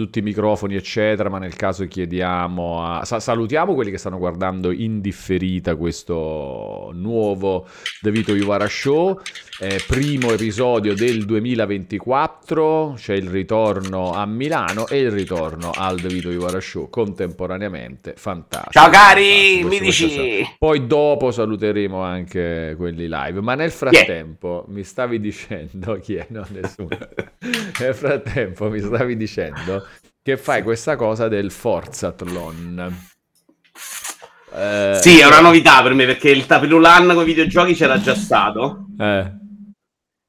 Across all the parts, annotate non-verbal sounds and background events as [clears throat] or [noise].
tutti i microfoni, eccetera, ma nel caso chiediamo a... Sa- salutiamo quelli che stanno guardando in differita questo nuovo The Vito Juvara Show, eh, primo episodio del 2024, c'è il ritorno a Milano e il ritorno al The Vito Juvara Show contemporaneamente, fantastico. Ciao cari, fantastico. mi dici... Poi dopo saluteremo anche quelli live, ma nel frattempo mi stavi dicendo chi è? No, nessuno. [laughs] nel frattempo mi stavi dicendo che fai questa cosa del Forzathlon. Eh, Sì, è una novità per me perché il Tapirulan con i videogiochi c'era già stato. eh,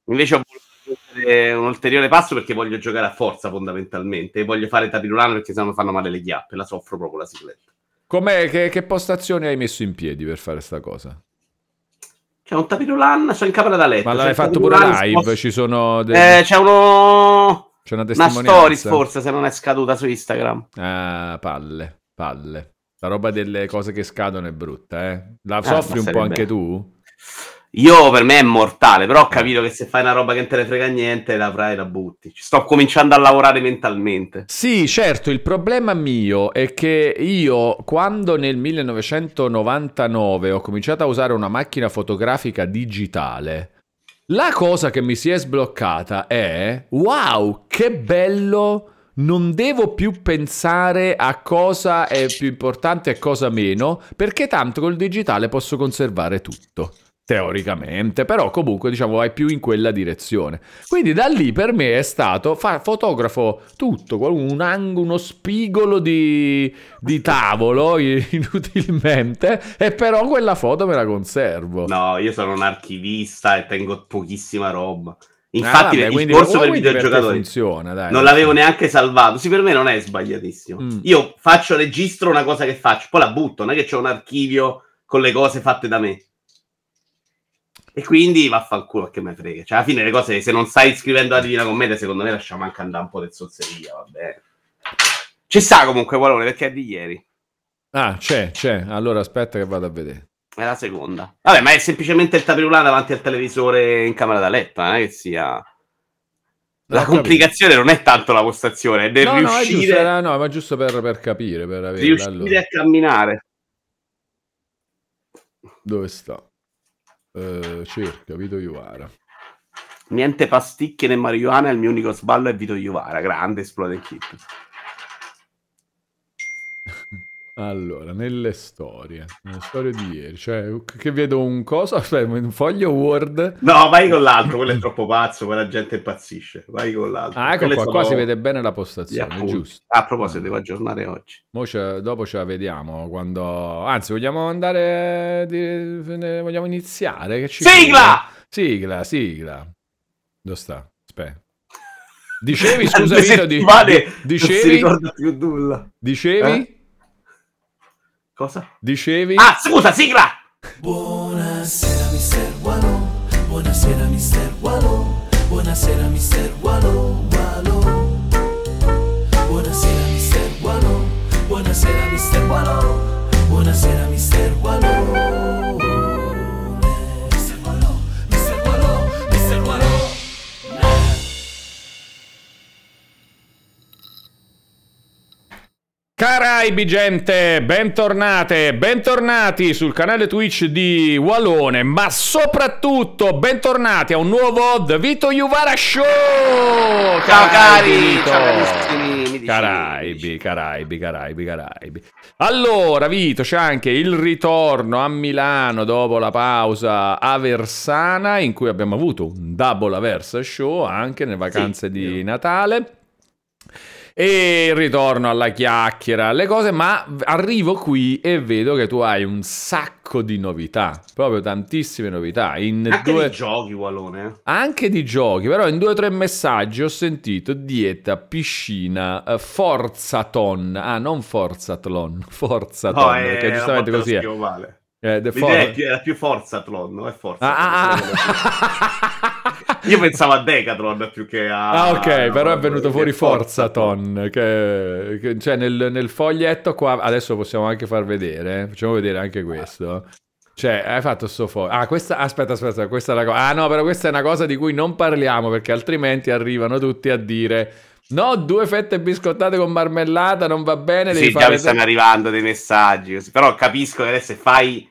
Invece ho voluto fare un ulteriore passo perché voglio giocare a forza fondamentalmente e voglio fare Tapirulan perché sennò mi fanno male le chiappe, la soffro proprio la cicletta. com'è, che, che postazione hai messo in piedi per fare sta cosa? C'è un Tapirulan, c'è in camera da letto. Ma l'hai fatto pure live? spost- Ci sono de- Eh, c'è uno... c'è una Una testimonianza? stories forse se non è scaduta su Instagram. Ah, palle, palle. La roba delle cose che scadono è brutta, eh. La Ah, soffri un po' anche tu? Io per me è mortale, però ho capito che se fai una roba che non te ne frega niente, la avrai e la butti. Ci sto cominciando a lavorare mentalmente. Sì, certo, il problema mio è che io quando nel 1999 ho cominciato a usare una macchina fotografica digitale, la cosa che mi si è sbloccata è wow, che bello! Non devo più pensare a cosa è più importante e cosa meno, perché tanto col digitale posso conservare tutto. Teoricamente, però comunque diciamo vai più in quella direzione. Quindi da lì per me è stato fa- fotografo tutto, un angolo, uno spigolo di, di tavolo [laughs] inutilmente, e però quella foto me la conservo. No, io sono un archivista e tengo pochissima roba. Ah, Infatti, vabbè, il discorso per i videogiocatori funziona, dai. non l'avevo neanche salvato. Sì, per me non è sbagliatissimo. Mm. Io faccio, registro una cosa che faccio, poi la butto. Non è che c'ho un archivio con le cose fatte da me. E quindi vaffanculo che me frega. Cioè, alla fine le cose, se non stai scrivendo la Divina Commedia, secondo me lasciamo anche andare un po' di zozzeria, va bene. Ci sta comunque, Valone, perché è di ieri. Ah, c'è, c'è. Allora aspetta che vado a vedere. È la seconda. Vabbè, ma è semplicemente il tapirulano davanti al televisore in camera da letto, non è che sia... La complicazione non è tanto la postazione, è del No, no, è giusto, riuscire, era- no, ma giusto per, per capire, per averla. riuscire Allora, a camminare. dove sta? Eh, cerca, Vito Iuvara. Niente pasticche né marijuana, il mio unico sballo è Vito Iuvara, grande esplode kit. Allora, nelle storie, nelle storie di ieri, cioè, che vedo un coso, [laughs] aspetta, un foglio Word. No, vai con l'altro, quello è troppo pazzo, quella gente impazzisce. Vai con l'altro. Ah, ecco qua, sono qua si vede bene la postazione, giusto. Ah, a proposito, devo aggiornare oggi. Ce- dopo ce la vediamo quando... Anzi, vogliamo andare... di- Vogliamo iniziare? Che ci Sigla! Sigla, sigla. Dove sta? Aspetta. Dicevi, scusa [laughs] Vito, di- settimane di- Non si dicevi, ricorda più nulla. dicevi, Eh? Cosa? dicevi... Ah, scusa, sigla! Buonasera mister Wallo, buonasera mister Wallo, buonasera mister Wallo, Wallo. Buonasera mister Wallo, buonasera mister Wallo, buonasera mister Wallo. Caraibi gente, bentornate, bentornati sul canale Twitch di Walone, ma soprattutto bentornati a un nuovo The Vito Juvara Show! Ciao cari, Vito! ciao carissimi, Caraibi, Caraibi, Caraibi, Caraibi. Allora, Vito, c'è anche il ritorno a Milano dopo la pausa a Versana, in cui abbiamo avuto un double Aversa show anche nelle vacanze di vero. Natale. E ritorno alla chiacchiera, le cose, ma arrivo qui e vedo che tu hai un sacco di novità, proprio tantissime novità. In Anche due... dei giochi, Wallone. eh. Anche di giochi, però in due o tre messaggi ho sentito dieta, piscina, eh, forzaton. Ah, non forzatlon, forzaton, No, perché giustamente così è. male. Eh, the for- è più, era più Forzatlon, non è Forza. Ah, ah, ah. Io pensavo a Decathlon più che a... Ah, ok, no, però è no, venuto fuori Forzaton. Che, che- cioè, nel, nel foglietto qua, adesso possiamo anche far vedere. eh, Facciamo vedere anche questo. Cioè, hai fatto sto foglio. Ah, questa. Aspetta, aspetta, questa è la cosa. Ah, no, però questa è una cosa di cui non parliamo perché altrimenti arrivano tutti a dire. No, due fette biscottate con marmellata non va bene. Devi Sì, già mi stanno arrivando dei messaggi, però capisco che adesso se fai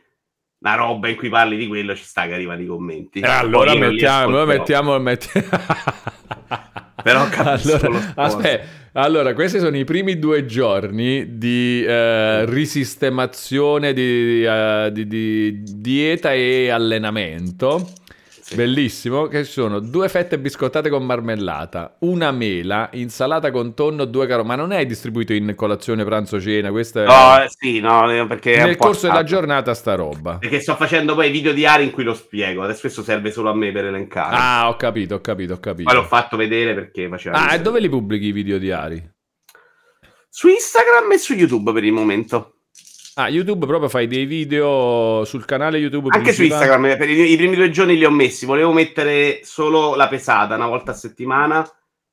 una roba in cui parli di quello ci sta che arrivano i commenti. Eh, allora mettiamo, mettiamo, mettiamo... [laughs] Però [laughs] allora, aspetta, allora, questi sono i primi due giorni di eh, risistemazione di, eh, di- di dieta e allenamento. Sì. Bellissimo, che sono due fette biscottate con marmellata, una mela, insalata con tonno, due carote. Ma non è distribuito in colazione, pranzo, cena, questo è... No, eh, sì, no, eh, perché Nel corso della giornata sta roba. Perché sto facendo poi video diari in cui lo spiego. Adesso questo serve solo a me per elencare. Ah, ho capito, ho capito, ho capito. Poi l'ho fatto vedere perché faceva. Ah, e dove li pubblichi i video diari? Su Instagram e su YouTube per il momento. Ah, YouTube proprio fai dei video sul canale YouTube Anche su principale? Instagram, per i, i primi due giorni li ho messi. Volevo mettere solo la pesata una volta a settimana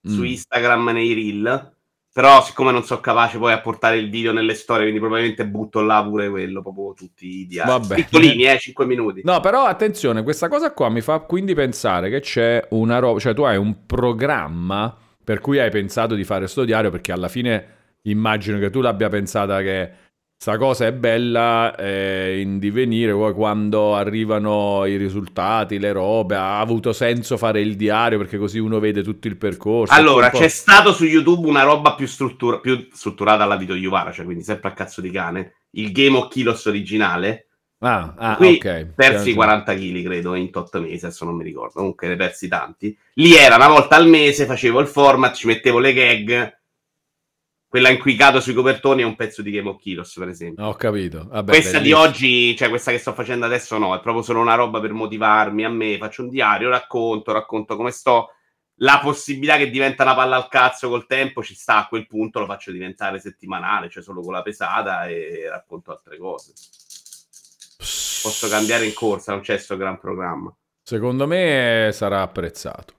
su Mm. Instagram nei reel. Però, siccome non sono capace poi a portare il video nelle storie, quindi probabilmente butto là pure quello, proprio tutti i diari. Piccolini, eh, 5 minuti. No, però attenzione, questa cosa qua mi fa quindi pensare che c'è una roba, cioè tu hai un programma per cui hai pensato di fare sto diario perché alla fine immagino che tu l'abbia pensata che sta cosa è bella eh, in divenire poi quando arrivano i risultati, le robe, ha avuto senso fare il diario perché così uno vede tutto il percorso. Allora, c'è stato su YouTube una roba più, struttura- più strutturata alla Vito Iuvara, cioè quindi sempre a cazzo di cane. Il Game of Kilos originale. Ah, ah, Qui ok. persi Chiaro, 40 kg, credo, in 8 mesi, adesso non mi ricordo. Comunque ne persi tanti. Lì era una volta al mese, facevo il format, ci mettevo le gag. Quella in cui cado sui copertoni è un pezzo di Game of Kilos, per esempio. Ho capito. Vabbè, questa di bellissimo. oggi, cioè questa che sto facendo adesso no, è proprio solo una roba per motivarmi a me, faccio un diario, racconto, racconto come sto. La possibilità che diventa una palla al cazzo col tempo ci sta a quel punto, lo faccio diventare settimanale, cioè solo con la pesata e racconto altre cose. Posso cambiare in corsa, non c'è sto gran programma. Secondo me sarà apprezzato.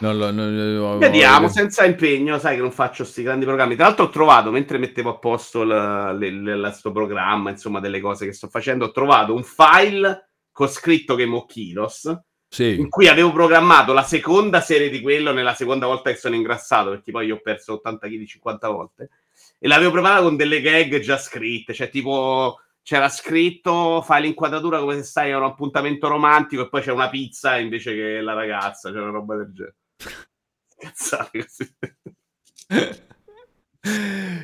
Non lo- non- non- Vediamo, senza impegno, sai che non faccio questi grandi programmi. Tra l'altro ho trovato, mentre mettevo a posto il- le- le- la- sto programma, insomma, delle cose che sto facendo, ho trovato un file con scritto of Kilos, Sì. in cui avevo programmato la seconda serie di quello nella seconda volta che sono ingrassato, perché poi io ho perso 80 kg 50 volte, e l'avevo preparato con delle gag già scritte, cioè tipo c'era scritto fai l'inquadratura come se stai a un appuntamento romantico e poi c'è una pizza invece che la ragazza, c'è una roba del genere. Cazzate [laughs] così.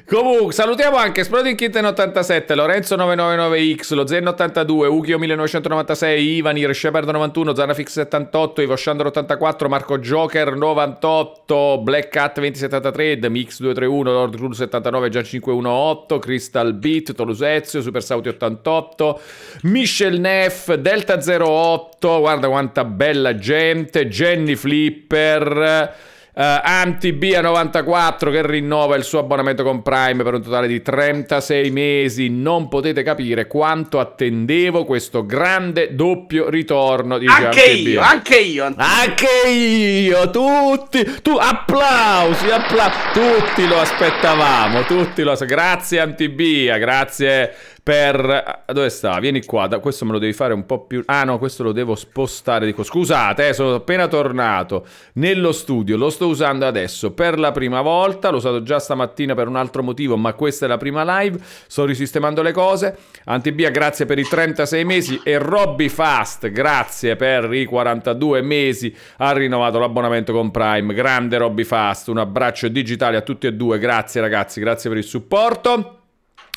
Comunque, salutiamo anche Sploding Kitten 87, Lorenzo 999X, lo Zen 82, Ukio 1996, Ivanir, Shepard 91, Zanafix 78, Ivo Shandor 84, Marco Joker 98, Black Cat 2073, The Mix 231, Lord Rule 79, Gian 518, Crystal Beat, Tolusezio, Super Sauti 88, Michel Neff, Delta 08, guarda quanta bella gente, Jenny Flipper... Uh, Antibia 94 che rinnova il suo abbonamento con Prime per un totale di 36 mesi. Non potete capire quanto attendevo questo grande doppio ritorno di Anche Antibia. io, anche io. Anche io, tutti, tu, applausi, applausi, tutti lo aspettavamo, tutti lo Grazie Antibia, grazie per... ah, Dove sta? Vieni qua, da- questo me lo devi fare un po' più... Ah no, questo lo devo spostare di qua. Scusate, eh, sono appena tornato nello studio, lo sto usando adesso per la prima volta, l'ho usato già stamattina per un altro motivo, ma questa è la prima live, sto risistemando le cose. Antibia, grazie per i 36 mesi e Robby Fast, grazie per i 42 mesi, ha rinnovato l'abbonamento con Prime. Grande Robby Fast, un abbraccio digitale a tutti e due, grazie ragazzi, grazie per il supporto.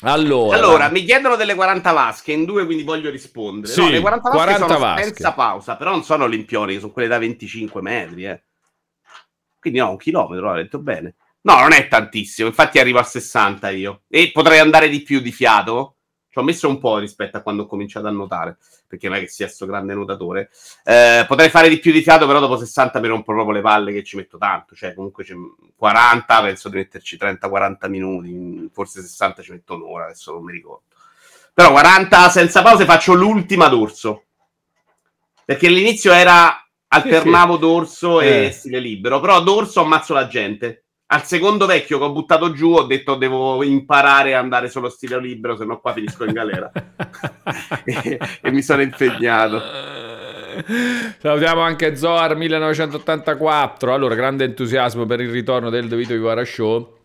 Allora, Allora, mi chiedono delle 40 vasche in due, quindi voglio rispondere. Sì, no, le 40 vasche 40 sono vasche. senza pausa, però non sono olimpioni, sono quelle da 25 metri, eh. Quindi no, un chilometro, l'ho detto bene. No, non è tantissimo, infatti arrivo a 60 io. E potrei andare di più di fiato. Ci ho messo un po' rispetto a quando ho cominciato a nuotare, perché non è che sia sto grande nuotatore. Eh, potrei fare di più di fiato, però dopo 60 mi rompo proprio le palle che ci metto tanto. Cioè, comunque c'è 40, penso di metterci 30-40 minuti, forse 60 ci metto un'ora, adesso non mi ricordo. Però 40 senza pause faccio l'ultima dorso. Perché all'inizio era alternavo dorso Eh. e stile libero, però dorso ammazzo la gente. Al secondo vecchio che ho buttato giù ho detto devo imparare a andare solo stile libero, se no qua finisco in galera. e, [laughs] [laughs] e mi sono impegnato. [laughs] Salutiamo anche Zoar 1984. Allora, grande entusiasmo per il ritorno del The Vito Vivara Show.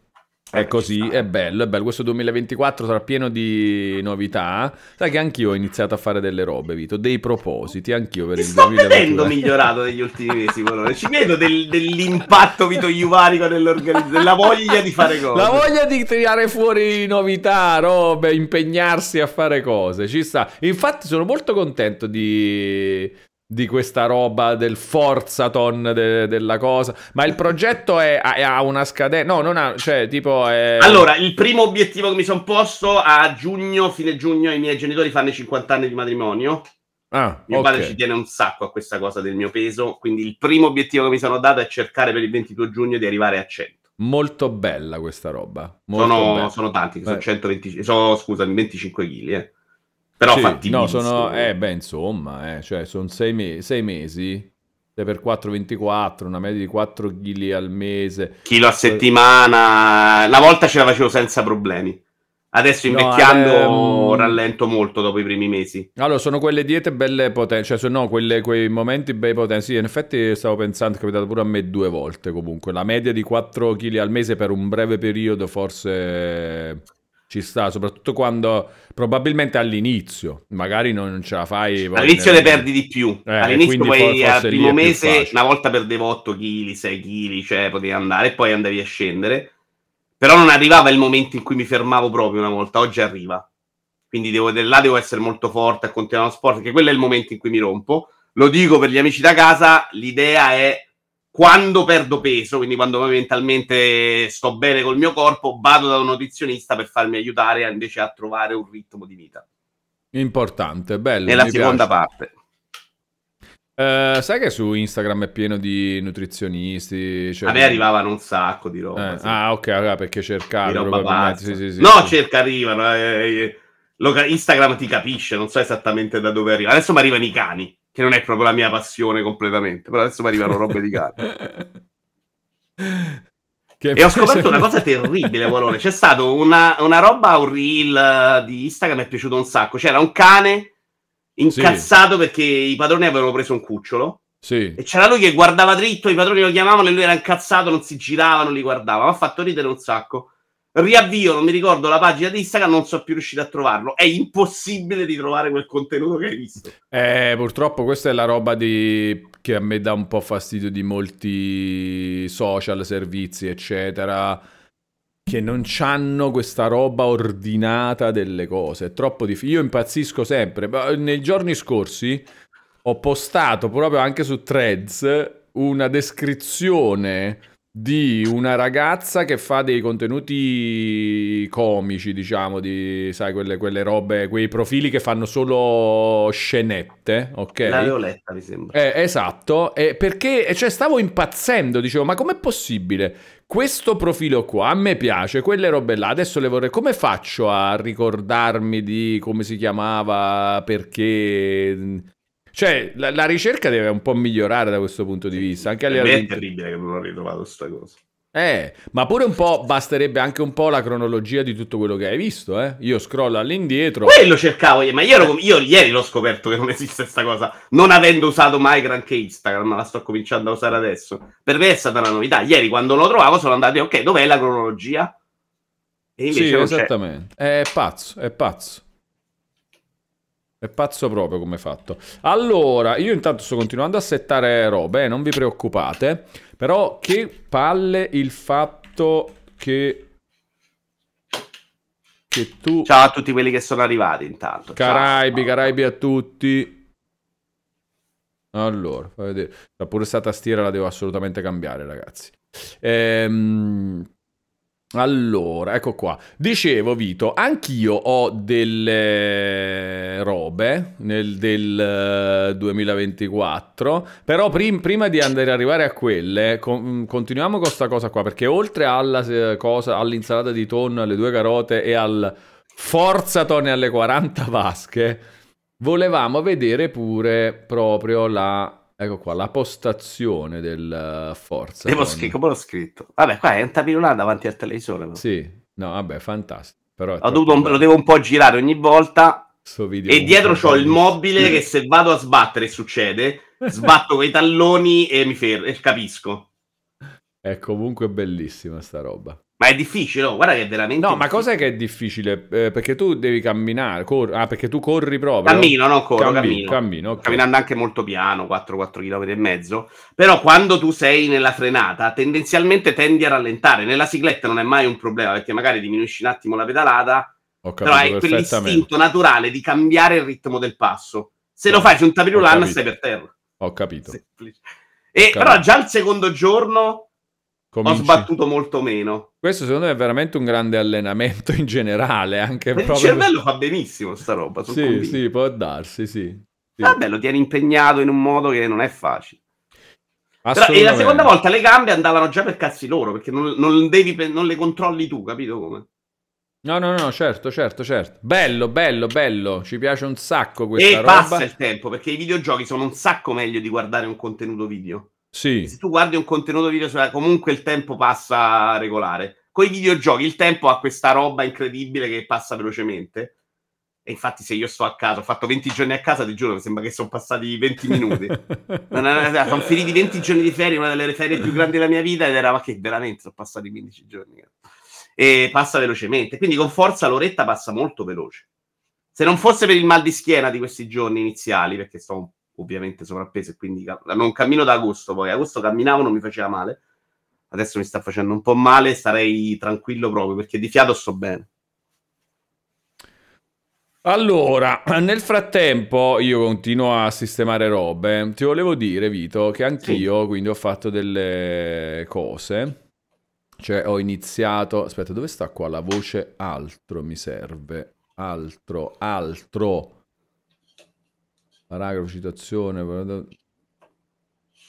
È così, è bello, è bello. Questo 2024 sarà pieno di novità. Sai che anch'io ho iniziato a fare delle robe, Vito, dei propositi, anch'io per Mi il sto 2023. vedendo migliorato negli ultimi mesi, Colore. Ci vedo del- dell'impatto Vito Iuvarico nell'organizzazione, della voglia di fare cose. La voglia di tirare fuori novità, robe, impegnarsi a fare cose, ci sta. Infatti sono molto contento di, di questa roba del Forzaton de- della cosa. Ma il progetto è, ha, una scadenza... No, non ha... Cioè, tipo... È... Allora, il primo obiettivo che mi sono posto a giugno, fine giugno, i miei genitori fanno i 50 anni di matrimonio. Ah, Mio ok. padre ci tiene un sacco a questa cosa del mio peso. Quindi il primo obiettivo che mi sono dato è cercare per il 22 giugno di arrivare a 100. Molto bella questa roba. Molto Sono, sono tanti, sono Eh. 120, sono, scusami, 25 kg. Eh. Però Sì, fatti no, sono... Eh, beh, insomma, eh, cioè, sono sei, me- sei mesi. 6 per 4, 24, una media di 4 kg al mese. chilo a settimana. Una volta ce la facevo senza problemi. Adesso No, invecchiando ehm, rallento molto dopo i primi mesi. Allora, sono quelle diete belle potenti, cioè sono no, quelle- quei momenti bei potenti. Sì, in effetti stavo pensando, è capitato pure a me due volte comunque. La media di 4 kg al mese per un breve periodo forse ci sta, soprattutto quando probabilmente all'inizio, magari non ce la fai. poi All'inizio ne perdi di più. Eh, All'inizio poi al primo mese una volta perdevo 8 kg, 6 kg, cioè potevi andare e poi andavi a scendere. Però non arrivava il momento in cui mi fermavo proprio una volta, oggi arriva. Quindi devo, là devo essere molto forte a continuare lo sport, perché quello è il momento in cui mi rompo. Lo dico per gli amici da casa, l'idea è quando perdo peso, quindi quando mentalmente sto bene col mio corpo, vado da un nutrizionista per farmi aiutare invece a trovare un ritmo di vita. Importante, bello. Nella seconda piace. parte. Eh, sai che su Instagram è pieno di nutrizionisti? cioè A me arrivavano un sacco di roba. Eh, sì. Ah, ok, allora perché pazza. Sì, sì, sì, no, cerca, arrivano. eh, eh, lo- Instagram ti capisce, non so esattamente da dove arriva. Adesso mi arrivano i cani, che non è proprio la mia passione completamente, però adesso mi arrivano robe di cani. [laughs] Che E ho [laughs] scoperto una cosa terribile, Valone. C'è stata una, una roba, un reel di Instagram, mi è piaciuto un sacco. C'era un cane incazzato perché i padroni avevano preso un cucciolo. Sì. E c'era lui che guardava dritto, i padroni lo chiamavano e lui era incazzato, non si girava, non li guardava. Mi ha fatto ridere un sacco. Riavvio, non mi ricordo la pagina di Instagram, non sono più riuscito a trovarlo. È impossibile di trovare quel contenuto che hai visto. Eh, purtroppo questa è la roba di... che a me dà un po' fastidio di molti social, servizi, eccetera, che non hanno questa roba ordinata delle cose. È troppo difficile. Io impazzisco sempre. Ma Nei giorni scorsi ho postato proprio anche su Threads una descrizione di una ragazza che fa dei contenuti comici, diciamo, di, sai, quelle, quelle robe, quei profili che fanno solo scenette, ok? L'avevo letta, mi sembra. Eh, esatto, eh, perché cioè, stavo impazzendo, dicevo, ma com'è possibile? Questo profilo qua a me piace, quelle robe là, adesso le vorrei. Come faccio a ricordarmi di come si chiamava, perché. Cioè, la, la ricerca deve un po' migliorare da questo punto di vista. Anche a livello è di- terribile che non ho ritrovato sta cosa. Eh, ma pure un po', basterebbe anche un po' la cronologia di tutto quello che hai visto, eh? Io scrollo all'indietro. Quello cercavo io, ma io, ero- io ieri l'ho scoperto che non esiste sta cosa, non avendo usato mai granché Instagram, ma la sto cominciando a usare adesso. Per me è stata una novità. Ieri quando lo trovavo sono andato, ok, dov'è la cronologia? E invece Sì, non c'è. esattamente. È pazzo, è pazzo. È pazzo proprio come fatto. Allora, io intanto sto continuando a settare robe, eh, non vi preoccupate. Però che palle il fatto che... Che tu... Ciao a tutti quelli che sono arrivati intanto. Ciao. Caraibi, Caraibi a tutti. Allora, fai vedere. Pure sta tastiera la devo assolutamente cambiare, ragazzi. Ehm, allora, ecco qua. Dicevo, Vito, anch'io ho delle robe nel del eh, 2024, però prim- prima di andare arrivare a quelle, con- continuiamo con sta cosa qua, perché oltre alla eh, cosa, all'insalata di tonno, alle due carote e al Forzaton e alle 40 vasche, volevamo vedere pure proprio la... Ecco qua, la postazione del uh, Forza. Devo scri- come l'ho scritto? Vabbè, qua è un tapirulà davanti al televisore. però. Sì, no, vabbè, fantastico. Però Ho un- lo devo un po' girare ogni volta. E dietro c'ho il mobile che se vado a sbattere succede, sbatto coi talloni e mi fermo e capisco. È comunque bellissima sta roba. Ma è difficile, no? Guarda che è veramente No, ma difficile. cos'è che è difficile? Eh, perché tu devi camminare. cor- ah, perché tu corri proprio? Cammino, non corro, Cammino, cammino. cammino, ok. Camminando anche molto piano, 4-4 km e mezzo. Però quando tu sei nella frenata, tendenzialmente tendi a rallentare. Nella cicletta non è mai un problema, perché magari diminuisci un attimo la pedalata, Ho però hai quell'istinto naturale di cambiare il ritmo del passo. Se lo Ho- fai su un tapirulan stai per terra. Ho capito. Semplice. E capito. però già il secondo giorno Cominci- ho sbattuto molto meno. Questo secondo me è veramente un grande allenamento in generale, anche [laughs] Il proprio... cervello fa benissimo sta roba. sono Sì, convinto. sì, può darsi, sì. Sì. Vabbè, lo tieni impegnato in un modo che non è facile. Però, e la seconda volta le gambe andavano già per cazzi loro, perché non, non devi, non le controlli tu, capito come? No, no, no, certo, certo, certo. Bello, bello, bello. Ci piace un sacco questa e roba. passa il tempo, perché i videogiochi sono un sacco meglio di guardare un contenuto video. Sì, Se tu guardi un contenuto video, sulla- comunque il tempo passa regolare. Con i videogiochi il tempo ha questa roba incredibile che passa velocemente. E infatti se io sto a casa, ho fatto 20 giorni a casa, ti giuro, mi sembra che sono passati 20 minuti. Sono finiti 20 giorni di ferie, una delle ferie più grandi della mia vita, ed era ma che veramente sono passati 15 giorni. E passa velocemente. Quindi con forza l'oretta passa molto veloce. Se non fosse per il mal di schiena di questi giorni iniziali, perché sto ovviamente sovrappeso e quindi non cammino da agosto, poi agosto camminavo, non mi faceva male. Adesso mi sta facendo un po' male, starei tranquillo proprio perché di fiato sto bene. Allora, [clears throat] nel frattempo io continuo a sistemare robe. Ti volevo dire, Vito, che anch'io quindi ho fatto delle cose. Cioè ho iniziato... Aspetta, dove sta qua la voce altro mi serve? Altro, altro. Paragrafo, citazione.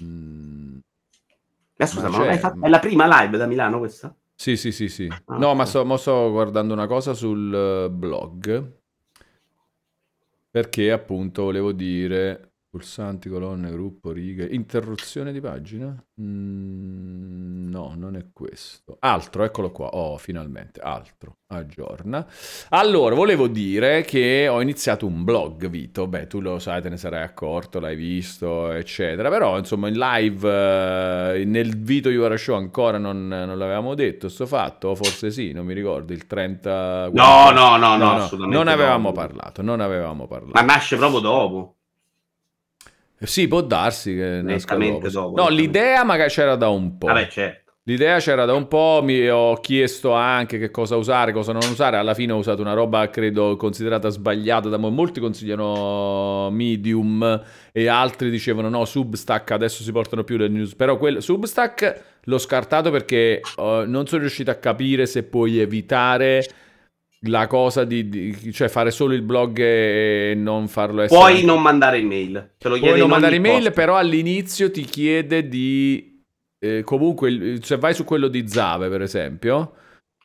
Mm, Ma scusa, Ma ma, hai fatto- è la prima live da Milano questa? Sì, sì, sì, sì. Ah, No, ma ok. sto, sto guardando una cosa sul eh, blog. Perché appunto volevo dire pulsanti, colonne, gruppo, righe, interruzione di pagina? Mm, no, non è questo. Altro, eccolo qua. Oh, finalmente, altro. Aggiorna. Allora, volevo dire che ho iniziato un blog, Vito. Beh, tu lo sai, te ne sarai accorto, l'hai visto, eccetera. Però, insomma, in live, eh, nel Vito Iuvara Show ancora non, non l'avevamo detto, sto fatto, forse sì, non mi ricordo, il 30... No, no, no, no, assolutamente Non avevamo no. parlato, non avevamo parlato. Ma nasce proprio dopo. Sì, può darsi che nasca dopo. dopo, No, l'idea magari c'era da un po'. Vabbè, certo. L'idea c'era da un po', mi ho chiesto anche che cosa usare, cosa non usare. Alla fine ho usato una roba, credo, considerata sbagliata da mo- molti. Consigliano Medium e altri dicevano no, Substack adesso si portano più le news. Però quel, Substack l'ho scartato perché eh, non sono riuscito a capire se puoi evitare la cosa di, di- cioè fare solo il blog e non farlo essere... Puoi non mandare email. Te lo Puoi non mandare email, posto. però all'inizio ti chiede di... eh, comunque, se vai su quello di Zave, per esempio,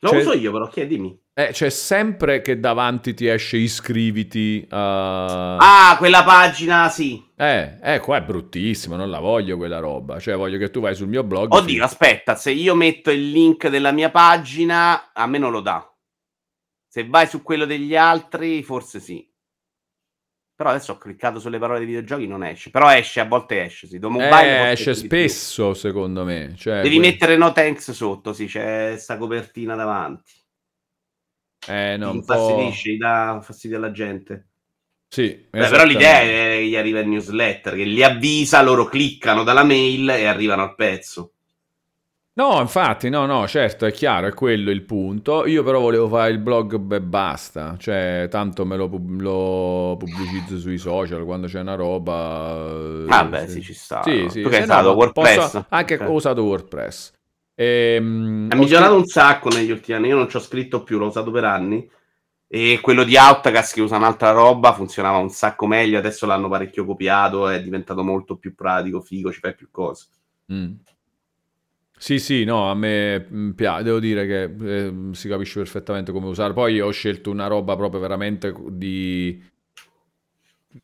Lo Cioè- uso io, però chiedimi. eh, c'è sempre che davanti ti esce iscriviti a... Ah, quella pagina, sì. Eh, eh, qua è bruttissimo, non la voglio quella roba. Cioè, voglio che tu vai sul mio blog... Oddio, aspetta, se io metto il link della mia pagina, a me non lo dà. Se vai su quello degli altri, forse sì. Però adesso ho cliccato sulle parole dei videogiochi, non esce. Però esce, a volte esce, sì. Mobile Eh, esce spesso, secondo me. Cioè, Devi que- mettere no thanks sotto, sì, c'è sta copertina davanti. Eh, no, po'... infastidisce, gli dà fastidio alla gente. Sì, Beh, però l'idea è che gli arriva il newsletter, che li avvisa, loro cliccano dalla mail e arrivano al pezzo. No, infatti, no, no, certo, è chiaro, è quello il punto. Io però volevo fare il blog e basta, cioè tanto me lo, pub- lo pubblicizzo sui social quando c'è una roba. eh, Vabbè, se- sì, ci sta. Sì, sì, Tu che hai se no, usato WordPress? posso- Anche Ok. ho usato WordPress. Ehm, Ha migliorato scritto- un sacco negli ultimi anni. Io non ci ho scritto più, l'ho usato per anni. E quello di Outcast che usa un'altra roba funzionava un sacco meglio. Adesso l'hanno parecchio copiato, è diventato molto più pratico, figo, ci fai più cose. Mm. Sì, sì, no, a me mm, piace, devo dire che eh, si capisce perfettamente come usare. Poi ho scelto una roba proprio veramente di...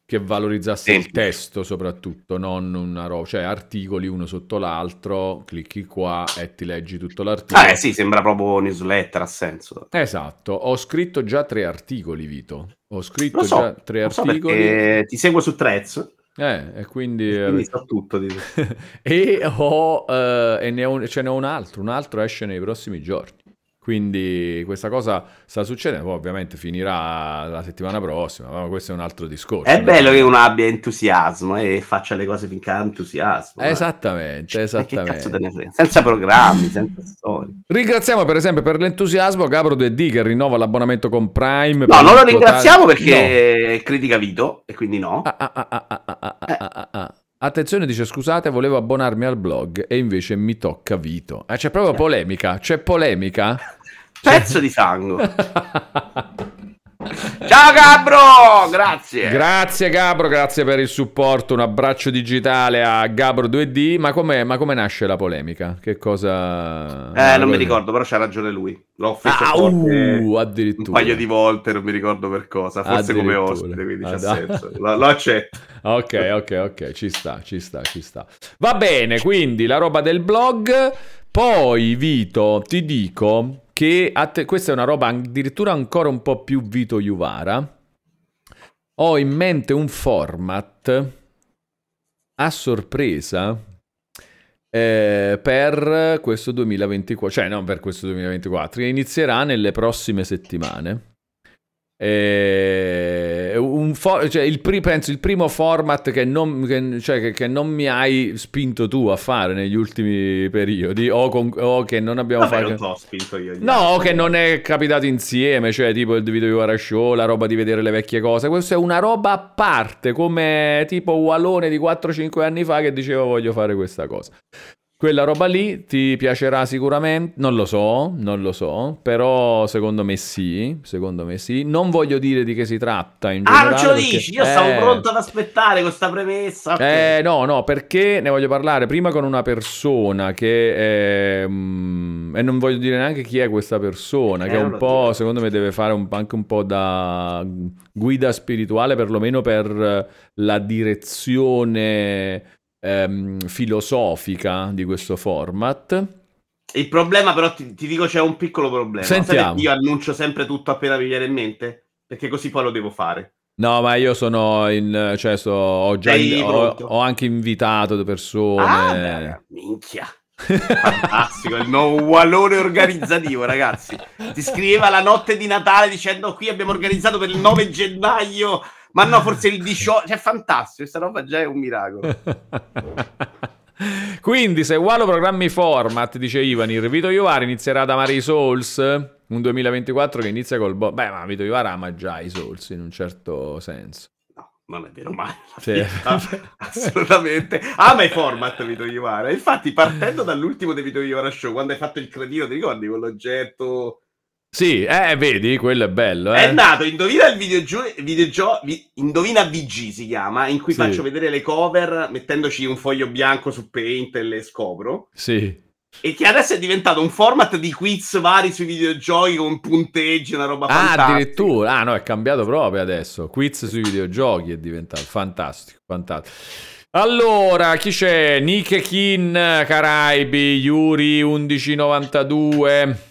che valorizzasse il testo soprattutto, non una roba, cioè articoli uno sotto l'altro, clicchi qua e ti leggi tutto l'articolo. Ah, eh sì, sembra proprio newsletter, ha senso. Esatto, ho scritto già tre articoli, Vito. Ho scritto so, già tre so articoli. perché ti seguo su Threads, Eh, e quindi... quindi so tutto di te. [laughs] e ho, eh, e ne ho, ce n'è un altro, un altro esce nei prossimi giorni. Quindi questa cosa sta succedendo, poi ovviamente finirà la settimana prossima, ma questo è un altro discorso. È bello che uno abbia entusiasmo e faccia le cose finché ha entusiasmo. Esattamente, eh. esattamente. Cioè, senza programmi, senza storie. Ringraziamo per esempio per l'entusiasmo Gabro 2D che rinnova l'abbonamento con Prime. No, non lo ringraziamo totale... perché no. critica Vito e quindi no. Ah, ah, ah, eh. Attenzione, dice scusate, volevo abbonarmi al blog e invece mi tocca Vito. Eh, c'è proprio polemica, c'è polemica. Pezzo di sangue. [laughs] Ciao Gabro, grazie. Grazie Gabro, grazie per il supporto, un abbraccio digitale a Gabro 2D. Ma come ma come nasce la polemica? Che cosa... eh, non mi cosa- ricordo, però c'ha ragione lui. L'ho offeso Ah, uh, un paio di volte, non mi ricordo per cosa. Forse come ospite, quindi Ah, c'ha dai. senso. Lo, lo accetto. Ok, ok, ok, ci sta, ci sta, ci sta. Va bene, quindi la roba del blog. Poi, Vito, ti dico che a te- questa è una roba addirittura ancora un po' più Vito Juvara. Ho in mente un format a sorpresa eh, per questo 2024, cioè non per questo 2024, che inizierà nelle prossime settimane. Eh, un fo- cioè il pri- penso il primo format che non, che- cioè che- che non mi hai spinto tu a fare negli ultimi periodi o, con- o che non abbiamo Vabbè, fatto non t'ho spinto io. No, altri. che non è capitato insieme, cioè tipo il video Iwara Show, la roba di vedere le vecchie cose. Questa è una roba a parte, come tipo Walone di 4-5 anni fa che diceva voglio fare questa cosa. Quella roba lì ti piacerà sicuramente, non lo so, non lo so, però secondo me sì, secondo me sì. Non voglio dire di che si tratta in Ah, generale. non ce lo perché- dici? Io stavo Eh, pronto ad aspettare questa premessa. ok. eh, no, no, perché ne voglio parlare prima con una persona che è, mm, e non voglio dire neanche chi è questa persona, Eh, che è un po', dire. secondo me deve fare un- anche un po' da guida spirituale, perlomeno per la direzione ehm, filosofica di questo format. Il problema, però, ti, ti dico c'è un piccolo problema. Sentiamo. io annuncio sempre tutto appena mi viene in mente? Perché così poi lo devo fare. No, ma io sono in, cioè so- ho già ho, ho anche invitato persone. Ah, beh, minchia. Fantastico, il nuovo walone organizzativo, ragazzi. Ti scriveva la notte di Natale dicendo qui abbiamo organizzato per il 9 gennaio, ma no, forse il 18. Cioè, fantastico, questa roba già è un miracolo. [laughs] Quindi, se Walo programmi format, dice Ivanir, Vito Iovara inizierà ad amare i Souls. Un 2024 che inizia col... Bo- Beh, ma Vito Iovara ama già i Souls in un certo senso. No, non è vero mai. Sì. Assolutamente. Ama i format Vito Iovara. Infatti, partendo dall'ultimo di Vito Iovara Show, quando hai fatto il cretino, ti ricordi quell'oggetto? Sì, eh, vedi, quello è bello, eh. È nato Indovina il videogio- videogio- vi- Indovina VG si chiama, in cui Sì. faccio vedere le cover mettendoci un foglio bianco su Paint e le scopro. Sì. E che adesso è diventato un format di quiz vari sui videogiochi con punteggi, una roba Ah, fantastica. addirittura. Ah, no, è cambiato proprio adesso. Quiz sui videogiochi è diventato fantastico, fantastico. Allora, chi c'è? Nike Kin, Caraibi, Yuri 1192.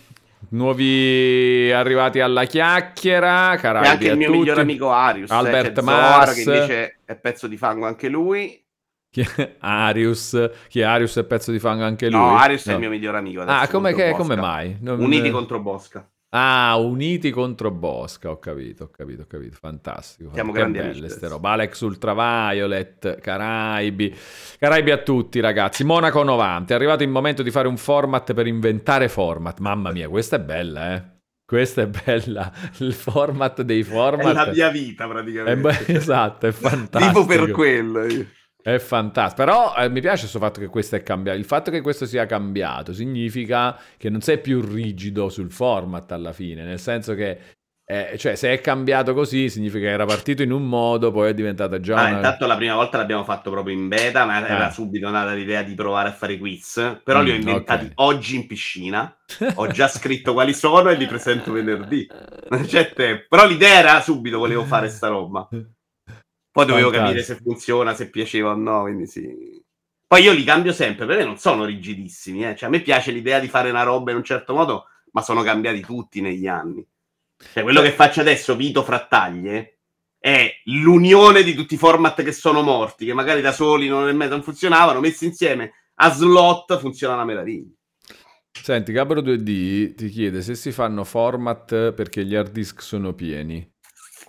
Nuovi arrivati alla chiacchiera. E Caraibi anche a il mio tutti. migliore amico Arius, Albert eh, c'è Zohar, Mars. che invece è pezzo di fango anche lui. È Arius, chi è Arius è pezzo di fango anche lui. No, Arius è No. il mio migliore amico. Ah, come, che- come mai? Non- Uniti contro Bosca. Ah, uniti contro Bosca, ho capito, ho capito, ho capito, fantastico. Siamo Che grandi belle ste robe. Alex Ultraviolet, Caraibi, Caraibi a tutti ragazzi. Monaco 90, è arrivato il momento di fare un format per inventare format. Mamma mia, questa è bella, eh. Questa è bella, [laughs] il format dei format. È la mia vita, È praticamente. be- [laughs] esatto, è fantastico. Tipo per quello. io. È fantastico. Però eh, mi piace questo fatto che questo è cambiato. Il fatto che questo sia cambiato significa che non sei più rigido sul format alla fine. Nel senso che, eh, cioè, se è cambiato così, significa che era partito in un modo, poi è diventata già Ah, una. intanto la prima volta l'abbiamo fatto proprio in beta, ma era Eh. subito nata l'idea di provare a fare quiz. Però li ho Mm, inventati ok. oggi in piscina. Ho già scritto quali sono e li presento venerdì. Non c'è tempo. Però l'idea era subito, volevo fare sta roba. Poi dovevo Fantastico. capire se funziona, se piaceva o no, quindi sì. Poi io li cambio sempre, perché non sono rigidissimi, eh. Cioè, a me piace l'idea di fare una roba in un certo modo, ma sono cambiati tutti negli anni. Cioè, quello che faccio adesso, Vito Frattaglie, è l'unione di tutti i format che sono morti, che magari da soli non, non funzionavano, messi insieme a slot funziona una meraviglia. Senti, Gabro 2D ti chiede se si fanno format perché gli hard disk sono pieni.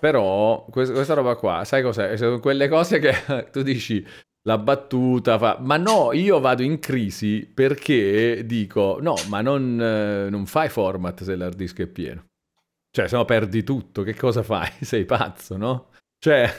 Però questa, roba qua, sai cos'è? Sono quelle cose che [laughs] tu dici la battuta fa, ma no, io vado in crisi perché dico no, ma non, eh, non fai format se l'hard disk è pieno. Cioè, se no perdi tutto, che cosa fai? [laughs] Sei pazzo, no? Cioè,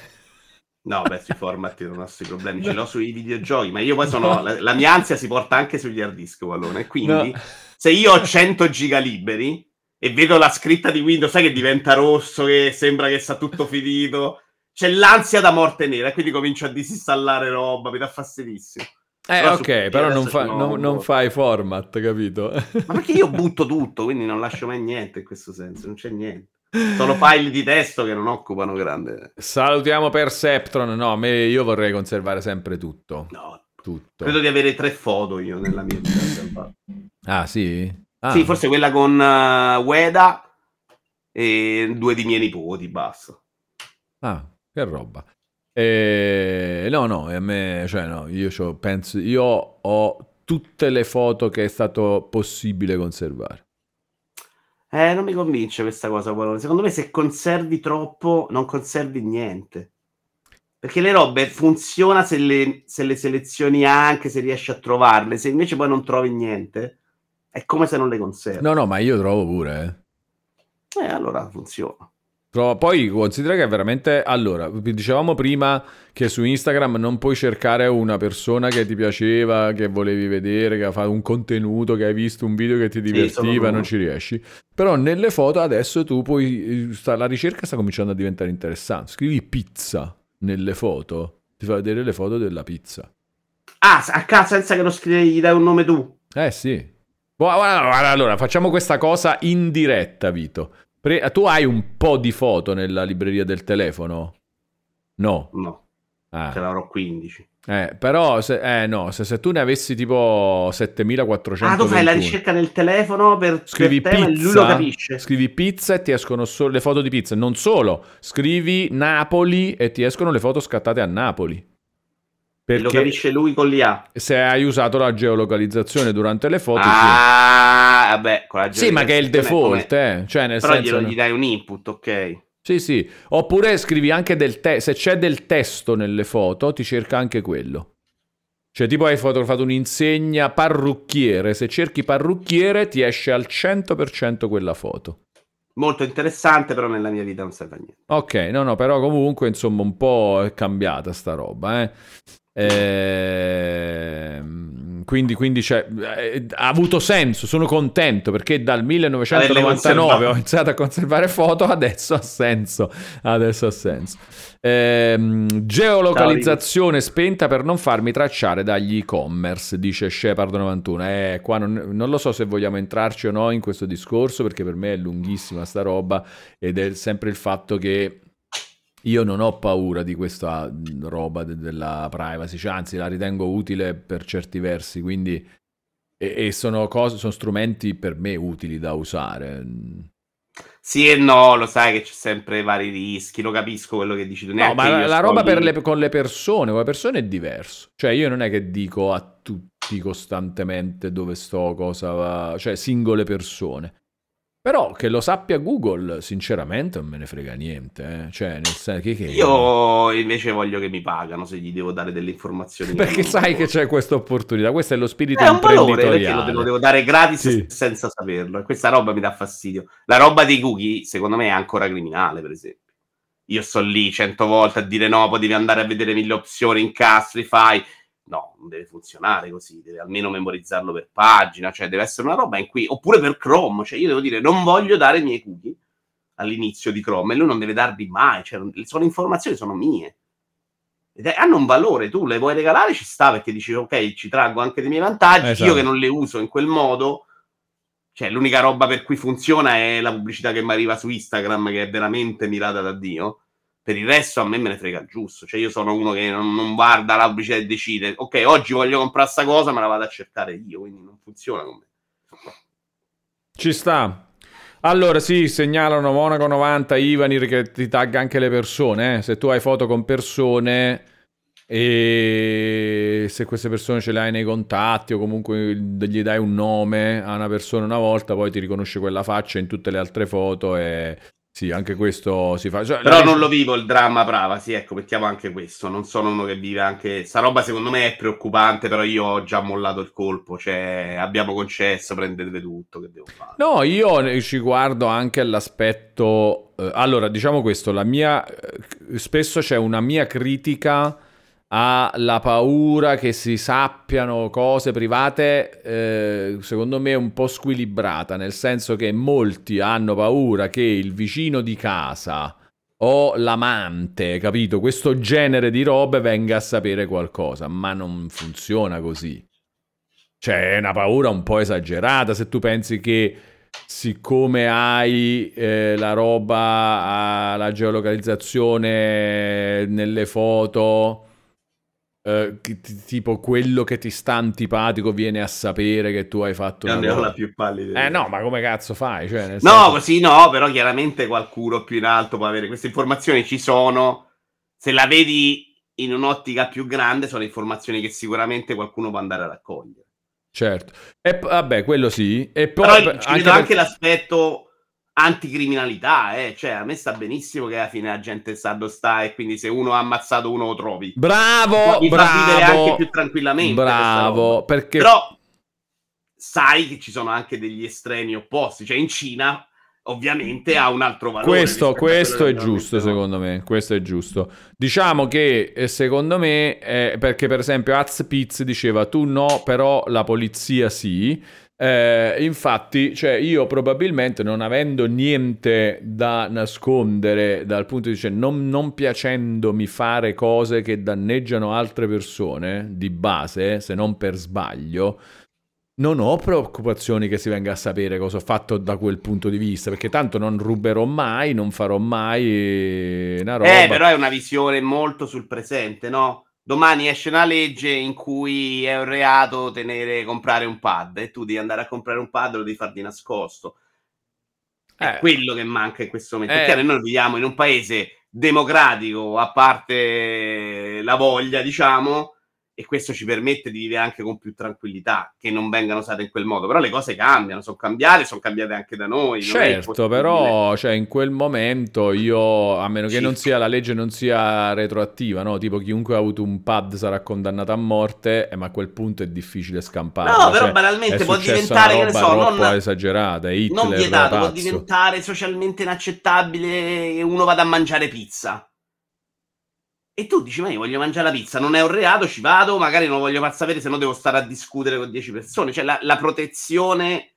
No, beh, sui format non ho questi problemi, ce [laughs] l'ho sui videogiochi, ma io poi sono... La, la mia ansia si porta anche sugli hard disk, Wallone, quindi No. se io ho 100 giga liberi e vedo la scritta di Windows, sai che diventa rosso, che sembra che sta tutto finito, c'è l'ansia da morte nera, e quindi comincio a disinstallare roba, mi dà fastidissimo. eh, Però ok, però non, fa- n'ho non- fai format, capito? Ma perché io butto tutto, quindi non lascio mai niente in questo senso, non c'è niente. Sono [laughs] file di testo che non occupano grande... Salutiamo Perceptron. No, me, io vorrei conservare sempre tutto. No, Tutto. credo di avere tre foto io nella mia vita. Ah, sì? Ah. Sì, forse quella con eh, Ueda e due di miei nipoti, basta. Ah, che roba. Eh, no, no, a me, cioè, no, io penso, io ho tutte le foto che è stato possibile conservare. Eh, non mi convince questa cosa, Paolo. Secondo me se conservi troppo, non conservi niente. Perché le robe funziona se le, se le selezioni anche, se riesci a trovarle. Se invece poi non trovi niente, è come se non le conservi. No, no, ma io trovo pure, eh. Eh, allora funziona. Trovo- Poi considera che veramente, allora, dicevamo prima che su Instagram non puoi cercare una persona che ti piaceva, che volevi vedere, che ha fatto un contenuto, che hai visto un video che ti divertiva, loro. non ci riesci. Però nelle foto adesso tu puoi, sta- la ricerca sta cominciando a diventare interessante. Scrivi pizza nelle foto, ti fa vedere le foto della pizza. Ah, a casa senza che lo scrivi, gli dai un nome tu. Eh sì. Guarda, allora, facciamo questa cosa in diretta, Vito. Pre- tu hai un po' di foto nella libreria del telefono? No. No, Ah. ce l'avrò 15. Eh, però, se, eh, no, se, se tu ne avessi tipo 7400 Ah, tu fai la ricerca nel telefono per, Scrivi per ma lui pizza, lo capisce. scrivi pizza e ti escono solo le foto di pizza. Non solo, scrivi Napoli e ti escono le foto scattate a Napoli. Lo Perché capisce lui con l'IA. se hai usato la geolocalizzazione durante le foto... Ah, vabbè, con la sì. Sì, ma che è il geolocalizzazione default, eh. Cioè, nel Però senso... glielo gli dai un input, ok. Sì, sì. Oppure scrivi anche del testo. Se c'è del testo nelle foto, ti cerca anche quello. Cioè, tipo hai fotografato un'insegna parrucchiere. Se cerchi parrucchiere, ti esce al 100% quella foto. Molto interessante, però nella mia vita non serve a niente. Ok, no, no, però comunque, insomma, un po' è cambiata sta roba, eh. Ehm, quindi, quindi cioè, eh, ha avuto senso, sono contento perché dal 1999 ho iniziato a conservare foto, adesso ha senso, adesso ha senso. Ehm, geolocalizzazione spenta per non farmi tracciare dagli e-commerce, dice Shepard91. Eh, qua non, non lo so se vogliamo entrarci o no in questo discorso perché per me è lunghissima sta roba ed è sempre il fatto che io non ho paura di questa mh, roba de- della privacy, cioè, anzi la ritengo utile per certi versi, quindi e, e sono, cose, sono strumenti per me utili da usare. Sì e no, lo sai che c'è sempre vari rischi, lo capisco quello che dici tu. No, ma la, la roba le- con le persone, con le persone è diverso. Cioè io non è che dico a tutti costantemente dove sto, cosa va, cioè singole persone. Però che lo sappia Google, sinceramente non me ne frega niente. eh. Cioè, nel senso che, che- Io invece voglio che mi pagano se gli devo dare delle informazioni. Perché [laughs] sai che c'è questa opportunità, questo è lo spirito È un valore perché lo devo dare gratis Sì. senza saperlo. E questa roba mi dà fastidio. La roba dei cookie, secondo me, è ancora criminale, per esempio. Io sto lì cento volte a dire no, poi devi andare a vedere mille opzioni, incastri, fai. No, non deve funzionare così, deve almeno memorizzarlo per pagina, cioè deve essere una roba in cui, oppure per Chrome, cioè io devo dire non voglio dare i miei cookie all'inizio di Chrome e lui non deve darli mai, cioè sono informazioni, sono mie. Ed hanno un valore, tu le vuoi regalare, ci sta perché dici ok, ci traggo anche dei miei vantaggi, Esatto. io che non le uso in quel modo, cioè l'unica roba per cui funziona è la pubblicità che mi arriva su Instagram, che è veramente mirata da Dio, Per il resto a me me ne frega giusto. Cioè, io sono uno che non, non guarda la pubblicità e decide, ok, oggi voglio comprare sta cosa, me la vado a cercare io, quindi non funziona con me. Ci sta. Allora, sì, segnalano Monaco 90, Ivanir che ti tagga anche le persone. eh. Se tu hai foto con persone e se queste persone ce le hai nei contatti o comunque gli dai un nome a una persona una volta, poi ti riconosce quella faccia in tutte le altre foto e sì, anche questo si fa. Cioè, Però la- non lo vivo il dramma brava, sì, ecco, mettiamo anche questo. Non sono uno che vive anche. Sta roba secondo me è preoccupante, però io ho già mollato il colpo. Cioè, abbiamo concesso, prendete tutto, che devo fare? No, io ci guardo anche all'aspetto. eh, allora, diciamo questo: la mia. eh, spesso c'è una mia critica alla paura che si sappiano cose private, eh, secondo me un po' squilibrata, nel senso che molti hanno paura che il vicino di casa o l'amante, capito? Questo genere di robe venga a sapere qualcosa, ma non funziona così. Cioè, è una paura un po' esagerata se tu pensi che siccome hai eh, la roba, ah, la geolocalizzazione nelle foto, eh, ti- tipo quello che ti sta antipatico viene a sapere che tu hai fatto Non una cosa. più pallida. Eh no, ma come cazzo fai? Cioè, No, senso- così no, però chiaramente qualcuno più in alto può avere queste informazioni, ci sono. Se la vedi in un'ottica più grande, sono informazioni che sicuramente qualcuno può andare a raccogliere. Certo. E vabbè, quello sì. E poi Però per- ci per- anche l'aspetto anticriminalità, eh. cioè a me sta benissimo che alla fine la gente sa dove sta e quindi se uno ha ammazzato uno lo trovi. Bravo, Mi fa vivere bravo. anche più tranquillamente Bravo, perché Però sai che ci sono anche degli estremi opposti, cioè in Cina ovviamente ha un altro valore. Questo, questo è giusto, veramente secondo me. Questo è giusto. Diciamo che eh, secondo me, eh, perché per esempio Azpiz diceva tu no, però la polizia sì. Eh, infatti, cioè, io probabilmente non avendo niente da nascondere dal punto di vista, non, non piacendomi fare cose che danneggiano altre persone di base, se non per sbaglio, non ho preoccupazioni che si venga a sapere cosa ho fatto da quel punto di vista, perché tanto non ruberò mai, non farò mai una roba. Eh, però è una visione molto sul presente, no? Domani esce una legge in cui è un reato tenere, comprare un pad e tu devi andare a comprare un pad e lo devi fare di nascosto. È Eh. quello che manca in questo momento. Eh. chiaro, noi viviamo in un paese democratico, a parte la voglia, diciamo, e questo ci permette di vivere anche con più tranquillità, che non vengano usate in quel modo. Però le cose cambiano, sono cambiate, sono cambiate anche da noi. Certo, però cioè, in quel momento io, a meno che non sia la legge non sia retroattiva, no? Tipo chiunque ha avuto un pad sarà condannato a morte, eh, ma a quel punto è difficile scamparlo. No, però cioè, banalmente può diventare, che ne so, non- esagerata, Hitler non vietato, può diventare socialmente inaccettabile che uno vada a mangiare pizza. E tu dici, ma io voglio mangiare la pizza, non è un reato, ci vado, magari non voglio far sapere, se no devo stare a discutere con 10 persone. Cioè la, la protezione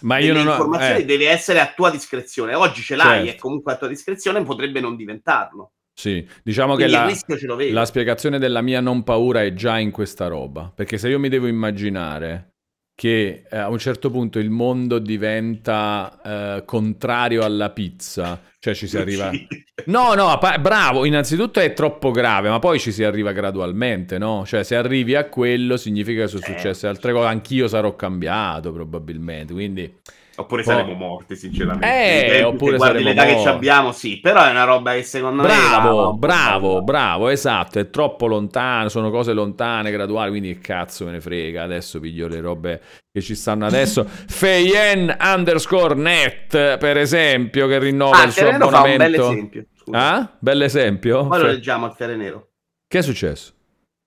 Ma io delle non ho... informazioni eh, deve essere a tua discrezione. Oggi ce l'hai, Certo. è comunque a tua discrezione, potrebbe non diventarlo. sì, diciamo che Quindi la... lo vedo. La spiegazione della mia non paura è già in questa roba, perché se io mi devo immaginare che eh, a un certo punto il mondo diventa eh, contrario alla pizza, cioè ci si arriva... [laughs] No, no, pa- bravo, innanzitutto è troppo grave, ma poi ci si arriva gradualmente, no? Cioè se arrivi a quello significa che sono Certo. successe altre cose, anch'io sarò cambiato probabilmente, quindi... Oppure Poi- saremo morti, sinceramente. Eh, tempi, oppure guardi l'età che morti. ci abbiamo, sì. Però è una roba che secondo me... Bravo, po' bravo, valutata. bravo, esatto, è troppo lontano, sono cose lontane, graduali, quindi che cazzo me ne frega, adesso piglio le robe che ci stanno adesso. [laughs] Feyen underscore net, per esempio, che rinnova Ah, il suo Fiere fa un bel abbonamento. esempio. Scusa. Ah? Bell'esempio? Poi lo leggiamo al Fiere Nero. Che è successo?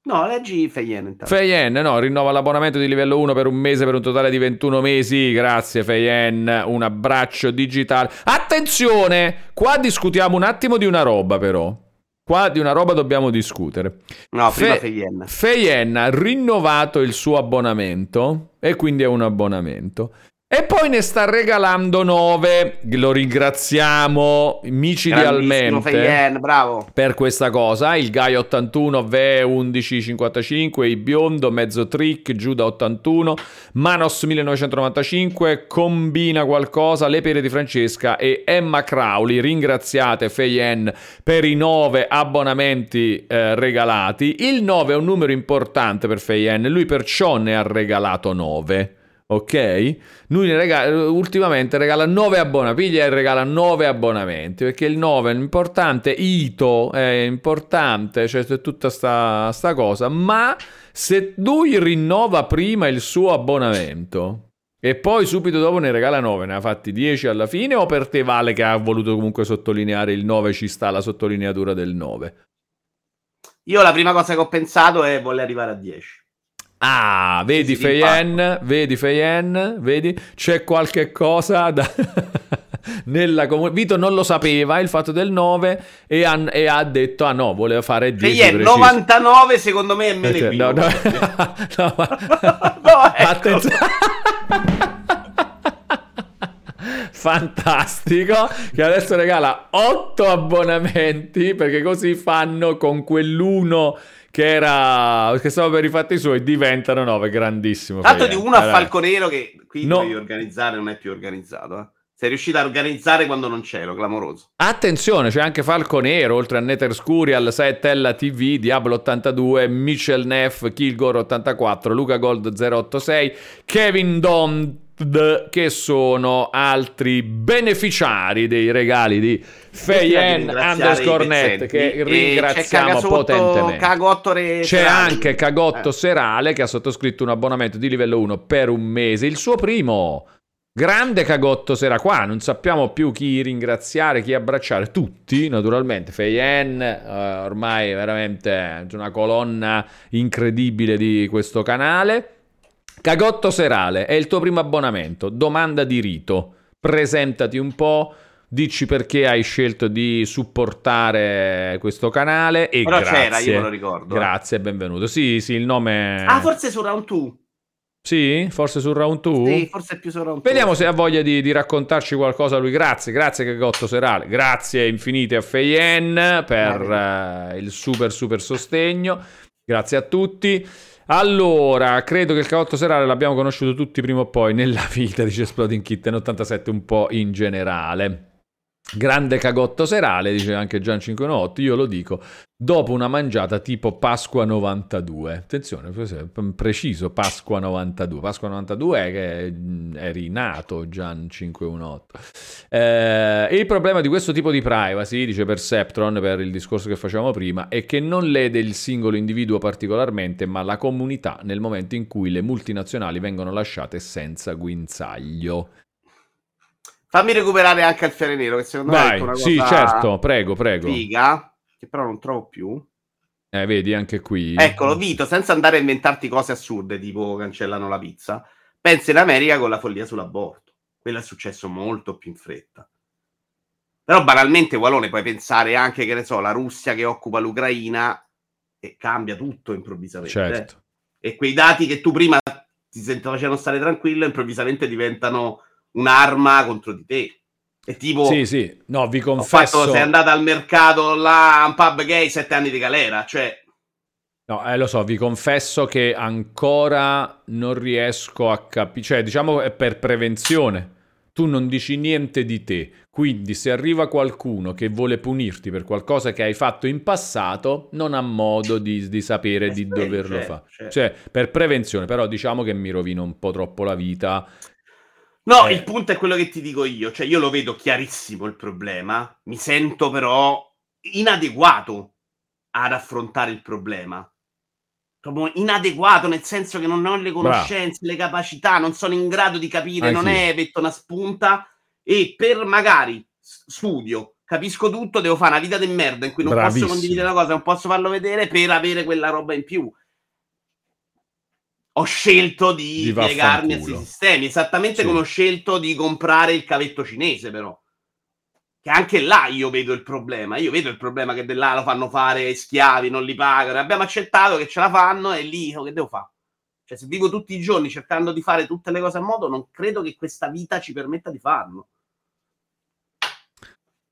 No, leggi Feyen intanto. Feyen, no, rinnova l'abbonamento di livello 1 per un mese per un totale di 21 mesi. Grazie Feyen, un abbraccio digitale. Attenzione, qua discutiamo un attimo di una roba però. Qua di una roba dobbiamo discutere. no, prima Fe- Feyen. Feyen ha rinnovato il suo abbonamento e quindi è un abbonamento. E poi ne sta regalando 9. Lo ringraziamo micidialmente Feyen, per questa cosa. Il Gai 81, Ve 1155, il Biondo, Mezzo Trick, Giuda 81, Manos 1995, Combina qualcosa, Le Pere di Francesca e Emma Crowley. Ringraziate Feyen per i 9 abbonamenti eh, regalati. Il 9 è un numero importante per Feyen, lui perciò ne ha regalato 9. Ok? Lui regala, ultimamente regala 9 abbonamenti, piglia e regala 9 abbonamenti, perché il 9 è importante, Ito è importante, cioè c'è tutta sta, sta cosa, ma se lui rinnova prima il suo abbonamento e poi subito dopo ne regala 9, ne ha fatti 10 alla fine o per te vale che ha voluto comunque sottolineare il 9, ci sta la sottolineatura del 9? Io la prima cosa che ho pensato è voler arrivare a 10. Ah, vedi Feyen, vedi Feyen, vedi? C'è qualche cosa da... [laughs] nella comunità. Vito non lo sapeva il fatto del 9 e, han- e ha detto, ah no, voleva fare 10 Feyen preciso. 99 secondo me è meno Cioè, equivoco. no, no, [laughs] no, ma- [laughs] No, ecco. Attenzione. Fantastico che adesso regala 8 abbonamenti perché così fanno con quell'uno che era che stava per i fatti suoi diventano 9 grandissimo Tanto di uno a Dai. Falconero che qui No. devi organizzare, non è più organizzato. eh. Sei riuscito a organizzare quando non c'ero, clamoroso. Attenzione, c'è anche Falco Nero, oltre a Nether Scurial, Saetella TV, Diablo 82, Michel Neff, Kilgore 84, Luca Gold 086, Kevin Dond, che sono altri beneficiari dei regali di Feyen underscore net, che ringraziamo potentemente. C'è anche Cagotto Eh. Serale che ha sottoscritto un abbonamento di livello 1 per un mese, il suo primo. Grande Cagotto Sera qua, non sappiamo più chi ringraziare, chi abbracciare, tutti naturalmente, Feyen, eh, ormai veramente una colonna incredibile di questo canale. Cagotto Serale, è il tuo primo abbonamento, domanda di rito, presentati un po', dici perché hai scelto di supportare questo canale e Però grazie. c'era, io me lo ricordo. eh. Grazie e benvenuto. Sì, sì, il nome... Ah, forse su Round 2. Sì? Forse sul round 2? Sì, forse più su Round 2. Vediamo se ha voglia di, di raccontarci qualcosa lui. Grazie, grazie Cagotto Serale. Grazie infinite a Feyen per eh, il super super sostegno. Grazie a tutti. Allora, credo che il Cagotto Serale l'abbiamo conosciuto tutti prima o poi nella vita, dice Exploding Kitten 87 un po' in generale. Grande cagotto serale, dice anche Gian 518, io lo dico, dopo una mangiata tipo Pasqua 92. Attenzione, preciso, Pasqua 92. Pasqua 92 è che mm, eri nato Gian 518. Eh, il problema di questo tipo di privacy, dice Perceptron, per il discorso che facevamo prima, è che non lede il singolo individuo particolarmente, ma la comunità nel momento in cui le multinazionali vengono lasciate senza guinzaglio. Fammi recuperare anche il Fiere Nero, che secondo me è Vai, una cosa sì, certo, prego, prego. figa, che però non trovo più. Eh, vedi, anche qui. Eccolo, Vito, senza andare a inventarti cose assurde, tipo cancellano la pizza, pensa in America con la follia sull'aborto. Quello è successo molto più in fretta. Però banalmente, Walone, puoi pensare anche, che ne so, la Russia che occupa l'Ucraina e cambia tutto improvvisamente. Certo. eh. E quei dati che tu prima ti facevano stare tranquillo, improvvisamente diventano un'arma contro di te. E tipo, Sì, sì, no, vi confesso... fatto, sei andata al mercato là, un pub gay, sette anni di galera. Cioè, No, eh, lo so, vi confesso che ancora non riesco a capire, cioè diciamo è per prevenzione. Tu non dici niente di te, quindi se arriva qualcuno che vuole punirti per qualcosa che hai fatto in passato, non ha modo di, di sapere Eh, di doverlo certo, fare. certo. Cioè, per prevenzione, però diciamo che mi rovina un po' troppo la vita. No, Eh. il punto è quello che ti dico io, cioè io lo vedo chiarissimo il problema, mi sento però inadeguato ad affrontare il problema. Proprio inadeguato nel senso che non ho le conoscenze, le capacità, non sono in grado di capire, non Anch'io. è metto una spunta e per magari studio, capisco tutto, devo fare una vita di merda in cui non Bravissimo. posso condividere una cosa, non posso farlo vedere per avere quella roba in più. Ho scelto di, Di piegarmi a questi sistemi, esattamente Sì. come ho scelto di comprare il cavetto cinese, però. Che anche là io vedo il problema. Io vedo il problema che là lo fanno fare schiavi, non li pagano. Abbiamo accettato che ce la fanno e lì oh, che devo fare? Cioè, se vivo tutti i giorni cercando di fare tutte le cose a modo, non credo che questa vita ci permetta di farlo.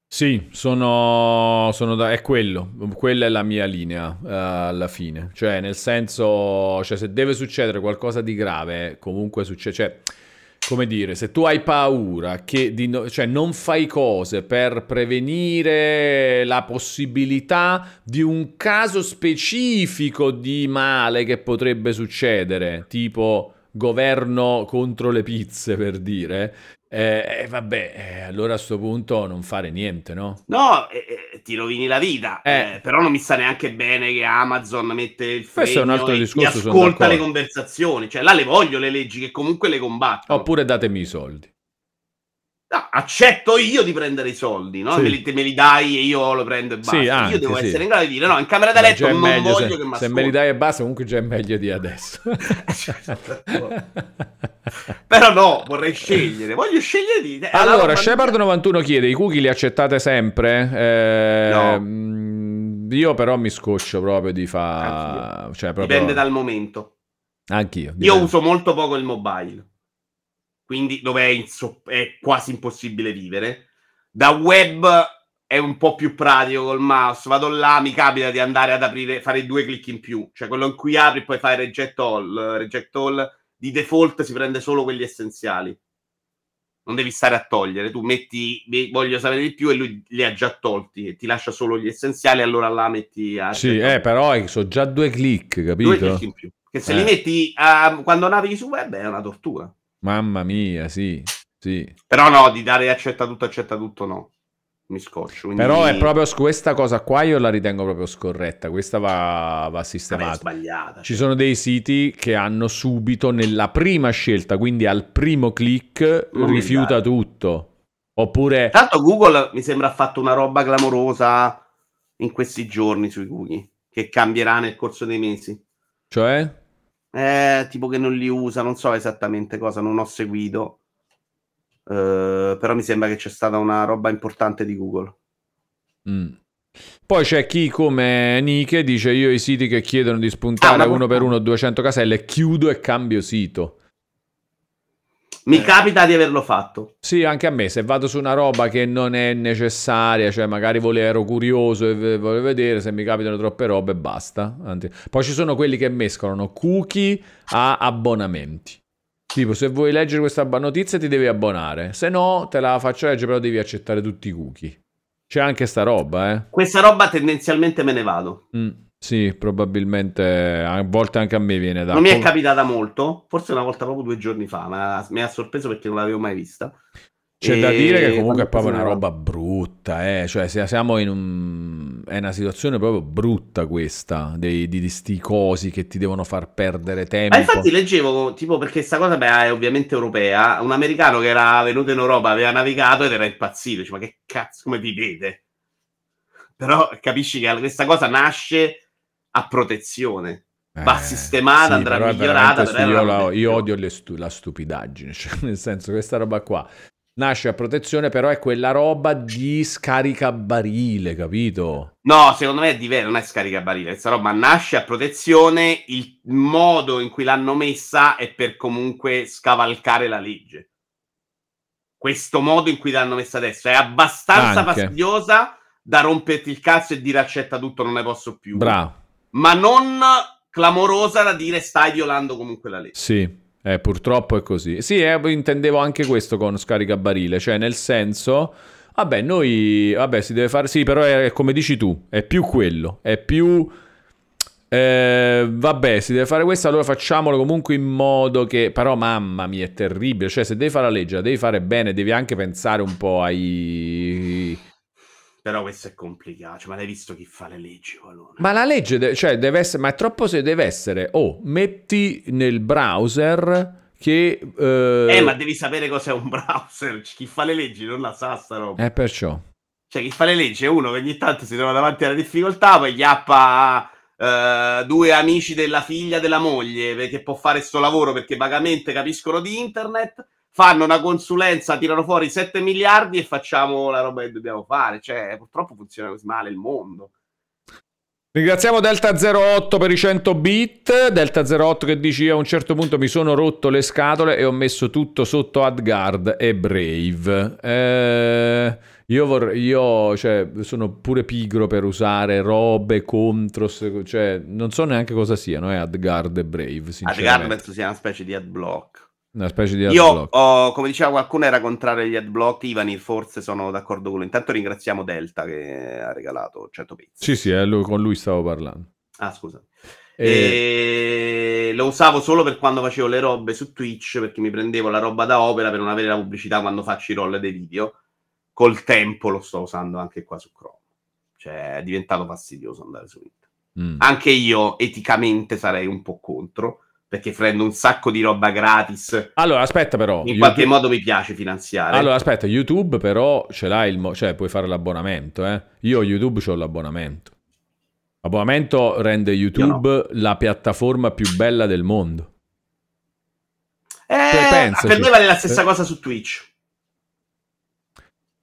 Sì, sono, sono da- è quello, quella è la mia linea eh, alla fine, cioè nel senso, cioè, se deve succedere qualcosa di grave, comunque succede, cioè, come dire, se tu hai paura che no- cioè, non fai cose per prevenire la possibilità di un caso specifico di male che potrebbe succedere, tipo governo contro le pizze per dire, eh, eh, vabbè, eh, allora a sto punto non fare niente, no? No, eh, eh, ti rovini la vita. Però non mi sta neanche bene che Amazon mette il Questo è un altro e discorso, ascolta le conversazioni. Cioè, là le voglio le leggi che comunque le combattono. Oppure datemi i soldi. No, accetto io di prendere i soldi, no? Sì. Me, li, te me li dai e io lo prendo e basta. Sì, anche, io devo sì. essere in grado di dire no, in camera da letto non meglio voglio se, che mi se me li dai e basta, comunque già è meglio di adesso. [laughs] [laughs] Però no, vorrei scegliere. Voglio scegliere di... Allora, roba- Shepard91 chiede: i cookie li accettate sempre? Eh, No. mm, Io però mi scoccio proprio di fare. Cioè, proprio... Dipende dal momento. Anch'io. Io dipende. uso molto poco il mobile, quindi dove è, inso- è quasi impossibile vivere. Da web è un po' più pratico col mouse. Vado là, mi capita di andare ad aprire, fare due clic in più, cioè quello in cui apri e poi fai reject all. Reject all di default si prende solo quelli essenziali. Non devi stare a togliere, tu metti "Ve- voglio sapere di più e lui li ha già tolti e ti lascia solo gli essenziali, allora là metti a Sì, eh, però sono già due click, capito? due clic in più. Che se Eh. li metti a- quando navighi su web è una tortura. Mamma mia, sì, sì. Però no, di dare accetta tutto, accetta tutto no. Mi scoccio. quindi- Però è proprio questa cosa qua io la ritengo proprio scorretta. Questa va, va sistemata. sbagliata. Ci sono dei siti che hanno subito nella prima scelta, quindi al primo click, Non rifiuta tutto. Oppure Tanto Google mi sembra ha fatto una roba clamorosa in questi giorni sui cookie, che cambierà nel corso dei mesi. Cioè? Eh, tipo che non li usa, non so esattamente cosa, non ho seguito. Eh, però mi sembra che c'è stata una roba importante di Google. Mm. Poi c'è chi come Nike dice io i siti che chiedono di spuntare Ah, uno per uno 200 caselle chiudo e cambio sito. Mi Eh. capita di averlo fatto. Sì, anche a me, se vado su una roba che non è necessaria, cioè magari volevo, ero curioso e volevo vedere, se mi capitano troppe robe, basta. Poi ci sono quelli che mescolano cookie a abbonamenti. Tipo, se vuoi leggere questa notizia ti devi abbonare, se no te la faccio leggere, però devi accettare tutti i cookie. C'è anche sta roba, eh. Questa roba tendenzialmente me ne vado. Mm, sì, probabilmente a volte anche a me viene da... Non mi è capitata molto, forse una volta proprio due giorni fa, ma mi ha sorpreso perché non l'avevo mai vista. C'è da E dire che comunque è proprio una roba brutta, eh. Cioè, siamo in un... è una situazione proprio brutta questa, dei, di, di sti cosi che ti devono far perdere tempo. Ma infatti leggevo, tipo, perché questa cosa beh, è ovviamente europea, un americano che era venuto in Europa, aveva navigato ed era impazzito, dice, ma che cazzo, come vi vede? Però capisci che questa cosa nasce a protezione. va sistemata, andrà però è migliorata, però io, la, io odio stu- la stupidaggine, [laughs] cioè, nel senso questa roba qua nasce a protezione, però è quella roba di scaricabarile, capito? No, secondo me è diverso, non è scaricabarile. Questa roba nasce a protezione, il modo in cui l'hanno messa è per comunque scavalcare la legge. Questo modo in cui l'hanno messa adesso è abbastanza Anche. fastidiosa da romperti il cazzo e dire accetta tutto, non ne posso più. Bravo, Ma non clamorosa da dire stai violando comunque la legge. sì, eh, purtroppo è così. Sì, eh, intendevo anche questo con scaricabarile, cioè nel senso... Vabbè, noi, vabbè, si deve fare, sì, però è come dici tu, è più quello, è più, eh, vabbè, si deve fare questo, allora facciamolo comunque in modo che, però mamma mia, è terribile, cioè se devi fare la legge, la devi fare bene, devi anche pensare un po' ai... Però questo è complicato. Cioè, ma l'hai visto chi fa le leggi? Valone? Ma la legge, de- cioè, deve essere, ma è troppo se deve essere, oh, metti nel browser che... eh, Eh, ma devi sapere cos'è un [laughs] browser. Chi fa le leggi non la sa sta roba. eh, perciò. Cioè, chi fa le leggi è uno che ogni tanto si trova davanti alla difficoltà, poi chiappa eh, due amici della figlia della moglie perché può fare sto lavoro perché vagamente capiscono di internet, fanno una consulenza, tirano fuori 7 miliardi e facciamo la roba che dobbiamo fare. Cioè, purtroppo funziona così male il mondo. Ringraziamo Delta08 per i 100 bit. Delta08 che dici a un certo punto mi sono rotto le scatole e ho messo tutto sotto AdGuard e Brave. Eh, io, vorrei, io cioè, sono pure pigro per usare robe contro, cioè, non so neanche cosa siano eh, AdGuard e Brave. AdGuard penso sia una specie di adblock. Una specie di Io, ho, come diceva qualcuno, era contrario agli adblock. Ivani, forse sono d'accordo con lui. Intanto ringraziamo Delta che ha regalato 100 pezzi. Sì, sì, è lui- con lui stavo parlando. Ah, scusa. E- E... Lo usavo solo per quando facevo le robe su Twitch, perché mi prendevo la roba da opera per non avere la pubblicità quando faccio i roll dei video. Col tempo lo sto usando anche qua su Chrome. Cioè, è diventato fastidioso andare su internet. Mm. Anche io, eticamente, sarei un po' contro, perché prendo un sacco di roba gratis. Allora, aspetta però. In qualche YouTube- modo mi piace finanziare. Allora, aspetta, YouTube però ce l'hai il mo- cioè puoi fare l'abbonamento, eh. Io YouTube ho l'abbonamento. L'abbonamento rende YouTube la piattaforma più bella del mondo. eh, pensaci. per me vale la stessa Eh. cosa su Twitch.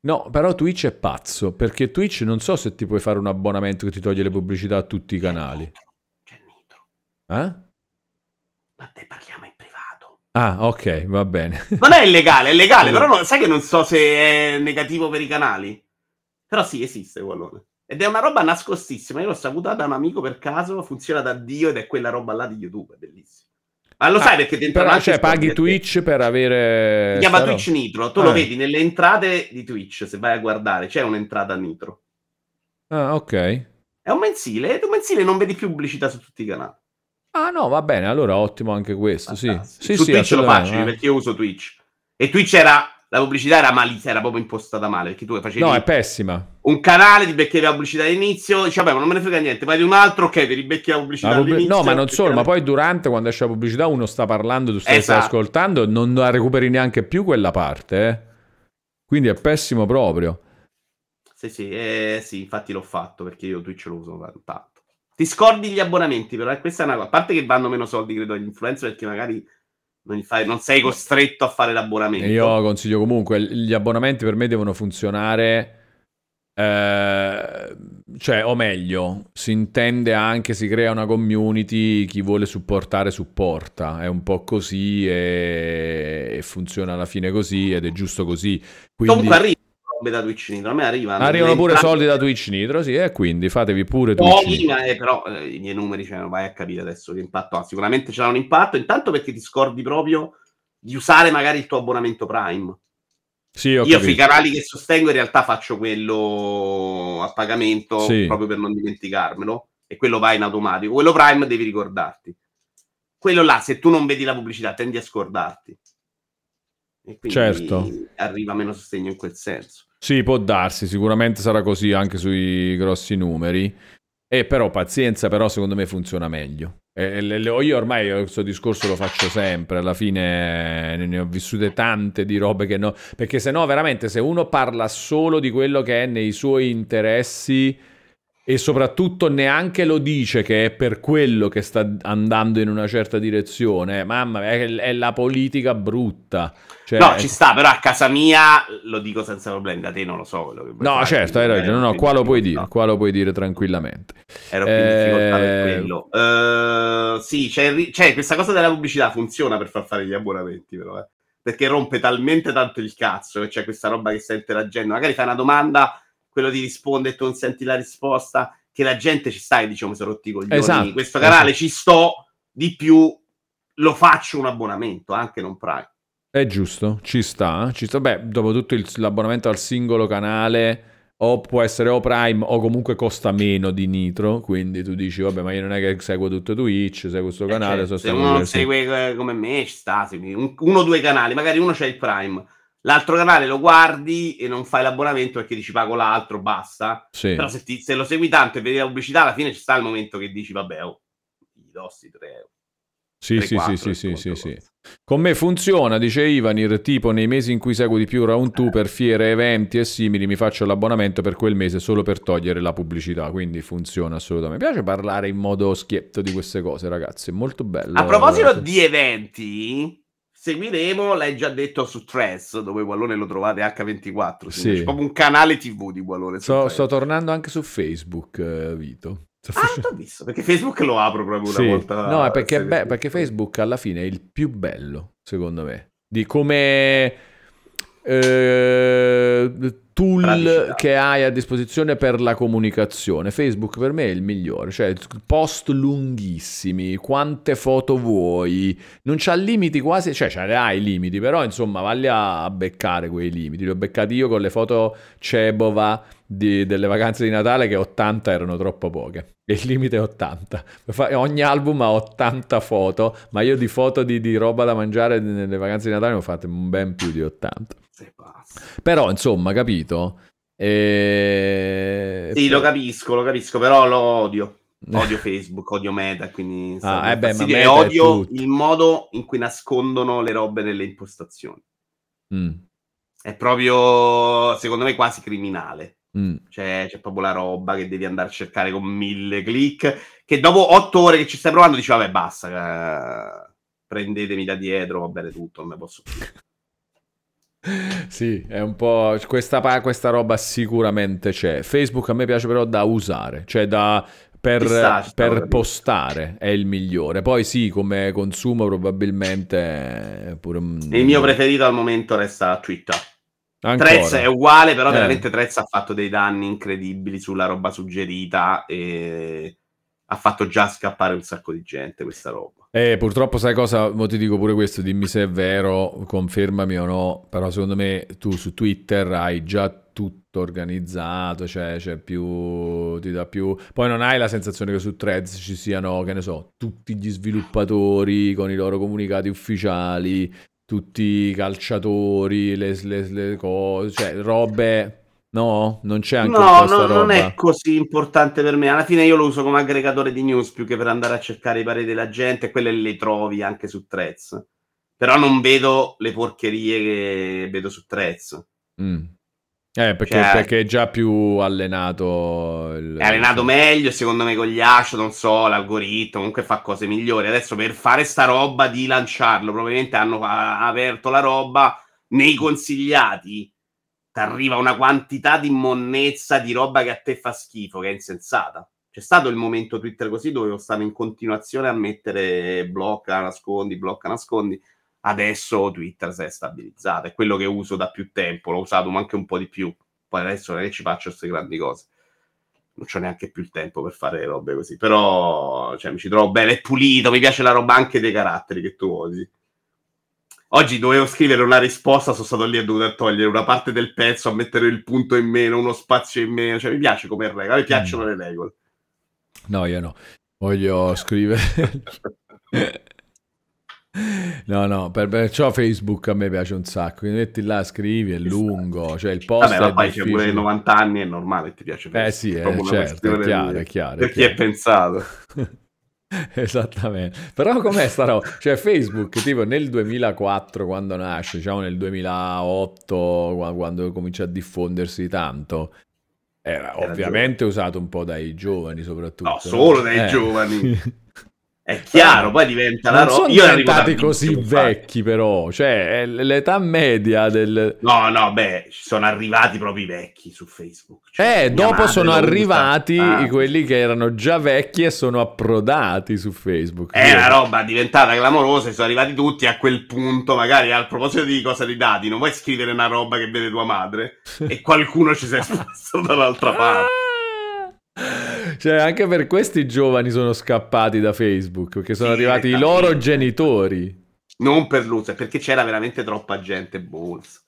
No, però Twitch è pazzo, perché Twitch non so se ti puoi fare un abbonamento che ti toglie le pubblicità a tutti i canali. C'è Nitro. Eh? Ma te parliamo in privato. Ah, ok, va bene. [laughs] Non è illegale, è legale, però non- sai che non so se è negativo per i canali. Però sì, esiste quello. Ed è una roba nascostissima. Io l'ho saputa da un amico per caso, funziona da Dio ed è quella roba là di YouTube, è bellissimo. Ma lo sai perché dentro Però, cioè, paghi Twitch per avere... Si chiama sta Twitch. Nitro. Tu lo Eh. vedi nelle entrate di Twitch, se vai a guardare, c'è un'entrata Nitro. Ah, ok. È un mensile, e un mensile non vedi più pubblicità su tutti i canali. Ah, no, va bene, allora ottimo anche questo, sì. Sì, su sì, Twitch lo faccio eh. perché io uso Twitch. E Twitch era la pubblicità era malissima, era proprio impostata male. Perché tu facevi No, è pessima. un canale, ti becchi la pubblicità all'inizio, dici vabbè, ma non me ne frega niente, vai di un altro, ok, ti ribecchi la pubblicità La pubblic- all'inizio. no, ma non solo, ma poi durante, quando esce la pubblicità, uno sta parlando, tu stai, stai Esatto. ascoltando, non la recuperi neanche più quella parte, eh. Quindi è pessimo proprio. Sì, sì, eh, sì, infatti l'ho fatto perché io Twitch lo uso tanto. Ti scordi gli abbonamenti, però, eh, questa è una cosa. A parte che vanno meno soldi, credo, agli influencer perché magari non, fai- non sei costretto a fare l'abbonamento. Io consiglio comunque, gli abbonamenti per me devono funzionare, eh, cioè, o meglio, si intende anche, si crea una community, chi vuole supportare supporta, è un po' così e, e funziona alla fine così ed è giusto così. Quindi Comunque robe da Twitch Nitro, a me arrivano. arrivano pure entrate- soldi da Twitch Nitro, sì, e quindi fatevi pure Twitch Pochi, Nitro. ma eh, però eh, i miei numeri, cioè, vai a capire adesso che impatto ha. Sicuramente c'era un impatto, intanto perché ti scordi proprio di usare magari il tuo abbonamento Prime. Sì, Io sui capito. canali che sostengo in realtà faccio quello a pagamento Sì. proprio per non dimenticarmelo e quello va in automatico. Quello Prime devi ricordarti. Quello là, se tu non vedi la pubblicità, tendi a scordarti. E quindi Certo. arriva meno sostegno in quel senso. Sì, può darsi, sicuramente sarà così anche sui grossi numeri. E però pazienza, però secondo me funziona meglio. E le- le- io ormai questo discorso lo faccio sempre, alla fine ne ho vissute tante di robe che no, perché se no veramente se uno parla solo di quello che è nei suoi interessi e soprattutto neanche lo dice che è per quello che sta andando in una certa direzione, mamma, è, è la politica brutta. Cioè, no, ci sta, però a casa mia lo dico senza problemi, da te non lo so. No, fare, certo, hai ragione. No, no, qua lo puoi dire, difficoltà. qua lo puoi dire tranquillamente. Ero più in difficoltà Eh, per quello. Eh, sì, c'è, c'è questa cosa della pubblicità funziona per far fare gli abbonamenti, però, eh. perché rompe talmente tanto il cazzo, che c'è questa roba che sta interagendo. Magari fai una domanda, quello ti risponde e tu non senti la risposta, che la gente ci sta e dice come sono rotti i coglioni. Esatto, Questo canale esatto. ci sto, di più lo faccio un abbonamento, anche non Prime. È giusto, ci sta, ci sta. Beh, dopo tutto il- l'abbonamento al singolo canale o può essere o Prime o comunque costa meno di Nitro, quindi tu dici vabbè, ma io non è che seguo tutto Twitch, seguo questo canale, Eh, certo, se uno non segue eh, come me, ci sta, segui un- uno o due canali, magari uno c'è il Prime, l'altro canale lo guardi e non fai l'abbonamento perché dici pago l'altro, basta. Sì. Però se, ti- se lo segui tanto e vedi la pubblicità, alla fine ci sta il momento che dici vabbè, oh, gli dossi 3 euro. Sì, tre, sì, quattro, sì, sì, sì, sì. Con me funziona, dice Ivanir, tipo nei mesi in cui seguo di più Round 2 per fiere, eventi e simili, mi faccio l'abbonamento per quel mese solo per togliere la pubblicità, quindi funziona assolutamente. Mi piace parlare in modo schietto di queste cose, ragazzi, è molto bello. A proposito di eventi, seguiremo, l'hai già detto su Tress, dove Wallone lo trovate H24. Sì. C'è proprio un canale TV di Wallone. su Sto, tornando anche su Facebook, eh, Vito. Ah, t'ho visto, perché Facebook lo apro proprio una Sì. volta. No, è perché, beh, perché Facebook alla fine è il più bello, secondo me, di come eh, tool Praticità. che hai a disposizione per la comunicazione. Facebook per me è il migliore, cioè post lunghissimi, quante foto vuoi, non c'ha limiti quasi, cioè ce ne hai i limiti, però insomma valli a, beccare quei limiti. Li ho beccati io con le foto Cebova di- delle vacanze di Natale che 80 erano troppo poche. Il limite è 80. Fa- Ogni album ha 80 foto, ma io di foto di, di roba da mangiare nelle vacanze di Natale ne ho fatte ben più di 80. Sei pazzo. Però, insomma, capito? E... Sì, lo capisco, lo capisco, però lo odio. Odio Facebook, odio Meta, quindi Ah, eh beh, ma Meta odio il modo in cui nascondono le robe nelle impostazioni. Mm, È proprio, secondo me, quasi criminale. mm. C'è, c'è proprio la roba che devi andare a cercare con mille click. Che dopo otto ore che ci stai provando, dici, vabbè, basta. eh, prendetemi da dietro, va bene tutto, non ne posso più. Sì, è un po'. Questa, questa roba sicuramente c'è. Facebook a me piace però da usare, cioè da. Per, sta, per postare è il migliore. Poi sì, come consumo probabilmente pure. Il mio preferito al momento resta Twitter. Ancora. Threads è uguale, però Eh. veramente Threads ha fatto dei danni incredibili sulla roba suggerita e ha fatto già scappare un sacco di gente questa roba. Eh, purtroppo sai cosa? Mo ti dico pure questo, dimmi se è vero, confermami o no, però secondo me tu su Twitter hai già tutto organizzato, cioè c'è più, ti dà più... Poi non hai la sensazione che su Threads ci siano, che ne so, tutti gli sviluppatori con i loro comunicati ufficiali, tutti i calciatori, le, le- le cose, cioè robe... No? Non c'è anche No, no, non è così importante per me. Alla fine io lo uso come aggregatore di news più che per andare a cercare i pareri della gente, quelle le trovi anche su Threads. Però non vedo le porcherie che vedo su Threads. Mm. Eh, perché, Cioè- perché è già più allenato. il- È allenato meglio, secondo me, con gli hash, non so, l'algoritmo, comunque fa cose migliori. Adesso per fare sta roba di lanciarlo, probabilmente hanno fa- aperto la roba nei consigliati. Ti arriva una quantità di monnezza di roba che a te fa schifo, che è insensata. C'è stato il momento Twitter così dove stanno in continuazione a mettere blocca, nascondi, blocca, nascondi. Adesso Twitter si è stabilizzato, è quello che uso da più tempo, l'ho usato anche un po' di più. Poi adesso non ci faccio queste grandi cose non c'ho neanche più il tempo per fare robe così. Però cioè, mi ci trovo bene, è pulito, mi piace la roba anche dei caratteri che tu usi. Oggi dovevo scrivere una risposta, sono stato lì e ho dovuto togliere una parte del pezzo, a mettere il punto in meno, uno spazio in meno. Cioè, mi piace come regola, mi piacciono le regole. No, io no. Voglio [laughs] scrivere. No, no, per, perciò Facebook a me piace un sacco. Ti metti là, scrivi, è lungo, cioè il post Vabbè, ma poi c'è pure difficile. 90 anni, è normale ti piace. Eh sì, è una certo, è chiaro, è chiaro. Per è chi è pensato. [laughs] [laughs] Esattamente. Però com'è sta roba? Cioè Facebook tipo nel 2004 quando nasce, diciamo nel 2008 qua- quando comincia a diffondersi tanto, era Era ovviamente usato un po' dai giovani soprattutto. No, solo dai Eh. giovani. [laughs] È chiaro, poi diventa la roba. sono Io arrivo diventati così vecchi però, cioè l'età media del... No, no, beh, sono arrivati proprio i vecchi su Facebook. Cioè, Eh, dopo sono arrivati Ah, quelli che erano già vecchi e sono approdati su Facebook. È una roba diventata clamorosa, sono arrivati tutti a quel punto, magari a proposito di cosa di dati, non vuoi scrivere una roba che vede tua madre e qualcuno ci si è [laughs] spostato dall'altra parte. Cioè, anche per questi giovani sono scappati da Facebook perché sono Sì, arrivati i loro genitori. Non per l'uso, perché c'era veramente troppa gente bolsa.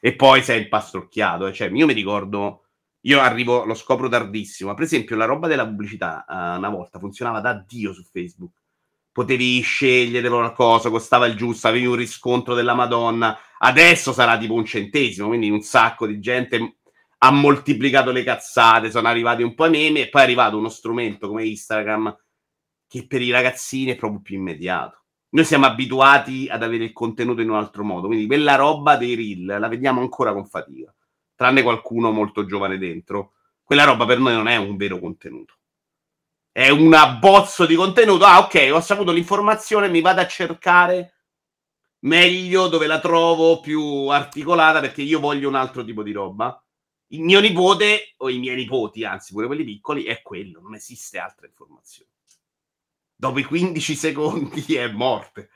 E poi sei impastrocchiato. eh. Cioè, io mi ricordo, io arrivo, lo scopro tardissimo. ma Per esempio, la roba della pubblicità eh, una volta funzionava da Dio su Facebook. Potevi scegliere qualcosa, costava il giusto, avevi un riscontro della Madonna. Adesso sarà tipo un centesimo, quindi un sacco di gente ha moltiplicato le cazzate, sono arrivati un po' i meme e poi è arrivato uno strumento come Instagram che per i ragazzini è proprio più immediato. Noi siamo abituati ad avere il contenuto in un altro modo, quindi quella roba dei reel la vediamo ancora con fatica, tranne qualcuno molto giovane dentro. Quella roba per noi non è un vero contenuto. È un abbozzo di contenuto. Ah, ok, ho saputo l'informazione, mi vado a cercare meglio dove la trovo più articolata perché io voglio un altro tipo di roba. Il mio nipote o i miei nipoti, anzi pure quelli piccoli, è quello, non esiste altra informazione. Dopo i 15 secondi [laughs] è morte.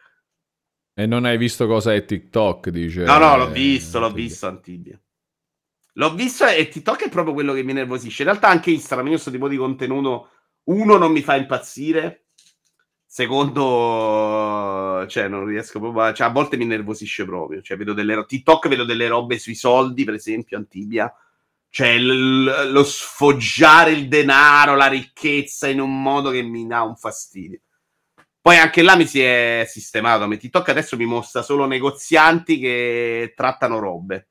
E non hai visto cosa è TikTok, dice. No, no, l'ho eh, visto, l'ho Antibia. visto Antibia. L'ho visto e TikTok è proprio quello che mi nervosisce. In realtà anche Instagram, io questo tipo di contenuto, uno, non mi fa impazzire, secondo, cioè non riesco proprio a... Cioè, a volte mi nervosisce proprio. Cioè, vedo delle... TikTok vedo delle robe sui soldi, per esempio, Antibia. Cioè, l- lo sfoggiare il denaro, la ricchezza in un modo che mi dà un fastidio. Poi anche là mi si è sistemato. ma TikTok adesso mi mostra solo negozianti che trattano robe.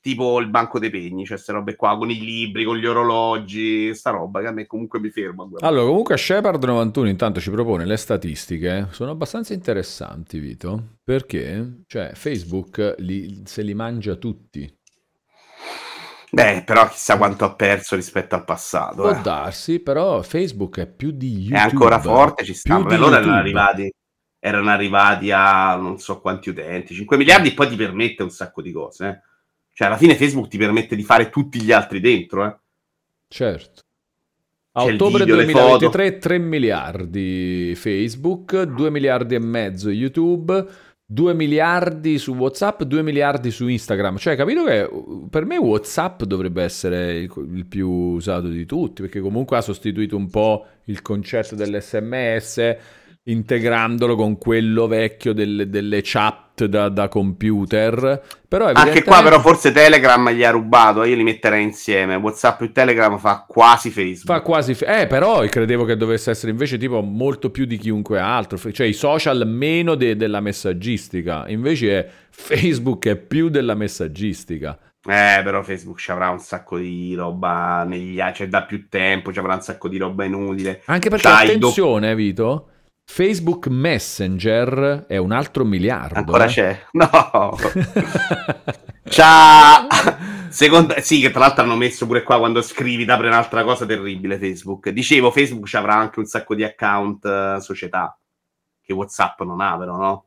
Tipo il banco dei pegni, cioè queste robe qua, con i libri, con gli orologi, sta roba che a me comunque mi ferma. Allora, comunque Shepard91 intanto ci propone le statistiche, sono abbastanza interessanti, Vito, perché cioè, Facebook li- se li mangia tutti. Beh, però chissà quanto ha perso rispetto al passato. Può eh. darsi, però Facebook è più di È YouTube. ancora forte, ci sta. Allora erano arrivati, erano arrivati a non so quanti utenti, 5 miliardi, poi ti permette un sacco di cose. eh. Cioè, alla fine Facebook ti permette di fare tutti gli altri dentro. Eh. Certo. A C'è ottobre video, le 2023 3 miliardi Facebook, 2 miliardi e mezzo YouTube, 2 miliardi su WhatsApp, 2 miliardi su Instagram. Cioè, capito che uh, per me WhatsApp dovrebbe essere il, il più usato di tutti, perché comunque ha sostituito un po' il concetto dell'SMS, integrandolo con quello vecchio delle, delle chat da, da computer. Però Anche qua, evidentemente- però, forse Telegram gli ha rubato. Io li metterei insieme. WhatsApp e Telegram fa quasi Facebook. Fa quasi. fe- Eh, però credevo che dovesse essere invece tipo molto più di chiunque altro. Cioè, i social meno de- della messaggistica. Invece è Facebook è più della messaggistica. Eh, però Facebook ci avrà un sacco di roba negli anni, cioè da più tempo, ci avrà un sacco di roba inutile. Anche perché, do- attenzione, Vito. Facebook Messenger è un altro miliardo. Ancora eh. c'è? No. [laughs] C'ha... Secondo... Sì, che tra l'altro hanno messo pure qua quando scrivi, apre un'altra cosa terribile Facebook. Dicevo, Facebook ci avrà anche un sacco di account eh, società, che WhatsApp non ha, però, no?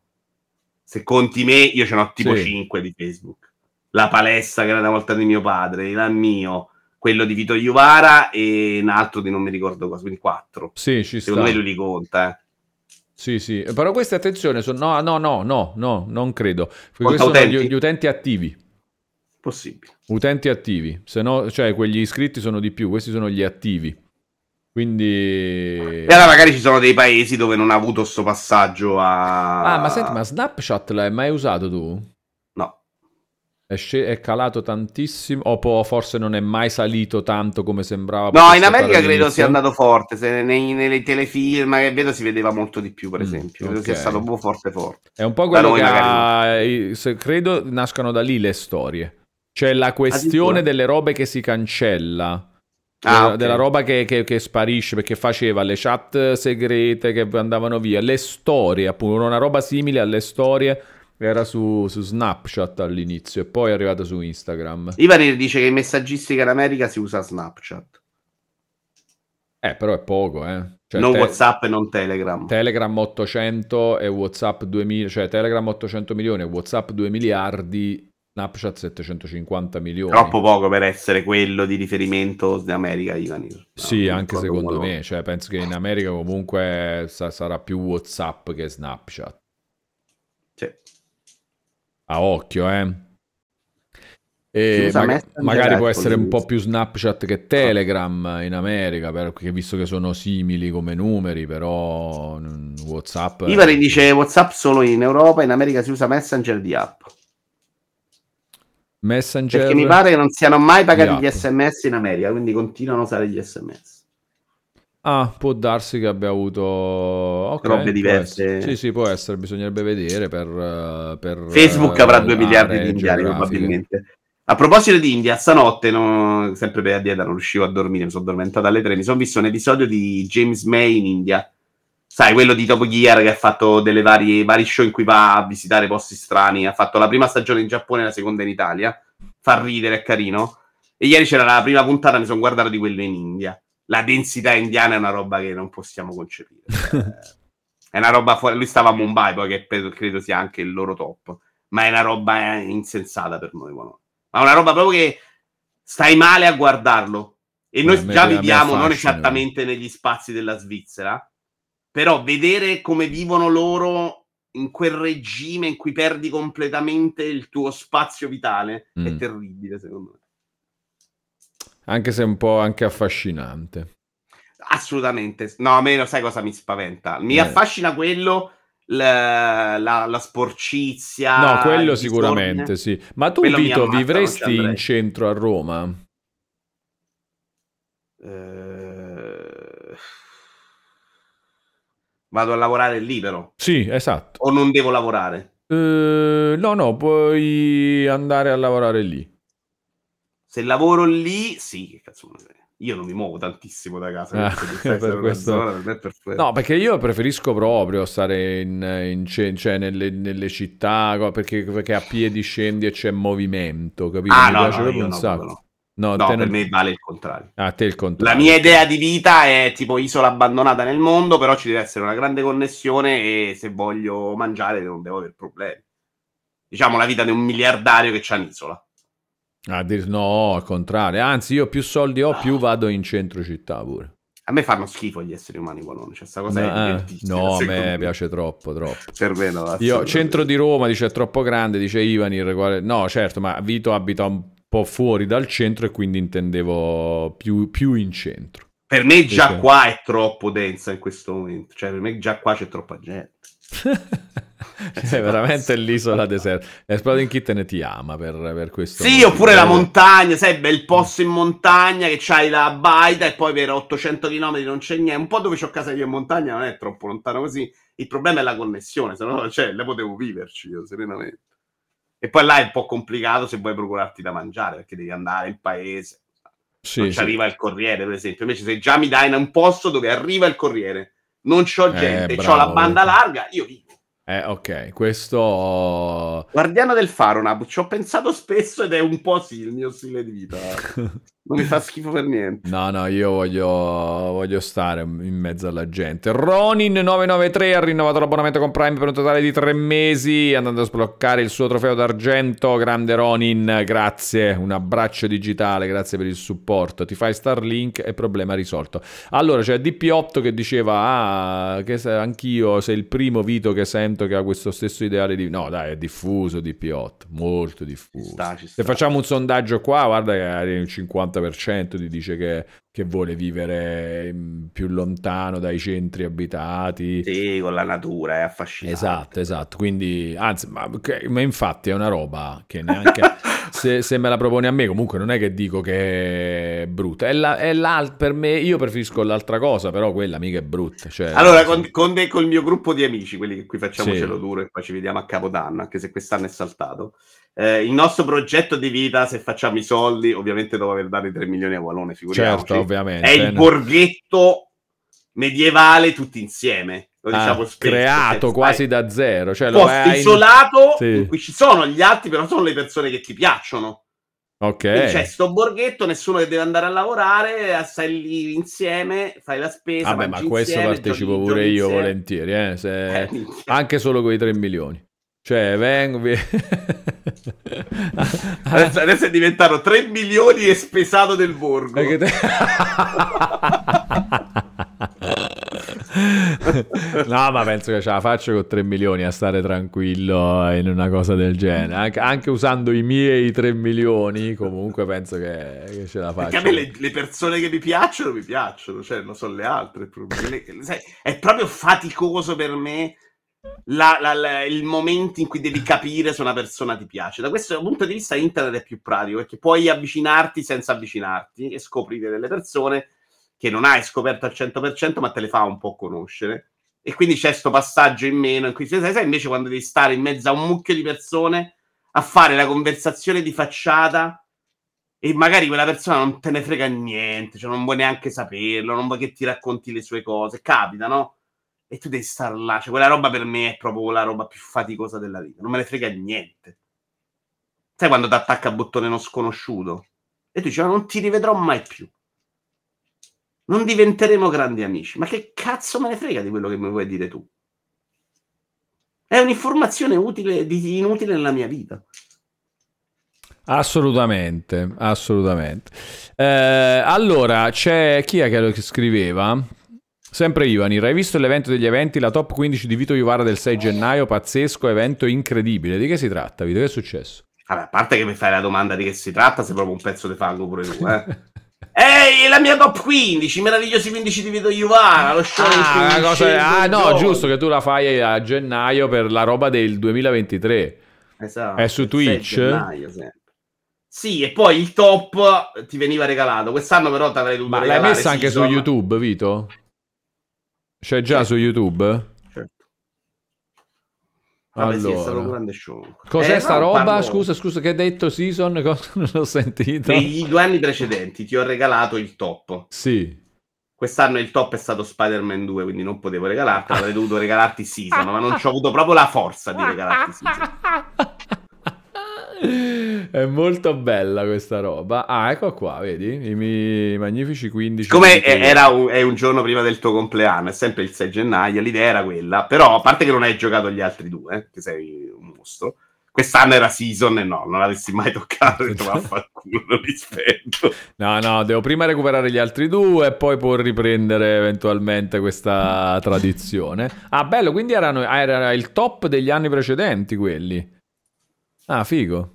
Se conti me, io ce n'ho tipo Sì. 5 di Facebook. La palestra che era una volta di mio padre, il mio, quello di Vito Iuvara e un altro di non mi ricordo cosa, quindi 4. Sì, ci sta. Secondo me lui li conta, eh. Sì, sì. Però queste, attenzione, sono... No, no, no, no, no, non credo. Questi sono gli, utenti? gli utenti attivi. Possibile. Utenti attivi, se no, cioè quelli iscritti sono di più, questi sono gli attivi. Quindi... E allora magari ci sono dei paesi dove non ha avuto sto passaggio a... Ah, ma senti, ma Snapchat l'hai mai usato tu? È, sce- è calato tantissimo o po- forse non è mai salito tanto come sembrava? No, in America credo sia andato forte. Se nei, nei telefilm che vedo si vedeva molto di più, per Mm, esempio. Credo ok. sia stato proprio forte forte. È un po' quello che ha... Credo nascano da lì le storie. Cioè la questione delle robe che si cancella. Ah, della, ok. della roba che, che- che sparisce perché faceva le chat segrete che andavano via, le storie, appunto, una roba simile alle storie era su, su Snapchat all'inizio e poi è arrivata su Instagram. Ivanir dice che in messaggistica in America si usa Snapchat. Eh, però è poco, eh. Cioè, non te- WhatsApp e non Telegram. Telegram 800 e WhatsApp 2000, cioè Telegram 800 milioni e WhatsApp 2 miliardi, Snapchat 750 milioni. Troppo poco per essere quello di riferimento in America, Ivanir. Sì, No, anche non secondo me, cioè penso che in America comunque sa- sarà più WhatsApp che Snapchat. A occhio, eh. E Messenger magari può essere un po' più Snapchat che Telegram in America, perché visto che sono simili come numeri, però WhatsApp... è- Ivanir dice WhatsApp solo in Europa, in America si usa Messenger di app. Messenger... Perché mi pare che non siano mai pagati gli sms in America, quindi continuano a usare gli sms. Ah, può darsi che abbia avuto... ok, Robe diverse. Sì, sì, può essere, bisognerebbe vedere per... eh, per Facebook eh, avrà 2 miliardi di indiani probabilmente. A proposito di India, stanotte, no, sempre per la dieta, non riuscivo a dormire, mi sono addormentato alle 3. Mi sono visto un episodio di James May in India. Sai, quello di Top Gear che ha fatto delle varie, vari show in cui va a visitare posti strani. Ha fatto la prima stagione in Giappone e la seconda in Italia. Fa ridere, è carino. E ieri c'era la prima puntata, mi sono guardato di quello in India. La densità indiana è una roba che non possiamo concepire. Cioè, [laughs] è una roba fuori. Lui stava a Mumbai, poi che credo sia anche il loro top. Ma è una roba eh, insensata per noi. qua. Ma una roba proprio che stai male a guardarlo. E noi A me- già viviamo non esattamente negli spazi della Svizzera, però vedere come vivono loro in quel regime in cui perdi completamente il tuo spazio vitale è Mm. terribile, secondo me. Anche se un po' anche affascinante. Assolutamente. No, a me lo sai cosa mi spaventa? Mi Eh. affascina quello, la, la- la sporcizia. No, quello sicuramente sì. Ma tu, Quello Vito, ammazza, vivresti in centro a Roma? Eh, Vado a lavorare libero Sì, esatto. o non devo lavorare? Eh, no, no, puoi andare a lavorare lì. Se lavoro lì, sì, che cazzo ne frega. Io non mi muovo tantissimo da casa. Ah, [laughs] per questo- mezz'ora, per perfetto. No, perché io preferisco proprio stare in, in ce- cioè nelle, nelle città, perché, perché a piedi scendi e c'è movimento, capito? ah, Mi no, piace no, proprio io un no, sacco. no. No, per non- me vale il contrario. A te il La contrario. mia idea di vita è tipo isola abbandonata nel mondo, però ci deve essere una grande connessione e se voglio mangiare non devo avere problemi. Diciamo la vita di un miliardario che c'ha un'isola. Ah, dir- no, al contrario. Anzi, io più soldi ho, più vado in centro città pure. A me fanno schifo gli esseri umani qualunque, cioè sta cosa è No, eh, no, a me piace troppo, troppo. Per me no, Io, centro di Roma, dice è troppo grande, dice Ivanir. quale- No, certo, ma Vito abita un po' fuori dal centro e quindi intendevo più, più in centro. Per me già Perché? qua è troppo densa in questo momento, cioè per me già qua c'è troppa gente. [laughs] Cioè, veramente l'isola deserta. Exploding Kitten ti ama per, per questo. Sì, motivo. oppure la montagna, sai, bel posto in montagna che c'hai la baita e poi per 800 km non c'è niente. Un po' dove c'ho casa io in montagna non è troppo lontano così. Il problema è la connessione, se no, cioè, le potevo viverci io serenamente. E poi là è un po' complicato se vuoi procurarti da mangiare, perché devi andare in paese. Sì, non ci sì. arriva il corriere, per esempio. Invece se già mi dai in un posto dove arriva il corriere, non c'ho Eh, gente, bravo, c'ho la banda larga, io vivo. Eh, ok, questo... Guardiano del faro, Nab, ci ho pensato spesso ed è un po' sì il mio stile di vita. [laughs] Non mi fa schifo per niente. No, no, io voglio, voglio stare in mezzo alla gente. Ronin993 ha rinnovato l'abbonamento con Prime per un totale di tre mesi, andando a sbloccare il suo trofeo d'argento. Grande Ronin, grazie. Un abbraccio digitale, grazie per il supporto. Ti fai Starlink e problema risolto. Allora, c'è DP8 che diceva, ah, che se- anch'io sei il primo Vito che sento che ha questo stesso ideale di... No, dai, è diffuso DP8, molto Ci diffuso. sta, ci Se sta. facciamo un sondaggio qua, guarda che il 50% ti dice che, che vuole vivere mm, più lontano dai centri abitati. Sì, con la natura, è affascinante. Esatto, esatto. Quindi, anzi, ma, ma infatti è una roba che neanche [laughs] se, se me la proponi a me, comunque non è che dico che è brutta. È la, è l'al- per me, io preferisco l'altra cosa, però quella mica è brutta. Cioè, Allora, con, con, de- col mio gruppo di amici, quelli che qui facciamo Sì. cielo duro e poi ci vediamo a Capodanno, anche se quest'anno è saltato. Eh, il nostro progetto di vita, se facciamo i soldi, ovviamente dopo aver dato i 3 milioni a Wallone, figuriamoci, certo, ovviamente. è il borghetto medievale tutti insieme. Lo Ah, diciamo spesso. creato cioè, quasi da zero. Cioè, lo in- isolato Sì. in cui ci sono gli altri, però sono le persone che ti piacciono. Ok. Quindi c'è sto borghetto, nessuno che deve andare a lavorare, stai lì insieme, fai la spesa. Vabbè, ma questo insieme, partecipo pure io insieme. volentieri, eh, se- Eh, anche solo con i 3 milioni. Cioè, vengo... [laughs] Adesso, adesso è diventato 3 milioni e spesato del borgo. Te- [laughs] no, ma penso che ce la faccio con 3 milioni a stare tranquillo in una cosa del genere. Anche, anche usando i miei 3 milioni, comunque penso che, che ce la faccio. Perché a me le, le persone che mi piacciono, mi piacciono, cioè non sono le altre. problema. Le- sai, è proprio faticoso per me la- la- la- il momento in cui devi capire se una persona ti piace. Da questo punto di vista, internet è più pratico perché puoi avvicinarti senza avvicinarti e scoprire delle persone che non hai scoperto al 100%, ma te le fa un po' conoscere. E quindi c'è questo passaggio in meno in cui sai, sai invece quando devi stare in mezzo a un mucchio di persone a fare la conversazione di facciata e magari quella persona non te ne frega niente, cioè non vuoi neanche saperlo, non vuoi che ti racconti le sue cose, capita, no? E tu devi star là, cioè quella roba per me è proprio la roba più faticosa della vita, non me ne frega niente. Sai quando ti attacca a bottone uno sconosciuto? E tu dici, "Ma non ti rivedrò mai più. Non diventeremo grandi amici. Ma che cazzo me ne frega di quello che mi vuoi dire tu? È un'informazione utile, inutile nella mia vita. Assolutamente, assolutamente. Eh, allora, c'è chi è che lo scriveva? Sempre Ivanir, hai visto l'evento degli eventi, la top 15 di Vito Iuvara del 6 gennaio? Pazzesco, evento incredibile. Di che si tratta, Vito? Che è successo? Vabbè, a parte che mi fai la domanda di che si tratta, sei proprio un pezzo di fango pure tu, eh. [laughs] Ehi, la mia top 15, meravigliosi 15 di Vito Iuvara, lo show Ah, una cosa- 15 ah, no, giorni. giusto che tu la fai a gennaio per la roba del 2023. Esatto, È su Twitch? 6 gennaio, sempre. Sì, e poi il top ti veniva regalato. Quest'anno però ti avrei dovuto Ma l'hai regalare messa anche su Season. YouTube, Vito? C'è già su YouTube? Certo. Vabbè, sì, è stato un grande show. Cos'è Eh, sta roba? parlo- Scusa, scusa, che hai detto Season? [laughs] Cosa non l'ho sentito? Negli due anni precedenti ti ho regalato il top. Sì. Quest'anno il top è stato Spider-Man 2, quindi non potevo regalarti, avrei dovuto regalarti Season, [laughs] ma non ci ho avuto proprio la forza di regalarti Season. [laughs] È molto bella questa roba. Ah, ecco qua, vedi? I miei magnifici 15. Siccome di Vito. era un, è un giorno prima del tuo compleanno, è sempre il 6 gennaio, l'idea era quella, però a parte che non hai giocato gli altri due, eh, che sei un mostro, quest'anno era season e no, non l'avessi mai toccato, ho detto [laughs] vaffanculo, non rispetto. No, no, devo prima recuperare gli altri due e poi può riprendere eventualmente questa tradizione. Ah, bello, quindi erano, era il top degli anni precedenti quelli. Ah, figo.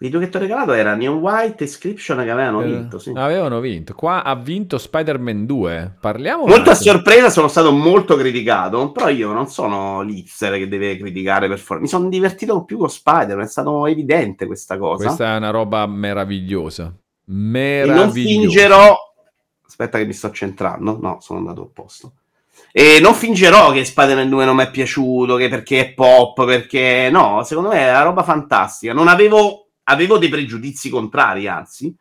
I due che ti ho regalato era Neon White e Scription che avevano Eh, vinto, sì. Avevano vinto. Qua ha vinto Spider-Man 2. Parliamo Molto a sorpresa sono stato molto criticato, però io non sono l'Itzer che deve criticare per forza. Mi sono divertito più con Spider-Man, è stato evidente questa cosa. Questa è una roba meravigliosa. E non Meravigliosa. fingerò. Aspetta, che mi sto centrando. No, sono andato opposto. E non fingerò che Spider-Man 2 non mi è piaciuto, che perché è pop, perché no, secondo me è una roba fantastica. Non avevo, avevo dei pregiudizi contrari, anzi,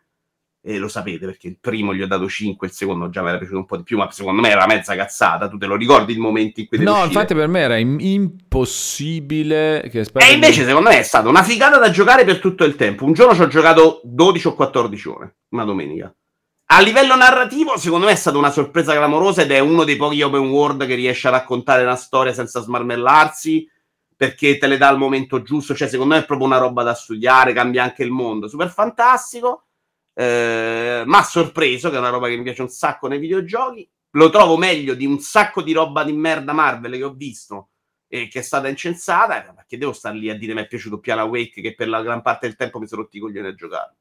e lo sapete perché il primo gli ho dato 5, il secondo già mi era piaciuto un po' di più, ma secondo me era mezza cazzata. Tu te lo ricordi il momento in cui No, uscire? infatti per me era im- impossibile che E invece, secondo me, è stata una figata da giocare per tutto il tempo. Un giorno ci ho giocato 12 o 14 ore, una domenica. A livello narrativo, secondo me è stata una sorpresa clamorosa ed è uno dei pochi open world che riesce a raccontare una storia senza smarmellarsi perché te le dà al momento giusto. Cioè, secondo me è proprio una roba da studiare, cambia anche il mondo. Super fantastico, eh, ma sorpreso, che è una roba che mi piace un sacco nei videogiochi. Lo trovo meglio di un sacco di roba di merda Marvel che ho visto e che è stata incensata. eh, Perché devo star lì a dire mi è piaciuto più Alan Wake che per la gran parte del tempo mi sono rotti i coglioni a giocare.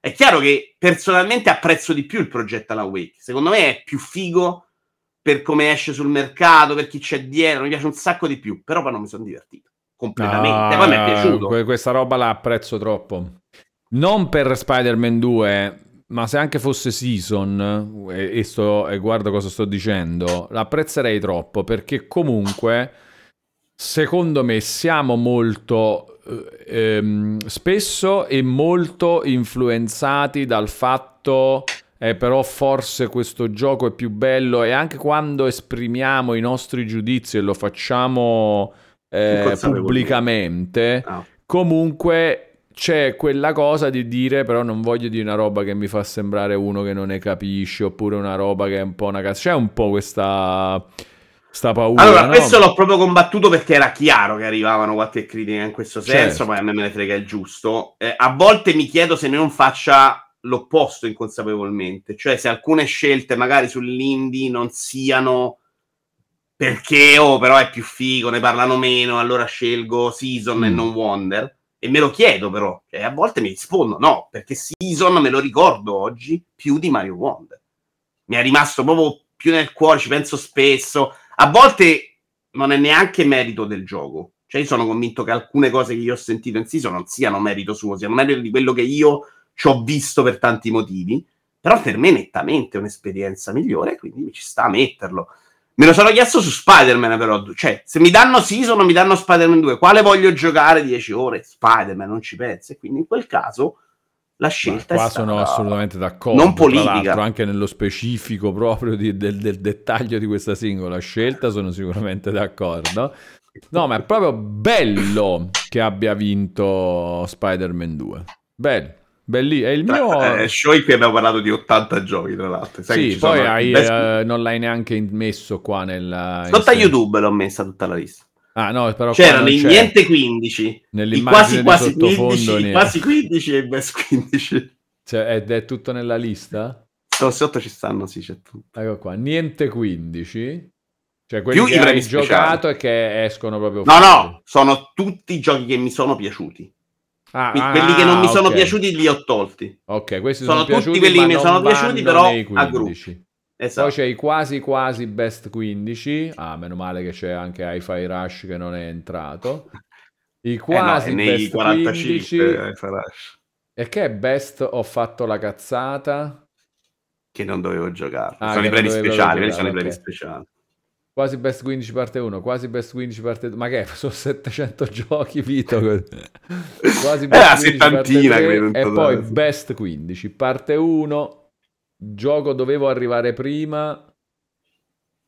È chiaro che personalmente apprezzo di più il progetto Alan Wake. Secondo me è più figo per come esce sul mercato, per chi c'è dietro. Mi piace un sacco di più, però poi non mi sono divertito completamente. Ah, poi mi è piaciuto. que- questa roba la apprezzo troppo. Non per Spider-Man 2, ma se anche fosse Season, e, sto- e guarda cosa sto dicendo, l'apprezzerei troppo perché comunque, secondo me, siamo molto ehm, spesso e molto influenzati dal fatto. Eh, però forse questo gioco è più bello e anche quando esprimiamo i nostri giudizi e lo facciamo eh, pubblicamente, Ah. comunque c'è quella cosa di dire però non voglio dire una roba che mi fa sembrare uno che non ne capisce oppure una roba che è un po' una cazzo. C'è un po' questa, sta paura. Allora, no? questo l'ho proprio combattuto perché era chiaro che arrivavano qualche critica in questo senso, Certo. poi a me me ne frega il giusto. Eh, a volte mi chiedo se non faccia l'opposto inconsapevolmente, cioè se alcune scelte magari sull'indie non siano perché, oh, però è più figo, ne parlano meno, allora scelgo Season e Mm. non Wonder. E me lo chiedo però, e a volte mi rispondo no, perché Season me lo ricordo oggi più di Mario Wonder. Mi è rimasto proprio più nel cuore, ci penso spesso. A volte non è neanche merito del gioco. Cioè, io sono convinto che alcune cose che io ho sentito in Season non siano merito suo, siano merito di quello che io ci ho visto per tanti motivi. Però per me nettamente un'esperienza migliore, quindi ci sta a metterlo. Me lo sono chiesto su Spider-Man, però. Cioè, se mi danno Season o mi danno Spider-Man 2, quale voglio giocare 10 ore? Spider-Man, non ci penso. E quindi in quel caso la Ma scelta qua è stata sono assolutamente d'accordo. non politica. anche nello specifico proprio di- del, del dettaglio di questa singola scelta sono sicuramente d'accordo. No, ma è proprio bello che abbia vinto Spider-Man 2. Bello, belli. È il mio... Eh, show in cui abbiamo parlato di 80 giochi, tra l'altro. Sai che sì, ci poi sono hai, best- eh, non l'hai neanche messo qua nella... Sotto a YouTube l'ho messa tutta la lista. Ah, no, però C'erano i niente 15, i Nell'immagine quasi quasi sottofondo 15, i ne- quasi 15 e i best 15. Cioè, ed è tutto nella lista? Sotto, sotto ci stanno, sì, c'è tutto. Ecco qua, niente 15. Cioè, quelli Più che hai premi giocato e che escono proprio No, fuori. no, sono tutti i giochi che mi sono piaciuti. Ah, Quindi ah, quelli che non mi sono ok. piaciuti li ho tolti. Ok, questi Sono sono, tutti piaciuti, quelli che mi sono piaciuti, però a gruppo. 15. Esatto. Poi c'è i quasi quasi best 15. Ah, meno male che c'è anche Hi-Fi Rush che non è entrato. I [laughs] Eh no, quasi e nei best 45 15. eh, Farash, E che è best ho fatto la cazzata? che non dovevo giocare. Ah, sono i premi speciali, giocare, sono i premi speciali. Quasi best 15 parte 1, quasi best 15 parte 2. Ma che? [laughs] Sono 700 [laughs] giochi, Vito. Quasi Eh, la best 15 parte settantina, 3, credo, in e poi best 15 parte 1. Gioco dovevo arrivare prima.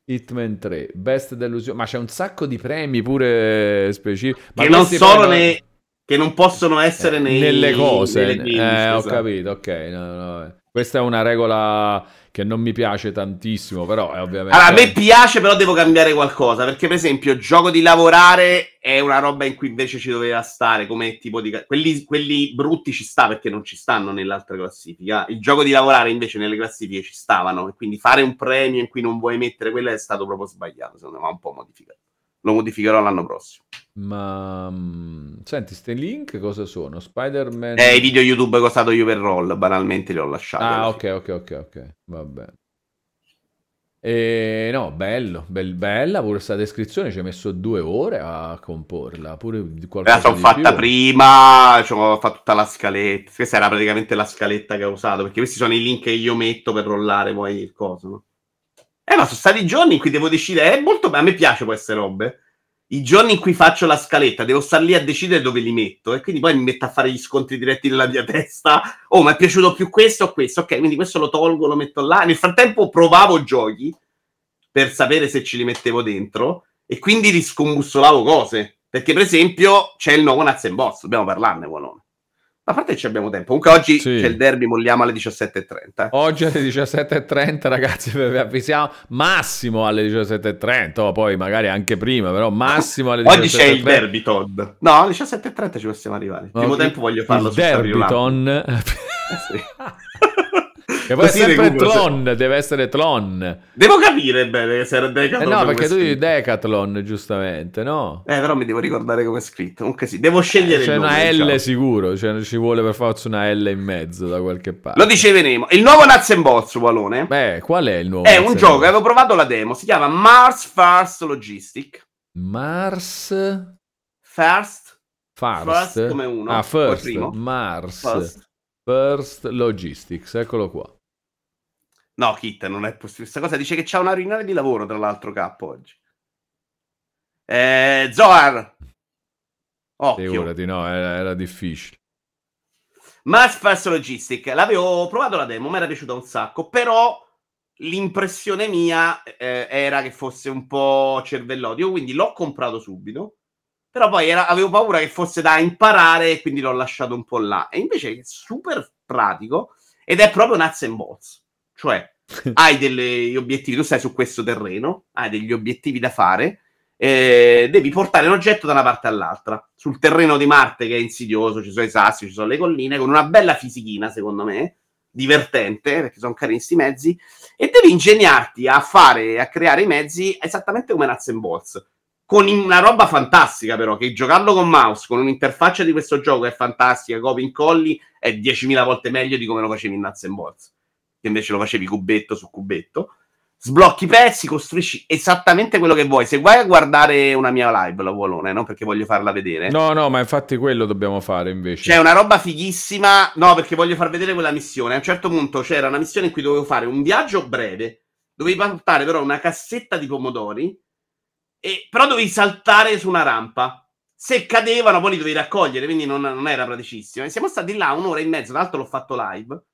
Hitman 3, best delusione. Ma c'è un sacco di premi pure specifici. Ma Che non sono non- nei... Che non possono essere nei... nelle cose. nelle 15, eh, ho esatto. capito, ok. no, no, eh. Questa è una regola che non mi piace tantissimo, però è ovviamente... Allora, a me piace, però devo cambiare qualcosa. Perché, per esempio, gioco di lavorare è una roba in cui invece ci doveva stare. Come tipo di. Quelli, quelli brutti ci sta perché non ci stanno nell'altra classifica. Il gioco di lavorare invece nelle classifiche ci stavano. E quindi fare un premio in cui non vuoi mettere quello è stato proprio sbagliato. Secondo me va un po' modificato. Lo modificherò l'anno prossimo. Ma mm, senti, ste link cosa sono? Spider-Man. Eh, i video YouTube che ho usato io per roll, banalmente li ho lasciati. Ah, ok, ok, ok, ok. Va bene. E no, bello, bel- bella pure questa descrizione. Ci hai messo due ore a comporla. Pure qualcosa la sono fatta più. prima, cioè, ho fatto tutta la scaletta. Questa era praticamente la scaletta che ho usato, perché questi sono i link che io metto per rollare poi il coso. no? Eh, ma sono stati giorni in cui devo decidere. È molto a me piace queste robe. I giorni in cui faccio la scaletta, devo star lì a decidere dove li metto. E quindi poi mi metto a fare gli scontri diretti nella mia [laughs] testa. Oh, mi è piaciuto più questo o questo? Ok, quindi questo lo tolgo, lo metto là. Nel frattempo provavo giochi per sapere se ce li mettevo dentro e quindi riscombussolavo cose. Perché, per esempio, c'è il nuovo Nuts Boss, dobbiamo parlarne, Walone. Ma a parte ci abbiamo tempo. Comunque oggi Sì. c'è il derby, molliamo alle 17.30. eh. Oggi alle 17.30, ragazzi, [laughs] vi avvisiamo massimo alle 17.30, o poi magari anche prima, però massimo alle 17.30. Oggi c'è il derby, Todd. No, alle 17.30 ci possiamo arrivare. Il primo Ok. tempo voglio farlo il su Lampo. Derbyton. [laughs] Eh sì. [laughs] Che poi è sempre recupero se- Tlon, deve essere Tlon. Devo capire bene se era Eh Decathlon no, come perché tu dici Decathlon, giustamente, no? Eh, però mi devo ricordare come è scritto. Comunque sì, devo scegliere C'è il una nome, L diciamo. sicuro, cioè ci vuole per forza una L in mezzo da qualche parte. Lo dicevenemo. Il nuovo Nuts and Bolts, Walone, Beh, qual è il nuovo? è un gioco, avevo provato la demo, si chiama Mars First Logistic. Mars First, First, First come uno, ah, first, primo. Mars First. First Logistics, eccolo qua. No, Kit, non è possibile. Questa cosa dice che c'ha una riunione di lavoro, tra l'altro, K oggi. Eh, Zohar. Occhio. Figurati, no, era, era difficile. Mars First Logistic. L'avevo provato la demo, mi era piaciuta un sacco, però l'impressione mia eh, era che fosse un po' cervellotico, quindi l'ho comprato subito. Però poi era- avevo paura che fosse da imparare e quindi l'ho lasciato un po' là. E invece è super pratico ed è proprio nuts and bolts. Cioè, [laughs] hai degli obiettivi, tu stai su questo terreno, hai degli obiettivi da fare, eh, devi portare un oggetto da una parte all'altra. Sul terreno di Marte, che è insidioso, ci sono i sassi, ci sono le colline, con una bella fisichina, secondo me, divertente, perché sono carini sti mezzi, e devi ingegnarti a fare, a creare i mezzi esattamente come Nuts and Bolts. Con una roba fantastica, però, che giocarlo con mouse, con un'interfaccia di questo gioco è fantastica, copia incolli, è 10.000 volte meglio di come lo facevi in Nuts and Bolts che invece lo facevi cubetto su cubetto. Sblocchi i pezzi, costruisci esattamente quello che vuoi. Se vai a guardare una mia live, la vuolone, no? Perché voglio farla vedere. No, no, ma infatti quello dobbiamo fare invece. C'è una roba fighissima. No, perché voglio far vedere quella missione. A un certo punto c'era una missione in cui dovevo fare un viaggio breve. Dovevi portare però una cassetta di pomodori. E, però dovevi saltare su una rampa. Se cadevano, poi li dovevi raccogliere. Quindi non, non era praticissimo. E siamo stati là un'ora e mezzo. Tra l'altro, l'ho fatto live.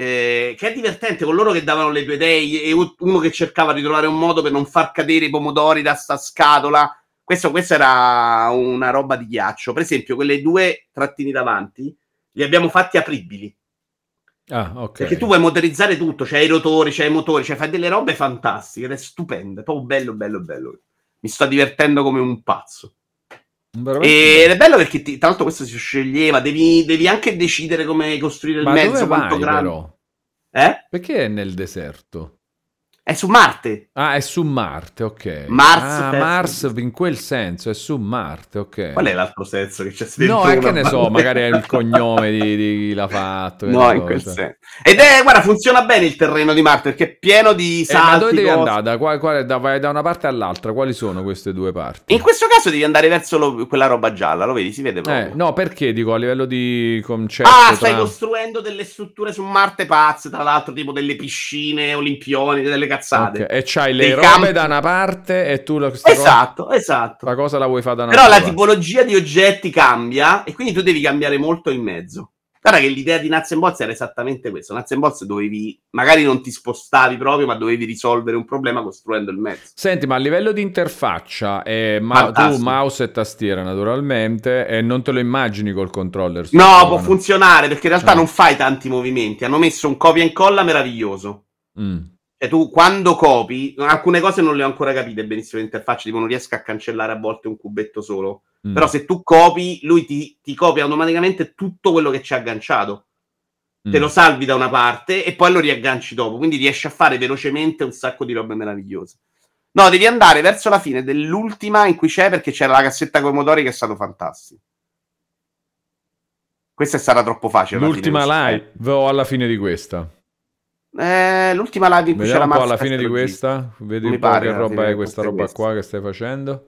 Eh, che è divertente con loro che davano le due idee e uno che cercava di trovare un modo per non far cadere i pomodori da sta scatola. Questo, questo era una roba di ghiaccio. Per esempio, quelle due trattini davanti li abbiamo fatti apribili. Ah, ok. Perché tu puoi motorizzare tutto, c'hai i rotori, c'hai i motori, cioè fai delle robe fantastiche ed è stupendo, è proprio bello, bello, bello. Mi sto divertendo come un pazzo. Veramente Ed è bello perché, ti- tra l'altro, questo si sceglieva. Devi, devi anche decidere come costruire il Ma mezzo, dove quanto vai grande. però? Eh? Perché è nel deserto? È su Marte. Ah, è su Marte, ok. Mars, ah. Mars in quel senso, è su Marte, ok. Qual è l'altro senso che c'è No, è che ne so, magari è il cognome di, di chi l'ha fatto. No, in so, quel cioè. senso. Ed è, guarda, funziona bene il terreno di Marte perché è pieno di Eh, ma salti. dove devi cose. andare? Da, qual- qual- da- vai da una parte all'altra, quali sono queste due parti? In questo caso devi andare verso lo- quella roba gialla, lo vedi? Si vede proprio. Eh, no, perché dico a livello di concetto. Ah, stai tra- costruendo delle strutture su Marte pazze, tra l'altro, tipo delle piscine olimpioni, delle cazzate. Ok, E c'hai le robe campi. da una parte e tu la, questa cosa, Esatto, esatto. la cosa la vuoi fare da una Però la parte. tipologia di oggetti cambia e quindi tu devi cambiare molto in mezzo. Guarda che l'idea di Nuts and Bolts era esattamente questo. Nuts and Bolts dovevi, magari non ti spostavi proprio, ma dovevi risolvere un problema costruendo il mezzo. Senti, ma a livello di interfaccia, eh, ma- tu mouse e tastiera naturalmente, e non te lo immagini col controller? No, può funzionare perché in realtà Ah. non fai tanti movimenti. Hanno messo un copia e incolla meraviglioso. Mm. Cioè, tu quando copi, alcune cose non le ho ancora capite benissimo l'interfaccia, tipo non riesco a cancellare a volte un cubetto solo. Mm. Però se tu copi, lui ti, ti copia automaticamente tutto quello che c'è agganciato. Te Mm. lo salvi da una parte e poi lo riagganci dopo. Quindi riesci a fare velocemente un sacco di robe meravigliose. No, devi andare verso la fine dell'ultima in cui c'è perché c'era la cassetta con i motori che è stato fantastico. Questa è stata troppo facile. L'ultima si- live o alla fine di questa? Eh, l'ultima live in cui c'era Vediamo po' Mars alla fine di questa. Vedi Mi un po' che roba è questa roba questa. qua che stai facendo.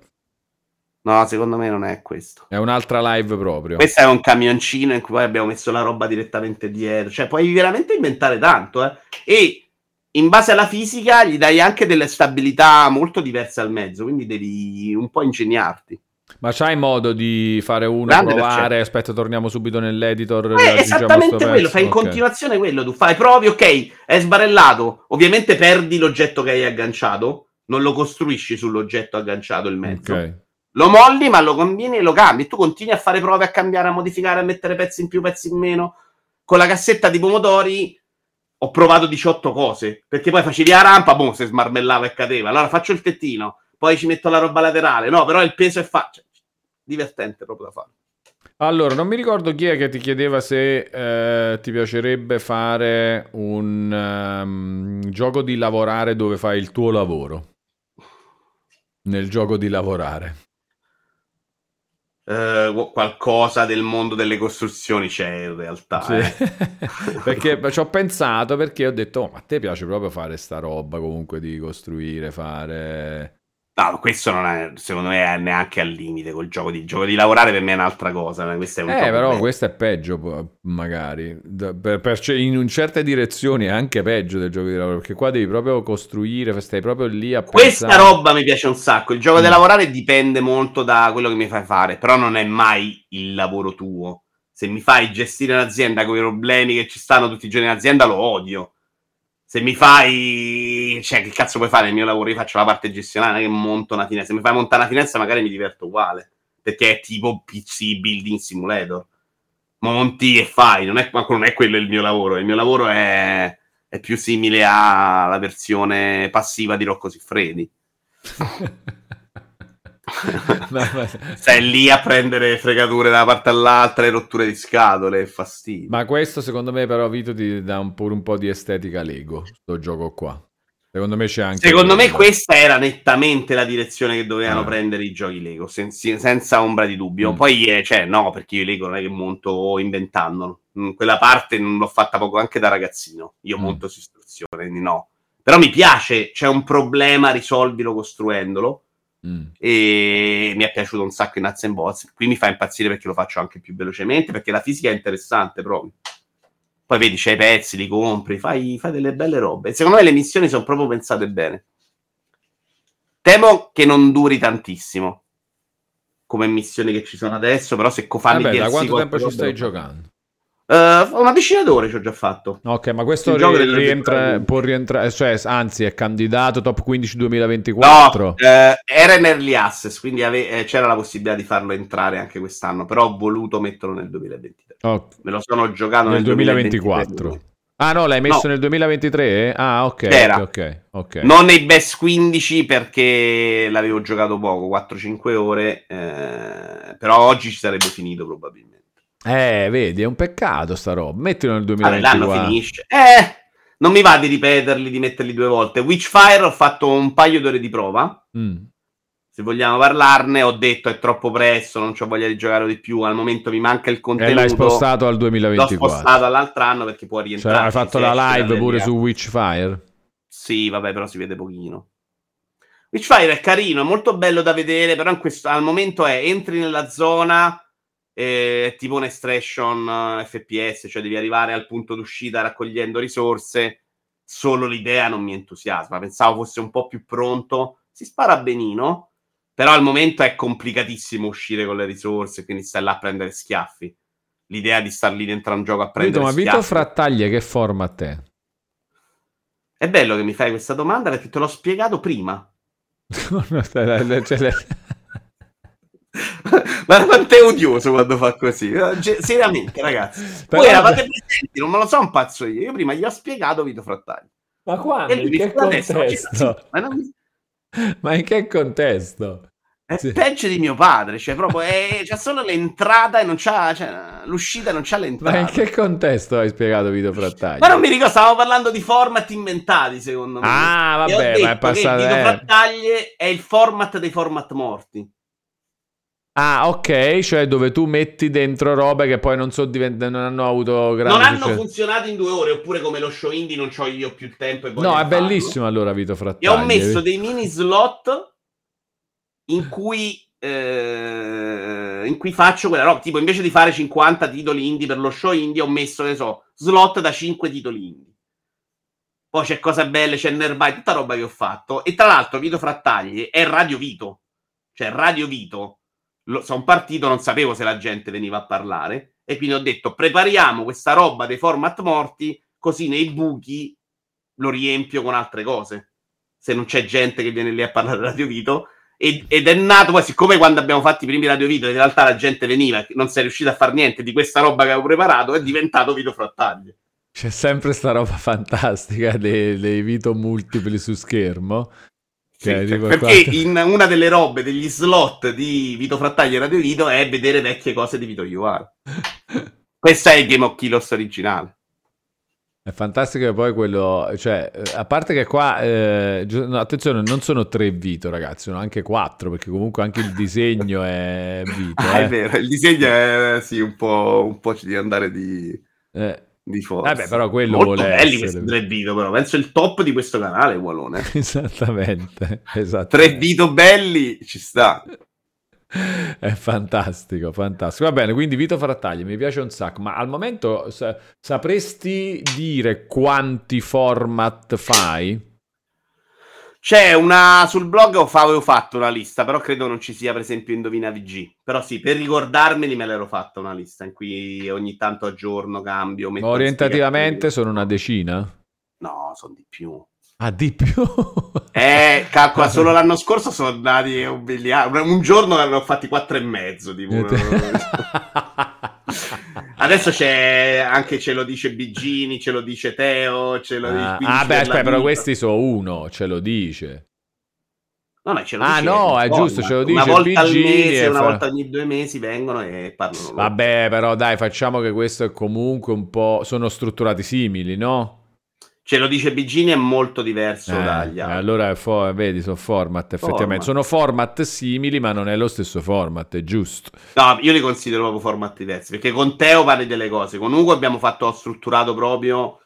No, secondo me non è questo. È un'altra live proprio. Questo è un camioncino in cui poi abbiamo messo la roba direttamente dietro. Cioè, puoi veramente inventare tanto, eh. E in base alla fisica gli dai anche delle stabilità molto diverse al mezzo, quindi devi un po' ingegnarti. Ma c'hai modo di fare uno, Grande provare, percento. aspetta, torniamo subito nell'editor. Eh, esattamente quello, pezzo? fai in continuazione quello. Tu fai, provi, ok, è sbarellato. Ovviamente perdi l'oggetto che hai agganciato, non lo costruisci sull'oggetto agganciato il mezzo. Ok. Lo molli, ma lo combini e lo cambi. Tu continui a fare prove, a cambiare, a modificare, a mettere pezzi in più, pezzi in meno. Con la cassetta di pomodori ho provato 18 cose. Perché poi facevi la rampa, boh, se smarmellava e cadeva. Allora faccio il tettino, poi ci metto la roba laterale. No, però il peso è facile. Divertente proprio da fare. Allora, non mi ricordo chi è che ti chiedeva se eh, ti piacerebbe fare un ehm, gioco di lavorare dove fai il tuo lavoro. Nel gioco di lavorare. Eh, qualcosa del mondo delle costruzioni c'è in realtà. Sì. eh. [laughs] perché ci ho pensato perché ho detto, oh, ma a te piace proprio fare sta roba comunque di costruire, fare... No, questo non è, secondo me, è neanche al limite col gioco di, gioco di lavorare. Per me è un'altra cosa. Questo è un Eh, però bello. questo è peggio, magari. Per- per- in un certe direzioni è anche peggio del gioco di lavoro, perché qua devi proprio costruire, stai proprio lì a Questa pensare. roba mi piace un sacco. Il gioco Mm. di lavorare dipende molto da quello che mi fai fare, però non è mai il lavoro tuo. Se mi fai gestire un'azienda con i problemi che ci stanno tutti i giorni in azienda, lo odio. Se mi fai, cioè, che cazzo puoi fare nel mio lavoro? Io faccio la parte gestionale, che monto una finestra. Se mi fai montare una finestra, magari mi diverto uguale perché è tipo PC Building Simulator. Monti e fai, non è, ma non è quello il mio lavoro. Il mio lavoro è, è più simile alla versione passiva di Rocco Siffredi. [laughs] Stai lì a prendere fregature da una parte all'altra e rotture di scatole e fastidio. Ma questo secondo me però Vito ti dà un, pure un po' di estetica Lego, sto gioco qua. Secondo me c'è anche... Secondo me questa era nettamente la direzione che dovevano Ah. prendere i giochi Lego, sen- senza ombra di dubbio. Mm. Poi, eh, cioè, no, perché io Lego non è che monto inventandolo. Mm, Quella parte non l'ho fatta poco anche da ragazzino. Io Mm. monto su istruzione, quindi no. Però mi piace, c'è un problema, risolvilo costruendolo. Mm. E mi è piaciuto un sacco in Nuts and Bolts. Qui mi fa impazzire perché lo faccio anche più velocemente, perché la fisica è interessante proprio. Poi vedi, c'hai i pezzi, li compri, fai, fai delle belle robe. E secondo me le missioni sono proprio pensate bene. Temo che non duri tantissimo come missioni che ci sono adesso, però se fanno Vabbè, i da quanto tempo ci stai giocando? Eh, una decina d'ore ci ho già fatto. Ok, ma questo ri- rientra, può rientrare, cioè, anzi, è candidato top 15 2024. No, eh, era in early access, quindi ave- eh, c'era la possibilità di farlo entrare anche quest'anno, però ho voluto metterlo nel 2023. Oh, Me lo sono giocato nel nel, 2024. 2023. Ah no, l'hai messo No. nel 2023? Ah, ok. C'era. Ok, ok. Non nei best 15 perché l'avevo giocato poco, 4-5 ore, eh, però oggi ci sarebbe finito probabilmente. Eh, vedi, è un peccato sta roba. Mettilo nel Vabbè, l'anno 2024. finisce. Eh, non mi va di ripeterli, di metterli due volte. Witchfire ho fatto un paio d'ore di prova. Mm. Se vogliamo parlarne, ho detto è troppo presto, non ho voglia di giocare di più. Al momento mi manca il E contenuto. l'hai spostato al L'ho 2024. spostato all'altro anno perché può Cioè, rientrare. hai fatto la live pure su Witchfire? Sì, vabbè, però si vede pochino. Witchfire è carino, è molto bello da vedere, però in questo, al momento è entri nella zona, è tipo un extraction eh, FPS, cioè devi arrivare al punto d'uscita raccogliendo risorse. Solo l'idea non mi entusiasma. Pensavo fosse un po' più pronto. Si spara benino, però al momento è complicatissimo uscire con le risorse, quindi stai là a prendere schiaffi. L'idea di star lì dentro a un gioco a Vito, prendere ma Vito schiaffi. Frattaglia che format è? È bello che mi fai questa domanda perché te l'ho spiegato prima. [laughs] Cioè, le- [laughs] Ma quanto è odioso quando fa così? Ge- Seriamente, ragazzi. Però- Voi eravate presenti, non me lo so un pazzo io. Io prima gli ho spiegato Vito Frattagli. Ma quando? In che adesso, ma contesto? ma non [laughs] Ma in che contesto? È Sì. peggio di mio padre, cioè proprio è, c'ha solo l'entrata e non c'ha, cioè, l'uscita e non c'ha Ma l'entrata. in che contesto hai spiegato Vito Frattaglia? Ma non mi ricordo, stavamo parlando di format inventati, secondo me. Ah, vabbè, ma è passato. Vito eh. Frattaglie è il format dei format morti. Ah, ok, cioè dove tu metti dentro robe che poi non so divent- non hanno avuto grande non hanno successo. funzionato in due ore, oppure come lo show indie non ho io più tempo e No, è farlo. bellissimo allora Vito E Frattaglia. ho messo dei mini slot in cui, eh, in cui faccio quella roba. Tipo, invece di fare 50 titoli indie per lo show indie, ho messo, ne so, slot da 5 titoli indie. Poi c'è cose belle, c'è Nervai, tutta roba che ho fatto. E tra l'altro, Vito Frattagli è Radio Vito. Cioè, Radio Vito. Sono partito, non sapevo se la gente veniva a parlare. E quindi ho detto, prepariamo questa roba dei format morti, così nei buchi lo riempio con altre cose. Se non c'è gente che viene lì a parlare di Radio Vito. Ed, è nato poi, siccome quando abbiamo fatto i primi Radio Vito, in realtà la gente veniva, non si è riuscita a fare niente di questa roba che avevo preparato, è diventato Vito Frattagli. C'è sempre sta roba [laughs] fantastica dei, dei Vito multipli su schermo. Sì, Cioè, tipo perché qua- in una delle robe degli slot di Vito Frattagli e Radio Vito è vedere vecchie cose di Vito Iuvara. [laughs] Questo è il Game of Kilos originale. È fantastico che poi quello, cioè, a parte che qua, eh, no, attenzione, non sono tre Vito ragazzi, sono anche quattro, perché comunque anche il disegno è Vito. Ah, eh. è vero, il disegno è sì, un po', un po' ci deve andare di, Eh, di forza. Vabbè, però quello Molto vuole belli essere. questi tre Vito, però penso il top di questo canale, Wallone. [laughs] esattamente, esattamente. Tre Vito belli ci sta. [laughs] È fantastico, fantastico. Va bene, quindi Vito Frattagli mi piace un sacco, ma al momento sa- sapresti dire quanti format fai? C'è una sul blog ho fa- avevo fatto una lista, però credo non ci sia per esempio Indovina VG. Però sì, per ricordarmeli me l'ero fatta una lista in cui ogni tanto aggiorno, cambio, metto orientativamente sono una decina? No, sono di più. Ah, di più? Eh, calcola, solo l'anno scorso sono andati un miliardo. Un giorno ne ho fatti quattro e mezzo. Tipo. [laughs] [laughs] Adesso c'è anche ce lo dice Bigini, ce lo dice Teo, ce lo Ah, dice ah, 15 beh, aspetta, però questi sono uno, ce lo dice. No, no, ce lo Ah, dice no, il è giusto, ce lo Una dice volta al Bigini mese, una fa- volta ogni due mesi vengono e parlano. Vabbè, però dai, facciamo che questo è comunque un po'... Sono strutturati simili, no? Ce lo dice Bigini è molto diverso Eh, dagli altri. allora è fo- vedi, sono format, effettivamente. Format. Sono format simili, ma non è lo stesso format, è giusto. No, io li considero proprio format diversi, perché con Teo parli delle cose, con Ugo abbiamo fatto ho strutturato proprio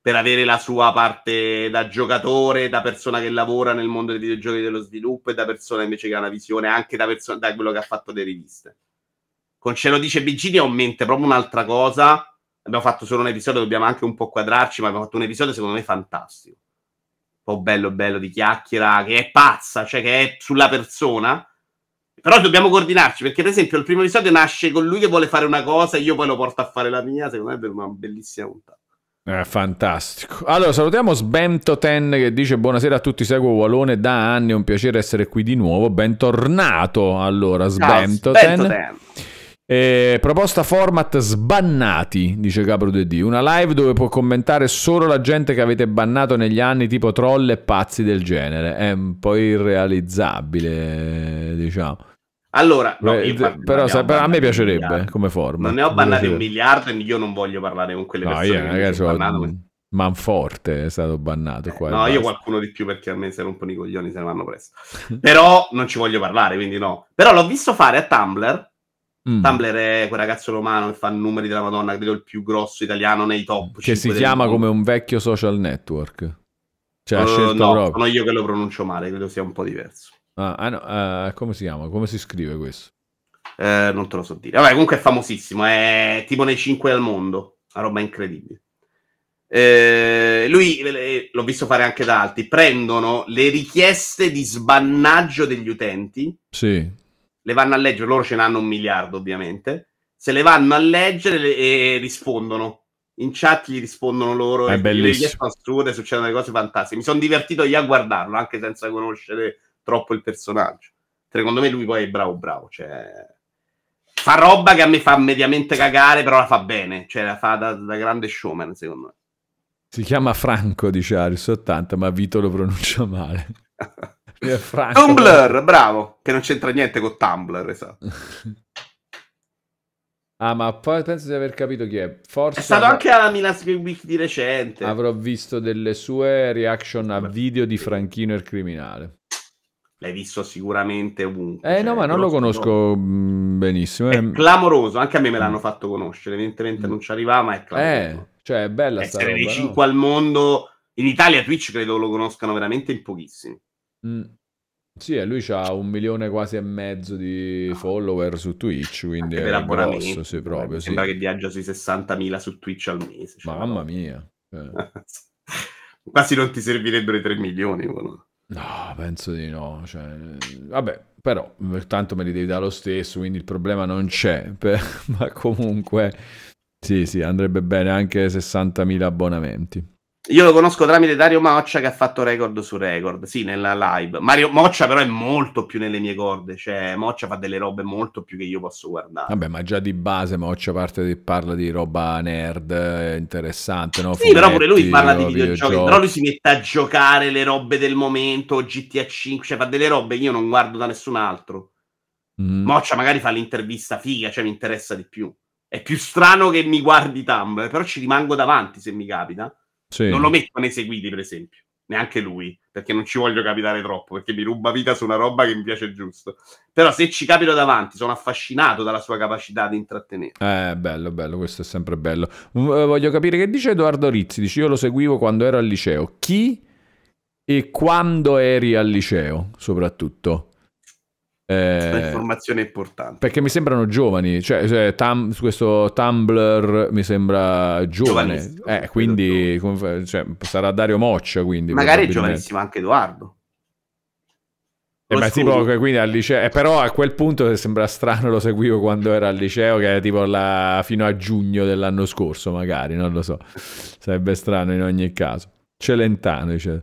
per avere la sua parte da giocatore, da persona che lavora nel mondo dei videogiochi dello sviluppo e da persona invece che ha una visione anche da, perso- da quello che ha fatto le riviste. Con Ce lo dice Bigini aumenta proprio un'altra cosa. Abbiamo fatto solo un episodio, dobbiamo anche un po' quadrarci, ma abbiamo fatto un episodio secondo me fantastico. Un po' bello, bello di chiacchiera, che è pazza, cioè che è sulla persona. Però dobbiamo coordinarci, perché per esempio il primo episodio nasce con lui che vuole fare una cosa e io poi lo porto a fare la mia, secondo me è una bellissima puntata. È fantastico. Allora, salutiamo Sbemtoten che dice buonasera a tutti, seguo Walone da anni, è un piacere essere qui di nuovo, bentornato allora Ciao, Sbemtoten. Spentoten. Eh, proposta format sbannati, dice Capro 2D. Una live dove può commentare solo la gente che avete bannato negli anni, tipo troll e pazzi del genere. È un po' irrealizzabile, diciamo. Allora, no, Eh, io, guarda, però, sa- a me piacerebbe come format. Non ne ho bannati un miliardo e io non voglio parlare con quelle No, persone. io che mi ragazzi, ho-. Manforte è stato bannato qua. e No, io qualcuno di più perché a me se rompono i coglioni se ne vanno presto. Però non ci voglio parlare, quindi no. Però l'ho visto fare a Tumblr. Mm. Tumblr è quel ragazzo romano che fa numeri della Madonna, credo il più grosso italiano nei top. Che 5 si chiama mondo. come un vecchio social network. Cioè, ha Uh, scelto no, proprio. sono io che lo pronuncio male, credo sia un po' diverso. Ah, ah, no, eh, come si chiama? Come si scrive questo? Eh, non te lo so dire. Vabbè, comunque è famosissimo, è tipo nei 5 al mondo, una roba incredibile. Eh, lui, eh, l'ho visto fare anche da altri, prendono le richieste di sbannaggio degli utenti, Sì. Le vanno a leggere, loro ce n'hanno un miliardo ovviamente, se le vanno a leggere le- e rispondono. In chat gli rispondono loro È e bellissimo. sono assurde, succedono delle cose fantastiche. Mi sono divertito io a guardarlo, anche senza conoscere troppo il personaggio. Secondo me lui poi è bravo bravo, cioè... fa roba che a me fa mediamente cagare, però la fa bene, cioè la fa da, da grande showman, secondo me. Si chiama Franco, dice Aris 80, ma Vito lo pronuncia male. [laughs] [laughs] Franco. Tumblr, bravo, che non c'entra niente con Tumblr, esatto. [laughs] Ah, ma poi penso di aver capito chi è. Forse È stato avrò- anche alla Milan Screen Week di recente. avrò visto delle sue reaction a video di Franchino il criminale. L'hai visto sicuramente ovunque. Eh cioè, no, ma non lo conosco mm, benissimo. È Eh, clamoroso, anche a me me l'hanno fatto conoscere, evidentemente non ci arrivava, ma è clamoroso. eh, cioè è bella sta Essere roba, nei no? 5 al mondo, in Italia Twitch credo lo conoscano veramente in pochissimi. Mm. Sì, e lui ha un milione quasi e mezzo di follower su Twitch, quindi Anche è grosso, sì, proprio, Mi sì. Sembra che viaggia sui 60.000 su Twitch al mese. cioè, Mamma mia. Eh. [laughs] Quasi non ti servirebbero i 3 milioni. no? No, penso di no. Cioè, vabbè, però tanto me li devi dare lo stesso, quindi il problema non c'è. [laughs] per- ma comunque, sì, sì, andrebbe bene anche 60.000 abbonamenti. Io lo conosco tramite Dario Moccia che ha fatto record su record, sì, nella live. Mario Moccia però è molto più nelle mie corde, cioè Moccia fa delle robe molto più che io posso guardare. Vabbè, ma già di base Moccia parte di, parla di roba nerd, eh, interessante, no? Sì, però pure lui Fumetti, parla di o videogiochi, però lui si mette a giocare le robe del momento, GTA 5, cioè fa delle robe che io non guardo da nessun altro. Mm. Moccia magari fa l'intervista figa, cioè mi interessa di più. È più strano che mi guardi Tumblr, però ci rimango davanti se mi capita. Sì. Non lo metto nei seguiti, per esempio. Neanche lui, perché non ci voglio capitare troppo, perché mi ruba vita su una roba che mi piace giusto. Però se ci capito davanti, sono affascinato dalla sua capacità di intrattenere. Eh, bello, bello, questo è sempre bello. Mm, eh, Voglio capire che dice Edoardo Rizzi. Dice: Io lo seguivo quando ero al liceo. Chi e quando eri al liceo, soprattutto? Questa Eh, informazione è importante. perché mi sembrano giovani, cioè, cioè, Tum- questo Tumblr mi sembra giovane, eh, quindi cioè, sarà Dario Moccia. Quindi, Magari è giovanissimo anche Edoardo. Eh, ma tipo quindi al liceo, eh, però a quel punto sembra strano, lo seguivo quando era al liceo, che era tipo la- fino a giugno dell'anno scorso, magari, non lo so. Sarebbe strano in ogni caso. Celentano dice: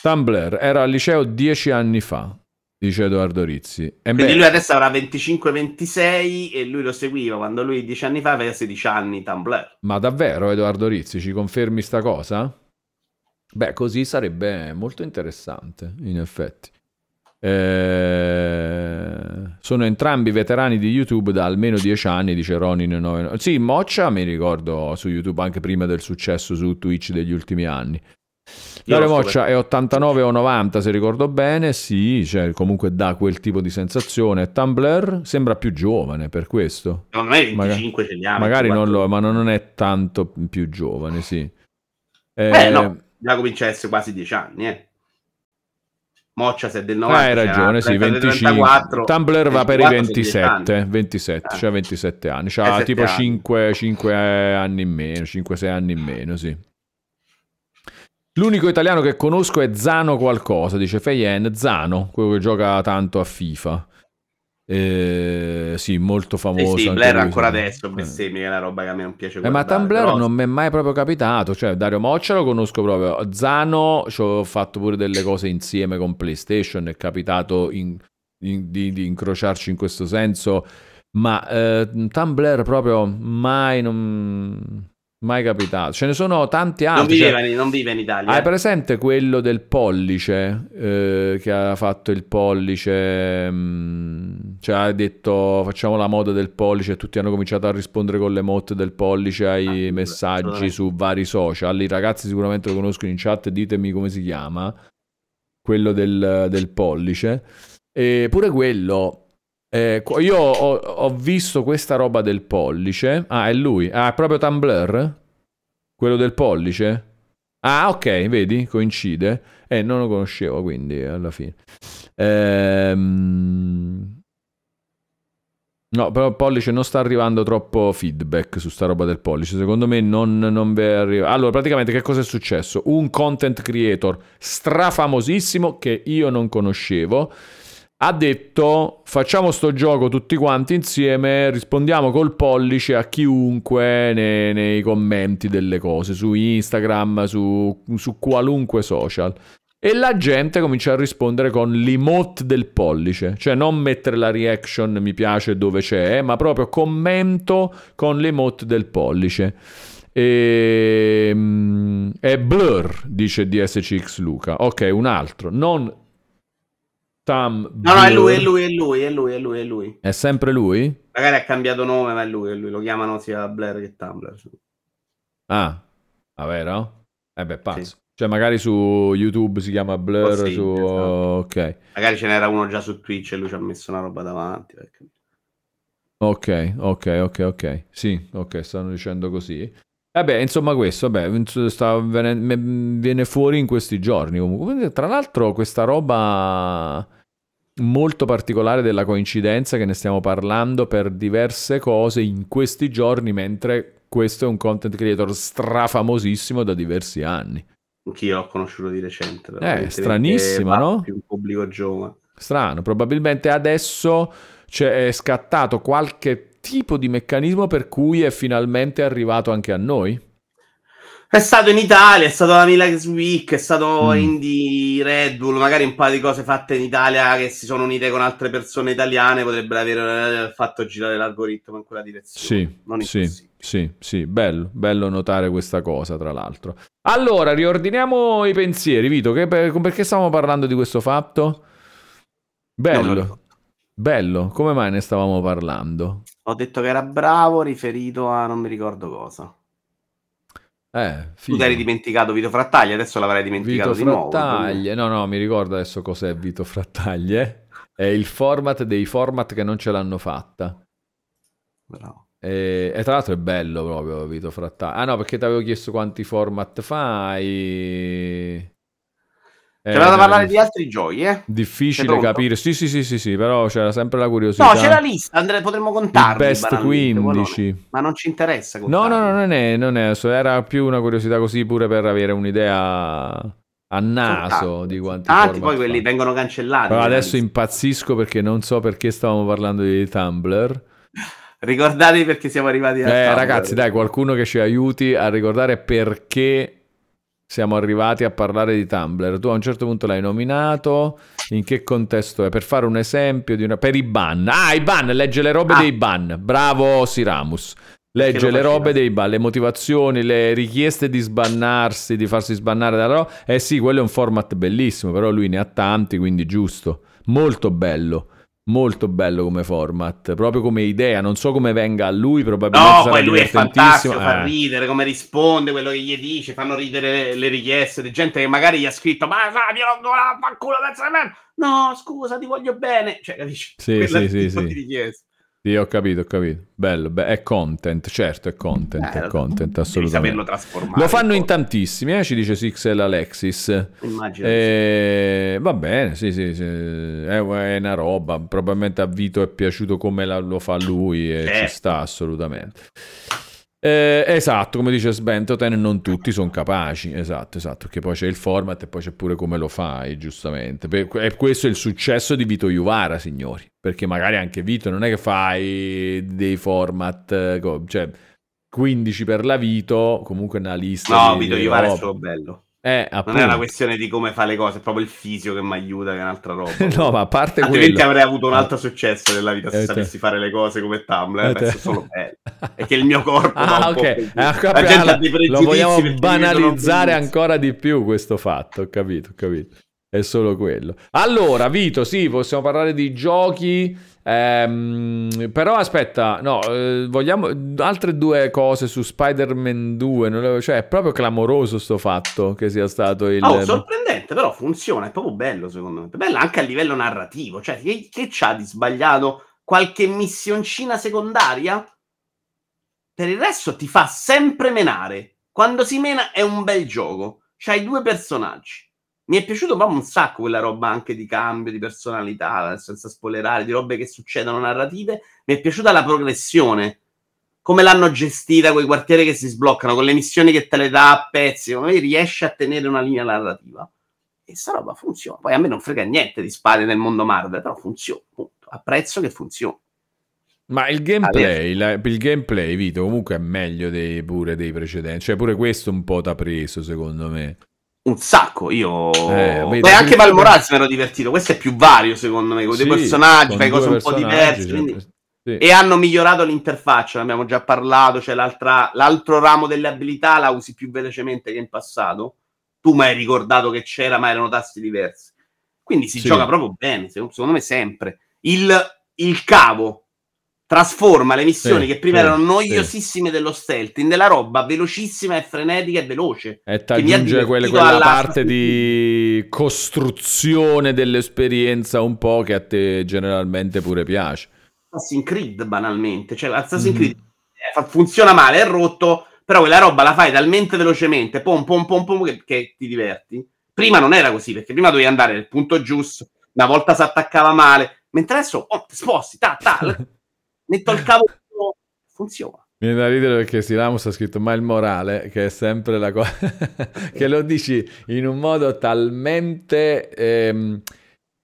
Tumblr era al liceo dieci anni fa, dice Edoardo Rizzi. E Quindi beh, lui adesso avrà 25-26 e lui lo seguiva quando lui dieci anni fa aveva 16 anni Tumblr. ma davvero Edoardo Rizzi ci confermi sta cosa? Beh, così sarebbe molto interessante, in effetti. Eh, sono entrambi veterani di YouTube da almeno dieci anni, dice Ronin. 9... Sì, Moccia mi ricordo su YouTube anche prima del successo su Twitch degli ultimi anni. Dario lo so Moccia è 89 o 90 se ricordo bene, sì, cioè comunque dà quel tipo di sensazione. Tumblr sembra più giovane per questo. Secondo me Maga- 25 ce li ha. Magari non 24. lo, ma non è tanto più giovane, sì. Eh, Eh, no, già comincia a essere quasi 10 anni, eh. Moccia se è del 90. Ah, hai ragione, sì, 25. 34, Tumblr va per i 24 sono 10 27, anni. 27, Eh. cioè 27 anni, c'ha sette tipo anni. 5, 5 anni in meno, 5-6 anni in meno, sì. L'unico italiano che conosco è Zano qualcosa, dice Feyen, Zano, quello che gioca tanto a FIFA. Eh, sì, molto Sì, famoso. sì, anche Blair lui, ancora sì. adesso Eh. bestemmia, che è una roba che a me non piace Eh, ma Tumblr però- non mi è mai proprio capitato. Cioè, Dario Moccia lo conosco proprio. Zano ci ho fatto pure delle cose insieme con PlayStation. È capitato in- in- di, di incrociarci in questo senso Ma eh, Tumblr proprio mai, non, mai capitato. Ce ne sono tanti Non altri. vive, cioè- non vive in Italia. hai presente quello del pollice eh, che ha fatto il pollice? mm, cioè ha detto facciamo la moda del pollice e tutti hanno cominciato a rispondere con le emote del pollice ai Ah, messaggi su vari social. I ragazzi sicuramente lo conoscono in chat, ditemi come si chiama. Quello del, del pollice. E pure quello. Eh, io ho, ho visto questa roba del pollice. Ah, è lui. Ah, è proprio Tumblr? Quello del pollice? Ah, ok, vedi, coincide. Eh, non lo conoscevo, quindi alla fine. Ehm... No, però il pollice non sta arrivando troppo feedback su sta roba del pollice. Secondo me non, non vi arriva. Allora, praticamente che cosa è successo? Un content creator strafamosissimo che io non conoscevo ha detto facciamo sto gioco tutti quanti insieme, rispondiamo col pollice a chiunque nei, nei commenti delle cose su Instagram, su, su qualunque social. E la gente comincia a rispondere con l'emote del pollice, cioè non mettere la reaction mi piace dove c'è, ma proprio commento con l'emote del pollice. E, mm, è Blur, dice DSCX Luca. Ok, un altro, non Tam No, no, è lui, è lui, è lui, è lui, è lui, è lui. È sempre lui? Magari ha cambiato nome, ma è lui, è lui. Lo chiamano sia Blair che Tumblr. Ah, ah vero? Eh beh, pazzo. Sì. Cioè, magari su YouTube si chiama Blur, Oh, sì, su... esatto. Ok, Magari ce n'era uno già su Twitch e lui ci ha messo una roba davanti. perché- ok, ok, ok, ok. Sì, ok, stanno dicendo così. Vabbè, insomma questo, vabbè, sta me- viene fuori in questi giorni comunque. Tra l'altro questa roba molto particolare della coincidenza che ne stiamo parlando per diverse cose in questi giorni, mentre questo è un content creator strafamosissimo da diversi anni. Anch'io l'ho conosciuto di recente. Eh, stranissimo, no? Più un pubblico giovane. Strano, probabilmente adesso c'è è scattato qualche tipo di meccanismo per cui è finalmente arrivato anche a noi. È stato in Italia, è stato alla Milan Week, è stato Mm. Indie Red Bull, magari un paio di cose fatte in Italia che si sono unite con altre persone italiane potrebbero aver eh, fatto girare l'algoritmo in quella direzione. Sì, sì, sì, sì, bello, bello notare questa cosa, tra l'altro. Allora, riordiniamo i pensieri, Vito, per- perché stavamo parlando di questo fatto? Bello, bello, come mai ne stavamo parlando? Ho detto che era bravo riferito a non mi ricordo cosa. Eh, Tu ti eri dimenticato Vito Frattaglia, adesso l'avrai dimenticato Vito di nuovo. Frattaglie, no, no, mi ricordo adesso cos'è Vito Frattaglie. È il format dei format che non ce l'hanno fatta. Bravo. E, e tra l'altro è bello proprio Vito Frattaglie. Ah no, perché ti avevo chiesto quanti format fai. Eh, C'era da parlare di altri giochi, eh? Difficile capire. Sì, sì, sì, sì, sì, però c'era sempre la curiosità. No, c'è la lista, Andrea, potremmo Il contarli. best non è- 15. Ma non ci interessa. No, no, no, non è, non è, era più una curiosità così pure per avere un'idea a naso di quanti Tanti poi quelli vengono cancellati. Però adesso impazzisco perché non so perché stavamo parlando di Tumblr. [laughs] Ricordatevi perché siamo arrivati a Eh, ragazzi, dai, qualcuno che ci aiuti a ricordare perché siamo arrivati a parlare di Tumblr. Tu a un certo punto l'hai nominato. In che contesto è? Per fare un esempio di una... Per i ban. Ah, i ban, legge le robe Ah. dei ban. Bravo Siramus. Legge le robe dei ban, le motivazioni, le richieste di sbannarsi, di farsi sbannare dalla roba. Eh sì, quello è un format bellissimo, però lui ne ha tanti, quindi giusto. Molto bello. Molto bello come format, proprio come idea. Non so come venga a lui, probabilmente No, sarà poi lui è fantastico, fa Eh. ridere come risponde, quello che gli dice, fanno ridere le richieste di gente che magari gli ha scritto "Ma Fabio, non la fa culo pezzo di merda". No, scusa, ti voglio bene. Cioè, capisci? Sì, Quello è sì, sì, sì. Sì, ho capito, ho capito. Bello, be- è content, certo, è content, Eh, è content, assolutamente. Lo fanno in tantissimi, eh, ci dice Sixel Alexis. Immagino. Eh, va bene, sì, sì, sì, è, una roba. Probabilmente a Vito è piaciuto come la- lo fa lui e ci Certo. sta assolutamente. Eh, esatto, come dice Sbentoten, non tutti sono capaci. Esatto, esatto, perché poi c'è il format e poi c'è pure come lo fai, giustamente. E questo è il successo di Vito Juvara, signori. Perché magari anche Vito non è che fai dei format, eh, cioè 15 per la Vito, comunque una lista No, di, Vito di Iovara è solo bello. Eh, Non è una questione di come fa le cose, è proprio il fisio che mi aiuta, che è un'altra roba. [laughs] no, ma a parte Altrimenti quello... avrei avuto un altro successo nella vita se Eh, te- sapessi fare le cose come Tumblr. Eh, solo bello. [laughs] È che il mio corpo Ah, ok. capito. La gente ha dei lo vogliamo banalizzare ancora di più questo fatto. Ho capito, ho capito. È solo quello. Allora, Vito, sì, possiamo parlare di giochi. Ehm, però aspetta, no, eh, vogliamo altre due cose su Spider-Man 2. non cioè, è proprio clamoroso sto fatto che sia stato il. Oh, sorprendente, però funziona, è proprio bello secondo me. Bello anche a livello narrativo, cioè che, che c'ha di sbagliato? Qualche missioncina secondaria? Per il resto ti fa sempre menare. Quando si mena è un bel gioco. C'hai due personaggi. Mi è piaciuto proprio un sacco quella roba anche di cambio di personalità, senza spoilerare, di robe che succedono narrative. Mi è piaciuta la progressione. Come l'hanno gestita quei quartieri che si sbloccano, con le missioni che te le dà a pezzi. Secondo me riesce a tenere una linea narrativa. E sta roba funziona. Poi a me non frega niente di spade nel mondo Marvel, però funziona. Punto. Apprezzo che funziona. Ma il gameplay, la- il gameplay, Vito, comunque è meglio dei, pure dei precedenti. Cioè, pure questo un po' t'ha preso, secondo me. Un sacco, io... Eh, Beh, anche addirittura- Val Morales mi ero divertito. Questo è più vario, secondo me, con dei Sì, personaggi, con fai cose un po' personaggi, diverse. cioè, quindi- sì. E hanno migliorato l'interfaccia, ne abbiamo già parlato. C'è l'altra, l'altro ramo delle abilità, la usi più velocemente che in passato. Tu mi hai ricordato che c'era, ma erano tasti diversi. Quindi si Sì. gioca proprio bene, se- secondo me sempre. Il, il cavo trasforma le missioni Sì, che prima sì, erano noiosissime dello stealth in della roba velocissima e frenetica e veloce. E ti aggiunge quella alla- parte [laughs] di costruzione dell'esperienza un po' che a te generalmente pure piace. Assassin's Creed banalmente, cioè Assassin's Mhm. Creed eh, funziona male, è rotto, però quella roba la fai talmente velocemente, pom pom pom pom che, che ti diverti. Prima non era così, perché prima dovevi andare nel punto giusto, una volta si attaccava male, mentre adesso oh, ti sposti, ta, ta, [laughs] metto il cavo, funziona. Viene da ridere perché Siramus ha scritto ma il morale, che è sempre la cosa [laughs] che lo dici in un modo talmente... ehm,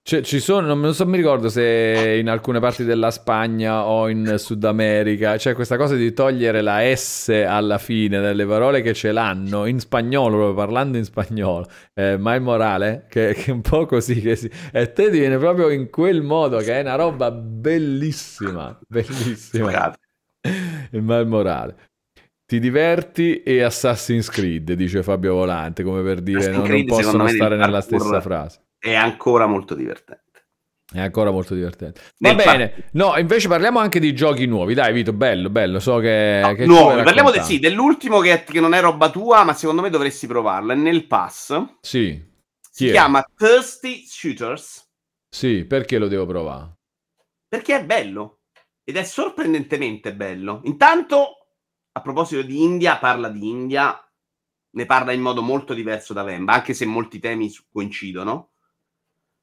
cioè, ci sono, non, so, mi ricordo se in alcune parti della Spagna o in Sud America c'è questa cosa di togliere la S alla fine delle parole che ce l'hanno in spagnolo, proprio parlando in spagnolo. Eh, ma il morale, che, che è un po' così, che si, e te ti viene proprio in quel modo, che è una roba bellissima, bellissima. Il mal morale. Ti diverti e Assassin's Creed, dice Fabio Volante, come per dire no, non possono stare nel nella stessa frase. È ancora molto divertente. È ancora molto divertente. Va Nel bene, no, invece parliamo anche di giochi nuovi. Dai, Vito, bello, bello. So che. No, che nuovi, parliamo de- sì, dell'ultimo che, che non è roba tua, ma secondo me dovresti provarlo. È nel pass. Sì, Si Chi è? chiama Thirsty Shooters. sì, perché lo devo provare? Perché è bello ed è sorprendentemente bello. Intanto, a proposito di India, parla di India, ne parla in modo molto diverso da Vemba, anche se molti temi coincidono.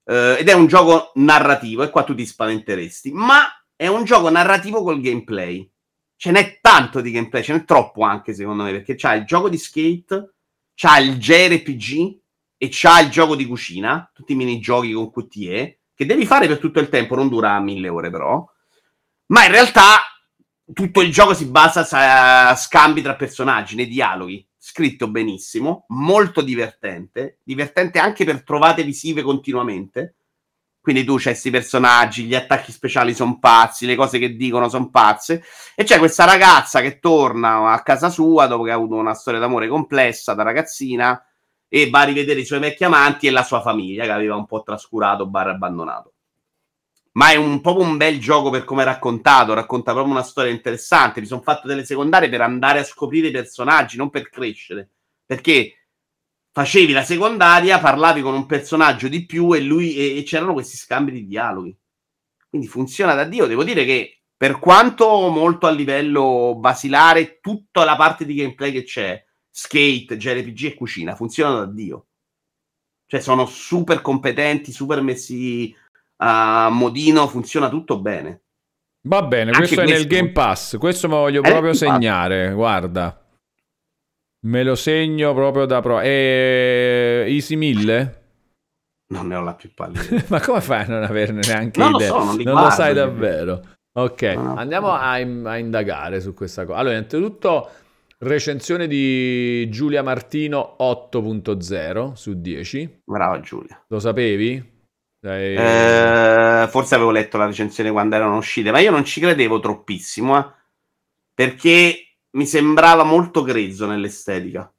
Eh, ed è un gioco narrativo, e qua tu ti spaventeresti, ma è un gioco narrativo col gameplay. Ce n'è tanto di gameplay, ce n'è troppo anche secondo me, perché c'ha il gioco di skate, c'ha il JRPG e c'ha il gioco di cucina, tutti i minigiochi con QTE, che devi fare per tutto il tempo, non dura mille ore però. Ma in realtà tutto il gioco si basa su scambi tra personaggi, nei dialoghi. Scritto benissimo, molto divertente, divertente anche per trovate visive continuamente. Quindi tu c'hai questi personaggi, gli attacchi speciali sono pazzi, le cose che dicono sono pazze. E c'è questa ragazza che torna a casa sua dopo che ha avuto una storia d'amore complessa da ragazzina e va a rivedere i suoi vecchi amanti e la sua famiglia che aveva un po' trascurato, barra abbandonato. Ma è un proprio un bel gioco per come è raccontato, racconta proprio una storia interessante. Mi sono fatto delle secondarie per andare a scoprire i personaggi, non per crescere. Perché facevi la secondaria, parlavi con un personaggio di più e lui e, e c'erano questi scambi di dialoghi. Quindi funziona da Dio. Devo dire che per quanto molto a livello basilare, tutta la parte di gameplay che c'è, skate, JRPG e cucina, funzionano da Dio. Cioè sono super competenti, super messi a modino, funziona tutto bene. Va bene, Anche questo è nel questo- Game Pass. Questo me lo voglio È nel proprio segnare. Guarda, me lo segno proprio da pro. E Easy 1000? Non ne ho la più pallida. [laughs] Ma come fai a non averne neanche Non lo idea? so, non lo guardo, sai li- davvero. Ok, No, no. andiamo a, a indagare su questa cosa. Allora, innanzitutto Recensione di Giulia Martino 8.0 su 10. Brava Giulia. Lo sapevi? Dai- Eh, forse avevo letto la recensione quando erano uscite, ma io non ci credevo troppissimo, eh, perché mi sembrava molto grezzo nell'estetica.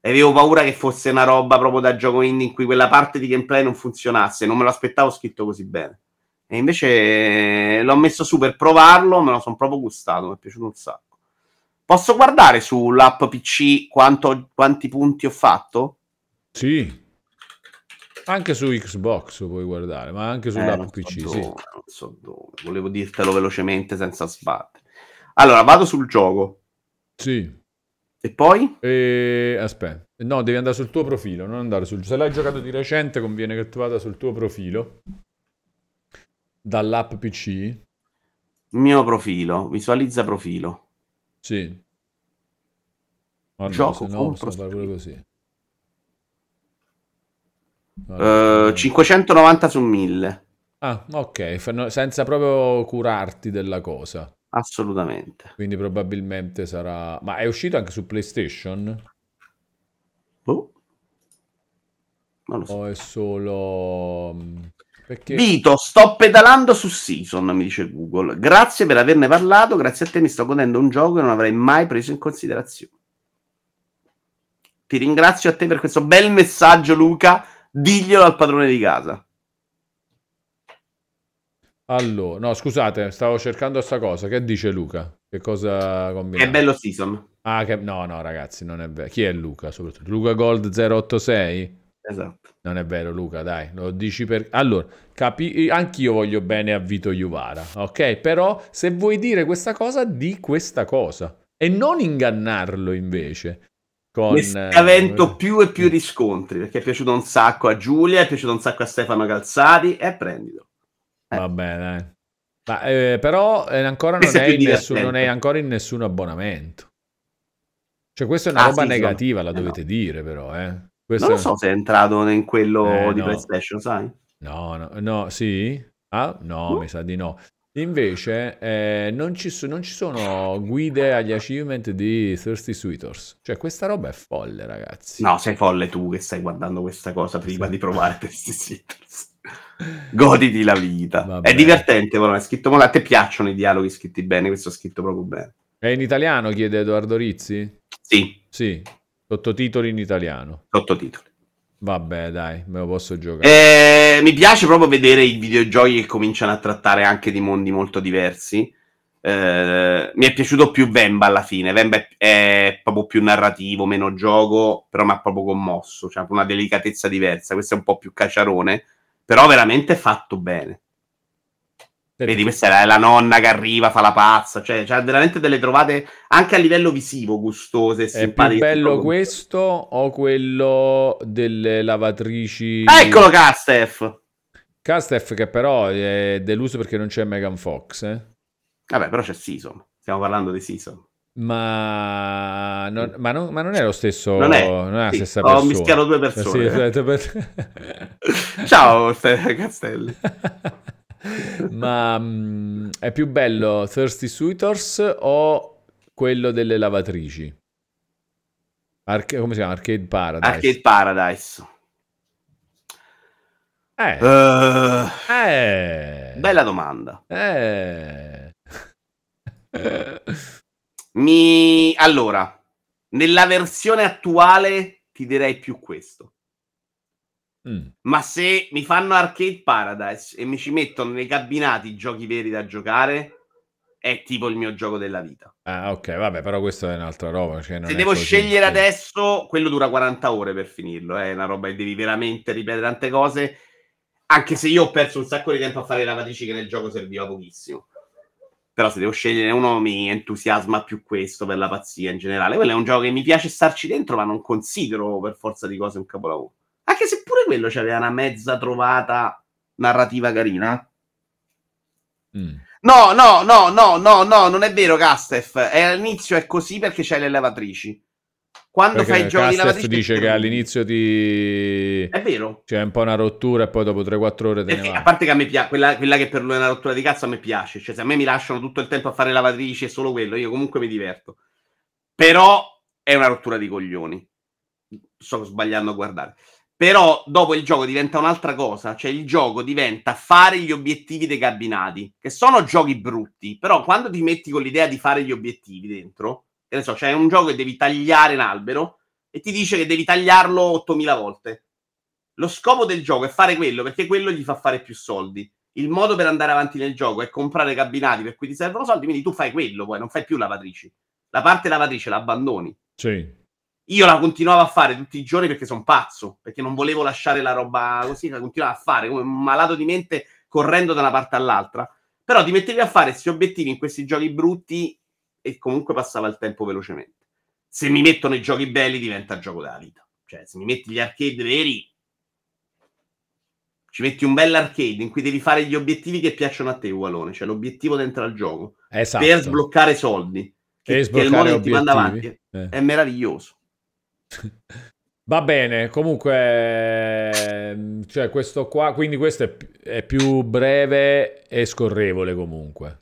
E avevo paura che fosse una roba proprio da gioco indie in cui quella parte di gameplay non funzionasse, non me lo aspettavo scritto così bene. E invece eh, l'ho messo su per provarlo, me lo sono proprio gustato, mi è piaciuto un sacco. Posso guardare sull'app PC quanto- quanti punti ho fatto? Sì. Anche su Xbox puoi guardare, ma anche Eh, sull'app so PC, dove, sì. non so dove. Volevo dirtelo velocemente senza sbattere. Allora, vado sul gioco. Sì. E poi? E... Aspetta. No, devi andare sul tuo profilo, non andare sul... Se l'hai giocato di recente, conviene che tu vada sul tuo profilo. Dall'app PC. Mio profilo. Visualizza profilo. Sì. No, Gioco no, prospettiva. così. Eh, Allora, 590 su 1000. Ah, ok, senza proprio curarti della cosa. Assolutamente. Quindi probabilmente sarà... Ma è uscito anche su PlayStation? Boh. Non lo so. O è solo... mm, Perché... Vito, sto pedalando su Season, mi dice Google. Grazie per averne parlato. Grazie a te mi sto godendo un gioco che non avrei mai preso in considerazione. Ti ringrazio a te per questo bel messaggio, Luca. Diglielo al padrone di casa. Allora, no, scusate, stavo cercando sta cosa. Che dice Luca? Che cosa È combina? bello Season. Ah, che... no, no, ragazzi, non è vero. Chi è Luca? Soprattutto Luca Gold 086? Esatto. Non è vero, Luca, dai, lo dici per... Allora, capi... anch'io voglio bene a Vito Iuvara, ok? Però se vuoi dire questa cosa, di questa cosa. E non ingannarlo invece. Con... Eh, più e più riscontri perché è piaciuto un sacco a Giulia, è piaciuto un sacco a Stefano Calzati e prendilo. Eh. Va bene, dai. Ma, eh, però eh, ancora non è è, nessun, non è ancora in nessun abbonamento. Cioè, questa è una Ah, roba sì, sono- negativa, la eh, dovete dire, però, eh. Questo Non lo so se è entrato in quello Eh, di no. PlayStation, sai? No, no, no, sì? Ah, no, No. mi sa di no. Invece, eh, non ci, so- non ci sono guide agli achievement di Thirsty Sweeters. Cioè, questa roba è folle, ragazzi. No, sei folle tu che stai guardando questa cosa prima Sì. di provare questi Citrus. Goditi la vita. Vabbè. È divertente, però è scritto male. A te piacciono i dialoghi scritti bene, questo è scritto proprio bene. È in italiano, chiede Edoardo Rizzi? Sì, Sì, sottotitoli in italiano. sottotitoli. Vabbè, dai, me lo posso giocare. Eh, mi piace proprio vedere i videogiochi che cominciano a trattare anche di mondi molto diversi. Eh, mi è piaciuto più Vemba alla fine. Vemba è, è proprio più narrativo, meno gioco, però mi ha proprio commosso. C'è una delicatezza diversa. Questo è un po' più cacciarone, però veramente fatto bene. Vedi, questa è la nonna che arriva, fa la pazza, cioè c'ha veramente delle trovate anche a livello visivo gustose e È più simpatiche. bello questo o quello delle lavatrici? Eccolo Castef! Castef che però è deluso perché non c'è Megan Fox, eh? Vabbè, però c'è Season. Stiamo parlando di Season. Ma non, ma non- ma non è lo stesso, Non è. non è la Sì, stessa ho persona. mischiato due persone. sì, aspetta. [laughs] Ciao, Ste- Castelli. [laughs] Ma mm, è più bello Thirsty Suitors o quello delle lavatrici? Arca- come si chiama? Arcade Paradise. Arcade Paradise. Eh, Eh, eh, bella domanda. eh. Mi... Allora, nella versione attuale ti direi più questo. Mm. Ma se mi fanno Arcade Paradise e mi ci mettono nei cabinati i giochi veri da giocare, è tipo il mio gioco della vita. Ah, ok, vabbè, però questa è un'altra roba. cioè Se devo così, scegliere sì. adesso, quello dura 40 ore per finirlo. È una roba che devi veramente ripetere tante cose. Anche se io ho perso un sacco di tempo a fare le lavatrici che nel gioco serviva pochissimo. Però se devo scegliere uno mi entusiasma più questo per la pazzia in generale. Quello è un gioco che mi piace starci dentro, ma non considero per forza di cose un capolavoro. Anche se pure quello c'aveva una mezza trovata narrativa carina. Mm. No, no, no, no, no, no, non è vero, Castef. È all'inizio è così perché c'hai le lavatrici. Quando Perché fai il gioco di lavatrici... dice che all'inizio ti... È vero. c'è un po' una rottura e poi dopo 3-4 ore te ne Perché, vai. a parte che a me piace, quella, quella che per lui è una rottura di cazzo a me piace. Cioè, se a me mi lasciano tutto il tempo a fare lavatrici e solo quello, io comunque mi diverto. Però è una rottura di coglioni. Sto sbagliando a guardare. Però dopo il gioco diventa un'altra cosa, cioè il gioco diventa fare gli obiettivi dei cabinati, che sono giochi brutti, però quando ti metti con l'idea di fare gli obiettivi dentro, che ne so, c'è un gioco che devi tagliare un albero e ti dice che devi tagliarlo 8000 volte. Lo scopo del gioco è fare quello, perché quello gli fa fare più soldi. Il modo per andare avanti nel gioco è comprare cabinati per cui ti servono soldi, quindi tu fai quello, poi non fai più lavatrici. La parte lavatrice la abbandoni. Sì. Io la continuavo a fare tutti i giorni perché sono pazzo, perché non volevo lasciare la roba così, la continuavo a fare come un malato di mente correndo da una parte all'altra. Però ti mettevi a fare questi obiettivi in questi giochi brutti e comunque passava il tempo velocemente. Se mi mettono i giochi belli diventa il gioco della vita. Cioè, se mi metti gli arcade veri, ci metti un bel arcade in cui devi fare gli obiettivi che piacciono a te, Ugualone. Cioè l'obiettivo dentro al gioco. Esatto. Per sbloccare soldi. Che, che il che ti manda avanti. Eh. È meraviglioso. Va bene, comunque, ehm, cioè questo qua, quindi questo è, è più breve e scorrevole comunque.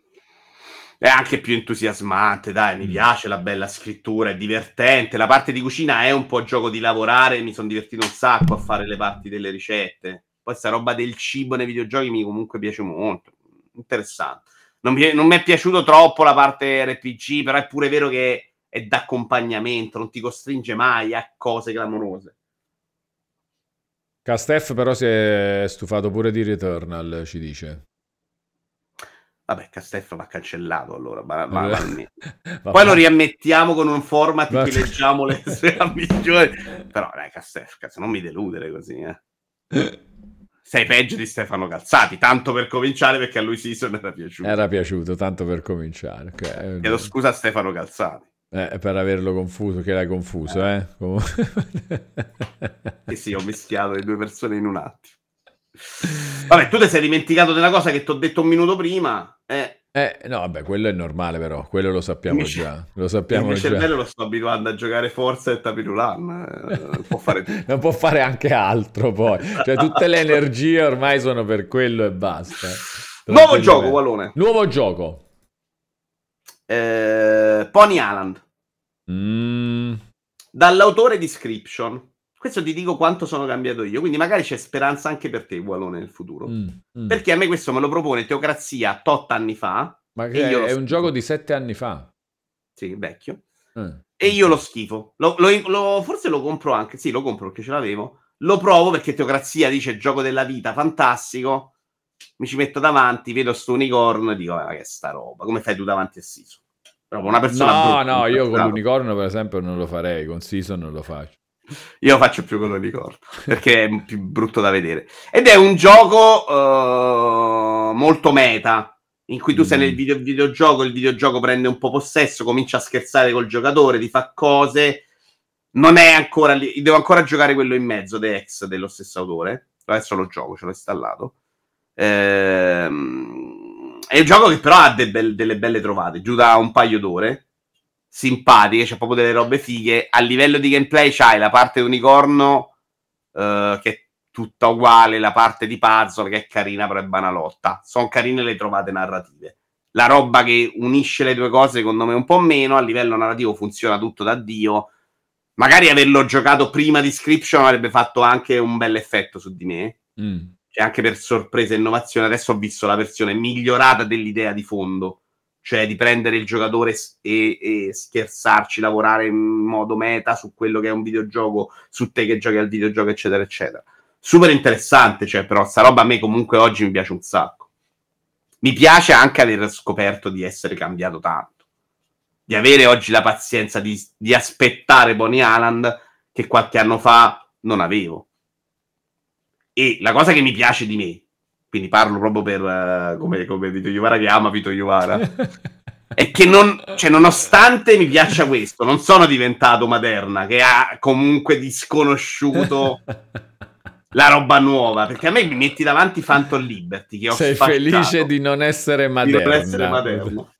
È anche più entusiasmante, dai, mi Mm. piace la bella scrittura, è divertente. La parte di cucina è un po' gioco di lavorare, mi sono divertito un sacco a fare le parti delle ricette. Poi sta roba del cibo nei videogiochi mi comunque piace molto, interessante. Non mi, non mi è piaciuto troppo la parte RPG, però è pure vero che è d'accompagnamento, non ti costringe mai a cose clamorose. Castef però si è stufato pure di Returnal, ci dice. Vabbè, Castello va cancellato allora, ma- ma- ma- [laughs] Poi lo riammettiamo con un format in Va- cui leggiamo le sue [laughs] ambizioni. Però dai, Castello, cazzo, non mi deludere così, eh. Sei peggio di Stefano Calzati, tanto per cominciare perché a lui Season era piaciuto. Era piaciuto, tanto per cominciare. ok. Chiedo scusa a Stefano Calzati. Eh, per averlo confuso, che l'hai confuso, eh? Comunque- [laughs] Che sì, ho mischiato le due persone in un attimo. Vabbè, tu ti sei dimenticato della cosa che ti ho detto un minuto prima. Eh, Eh, no, vabbè, quello è normale però, quello lo sappiamo Invece- già. Lo il sappiamo mio già. cervello lo sto abituando a giocare Forza e Tapirulan. Eh, può fare tutto. [laughs] Non può fare anche altro poi. Cioè, tutte le energie ormai sono per quello e basta. Nuovo gioco, Walone. Nuovo gioco. Eh, Pony Island. Mm, dall'autore di Scription. Questo ti dico quanto sono cambiato io, quindi magari c'è speranza anche per te, Gualone, nel futuro. mm, mm. Perché a me questo me lo propone Teocrazia tot anni fa, Ma che lo è un gioco di sette anni fa. sì, vecchio, Eh. e io lo schifo. Lo- lo- lo- forse lo compro anche, sì, lo compro perché ce l'avevo. Lo provo perché Teocrazia dice gioco della vita, fantastico. Mi ci metto davanti, vedo sto unicorno e dico, "Ah, ma che è sta roba, come fai tu davanti a Siso? Proprio una persona No, brutta, no, io con l'unicorno per esempio non lo farei, con Season non lo faccio. Io faccio più con l'unicorno perché è più brutto da vedere. Ed è un gioco eh, molto meta in cui tu sei Mm. nel video- videogioco, il videogioco prende un po' possesso, comincia a scherzare col giocatore, ti fa cose. Non è ancora lì, devo ancora giocare quello in mezzo, The X dello stesso autore. Adesso lo gioco, ce l'ho installato. Ehm, è un gioco che però ha de- bel- delle belle trovate, giù da un paio d'ore simpatiche, c'è proprio delle robe fighe. A livello di gameplay c'hai la parte unicorno eh, che è tutta uguale, la parte di puzzle che è carina però è banalotta. Sono carine le trovate narrative. La roba che unisce le due cose secondo me un po' meno, a livello narrativo funziona tutto da Dio. Magari averlo giocato prima di Scription avrebbe fatto anche un bel effetto su di me Mm. Cioè anche per sorpresa e innovazione, adesso ho visto la versione migliorata dell'idea di fondo, cioè di prendere il giocatore e, e scherzarci, lavorare in modo meta su quello che è un videogioco, su te che giochi al videogioco, eccetera, eccetera. Super interessante, cioè, però sta roba a me comunque oggi mi piace un sacco. Mi piace anche aver scoperto di essere cambiato tanto, di avere oggi la pazienza di, di aspettare Bonnie Island che qualche anno fa non avevo. E la cosa che mi piace di me, quindi parlo proprio per eh, come, come Vito Iuvara che ama Vito Iuvara, [laughs] è che non, cioè, nonostante mi piaccia questo, non sono diventato Maderna, che ha comunque disconosciuto [laughs] la roba nuova, perché a me mi metti davanti Phantom Liberty, che ho Sei felice di non essere di Maderna. non essere Maderna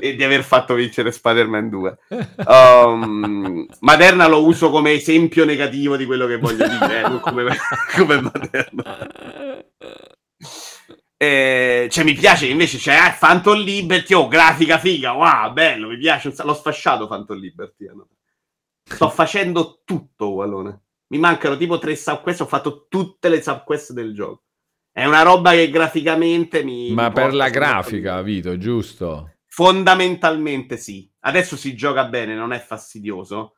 e di aver fatto vincere Spider-Man 2. Um, Maderna lo uso come esempio negativo di quello che voglio dire, eh, come, [laughs] come Maderna. Eh, cioè, mi piace invece c'è eh, Phantom Liberty, oh, grafica figa, wow, bello, mi piace. L'ho sfasciato Phantom Liberty. eh, no. Sto facendo tutto, Wallone. Mi mancano tipo tre subquest, ho fatto tutte le subquest del gioco. È una roba che graficamente mi... Ma mi per la grafica, Vito, giusto? Fondamentalmente sì. Adesso si gioca bene, non è fastidioso.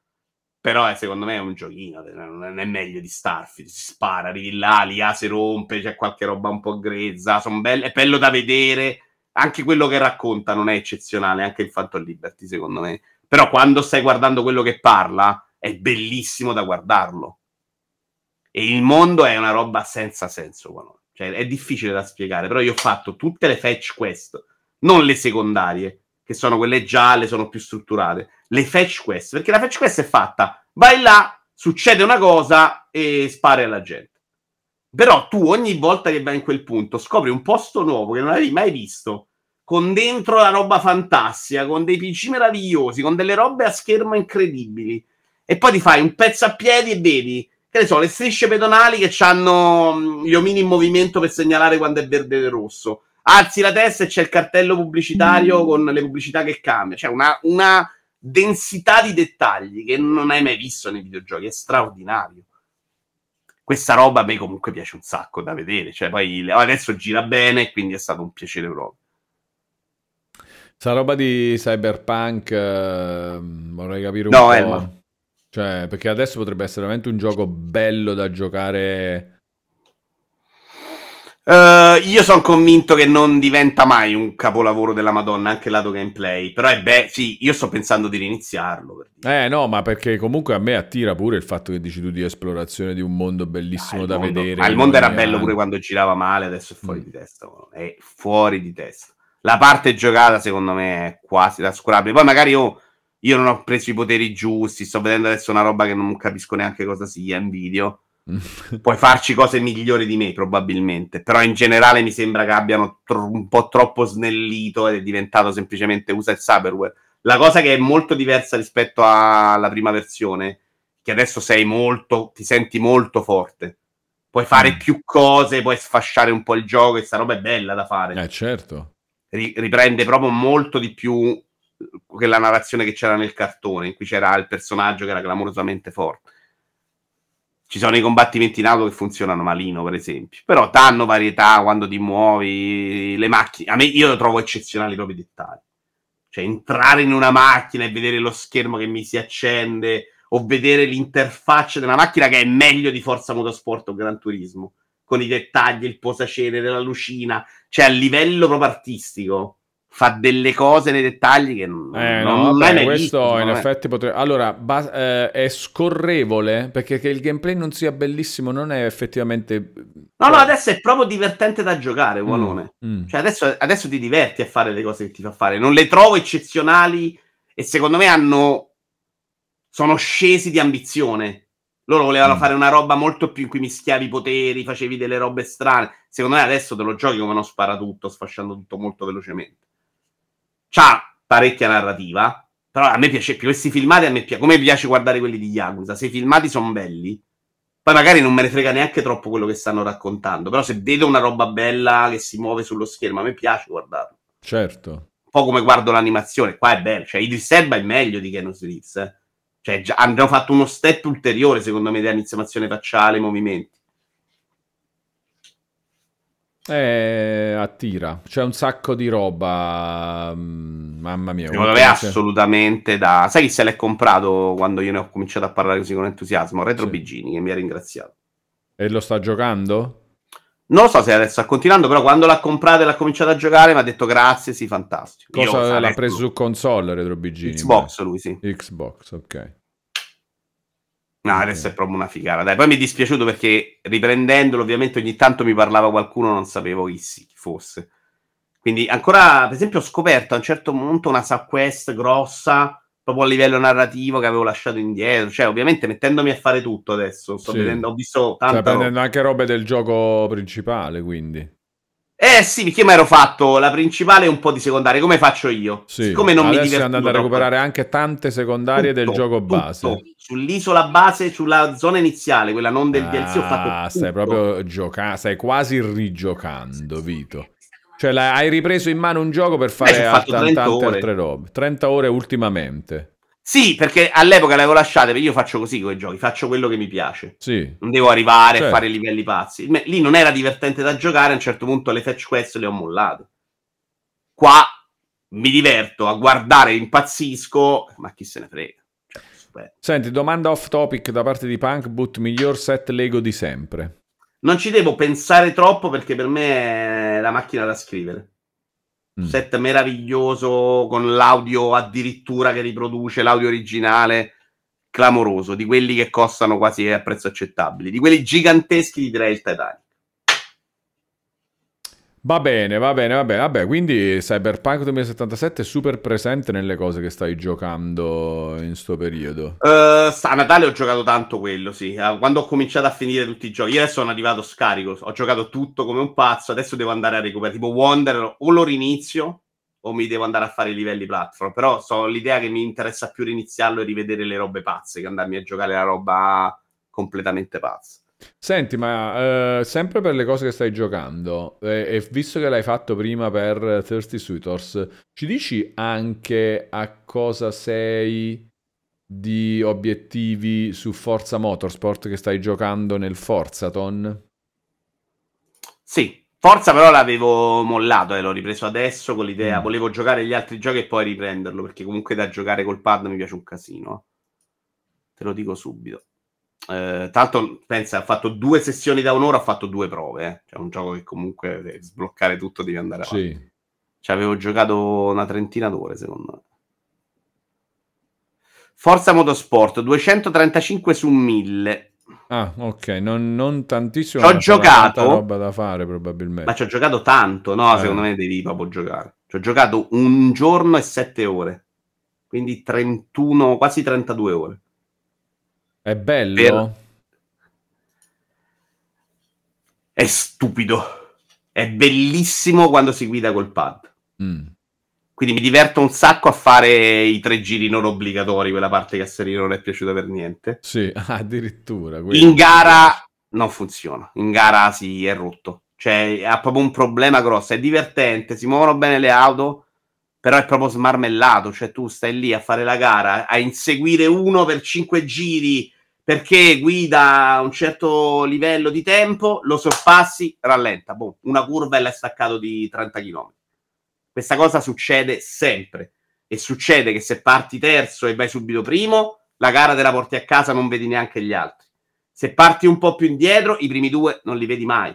Però eh, secondo me è un giochino, non è meglio di Starfield. Si spara, arrivi là, l'IA si rompe, c'è qualche roba un po' grezza. Son belle, è bello da vedere. Anche quello che racconta non è eccezionale, anche il Phantom Liberty, secondo me. Però quando stai guardando quello che parla, è bellissimo da guardarlo. E il mondo è una roba senza senso. Cioè, è difficile da spiegare, però io ho fatto tutte le fetch quest, non le secondarie, che sono quelle gialle, sono più strutturate. Le fetch quest, perché la fetch quest è fatta, vai là, succede una cosa e spari alla gente. Però tu ogni volta che vai in quel punto scopri un posto nuovo che non avevi mai visto, con dentro la roba fantastica, con dei PC meravigliosi, con delle robe a schermo incredibili. E poi ti fai un pezzo a piedi e vedi, che ne so, le strisce pedonali che hanno gli omini in movimento per segnalare quando è verde e rosso. Alzi la testa e c'è il cartello pubblicitario con le pubblicità che cambia. Cioè una, una densità di dettagli che non hai mai visto nei videogiochi. È straordinario. Questa roba a me comunque piace un sacco da vedere. Cioè, poi adesso gira bene, quindi è stato un piacere proprio. Sta roba di cyberpunk eh, vorrei capire un No, po'. Elma. Cioè, perché adesso potrebbe essere veramente un gioco bello da giocare. Eh, io sono convinto che non diventa mai un capolavoro della Madonna, anche lato gameplay. Però è beh, sì, io sto pensando di riniziarlo. Per dire. Eh no, ma perché comunque a me attira pure il fatto che dici tu di esplorazione di un mondo bellissimo Ah, il da mondo- vedere. Ma il che mondo era bello anche- pure quando girava male, adesso è fuori Mm. di testa. È fuori di testa. La parte giocata, secondo me, è quasi trascurabile. Poi magari io, io non ho preso i poteri giusti. Sto vedendo adesso una roba che non capisco neanche cosa sia in video. Puoi farci cose migliori di me, probabilmente. Però in generale mi sembra che abbiano tro- un po' troppo snellito ed è diventato semplicemente usa il cyberware. La cosa che è molto diversa rispetto alla prima versione, che adesso sei molto, ti senti molto forte. Puoi fare Mm. più cose, puoi sfasciare un po' il gioco, e sta roba è bella da fare. Eh certo. Ri- riprende proprio molto di più quella narrazione che c'era nel cartone, in cui c'era il personaggio che era clamorosamente forte. Ci sono i combattimenti in auto che funzionano malino, per esempio, però danno varietà quando ti muovi, le macchine. A me io trovo eccezionali i dettagli. Cioè, entrare in una macchina e vedere lo schermo che mi si accende, o vedere l'interfaccia della macchina che è meglio di Forza Motorsport o Gran Turismo, con i dettagli, il posacenere, la lucina, cioè a livello proprio artistico fa delle cose nei dettagli che non, Eh, non no, hai vabbè, mai questo visto, in effetti potrebbe... Allora, ba- eh, è scorrevole perché che il gameplay non sia bellissimo non è effettivamente... No, no, adesso è proprio divertente da giocare, Walone. Mm. Cioè adesso, adesso ti diverti a fare le cose che ti fa fare. Non le trovo eccezionali e secondo me hanno... sono scesi di ambizione. Loro volevano Mm. fare una roba molto più in cui mischiavi i poteri, facevi delle robe strane. Secondo me adesso te lo giochi come uno spara tutto, sfasciando tutto molto velocemente. C'ha parecchia narrativa, però a me piace più questi filmati, a me piace, come piace guardare quelli di Yakuza. Se i filmati sono belli, poi magari non me ne frega neanche troppo quello che stanno raccontando, però se vedo una roba bella che si muove sullo schermo, a me piace guardarlo. Certo. Un po' come guardo l'animazione, qua è bello, cioè Idris Elba è meglio di Keanu Reeves, eh. Cioè, hanno fatto uno step ulteriore, secondo me, di animazione facciale, movimenti. Eh, attira. C'è un sacco di roba. mm, Mamma mia. Secondo me assolutamente da... Sai chi se l'è comprato quando io ne ho cominciato a parlare così con entusiasmo? Retro Sì. Bigini, che mi ha ringraziato. E lo sta giocando? Non lo so se adesso sta continuando, però quando l'ha comprato e l'ha cominciato a giocare mi ha detto grazie, sì, fantastico. Cosa l'ha preso su console Retro Bigini? Xbox lui, sì. Xbox, ok. No, adesso è proprio una figata. Dai, poi mi è dispiaciuto perché riprendendolo, ovviamente ogni tanto mi parlava qualcuno, non sapevo chi, si, chi fosse. Quindi ancora, per esempio, ho scoperto a un certo punto una subquest grossa, proprio a livello narrativo che avevo lasciato indietro. Cioè, ovviamente mettendomi a fare tutto adesso, sto Sì. vedendo, ho visto tanta Stai prendendo anche robe del gioco principale, quindi. Eh sì, perché io mi ero fatto la principale e un po' di secondarie, come faccio io? Sì. Siccome non mi Adesso diverto andando a recuperare anche tante secondarie del tutto, gioco tutto. base. Sull'isola base, sulla zona iniziale, quella non del DLC, ho fatto Ah, tutto. stai proprio giocando, stai quasi rigiocando, Vito. Cioè, hai ripreso in mano un gioco per ci fare ho fatto alt- 30 tante ore. altre robe. 30 ore ultimamente. Sì, perché all'epoca l'avevo lasciata, perché io faccio così con i giochi, faccio quello che mi piace. Sì. Non devo arrivare Certo. a fare livelli pazzi. Lì non era divertente da giocare, a un certo punto le fetch quest le ho mollate. Qua mi diverto a guardare, impazzisco, ma chi se ne frega. Cioè. Senti, domanda off topic da parte di Punk Boot, miglior set Lego di sempre. Non ci devo pensare troppo perché per me è la macchina da scrivere. Mm. Set meraviglioso con l'audio addirittura che riproduce l'audio originale, clamoroso, di quelli che costano quasi a prezzo accettabili, di quelli giganteschi di direi Titanic. Va bene, va bene, va bene. Vabbè, quindi Cyberpunk 2077 è super presente nelle cose che stai giocando in sto periodo. Sta- a Natale ho giocato tanto quello, sì. Eh, Quando ho cominciato a finire tutti i giochi, io adesso sono arrivato scarico, ho giocato tutto come un pazzo, adesso devo andare a recuperare. Tipo Wonder, o lo rinizio o mi devo andare a fare i livelli platform. Però so l'idea che mi interessa più riniziarlo e rivedere le robe pazze che andarmi a giocare la roba completamente pazza. Senti, ma eh, sempre per le cose che stai giocando, eh, e visto che l'hai fatto prima per Thirsty Suitors, ci dici anche a cosa sei di obiettivi su Forza Motorsport che stai giocando nel Forzaton? Sì, Forza però l'avevo mollato e l'ho ripreso adesso con l'idea, Mm. volevo giocare gli altri giochi e poi riprenderlo, perché comunque da giocare col pad mi piace un casino. Te lo dico subito. Eh, tanto pensa, ha fatto due sessioni da un'ora, ha fatto due prove. Eh. Cioè, un gioco che comunque per sbloccare tutto devi andare avanti. Sì. Ci avevo giocato una trentina d'ore, secondo me. Forza Motorsport 235 su 1000. Ah, ok, non, non tantissimo. Ci ho giocato. roba da fare probabilmente. Ma ci ho giocato tanto, no? Eh. Secondo me devi proprio giocare. Ci ho giocato un giorno e sette ore. Quindi 31, quasi 32 ore. È bello? Per- È stupido. È bellissimo quando si guida col pad. Mm. Quindi mi diverto un sacco a fare i tre giri non obbligatori, quella parte che a Serino non è piaciuta per niente. Sì, [laughs] addirittura. In quello. gara non funziona. In gara si è rotto. Cioè, ha proprio un problema grosso. È divertente, si muovono bene le auto, però è proprio smarmellato. Cioè, tu stai lì a fare la gara, a inseguire uno per cinque giri perché guida a un certo livello di tempo, lo sorpassi, rallenta. Boh, una curva e l'hai staccato di 30 km. Questa cosa succede sempre. E succede che se parti terzo e vai subito primo, la gara te la porti a casa, non vedi neanche gli altri. Se parti un po' più indietro, i primi due non li vedi mai.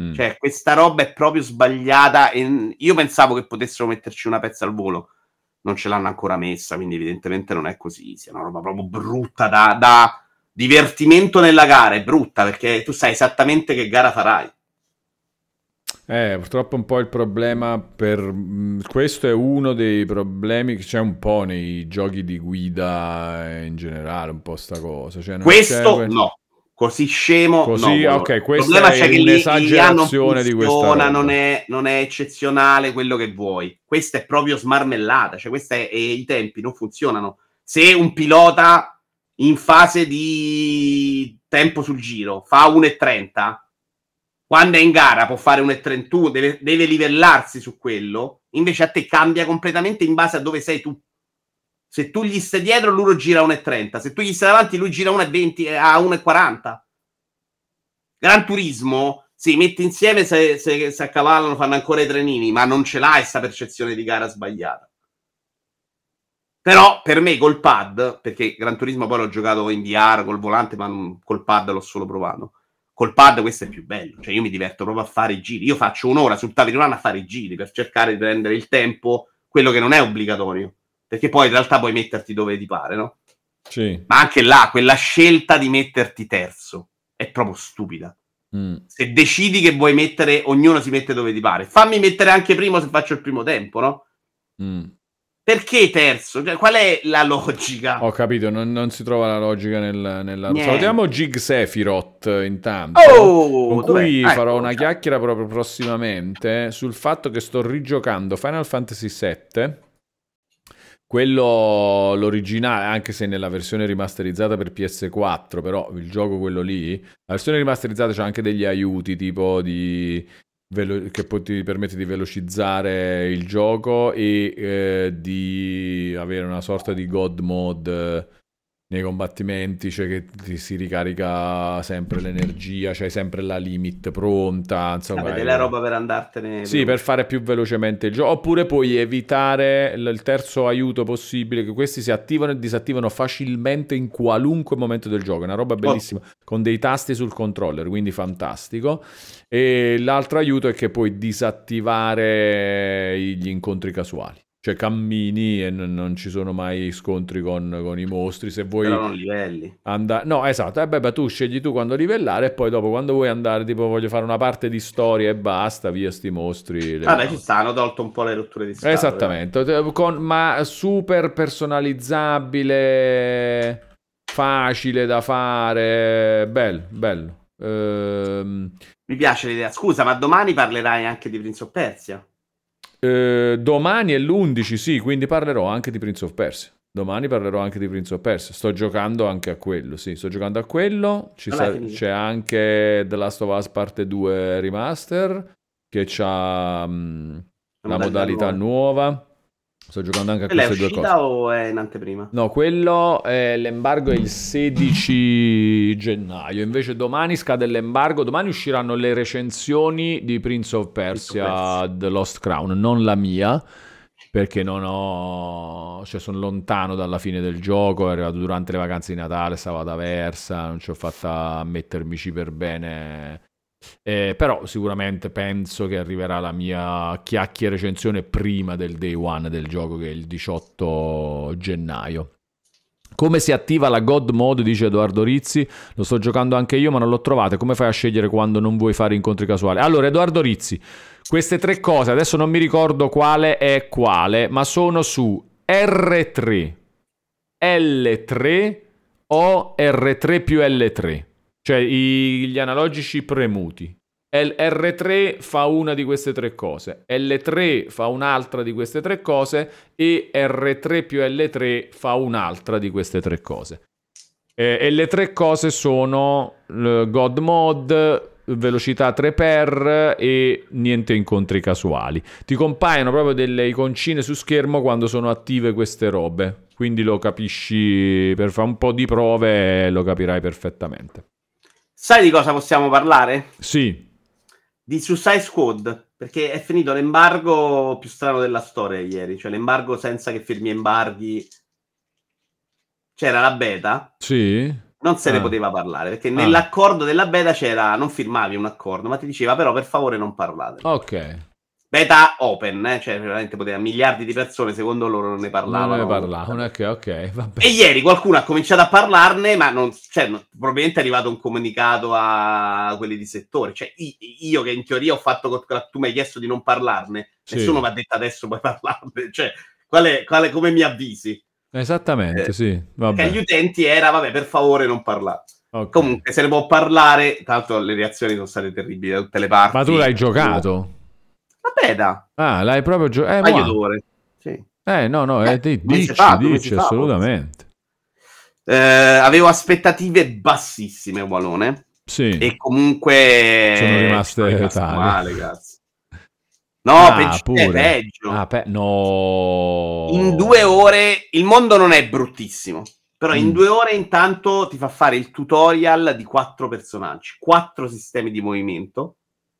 Mm. Cioè, questa roba è proprio sbagliata. Io pensavo che potessero metterci una pezza al volo. Non ce l'hanno ancora messa, quindi evidentemente non è così. Sia una roba proprio brutta da, da divertimento nella gara. È brutta perché tu sai esattamente che gara farai. Eh, purtroppo un po' il problema per... mh, Questo è uno dei problemi che c'è un po' nei giochi di guida eh, in generale, un po' sta cosa. Cioè, Questo c'è- no. Così scemo. Così, no, ok, questa problema è c'è che lì di questa. Non è, non è eccezionale quello che vuoi. Questa è proprio smarmellata. Cioè, questa è, e i tempi non funzionano. Se un pilota in fase di tempo sul giro fa 1,30, quando è in gara può fare 1,31, deve, deve livellarsi su quello. Invece a te cambia completamente in base a dove sei tu. Se tu gli stai dietro, lui gira a 1,30. Se tu gli stai davanti, lui gira a 1,20 a 1,40. Gran Turismo si mette insieme se, se, se accavallano, fanno ancora i trenini, ma non ce l'ha questa percezione di gara sbagliata. Però per me col pad, perché Gran Turismo poi l'ho giocato in VR col volante, ma col pad l'ho solo provato. Col pad questo è più bello, cioè io mi diverto proprio a fare i giri. Io faccio un'ora sul tavirano a fare i giri per cercare di prendere il tempo, quello che non è obbligatorio, perché poi in realtà puoi metterti dove ti pare, no? Sì. Ma anche là, quella scelta di metterti terzo è proprio stupida. Mm. Se decidi che vuoi mettere, ognuno si mette dove ti pare. Fammi mettere anche primo se faccio il primo tempo, no? Mm. Perché terzo? Cioè, qual è la logica? Ho capito, non, non si trova la logica nel, nella... Niente. Salutiamo Gig Sephiroth intanto. Oh, con dov'è? cui Ah, farò ecco, una ciao. chiacchiera proprio prossimamente sul fatto che sto rigiocando Final Fantasy VII, quello l'originale, anche se nella versione rimasterizzata per PS4, però il gioco quello lì, la versione rimasterizzata c'ha anche degli aiuti tipo di velo- che poi ti permette di velocizzare il gioco e eh, di avere una sorta di God mode nei combattimenti, cioè che ti si ricarica sempre l'energia, c'hai sempre la limit pronta, insomma. Avete hai- la roba per andartene. Sì, per fare più velocemente il gioco. Oppure puoi evitare l- il terzo aiuto possibile, che questi si attivano e disattivano facilmente in qualunque momento del gioco. È una roba bellissima, con dei tasti sul controller, quindi fantastico. E l'altro aiuto è che puoi disattivare gli incontri casuali. Cioè cammini e n- non ci sono mai scontri con, con i mostri. Se vuoi Però non livelli. andare... No, esatto. Eh beh, beh, tu scegli tu quando livellare e poi dopo quando vuoi andare, tipo voglio fare una parte di storia e basta, via sti mostri. Vabbè, ci sta, hanno tolto un po' le rotture di scatole. Esattamente, Te- con- ma super personalizzabile, facile da fare, bello, bello. Ehm, Mi piace l'idea. Scusa, ma domani parlerai anche di Prince of Persia? Eh, domani è l'11, sì, quindi parlerò anche di Prince of Persia. Domani parlerò anche di Prince of Persia. Sto giocando anche a quello, sì, sto giocando a quello. Sa- c'è anche The Last of Us parte 2 Remaster, che ha la modalità nuova. Sto giocando anche a queste due cose. uscita o è in anteprima? No, quello è l'embargo è il 16 gennaio. Invece domani scade l'embargo. Domani usciranno le recensioni di Prince of Persia, Persia. The Lost Crown, non la mia. Perché non ho. cioè, sono lontano dalla fine del gioco. È arrivato durante le vacanze di Natale, stavo ad Aversa. Non ci ho fatta mettermici per bene. Eh, però sicuramente penso che arriverà la mia chiacchiera recensione prima del day one del gioco che è il 18 gennaio. Come si attiva la God Mode, dice Edoardo Rizzi. Lo sto giocando anche io, ma non l'ho trovata. Come fai a scegliere quando non vuoi fare incontri casuali? Allora, Edoardo Rizzi, queste tre cose, adesso non mi ricordo quale è quale, ma sono su R3, L3 o R3 più L3, cioè i- gli analogici premuti. L- R3 fa una di queste tre cose, L3 fa un'altra di queste tre cose e R3 più L3 fa un'altra di queste tre cose. Eh, e le tre cose sono God Mode, velocità 3x e niente incontri casuali. Ti compaiono proprio delle iconcine su schermo quando sono attive queste robe. Quindi lo capisci per fare un po' di prove lo capirai perfettamente. Sai di cosa possiamo parlare? Sì, Di Suicide Squad. Perché è finito l'embargo più strano della storia ieri. Cioè l'embargo senza che firmi embarghi. C'era la beta. sì. Non se ne Ah. poteva parlare. Perché Ah. nell'accordo della beta c'era. Non firmavi un accordo, ma ti diceva però per favore non parlate. Ok. Beta open, eh? cioè veramente poteva miliardi di persone, secondo loro non ne parlavano. Non ne parlavano. Ok, ok, vabbè. E ieri qualcuno ha cominciato a parlarne, ma non, cioè, non- probabilmente è arrivato un comunicato a quelli di settore. Cioè, io che in teoria ho fatto, tu mi hai chiesto di non parlarne, Sì. nessuno mi ha detto adesso puoi parlarne. [laughs] Cioè, quale, quale- come mi avvisi? Esattamente, Eh, sì. Vabbè. agli utenti era, vabbè, per favore non parlare. ok. Comunque, se ne può parlare, tanto le reazioni sono state terribili da tutte le parti. Ma tu l'hai giocato? La beta, Ah, l'hai proprio giocato? Eh, ma- d'ore. Sì. eh, no, no, Eh, eh, di- mese dici, fa, dici, assolutamente. Eh, avevo aspettative bassissime, Walone. Sì. E comunque Sono rimaste tali. male, cazzo. [laughs] No, Ah, peggio, pure. eh, peggio. Ah, pe- no. In due ore il mondo non è bruttissimo. Però in Mm. due ore intanto ti fa fare il tutorial di quattro personaggi, quattro sistemi di movimento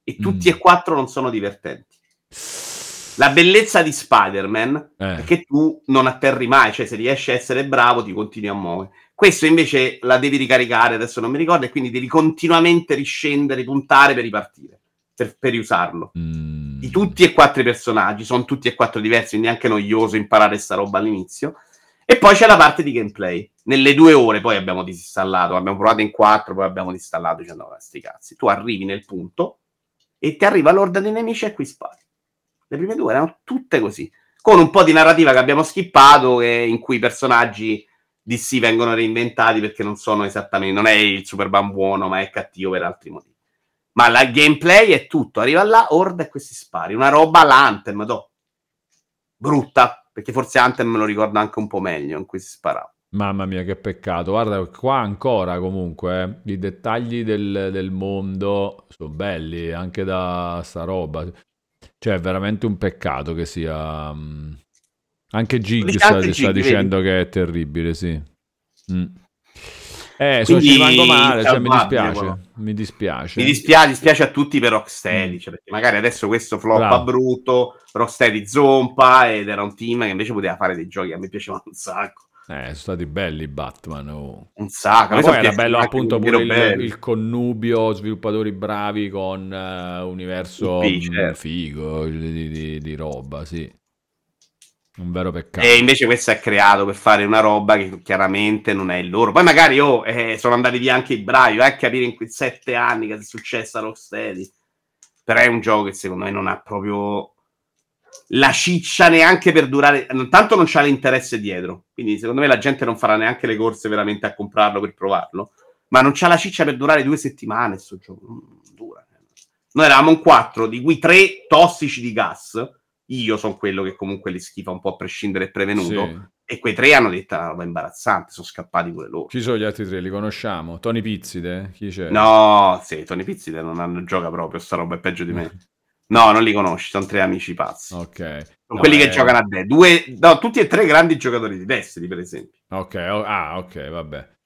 e tutti Mm. e quattro non sono divertenti. La bellezza di Spider-Man Eh. è che tu non atterri mai, cioè se riesci a essere bravo ti continui a muovere. Questo invece la devi ricaricare, adesso non mi ricordo, e quindi devi continuamente riscendere, puntare per ripartire, per, per riusarlo. Mm. Di tutti e quattro i personaggi, sono tutti e quattro diversi, quindi è anche noioso imparare sta roba all'inizio. E poi c'è la parte di gameplay. Nelle due ore poi abbiamo disinstallato, abbiamo provato in quattro, poi abbiamo disinstallato dicendo, "Vabbè, sti cazzi. Tu arrivi nel punto e ti arriva l'orda di nemici e qui spari. Le prime due erano tutte così, con un po' di narrativa che abbiamo skippato e in cui i personaggi DC vengono reinventati perché non sono esattamente, non è il Superman buono, ma è cattivo per altri motivi. Ma la gameplay è tutto, arriva là, orda e questi spari, una roba alla Anthem, do. Brutta, perché forse Anthem me lo ricordo anche un po' meglio in cui si sparava. Mamma mia, che peccato. Guarda, qua ancora comunque eh, i dettagli del, del mondo sono belli anche da sta roba. Cioè, è veramente un peccato che sia. mm, Anche Gig sta, anche sta Gig, dicendo che è terribile, sì. Mm. Eh, Quindi, ci rimango male, cioè, mi dispiace. quello. Mi dispiace. Mi dispiace, dispiace a tutti per Rocksteady, cioè, perché magari adesso questo floppa Bravo. brutto, Rocksteady zompa ed era un team che invece poteva fare dei giochi a me piacevano un sacco. Eh, sono stati belli i Batman. oh. Un sacco. Ma poi era bello appunto pure il, il connubio sviluppatori bravi con eh, universo Sì, mm, certo. figo di, di- di- roba, sì. Un vero peccato. E invece questo è creato per fare una roba che chiaramente non è il loro. Poi magari oh, eh, sono andati via anche i bravi, vai a capire in quei sette anni che è successo a Rocksteady. Però è un gioco che secondo me non ha proprio la ciccia neanche per durare. Tanto non c'ha l'interesse dietro. Quindi secondo me la gente non farà neanche le corse veramente a comprarlo per provarlo. Ma non c'ha la ciccia per durare due settimane sto gioco. Non dura. Noi eravamo un 4, di cui tre tossici di gas. Io sono quello che comunque li schifa un po' a prescindere e prevenuto. Sì. E quei tre hanno detto una roba imbarazzante, sono scappati pure loro. Chi sono gli altri tre? Li conosciamo? Tony Pizzide? Chi c'è? No, sì, Tony Pizzite non hanno, gioca proprio, sta roba è peggio di me. No, non li conosci, sono tre amici pazzi. Ok. Sono No, quelli che eh, giocano a te. Due, no, tutti e tre grandi giocatori di Destiny, per esempio. Ok, oh, ah, ok, vabbè.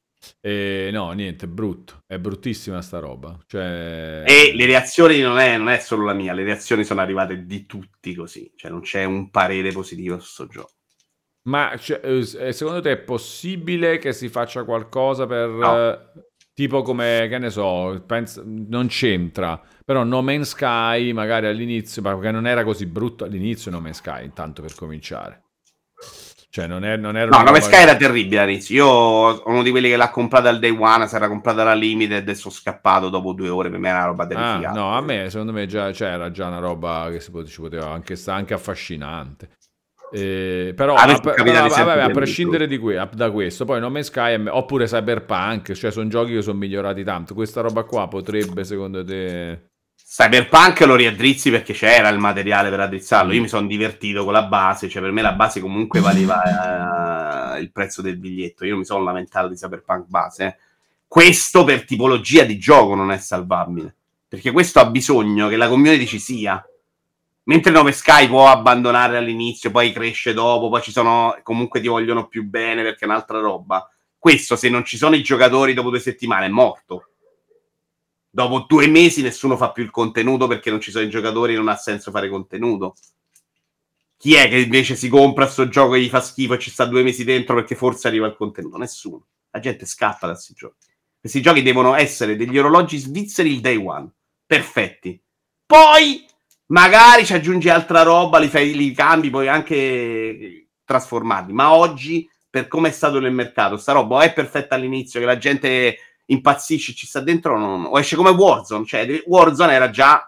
E, no, niente, brutto. È bruttissima sta roba. Cioè... E le reazioni non è, non è solo la mia, le reazioni sono arrivate di tutti così. Cioè, non c'è un parere positivo su sto gioco. Ma cioè, eh, secondo te è possibile che si faccia qualcosa per... No. eh, tipo come, che ne so, penso- non c'entra, però No Man's Sky magari all'inizio, ma perché non era così brutto all'inizio No Man's Sky, intanto per cominciare. Cioè non, è, non era... No, roba- Sky era terribile all'inizio. Io sono uno di quelli che l'ha comprata al day one, si era comprata la limited e sono scappato dopo due ore. Per me era una roba Ah, terrificante. no, a me secondo me già c'era già una roba che si pot- ci poteva anche anche affascinante. Eh, però, A però, sempre vabbè, a prescindere di que- da questo, poi No Man's Sky oppure Cyberpunk, cioè sono giochi che sono migliorati tanto. Questa roba qua potrebbe, secondo te, Cyberpunk lo riaddrizzi perché c'era il materiale per addrizzarlo. Io mi sono divertito con la base, cioè per me la base comunque valeva eh, il prezzo del biglietto. Io mi sono lamentato di Cyberpunk base. eh. Questo per tipologia di gioco non è salvabile, perché questo ha bisogno che la community ci sia. Mentre Nove Sky può abbandonare all'inizio, poi cresce dopo, poi ci sono comunque ti vogliono più bene perché è un'altra roba. Questo, se non ci sono i giocatori dopo due settimane, è morto. Dopo due mesi nessuno fa più il contenuto perché non ci sono i giocatori, non ha senso fare contenuto. Chi è che invece si compra sto gioco e gli fa schifo e ci sta due mesi dentro perché forse arriva il contenuto? Nessuno. La gente scappa da questi giochi. Questi giochi devono essere degli orologi svizzeri il day one. Perfetti. Poi magari ci aggiungi altra roba, li, fai, li cambi, puoi anche trasformarli. Ma oggi, per come è stato nel mercato, sta roba è perfetta all'inizio, che la gente impazzisce, ci sta dentro, non- o esce come Warzone. Cioè, Warzone era già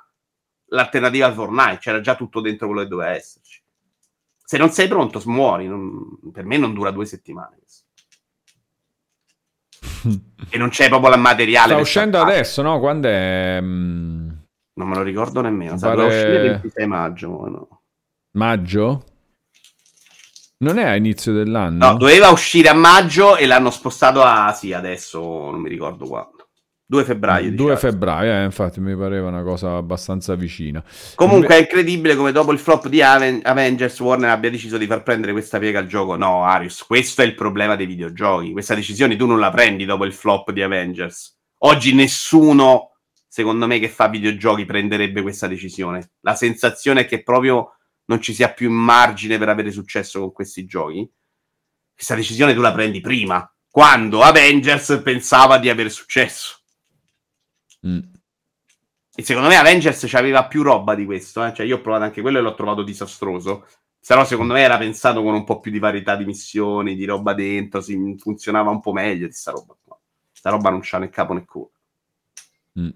l'alternativa al Fortnite, c'era già tutto dentro quello che doveva esserci. Se non sei pronto, muori. non- per me non dura due settimane. [laughs] E non c'è proprio il materiale. sta uscendo scappare. adesso, no? Quando è mm, Non me lo ricordo nemmeno. Pare- uscire il 26 maggio. ma no. maggio? Non è a inizio dell'anno? No, doveva uscire a maggio e l'hanno spostato a sì, adesso non mi ricordo quando. 2 febbraio. 2 diciamo. febbraio, eh, infatti mi pareva una cosa abbastanza vicina. Comunque è incredibile come dopo il flop di Aven- Avengers Warner abbia deciso di far prendere questa piega al gioco. No, Arius, questo è il problema dei videogiochi. Questa decisione tu non la prendi dopo il flop di Avengers. Oggi nessuno, secondo me, che fa videogiochi prenderebbe questa decisione. La sensazione è che proprio non ci sia più margine per avere successo con questi giochi. Questa decisione tu la prendi prima, quando Avengers pensava di avere successo. Mm. E secondo me Avengers c'aveva più roba di questo. Eh? Cioè, io ho provato anche quello e l'ho trovato disastroso. Però secondo me era pensato con un po' più di varietà di missioni, di roba dentro, si, funzionava un po' meglio di sta roba qua. Sta roba non c'ha né capo né coda. Mm.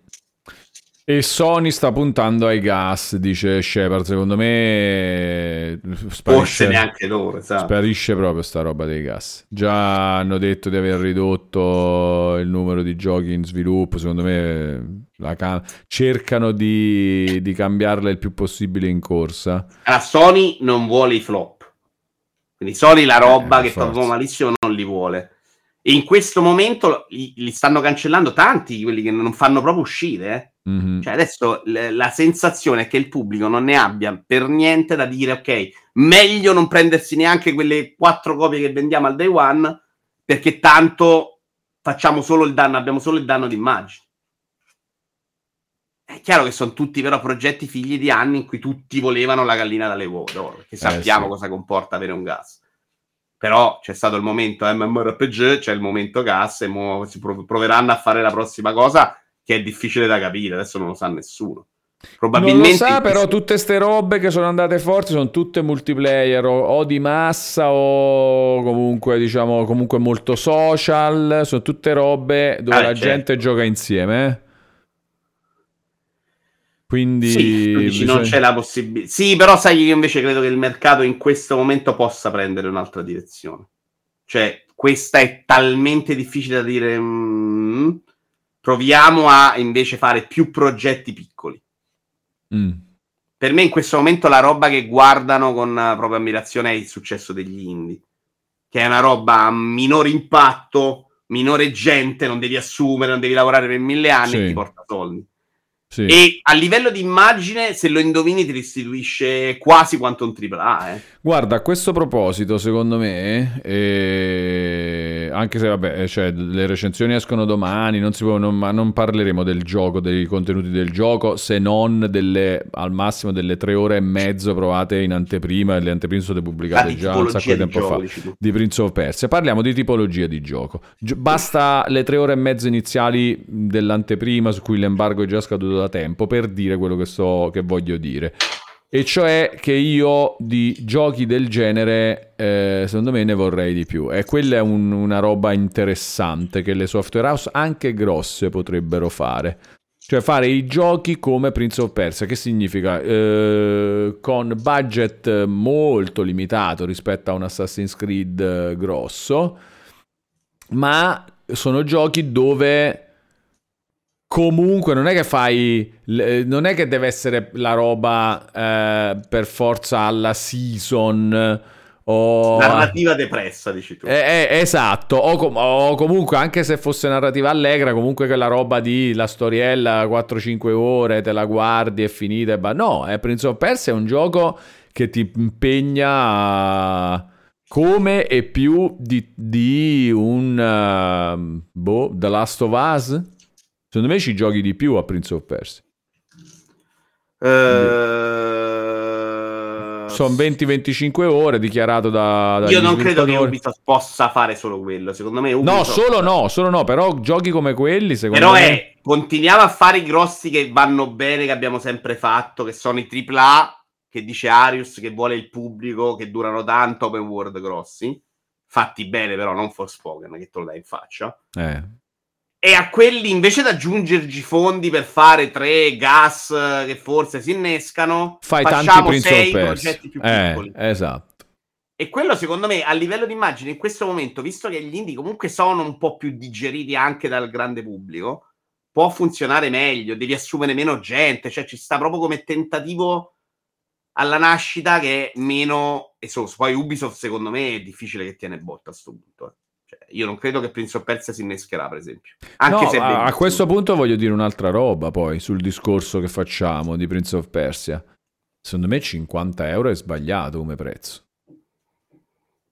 E Sony sta puntando ai gas, dice Shepard. Secondo me Forse sparisce, neanche loro, esatto. sparisce proprio sta roba dei gas. Già hanno detto di aver ridotto il numero di giochi in sviluppo. Secondo me la ca- cercano di, di cambiarla il più possibile in corsa. La Sony non vuole i flop. Quindi Sony la roba Eh, che fa forza. malissimo non li vuole. E in questo momento li, li stanno cancellando tanti, quelli che non fanno proprio uscire. eh. Mhm. Cioè adesso l- la sensazione è che il pubblico non ne abbia per niente da dire ok, meglio non prendersi neanche quelle quattro copie che vendiamo al day one perché tanto facciamo solo il danno, abbiamo solo il danno d'immagine. È chiaro che sono tutti però progetti figli di anni in cui tutti volevano la gallina dalle uova d'oro, perché sappiamo sì. cosa comporta avere un gas. Però c'è stato il momento MMORPG, c'è il momento gas e mo si prov- proveranno a fare la prossima cosa che è difficile da capire, adesso non lo sa nessuno. Non lo Probabilmente sa, però tutte ste robe che sono andate forti sono tutte multiplayer o, o di massa o comunque diciamo comunque molto social, sono tutte robe dove Ah, la certo. gente gioca insieme. eh. Quindi Sì, dici non bisogna- c'è la possibilità. Sì, però sai che io invece credo che il mercato in questo momento possa prendere un'altra direzione. Cioè, questa è talmente difficile da dire. mm, proviamo a invece fare più progetti piccoli. Mm. Per me in questo momento la roba che guardano con eh, propria ammirazione è il successo degli indie, che è una roba a minore impatto, minore gente, non devi assumere, non devi lavorare per mille anni Sì. e ti porta soldi. Sì. E a livello di immagine, se lo indovini, ti restituisce quasi quanto un AAA. Eh. Guarda, a questo proposito, secondo me, eh, anche se vabbè, eh, cioè, le recensioni escono domani, non si può, non, ma non parleremo del gioco, dei contenuti del gioco, se non delle, al massimo delle tre ore e mezzo provate in anteprima, le anteprime sono pubblicate già un sacco di tempo gioco, fa. Di Prince of Persia. Parliamo di tipologia di gioco. Gi- basta le tre ore e mezzo iniziali dell'anteprima su cui l'embargo è già scaduto da tempo per dire quello che, so, che voglio dire. E cioè che io di giochi del genere, eh, secondo me, ne vorrei di più. E quella è un- una roba interessante che le software house, anche grosse, potrebbero fare. Cioè fare i giochi come Prince of Persia, che significa eh, con budget molto limitato rispetto a un Assassin's Creed eh, grosso, ma sono giochi dove comunque non è che fai, l- non è che deve essere la roba eh, per forza alla season o... Narrativa depressa, dici tu. Eh, eh, esatto, o, com- o comunque anche se fosse narrativa allegra, comunque quella roba di la storiella 4-5 ore, te la guardi è finita e ba- No, eh, Prince of Persia è un gioco che ti impegna a- come e più di, di un ehm, boh, The Last of Us. Secondo me ci giochi di più a Prince of Persia. Eh, Sono 20-25 ore dichiarato da, dagli Io non credo che. Ubisoft possa fare solo quello. Secondo me No, Ubisoft... solo no, solo no, però giochi come quelli secondo Però me... è, continuiamo a fare i grossi che vanno bene, che abbiamo sempre fatto, che sono i AAA, che dice Arius, che vuole il pubblico, che durano tanto, open world grossi. Fatti bene però, non Forspoken, che te lo dai in faccia. Eh. E a quelli, invece di aggiungerci fondi per fare tre gas che forse si innescano, Fai tanti facciamo Prince sei progetti più Eh, piccoli. esatto. E quello, secondo me, a livello di immagine, in questo momento, visto che gli indie comunque sono un po' più digeriti anche dal grande pubblico, può funzionare meglio, devi assumere meno gente, cioè ci sta proprio come tentativo alla nascita che è meno esoso. Poi Ubisoft, secondo me, è difficile che tiene botta a sto punto. eh. Io non credo che Prince of Persia si innescherà, per esempio. Anche No, se a, a questo punto voglio dire un'altra roba poi sul discorso che facciamo di Prince of Persia. Secondo me 50 euro è sbagliato come prezzo.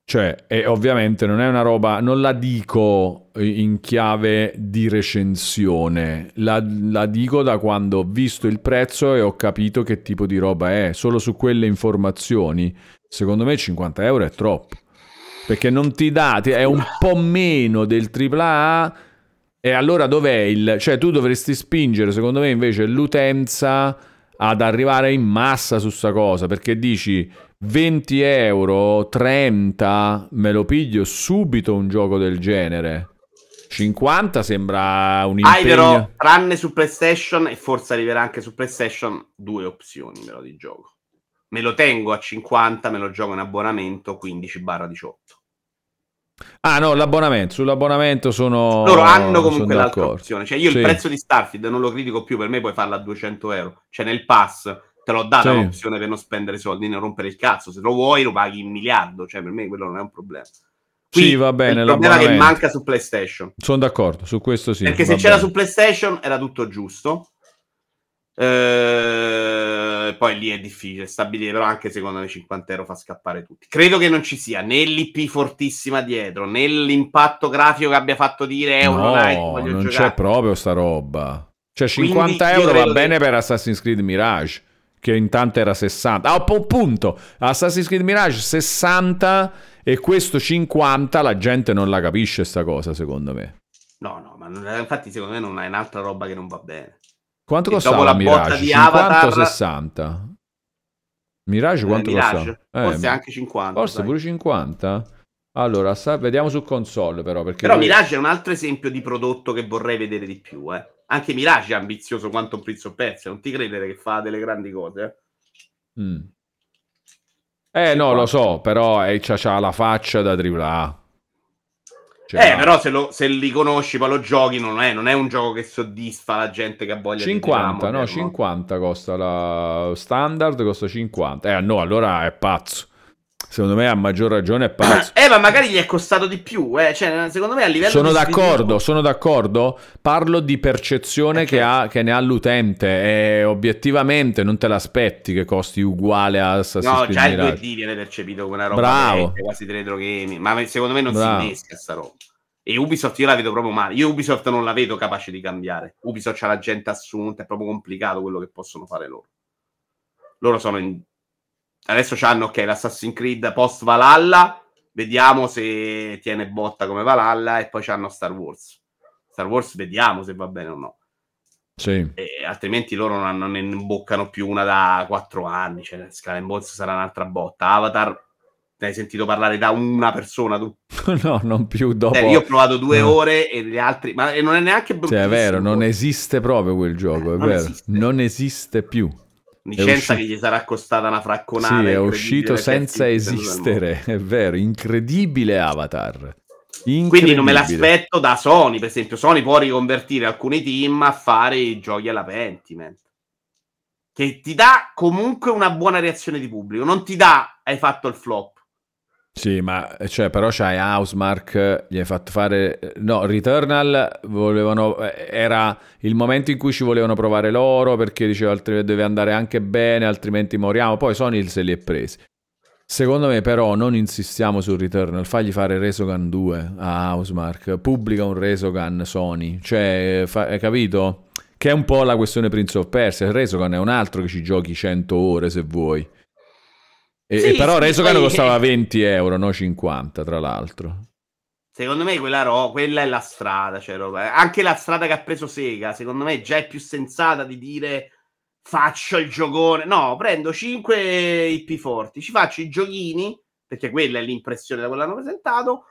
Cioè, e ovviamente non è una roba, non la dico in chiave di recensione, la, la dico da quando ho visto il prezzo e ho capito che tipo di roba è. Solo su quelle informazioni, secondo me 50 euro è troppo. Perché non ti dà, è un po' meno del AAA. E allora dov'è il... Cioè tu dovresti spingere, secondo me, invece l'utenza ad arrivare in massa su sta cosa, perché dici 20 euro, 30, me lo piglio subito un gioco del genere. 50 sembra un impegno... Hai però, tranne su PlayStation, e forse arriverà anche su PlayStation, due opzioni però di gioco. Me lo tengo a 50, me lo gioco in abbonamento 15-18. Ah no, l'abbonamento, sull'abbonamento sono... Loro hanno comunque l'altra d'accordo. opzione. Cioè, io Sì. il prezzo di Starfield non lo critico più, per me puoi farlo a 200 euro. Cioè, nel pass Te l'ho data Sì. l'opzione per non spendere soldi, non rompere il cazzo. Se lo vuoi lo paghi in miliardo, cioè per me quello non è un problema. Sì, va bene, Il problema che manca su PlayStation. Sono d'accordo, su questo sì. Perché se c'era bene. su PlayStation era tutto giusto. Eh, poi lì è difficile stabilire, però anche secondo me 50 euro fa scappare tutti. Credo che non ci sia né l'IP fortissima dietro, né l'impatto grafico che abbia fatto dire Night, No, voglio non giocare. c'è proprio sta roba. Cioè Quindi 50 io euro va credo che- bene per Assassin's Creed Mirage, che intanto era 60. Ah, pu- punto. Assassin's Creed Mirage 60 e questo 50 la gente non la capisce sta cosa, secondo me. No, no, ma non- infatti secondo me non è un'altra roba che non va bene. Quanto costava la Mirage? di 50 o Avatar- 60? Mirage quanto Eh, Mirage? costava? Forse Eh, anche 50. Forse sai. pure 50? Allora, sa- vediamo su console però, perché Però lui- Mirage è un altro esempio di prodotto che vorrei vedere di più. Eh. Anche Mirage è ambizioso quanto un Prince of Persia. Non ti credere che fa delle grandi cose. eh. Mm. Eh no, lo so, però eh, c'ha, c'ha la faccia da AAA. Cioè, Eh, però se, lo- se li conosci, poi lo giochi, non è, non è un gioco che soddisfa la gente che ha voglia 50, di no, moderno. 50 costa la standard, costa 50. Eh no, allora è pazzo. Secondo me a maggior ragione è pazzo. Eh, ma magari gli è costato di più. Eh. Cioè, secondo me a livello Sono d'accordo, sviluppo- sono d'accordo. Parlo di percezione Eh, che, ha- che ne ha l'utente e obiettivamente non te l'aspetti che costi uguale a Assassin's No, Creed già il Mirage. 2D viene percepito come una roba Bravo. vecchia, quasi retro gaming, ma secondo me non Bravo. si innesca sta roba. E Ubisoft io la vedo proprio male. Io Ubisoft non la vedo capace di cambiare. Ubisoft c'ha la gente assunta, è proprio complicato quello che possono fare loro. Loro sono in... Adesso c'hanno, ok, l'Assassin's Creed post Valhalla, vediamo se tiene botta come Valhalla, e poi c'hanno Star Wars. Star Wars vediamo se va bene o no. Sì. E altrimenti loro non, non ne imboccano più una da quattro anni. Cioè, Skull and Bones sarà un'altra botta. Avatar, ne hai sentito parlare da una persona tu? [laughs] no, non più dopo. Eh, io ho provato due No. ore e gli altri, ma non è neanche Sì, è bruttissimo. vero, non esiste proprio quel gioco, è non vero. esiste. Non esiste più. Licenza usci- che gli sarà costata una fracconata. Sì, è incredibile uscito senza esistere, è vero, incredibile Avatar. Quindi non me Incredibile. l'aspetto da Sony, per esempio. Sony può riconvertire alcuni team a fare i giochi alla Pentiment. Che ti dà comunque una buona reazione di pubblico. Non ti dà, hai fatto il flop. Sì, ma cioè, però c'hai Housemark, gli hai fatto fare... No, Returnal volevano... eh, era il momento in cui ci volevano provare loro perché diceva altrimenti deve andare anche bene, altrimenti moriamo. Poi Sony se li è presi. Secondo me però non insistiamo su Returnal, fagli fare Resogun 2 a Housemark, pubblica un Resogun Sony, cioè, fa- hai capito? Che è un po' la questione Prince of Persia, il Resogun è un altro che ci giochi 100 ore se vuoi. E, Sì, e però sì, Resogun poi- costava [laughs] 20 euro, no 50 tra l'altro. Secondo me quella, ro- quella è la strada. Cioè, roba. Anche la strada che ha preso Sega, secondo me, già è più sensata di dire faccio il giocone. No, prendo 5 IP forti, ci faccio i giochini, perché quella è l'impressione da quello che hanno presentato.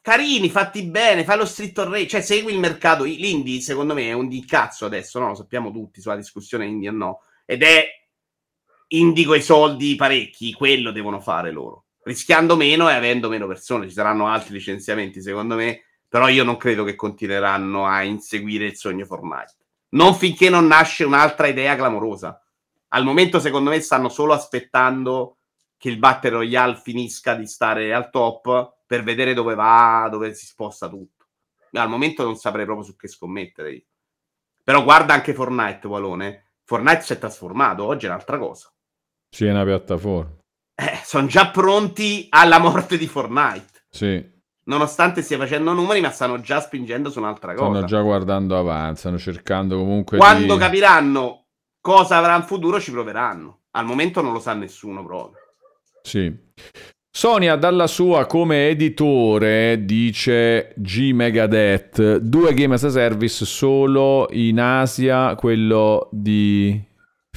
Carini, fatti bene, fai lo street array, cioè segui il mercato. L'indie, secondo me, è un di cazzo adesso, no? Lo sappiamo tutti sulla discussione indie o no. Ed è indico i soldi parecchi, quello devono fare loro. Rischiando meno e avendo meno persone. Ci saranno altri licenziamenti, secondo me, però io non credo che continueranno a inseguire il sogno Fortnite. Non finché non nasce un'altra idea clamorosa. Al momento, secondo me, stanno solo aspettando che il Battle Royale finisca di stare al top per vedere dove va, dove si sposta tutto. Al momento non saprei proprio su che scommettere io. Però guarda anche Fortnite, Walone. Fortnite si è trasformato, oggi è un'altra cosa. Sì, è una piattaforma. Eh, sono già pronti alla morte di Fortnite. Sì, Nonostante stia facendo numeri, ma stanno già spingendo su un'altra cosa. stanno già guardando avanti, stanno cercando comunque Quando di... capiranno cosa avrà in futuro, ci proveranno. Al momento non lo sa nessuno proprio. Sì. Sonia dalla sua come editore dice G Megadeth, due game as a service solo in Asia, quello di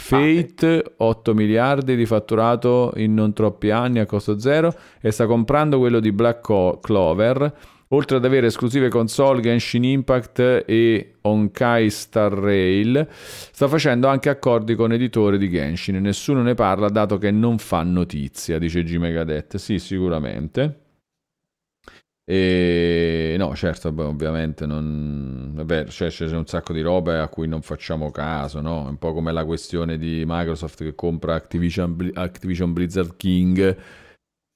Fate, 8 miliardi di fatturato in non troppi anni a costo zero e sta comprando quello di Black Clover, oltre ad avere esclusive console Genshin Impact e Honkai Star Rail, sta facendo anche accordi con editori di Genshin, nessuno ne parla dato che non fa notizia, dice G Megadeth. Sì, sicuramente. E no, certo, beh, ovviamente non... È vero, cioè, c'è un sacco di robe a cui non facciamo caso, no? È un po' come la questione di Microsoft che compra Activision, Activision Blizzard King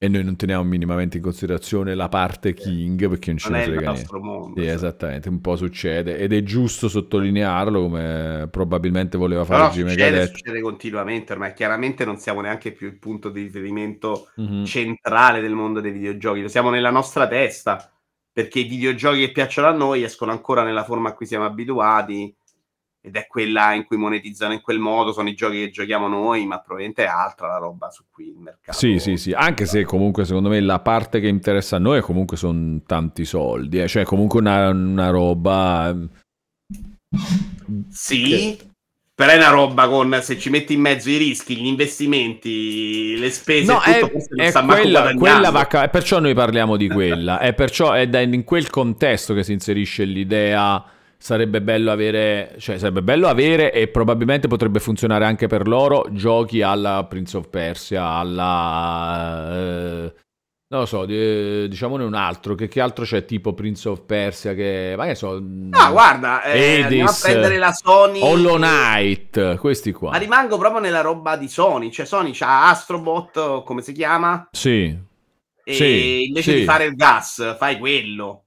e noi non teniamo minimamente in considerazione la parte King perché non ce Non ne frega niente. mondo. Sì, cioè. esattamente, un po' succede ed è giusto sottolinearlo come probabilmente voleva fare Jimmy succede, succede continuamente, ormai chiaramente non siamo neanche più il punto di riferimento Mhm. centrale del mondo dei videogiochi, lo siamo nella nostra testa, perché i videogiochi che piacciono a noi escono ancora nella forma a cui siamo abituati ed è quella in cui monetizzano in quel modo, sono i giochi che giochiamo noi, ma probabilmente è altra la roba su cui il mercato... Sì, sì, sì, anche se comunque secondo me la parte che interessa a noi comunque sono tanti soldi, eh. cioè comunque una, una roba... Sì, però è una roba con se ci metti in mezzo i rischi, gli investimenti, le spese, No, tutto, è, non è sta quella, quella va a ca- perciò noi parliamo di quella, è perciò è da- in quel contesto che si inserisce l'idea sarebbe bello avere, cioè sarebbe bello avere e probabilmente potrebbe funzionare anche per loro giochi alla Prince of Persia, alla... eh, non lo so, di- diciamone un altro, che, che altro c'è tipo Prince of Persia che... Ma che so... Ah, guarda, eh, andiamo a prendere la Sony. Hollow Knight, questi qua. Ma rimango proprio nella roba di Sony. Cioè, Sony c'ha Astrobot, come si chiama? Sì, E Sì, invece sì. di fare il gas, fai quello.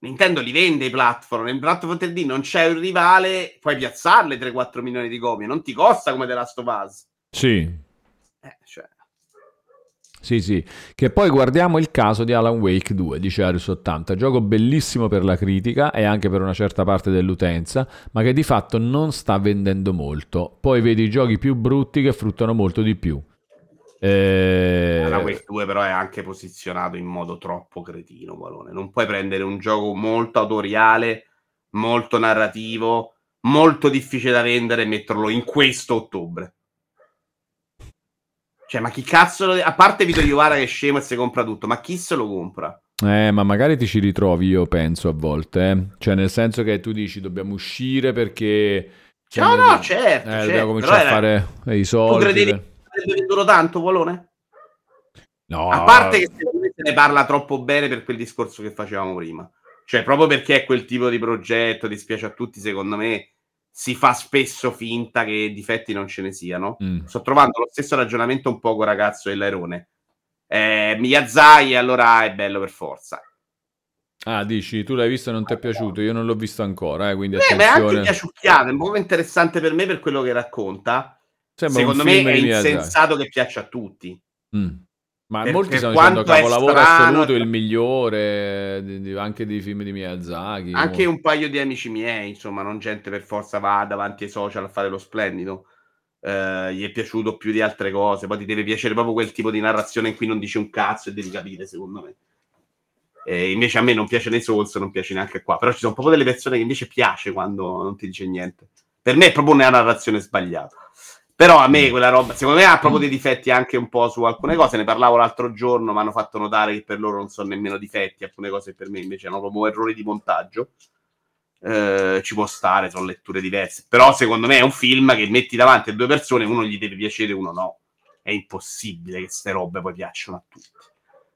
Nintendo li vende i platform. Nel platform 3D non c'è un rivale, puoi piazzarle 3-4 milioni di copie. Non ti costa come The Last of Us. sì. Eh, cioè, Sì, sì, che poi guardiamo il caso di Alan Wake 2, dice Arius 80, gioco bellissimo per la critica e anche per una certa parte dell'utenza, ma che di fatto non sta vendendo molto. Poi vedi i giochi più brutti che fruttano molto di più. Eh, la Quake 2 però è anche posizionato in modo troppo cretino, Valone. Non puoi prendere un gioco molto autoriale, molto narrativo, molto difficile da vendere e metterlo in questo ottobre. Cioè, ma chi cazzo lo... A parte Vito Iovara che è scemo e si compra tutto, ma chi se lo compra? Eh, ma magari ti ci ritrovi, io penso a volte, eh. Cioè nel senso che tu dici dobbiamo uscire perché... No, no, certo, Eh, certo, dobbiamo cominciare però a fare i Tu soldi. credevi per- venduto tanto, Volone? No, A parte che secondo me se ne parla troppo bene per quel discorso che facevamo prima. Cioè, proprio perché è quel tipo di progetto, dispiace a tutti, secondo me si fa spesso finta che difetti non ce ne siano. Mm. Sto trovando lo stesso ragionamento un poco ragazzo dell'Airone. Eh, Miyazaki allora è bello per forza. Ah, dici, tu l'hai visto e non ti è piaciuto, io non l'ho visto ancora, eh, quindi Eh, ma è anche attenzione. piaciucchiato, è un po' interessante per me per quello che racconta. Sembra Secondo me è insensato che piaccia a tutti. Mm. Ma Per- molti per stanno dicendo capolavoro strano, assoluto, il migliore di- di- anche dei film di Miyazaki. Anche Mo- un paio di amici miei, insomma, non gente per forza va davanti ai social a fare lo splendido. Eh, gli è piaciuto più di altre cose. Poi ti deve piacere proprio quel tipo di narrazione in cui non dice un cazzo e devi capire, secondo me. E invece a me non piace nei Souls, non piace neanche qua. Però ci sono proprio delle persone che invece piace quando non ti dice niente. Per me è proprio una narrazione sbagliata. Però a me quella roba, secondo me ha proprio dei difetti anche un po' su alcune cose. Ne parlavo l'altro giorno, mi hanno fatto notare che per loro non sono nemmeno difetti, alcune cose per me invece erano proprio errori di montaggio. Eh, ci può stare, sono letture diverse. Però secondo me è un film che metti davanti a due persone, uno gli deve piacere, uno no. È impossibile che queste robe poi piacciono a tutti.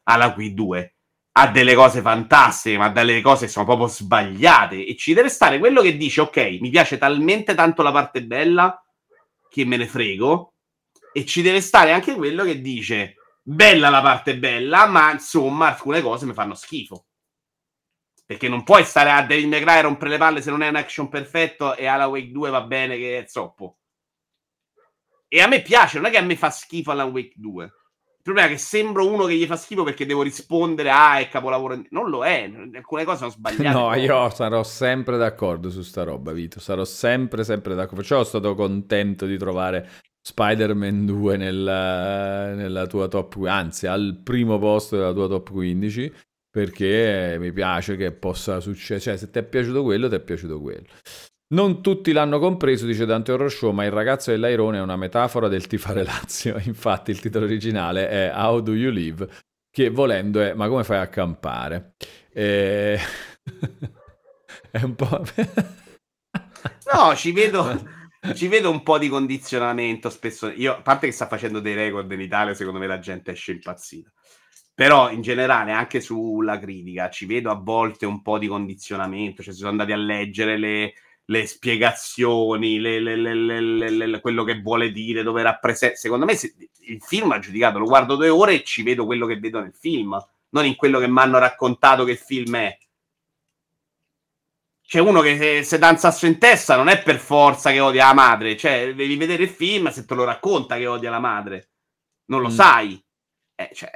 Alla qui 2 ha delle cose fantastiche, ma delle cose che sono proprio sbagliate. E ci deve stare quello che dice: Ok, mi piace talmente tanto la parte bella che me ne frego. E ci deve stare anche quello che dice: Bella la parte bella, ma insomma, alcune cose mi fanno schifo. Perché non puoi stare a May Cry a rompere le palle se non è un action perfetto e alla Wake 2 va bene che è zoppo. E a me piace, non è che a me fa schifo alla Wake 2. Il problema è che sembro uno che gli fa schifo perché devo rispondere, ah, è capolavoro. Non lo è, alcune cose sono sbagliate. No, io sarò sempre d'accordo su sta roba, Vito. Sarò sempre, sempre d'accordo. Perciò sono stato contento di trovare Spider-Man 2 nella, nella tua top, anzi, al primo posto della tua top 15. Perché mi piace che possa succedere. Cioè, se ti è piaciuto quello, ti è piaciuto quello. Non tutti l'hanno compreso, dice Dante Horror ma il ragazzo dell'Airone è una metafora del tifare Lazio. [laughs] Infatti, il titolo originale è How Do You Live? Che volendo è Ma come fai a campare? E... [laughs] è un po'. No, ci vedo, ci vedo un po' di condizionamento spesso. Io, a parte che sta facendo dei record in Italia, secondo me la gente esce impazzita. Però in generale, anche sulla critica, ci vedo a volte un po' di condizionamento, cioè si sono andati a leggere le, le spiegazioni, le, le, le, quello che vuole dire, dove rappresenta. Secondo me se, il film ha giudicato, lo guardo due ore e ci vedo quello che vedo nel film, non in quello che mi hanno raccontato che il film è. C'è uno che se, se danza sasso in testa non è per forza che odia la madre, cioè devi vedere il film se te lo racconta che odia la madre, non lo mm. sai. Eh, cioè,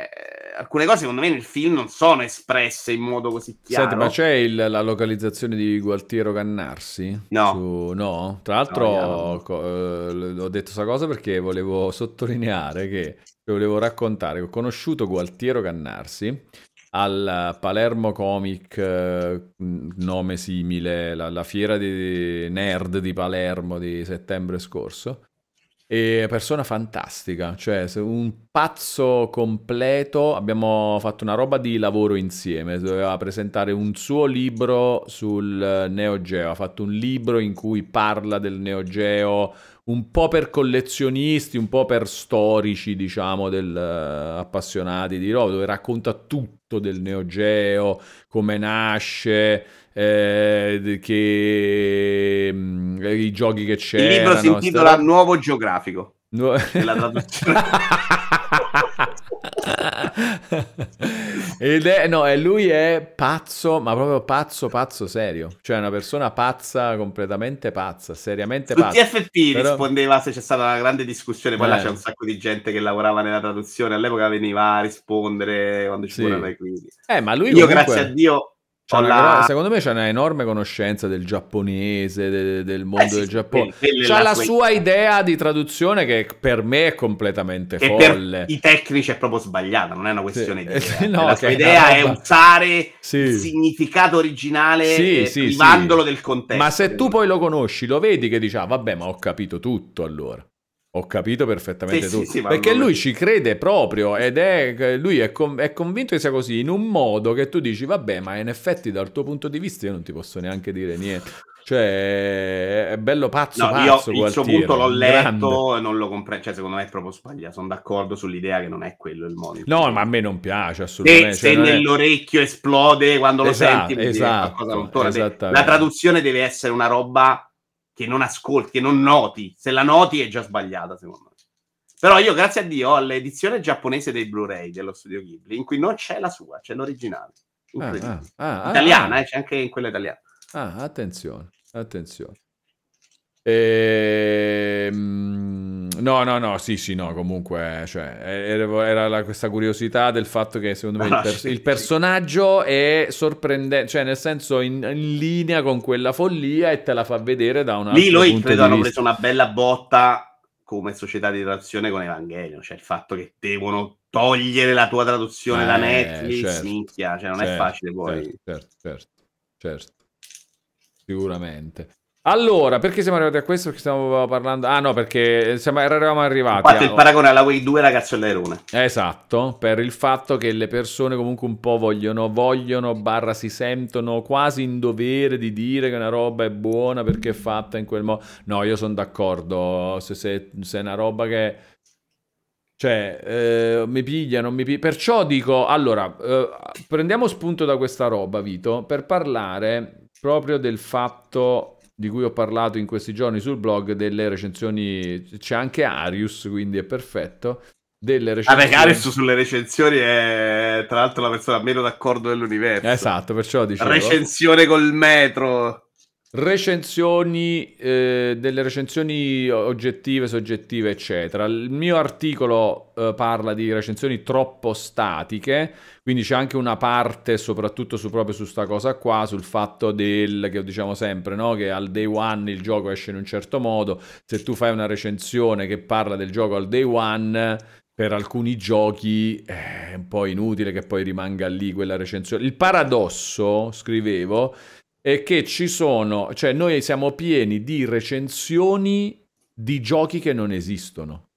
alcune cose secondo me nel film non sono espresse in modo così chiaro. Senti, ma c'è il, la localizzazione di Gualtiero Cannarsi? No. Su... no? Tra l'altro no, co- eh, ho detto questa cosa perché volevo sottolineare che volevo raccontare che ho conosciuto Gualtiero Cannarsi al Palermo Comic, eh, nome simile, la, la fiera di nerd di Palermo di settembre scorso. E persona fantastica, cioè un pazzo completo. Abbiamo fatto una roba di lavoro insieme. Doveva presentare un suo libro sul Neo Geo. Ha fatto un libro in cui parla del Neo Geo un po' per collezionisti, un po' per storici, diciamo, del, uh, appassionati di roba, dove racconta tutto del Neo Geo, come nasce, eh, che, mm, i giochi che c'erano. Il libro si intitola sta... Nuovo Geografico. Nu- la traduzione. [laughs] [laughs] Ed è, no, e lui è pazzo, ma proprio pazzo, pazzo serio. Cioè, una persona pazza, completamente pazza, seriamente Su pazza. TFP Però... rispondeva se c'è stata una grande discussione. Poi eh. là c'è un sacco di gente che lavorava nella traduzione. All'epoca veniva a rispondere quando ci sì. furono i crisi. Eh, ma lui Io, comunque... grazie a Dio, la... Secondo me c'è una enorme conoscenza del giapponese, de- del mondo eh sì, del Giappone. C'ha la, sua idea di traduzione che per me è completamente e folle. Per I tecnici è proprio sbagliata, non è una questione [laughs] sì. di idea. no, la sua idea è, roba... è usare sì. il significato originale sì, eh, privandolo del contesto. Ma se tu poi lo conosci, lo vedi che dici, ah, vabbè, ma ho capito tutto allora. Ho capito perfettamente sì, tutto. Sì, sì, perché lui ci crede proprio ed è lui è, con, è, convinto che sia così in un modo che tu dici, vabbè, ma in effetti dal tuo punto di vista io non ti posso neanche dire niente. Cioè, è bello pazzo, no, pazzo. Io il suo punto l'ho letto e non lo comprendo. Cioè, secondo me è proprio sbagliato. Sono d'accordo sull'idea che non è quello il modo. No, ma a me non piace assolutamente. Se, cioè, se nell'orecchio è... esplode quando lo esatto, senti, esatto, qualcosa La traduzione deve essere una roba che non ascolti, che non noti. Se la noti è già sbagliata, secondo me. Però io, grazie a Dio, ho l'edizione giapponese dei Blu-ray dello studio Ghibli, in cui non c'è la sua, c'è l'originale. Ah, ah, ah, italiana, ah, eh, c'è anche in quella italiana. Ah, attenzione, attenzione. Ehm, no, no, no, sì, sì, no, comunque, cioè, era, la, questa curiosità del fatto che secondo me il, per, il personaggio è sorprendente, cioè nel senso in, in, linea con quella follia e te la fa vedere da una... Lì lui credo hanno preso una bella botta come società di traduzione con Evangelio, cioè il fatto che devono togliere la tua traduzione eh, da Netflix, certo, minchia, cioè non certo, è facile poi. Certo, certo, certo, certo. sicuramente. Allora, perché siamo arrivati a questo? Perché stiamo parlando... Ah no, perché siamo, eravamo arrivati... Ho fatto a... il paragone alla Way 2 ragazzo Lerone. Esatto, per il fatto che le persone comunque un po' vogliono, vogliono, barra si sentono quasi in dovere di dire che una roba è buona perché è fatta in quel modo. No, io sono d'accordo, se, se, se, è una roba che... Cioè, eh, mi piglia, non mi piglia. Perciò dico, allora, eh, prendiamo spunto da questa roba, Vito, per parlare proprio del fatto di cui ho parlato in questi giorni sul blog delle recensioni c'è anche Arius quindi è perfetto delle recensioni Vabbè, Arius sulle recensioni è tra l'altro la persona meno d'accordo dell'universo. Esatto perciò dicevo. Recensione col metro recensioni, eh, delle recensioni oggettive, soggettive, eccetera. Il mio articolo eh, parla di recensioni troppo statiche, quindi c'è anche una parte, soprattutto su, proprio su questa cosa qua, sul fatto del, che diciamo sempre, no? che al day one il gioco esce in un certo modo, se tu fai una recensione che parla del gioco al day one, per alcuni giochi è un po' inutile che poi rimanga lì quella recensione. Il paradosso, scrivevo, è che ci sono, cioè noi siamo pieni di recensioni di giochi che non esistono.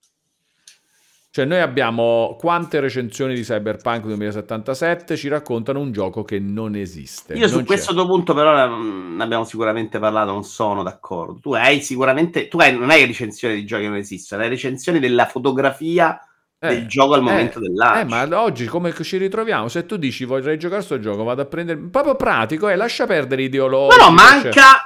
Cioè noi abbiamo quante recensioni di Cyberpunk 2077 ci raccontano un gioco che non esiste. Io non su questo tuo punto però ne abbiamo sicuramente parlato, non sono d'accordo. Tu hai sicuramente, tu hai, non hai recensioni di giochi che non esistono, hai recensioni della fotografia del gioco al momento eh, del lancio. Eh, ma oggi come ci ritroviamo? Se tu dici vorrei giocare sto gioco, vado a prendere... Proprio pratico, eh, lascia perdere ideologia. No, no, manca...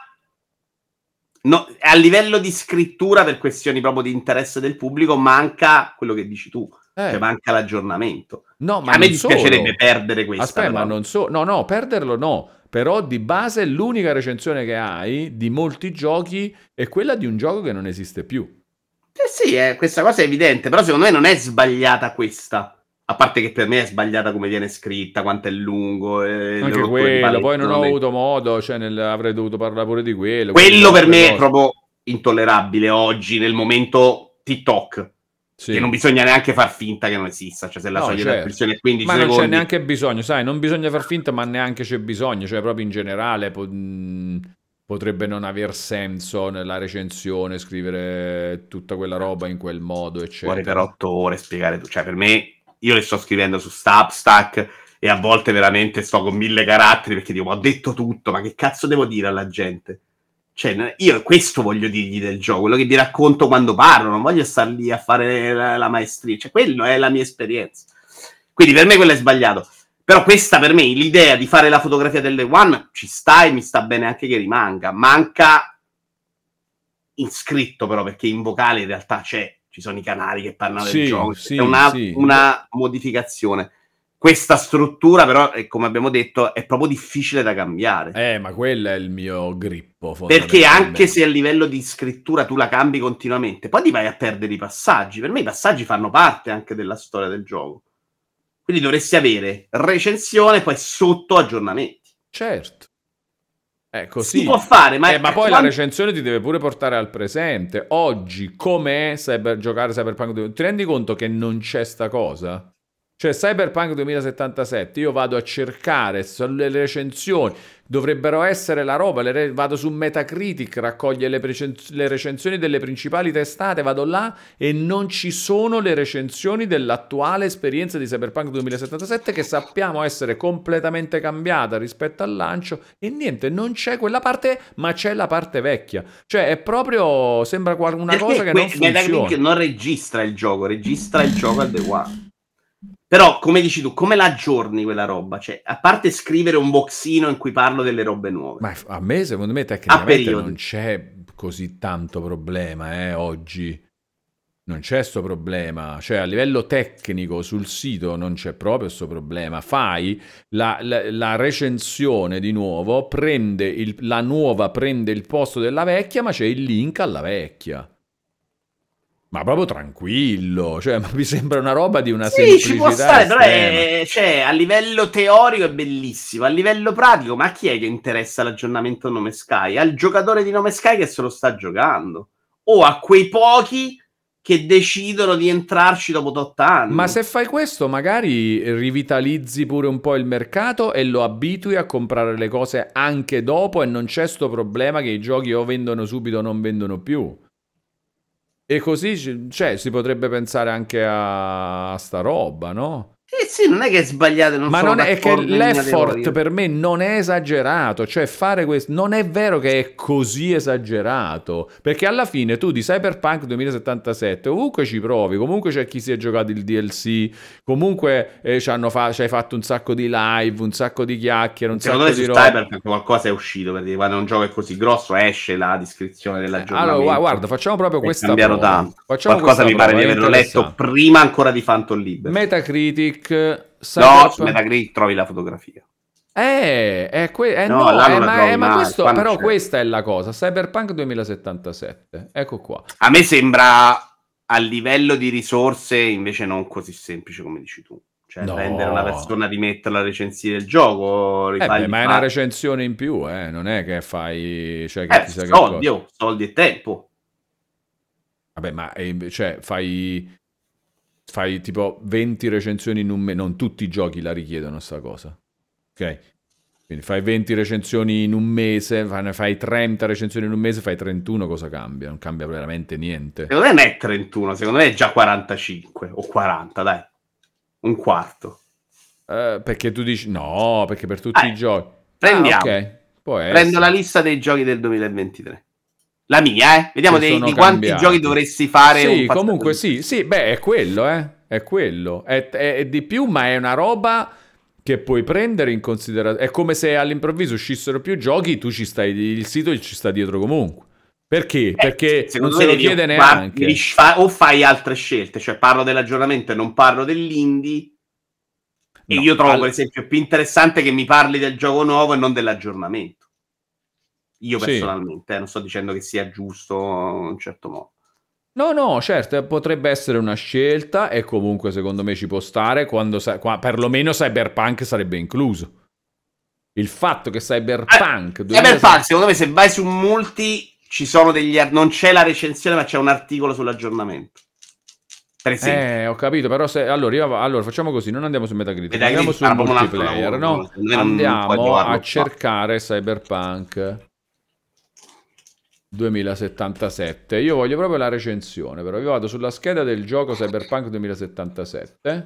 No, a livello di scrittura, per questioni proprio di interesse del pubblico, manca quello che dici tu. Eh. Cioè, manca l'aggiornamento. No, ma a me dispiacerebbe solo. perdere questo. Aspetta, ma non so... No, no, perderlo no. Però di base l'unica recensione che hai di molti giochi è quella di un gioco che non esiste più. Eh sì, eh, questa cosa è evidente, però secondo me non è sbagliata questa. A parte che per me è sbagliata come viene scritta, quanto è lungo. eh, Anche quello, poi non ho avuto modo, cioè nel- avrei dovuto parlare pure di quello. Quello per me è cose. proprio intollerabile oggi, nel momento TikTok. Sì. Che non bisogna neanche far finta che non esista. Cioè, se la No, soglia certo. di acquisizione è 15 Ma non secondi. c'è neanche bisogno, sai, non bisogna far finta, ma neanche c'è bisogno, cioè proprio in generale po- mh, potrebbe non aver senso nella recensione scrivere tutta quella roba in quel modo, eccetera. Vuole per 8 ore spiegare tu. Cioè, per me, io le sto scrivendo su Substack e a volte veramente sto con mille caratteri perché dico, "Ma ho detto tutto, ma che cazzo devo dire alla gente? Cioè, io questo voglio dirgli del gioco, quello che vi racconto quando parlo, non voglio star lì a fare la, la maestria, cioè, quello è la mia esperienza. Quindi per me quello è sbagliato. Però questa per me, l'idea di fare la fotografia delle One ci sta e mi sta bene anche che rimanga. Manca in scritto però, perché in vocale in realtà c'è, ci sono i canali che parlano Sì, del gioco, sì, è una, sì. una modificazione. Questa struttura però, eh, come abbiamo detto, è proprio difficile da cambiare. Eh, ma quello è il mio grippo. Perché anche se a livello di scrittura tu la cambi continuamente, poi ti vai a perdere i passaggi. Per me i passaggi fanno parte anche della storia del gioco. Quindi dovresti avere recensione, poi sotto aggiornamenti. Certo. È così. Si può fare, ma, Eh, ma poi la quando- recensione ti deve pure portare al presente. Oggi, com'è cyber, giocare Cyberpunk 2077? Ti rendi conto che non c'è sta cosa? Cioè, Cyberpunk 2077, io vado a cercare sulle recensioni, dovrebbero essere la roba, le re- vado su Metacritic, raccoglie le, precen- le recensioni delle principali testate, vado là e non ci sono le recensioni dell'attuale esperienza di Cyberpunk 2077 che sappiamo essere completamente cambiata rispetto al lancio e niente, non c'è quella parte, ma c'è la parte vecchia. Cioè, è proprio, sembra una Perché cosa che que- non funziona. Metacritic non registra il gioco, registra il gioco one. Però, come dici tu, come la aggiorni quella roba? Cioè, a parte scrivere un boxino in cui parlo delle robe nuove. Ma a me, secondo me, tecnicamente non c'è così tanto problema, eh, oggi. Non c'è sto problema. Cioè, a livello tecnico sul sito non c'è proprio sto problema. Fai la, la- la recensione di nuovo, prende il- la nuova prende il posto della vecchia, ma c'è il link alla vecchia. Ma proprio tranquillo, cioè, ma mi sembra una roba di una Sì, semplicità ci può stare, però è, cioè, a livello teorico è bellissimo. A livello pratico, ma a chi è che interessa l'aggiornamento Nome Sky? Al giocatore di Nome Sky che se lo sta giocando. O a quei pochi che decidono di entrarci dopo 8 anni. Ma se fai questo, magari rivitalizzi pure un po' il mercato e lo abitui a comprare le cose anche dopo e non c'è sto problema che i giochi o vendono subito o non vendono più. E così ci- cioè, si potrebbe pensare anche a, a sta roba, no? Eh sì, non è che è sbagliato. Non Ma sono non è che l'effort per me non è esagerato, cioè fare questo non è vero che è così esagerato, perché alla fine tu di Cyberpunk 2077 ovunque ci provi, comunque c'è chi si è giocato il DLC, comunque eh, ci hanno fa- ci hai fatto un sacco di live, un sacco di chiacchiere, un Secondo me sacco su di roba. Cyberpunk qualcosa è uscito perché quando un gioco è così grosso esce la descrizione dell'aggiornamento. Allora, gua- guarda, facciamo proprio questa prova. tanto. Facciamo Qualcosa mi pare di averlo letto prima ancora di Phantom Liberty. Metacritic No, Cyberpunk- su Metacritic trovi la fotografia. Eh, è que- eh, No, no, eh, la ma, eh, ma questo, però c'è. questa è la cosa. Cyberpunk 2077, ecco qua. A me sembra a livello di risorse invece non così semplice come dici tu. Cioè, No. prendere una persona di metterla a recensire il gioco, Eh beh, ma è una recensione in più, eh, non è che fai... Cioè, che Eh, che soldi, cosa. oh, soldi e tempo. Vabbè, ma cioè, fai... Fai tipo 20 recensioni in un mese, non tutti i giochi la richiedono sta cosa. Ok? Quindi fai 20 recensioni in un mese, fai 30 recensioni in un mese, fai 31, cosa cambia? Non cambia veramente niente. Secondo me non è 31, secondo me è già 45 o 40, dai. Un quarto. Eh, perché tu dici no, perché per tutti Eh, i giochi. prendiamo. Ah, ok. Può Prendo la lista dei giochi del 2023. La mia, eh? Vediamo dei- di quanti cambiati. giochi dovresti fare Sì, comunque sì, sì, beh, è quello, eh. è quello. È, è- è di più, ma è una roba che puoi prendere in considerazione. È come se all'improvviso uscissero più giochi, tu ci stai, il sito ci sta dietro comunque. Perché? Perché non Eh, se lo chiede neanche. fa- o fai altre scelte, cioè parlo dell'aggiornamento e non parlo dell'indie. E No, io trovo, al- per esempio, più interessante che mi parli del gioco nuovo e non dell'aggiornamento. Io Sì. personalmente, eh, non sto dicendo che sia giusto in un certo modo. No, no, certo, eh, potrebbe essere una scelta e comunque secondo me ci può stare quando sa- qua- perlomeno Cyberpunk sarebbe incluso. Il fatto che Cyberpunk... Eh, 2000 Cyberpunk, secondo me, se vai su multi, ci sono degli. ar- Non c'è la recensione, ma c'è un articolo sull'aggiornamento. Eh, ho capito, però se... Allora, io- allora, facciamo così, non andiamo su Metacritic, Metacritic andiamo altro multiplayer, lavoro, no? Andiamo a cercare Cyberpunk 2077. Io voglio proprio la recensione, però io vado sulla scheda del gioco Cyberpunk 2077.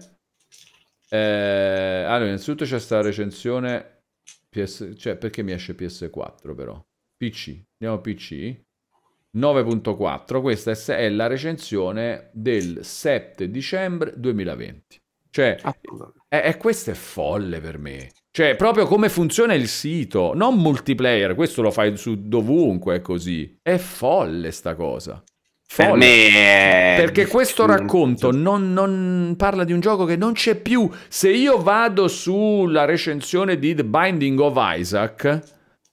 Eh, allora, innanzitutto c'è sta recensione PS... Cioè, perché mi esce PS4 però? PC. Andiamo PC. 9.4. Questa è- la recensione del 7 dicembre 2020. Cioè, e, e questo è folle per me. Cioè, proprio come funziona il sito, non multiplayer, questo lo fai su dovunque, è così. È folle sta cosa. Per Folle. me è... Perché questo racconto non, non parla di un gioco che non c'è più. Se io vado sulla recensione di The Binding of Isaac,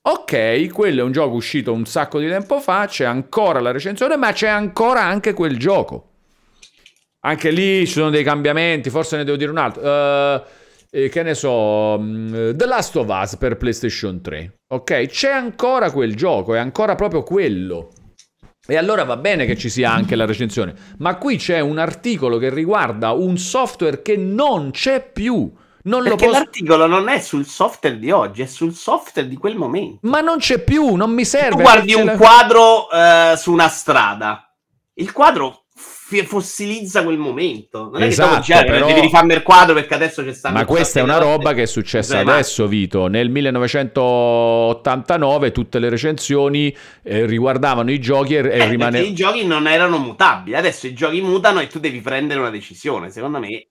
ok, quello è un gioco uscito un sacco di tempo fa, c'è ancora la recensione, ma c'è ancora anche quel gioco. Anche lì ci sono dei cambiamenti, forse ne devo dire un altro. Eh, eh, che ne so, mm, The Last of Us per PlayStation 3. Ok, c'è ancora quel gioco, è ancora proprio quello. E allora va bene che ci sia anche la recensione, ma qui c'è un articolo che riguarda un software che non c'è più. Non lo Perché posso... l'articolo non è sul software di oggi, è sul software di quel momento. Ma non c'è più, non mi serve. tu guardi un la- quadro eh, su una strada, il quadro fossilizza quel momento. Non è Esatto, che dopo già però- devi rifare il quadro perché adesso c'è sta Ma questa è una roba che è successa Esatto. adesso, Vito. Nel 1989 tutte le recensioni eh, riguardavano i giochi e, e Eh, rimane- perché i giochi non erano mutabili. Adesso i giochi mutano e tu devi prendere una decisione. Secondo me,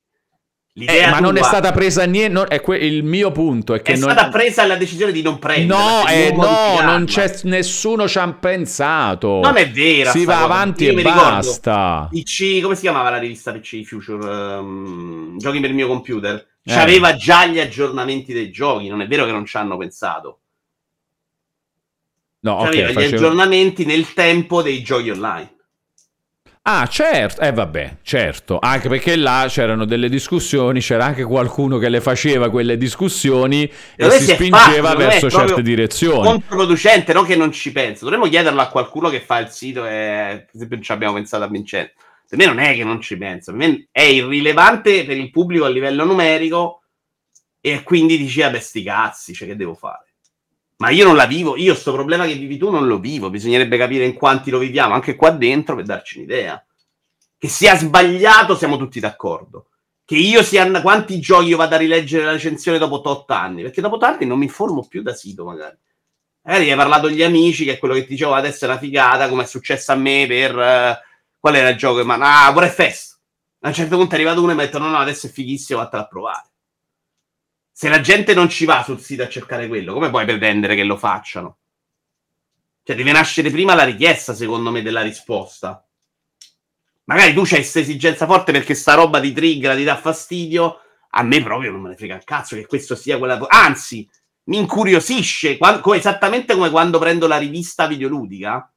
Eh, ma non è stata presa niente. è que- il mio punto è che è non... stata presa la decisione di non prendere. No, eh, no, non c'è nessuno ci ha pensato. Non è vera. Si va cosa. avanti Io e basta. PC, come si chiamava la rivista PC Future? Ehm, giochi per il mio computer. Eh. C'aveva già gli aggiornamenti dei giochi. Non è vero che non ci hanno pensato. No, C'aveva gli facevo- aggiornamenti nel tempo dei giochi online. Ah, certo, eh vabbè, certo, anche perché là c'erano delle discussioni, c'era anche qualcuno che le faceva quelle discussioni e si spingeva fatto, verso certe direzioni. Controproducente, non che non ci penso. Dovremmo chiederlo a qualcuno che fa il sito e, per esempio, ci abbiamo pensato a Vincenzo. Per me non è che non ci penso, per me è irrilevante per il pubblico a livello numerico e quindi dici, vabbè, sti cazzi, cioè che devo fare? Ma io non la vivo, io sto problema che vivi tu non lo vivo, bisognerebbe capire in quanti lo viviamo, anche qua dentro, per darci un'idea. Che sia sbagliato siamo tutti d'accordo. Che io sia... Quanti giochi io vado a rileggere la recensione dopo 8 anni? Perché dopo 8 anni non mi informo più da sito, magari. Magari hai parlato agli amici, che è quello che ti dicevo adesso è una figata, come è successo a me per... eh, qual era il gioco? Ma ah, War Fest. A un certo punto è arrivato uno e mi ha detto no, no, adesso è fighissimo, vattene a provare. Se la gente non ci va sul sito a cercare quello, come puoi pretendere che lo facciano? Cioè, deve nascere prima la richiesta, secondo me, della risposta. Magari tu c'hai questa esigenza forte perché sta roba di trigger ti dà fastidio. A me proprio non me ne frega il cazzo che questo sia quella. Anzi, mi incuriosisce, esattamente come quando prendo la rivista videoludica.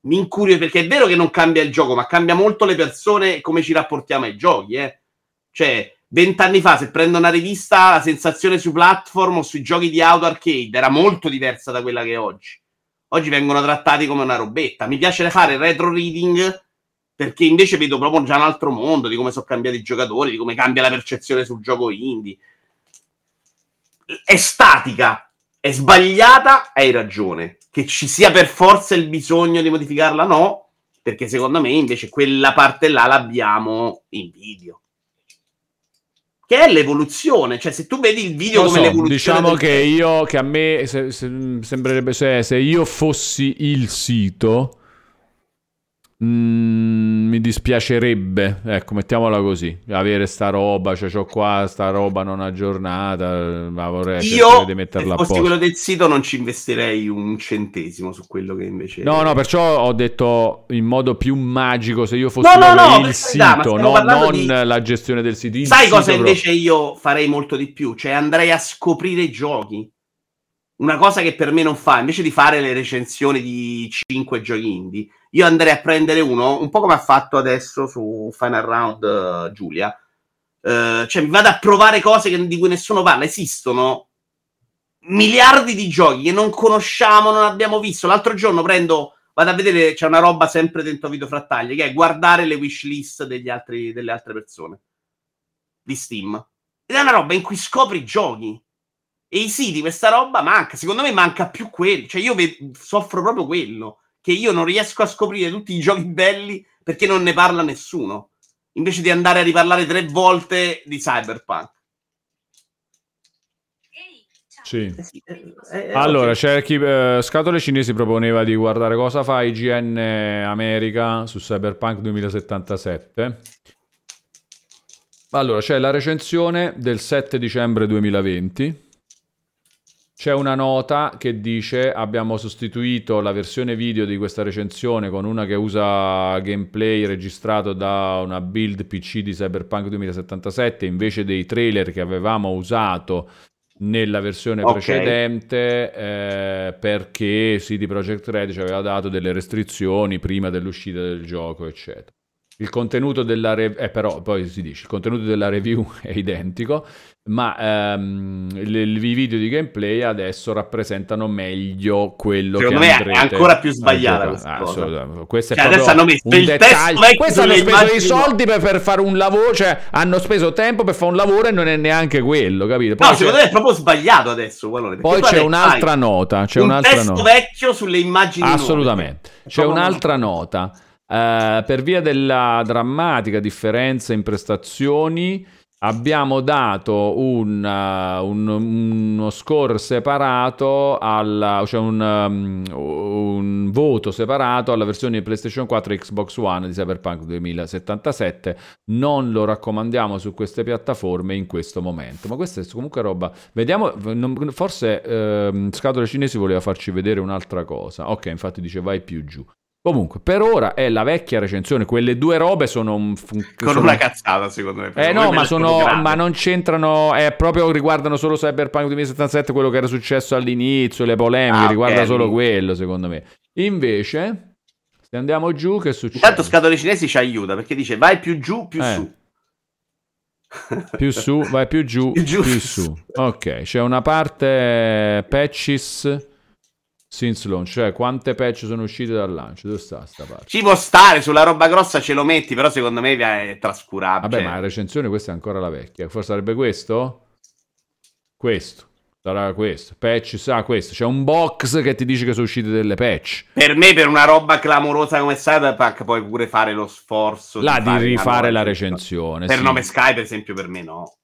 Mi incuriosisce perché è vero che non cambia il gioco, ma cambia molto le persone e come ci rapportiamo ai giochi. Eh. Cioè, vent'anni fa, se prendo una rivista, la sensazione sui platform o sui giochi di auto arcade era molto diversa da quella che è oggi. Oggi vengono trattati come una robetta. Mi piace fare retro reading perché invece vedo proprio già un altro mondo di come sono cambiati i giocatori, di come cambia la percezione sul gioco indie. È statica, è sbagliata, hai ragione. Che ci sia per forza il bisogno di modificarla, no, perché secondo me invece quella parte là l'abbiamo in video. Che è l'evoluzione, cioè se tu vedi il video Lo come so, l'evoluzione diciamo che io, che a me se- se- sembrerebbe, se, se io fossi il sito, Mm, mi dispiacerebbe, ecco, mettiamola così, avere sta roba, cioè ho qua sta roba non aggiornata, ma vorrei Io, di metterla a fossi posto. quello del sito, non ci investirei un centesimo su quello che invece... No, no, perciò ho detto in modo più magico se io fossi No, no, no, il sito, no- non di- la gestione del sito. Sai sito cosa proprio. invece io farei molto di più? Cioè andrei a scoprire i giochi. Una cosa che per me non fa, invece di fare le recensioni di 5 giochi indie, io andrei a prendere uno, un po' come ha fatto adesso su Final Round eh, Giulia. Eh, cioè mi vado a provare cose che- di cui nessuno parla. Esistono miliardi di giochi che non conosciamo, non abbiamo visto. L'altro giorno prendo, vado a vedere, c'è una roba sempre dentro Video Frattaglie, che è guardare le wishlist degli altri, delle altre persone di Steam. Ed è una roba in cui scopri giochi. E i siti, questa roba manca. Secondo me manca più quello. Cioè, io ve- soffro proprio quello. Che io non riesco a scoprire tutti i giochi belli perché non ne parla nessuno. Invece di andare a riparlare tre volte di Cyberpunk. Sì. Eh eh, eh, Allora, c'è chi eh, Scatole Cinesi proponeva di guardare cosa fa IGN America su Cyberpunk 2077. Allora, c'è la recensione del 7 dicembre 2020. C'è una nota che dice abbiamo sostituito la versione video di questa recensione con una che usa gameplay registrato da una build PC di Cyberpunk 2077 invece dei trailer che avevamo usato nella versione Ok. precedente eh, perché CD Projekt Red ci aveva dato delle restrizioni prima dell'uscita del gioco, eccetera. Il contenuto della re- eh, però poi si dice il contenuto della review [laughs] è identico, ma ehm, i video di gameplay adesso rappresentano meglio quello Secondo che me è ancora più sbagliata questa Ah, cosa. Questo è Cioè, proprio adesso hanno messo il testo dettaglio. vecchio Questo hanno speso i immagini soldi per, per fare un lavoro, cioè hanno speso tempo per fare un lavoro e non è neanche quello, capito? Poi No, c'è- secondo me è proprio sbagliato adesso. Perché poi c'è un'altra nota, c'è un un'altra testo nota. vecchio sulle immagini nuove. Assolutamente. È C'è un'altra nota. Eh, per via della drammatica differenza in prestazioni, abbiamo dato un, uh, un- uno score separato, alla, cioè un, um, un voto separato alla versione PlayStation 4 e Xbox One di Cyberpunk 2077. Non lo raccomandiamo su queste piattaforme in questo momento. Ma questa è comunque roba. Vediamo, forse ehm, Scatole Cinesi voleva farci vedere un'altra cosa. Ok, infatti dice vai più giù. Comunque, per ora è la vecchia recensione. Quelle due robe sono un. fun- Con sono- una cazzata, secondo me. eh no, ma, sono, ma non c'entrano, è proprio riguardano solo Cyberpunk 2077, quello che era successo all'inizio, le polemiche, Ah, riguarda solo lì. quello, secondo me. Invece, se andiamo giù, che succede? Intanto Scatole Cinesi ci aiuta perché dice vai più giù, più Eh. su. Più su, vai più giù, [laughs] Più giù. più su. Ok, c'è una parte patches since launch, cioè quante patch sono uscite dal lancio. Dove sta sta parte? Ci può stare, sulla roba grossa ce lo metti, però secondo me è trascurabile. Vabbè, ma la recensione questa è ancora la vecchia. Forse sarebbe questo? Questo. Sarà questo. Patch, sa questo. C'è un box che ti dice che sono uscite delle patch. Per me, per una roba clamorosa come Cyberpunk, puoi pure fare lo sforzo Là di una rifare la recensione. recensione. Per sì. Nome Sky, per esempio, per me no.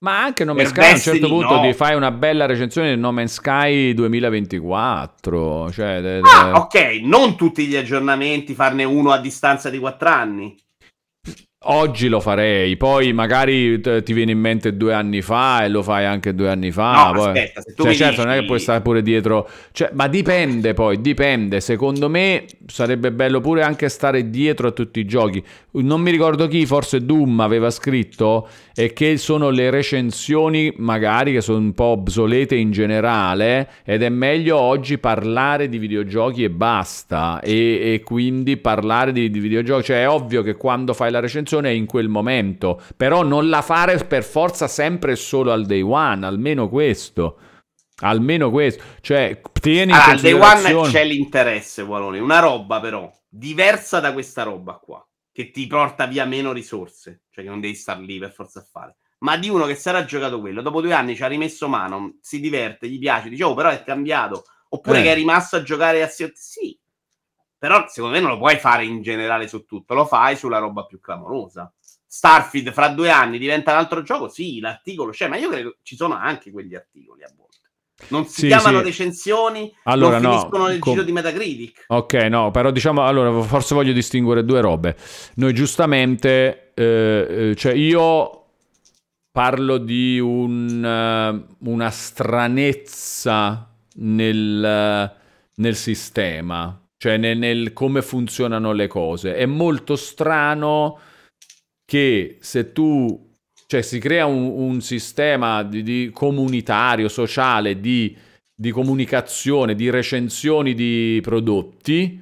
Ma anche No Man's Sky a un certo punto no. ti fai una bella recensione del No Man's Sky 2024. Cioè, de- de- Ah, ok, non tutti gli aggiornamenti, farne uno a distanza di 4 anni. Oggi lo farei, poi magari t- ti viene in mente due anni fa e lo fai anche due anni fa. No, poi- aspetta, se tu Cioè, certo, dici- non è che puoi stare pure dietro. Cioè, ma dipende poi, dipende. Secondo me sarebbe bello pure anche stare dietro a tutti i giochi. Non mi ricordo chi, forse Doom aveva scritto e che sono le recensioni magari che sono un po' obsolete in generale ed è meglio oggi parlare di videogiochi e basta e, e quindi parlare di, di videogiochi. Cioè è ovvio che quando fai la recensione è in quel momento però non la fare per forza sempre e solo al day one almeno questo. Almeno questo. Cioè tieni in Allora, al day one considerazione c'è l'interesse, Walone. Una roba però diversa da questa roba qua, che ti porta via meno risorse, cioè che non devi star lì per forza a fare. Ma di uno che era giocato quello, dopo due anni ci ha rimesso mano, si diverte, gli piace, dice, oh, però è cambiato. Oppure Eh. che è rimasto a giocare a Sì. Però secondo me non lo puoi fare in generale su tutto, lo fai sulla roba più clamorosa. Starfield fra due anni diventa un altro gioco? Sì, l'articolo c'è, ma io credo ci sono anche quegli articoli a volte. Non si Sì, chiamano sì. recensioni, Allora, non no, finiscono nel com- giro di Metacritic. Ok, no, però diciamo, allora, forse voglio distinguere due robe. Noi giustamente, eh, eh, cioè io parlo di un, eh, una stranezza nel, nel sistema, cioè nel, nel come funzionano le cose. È molto strano che se tu, cioè si crea un, un sistema di, di comunitario, sociale, di, di comunicazione, di recensioni di prodotti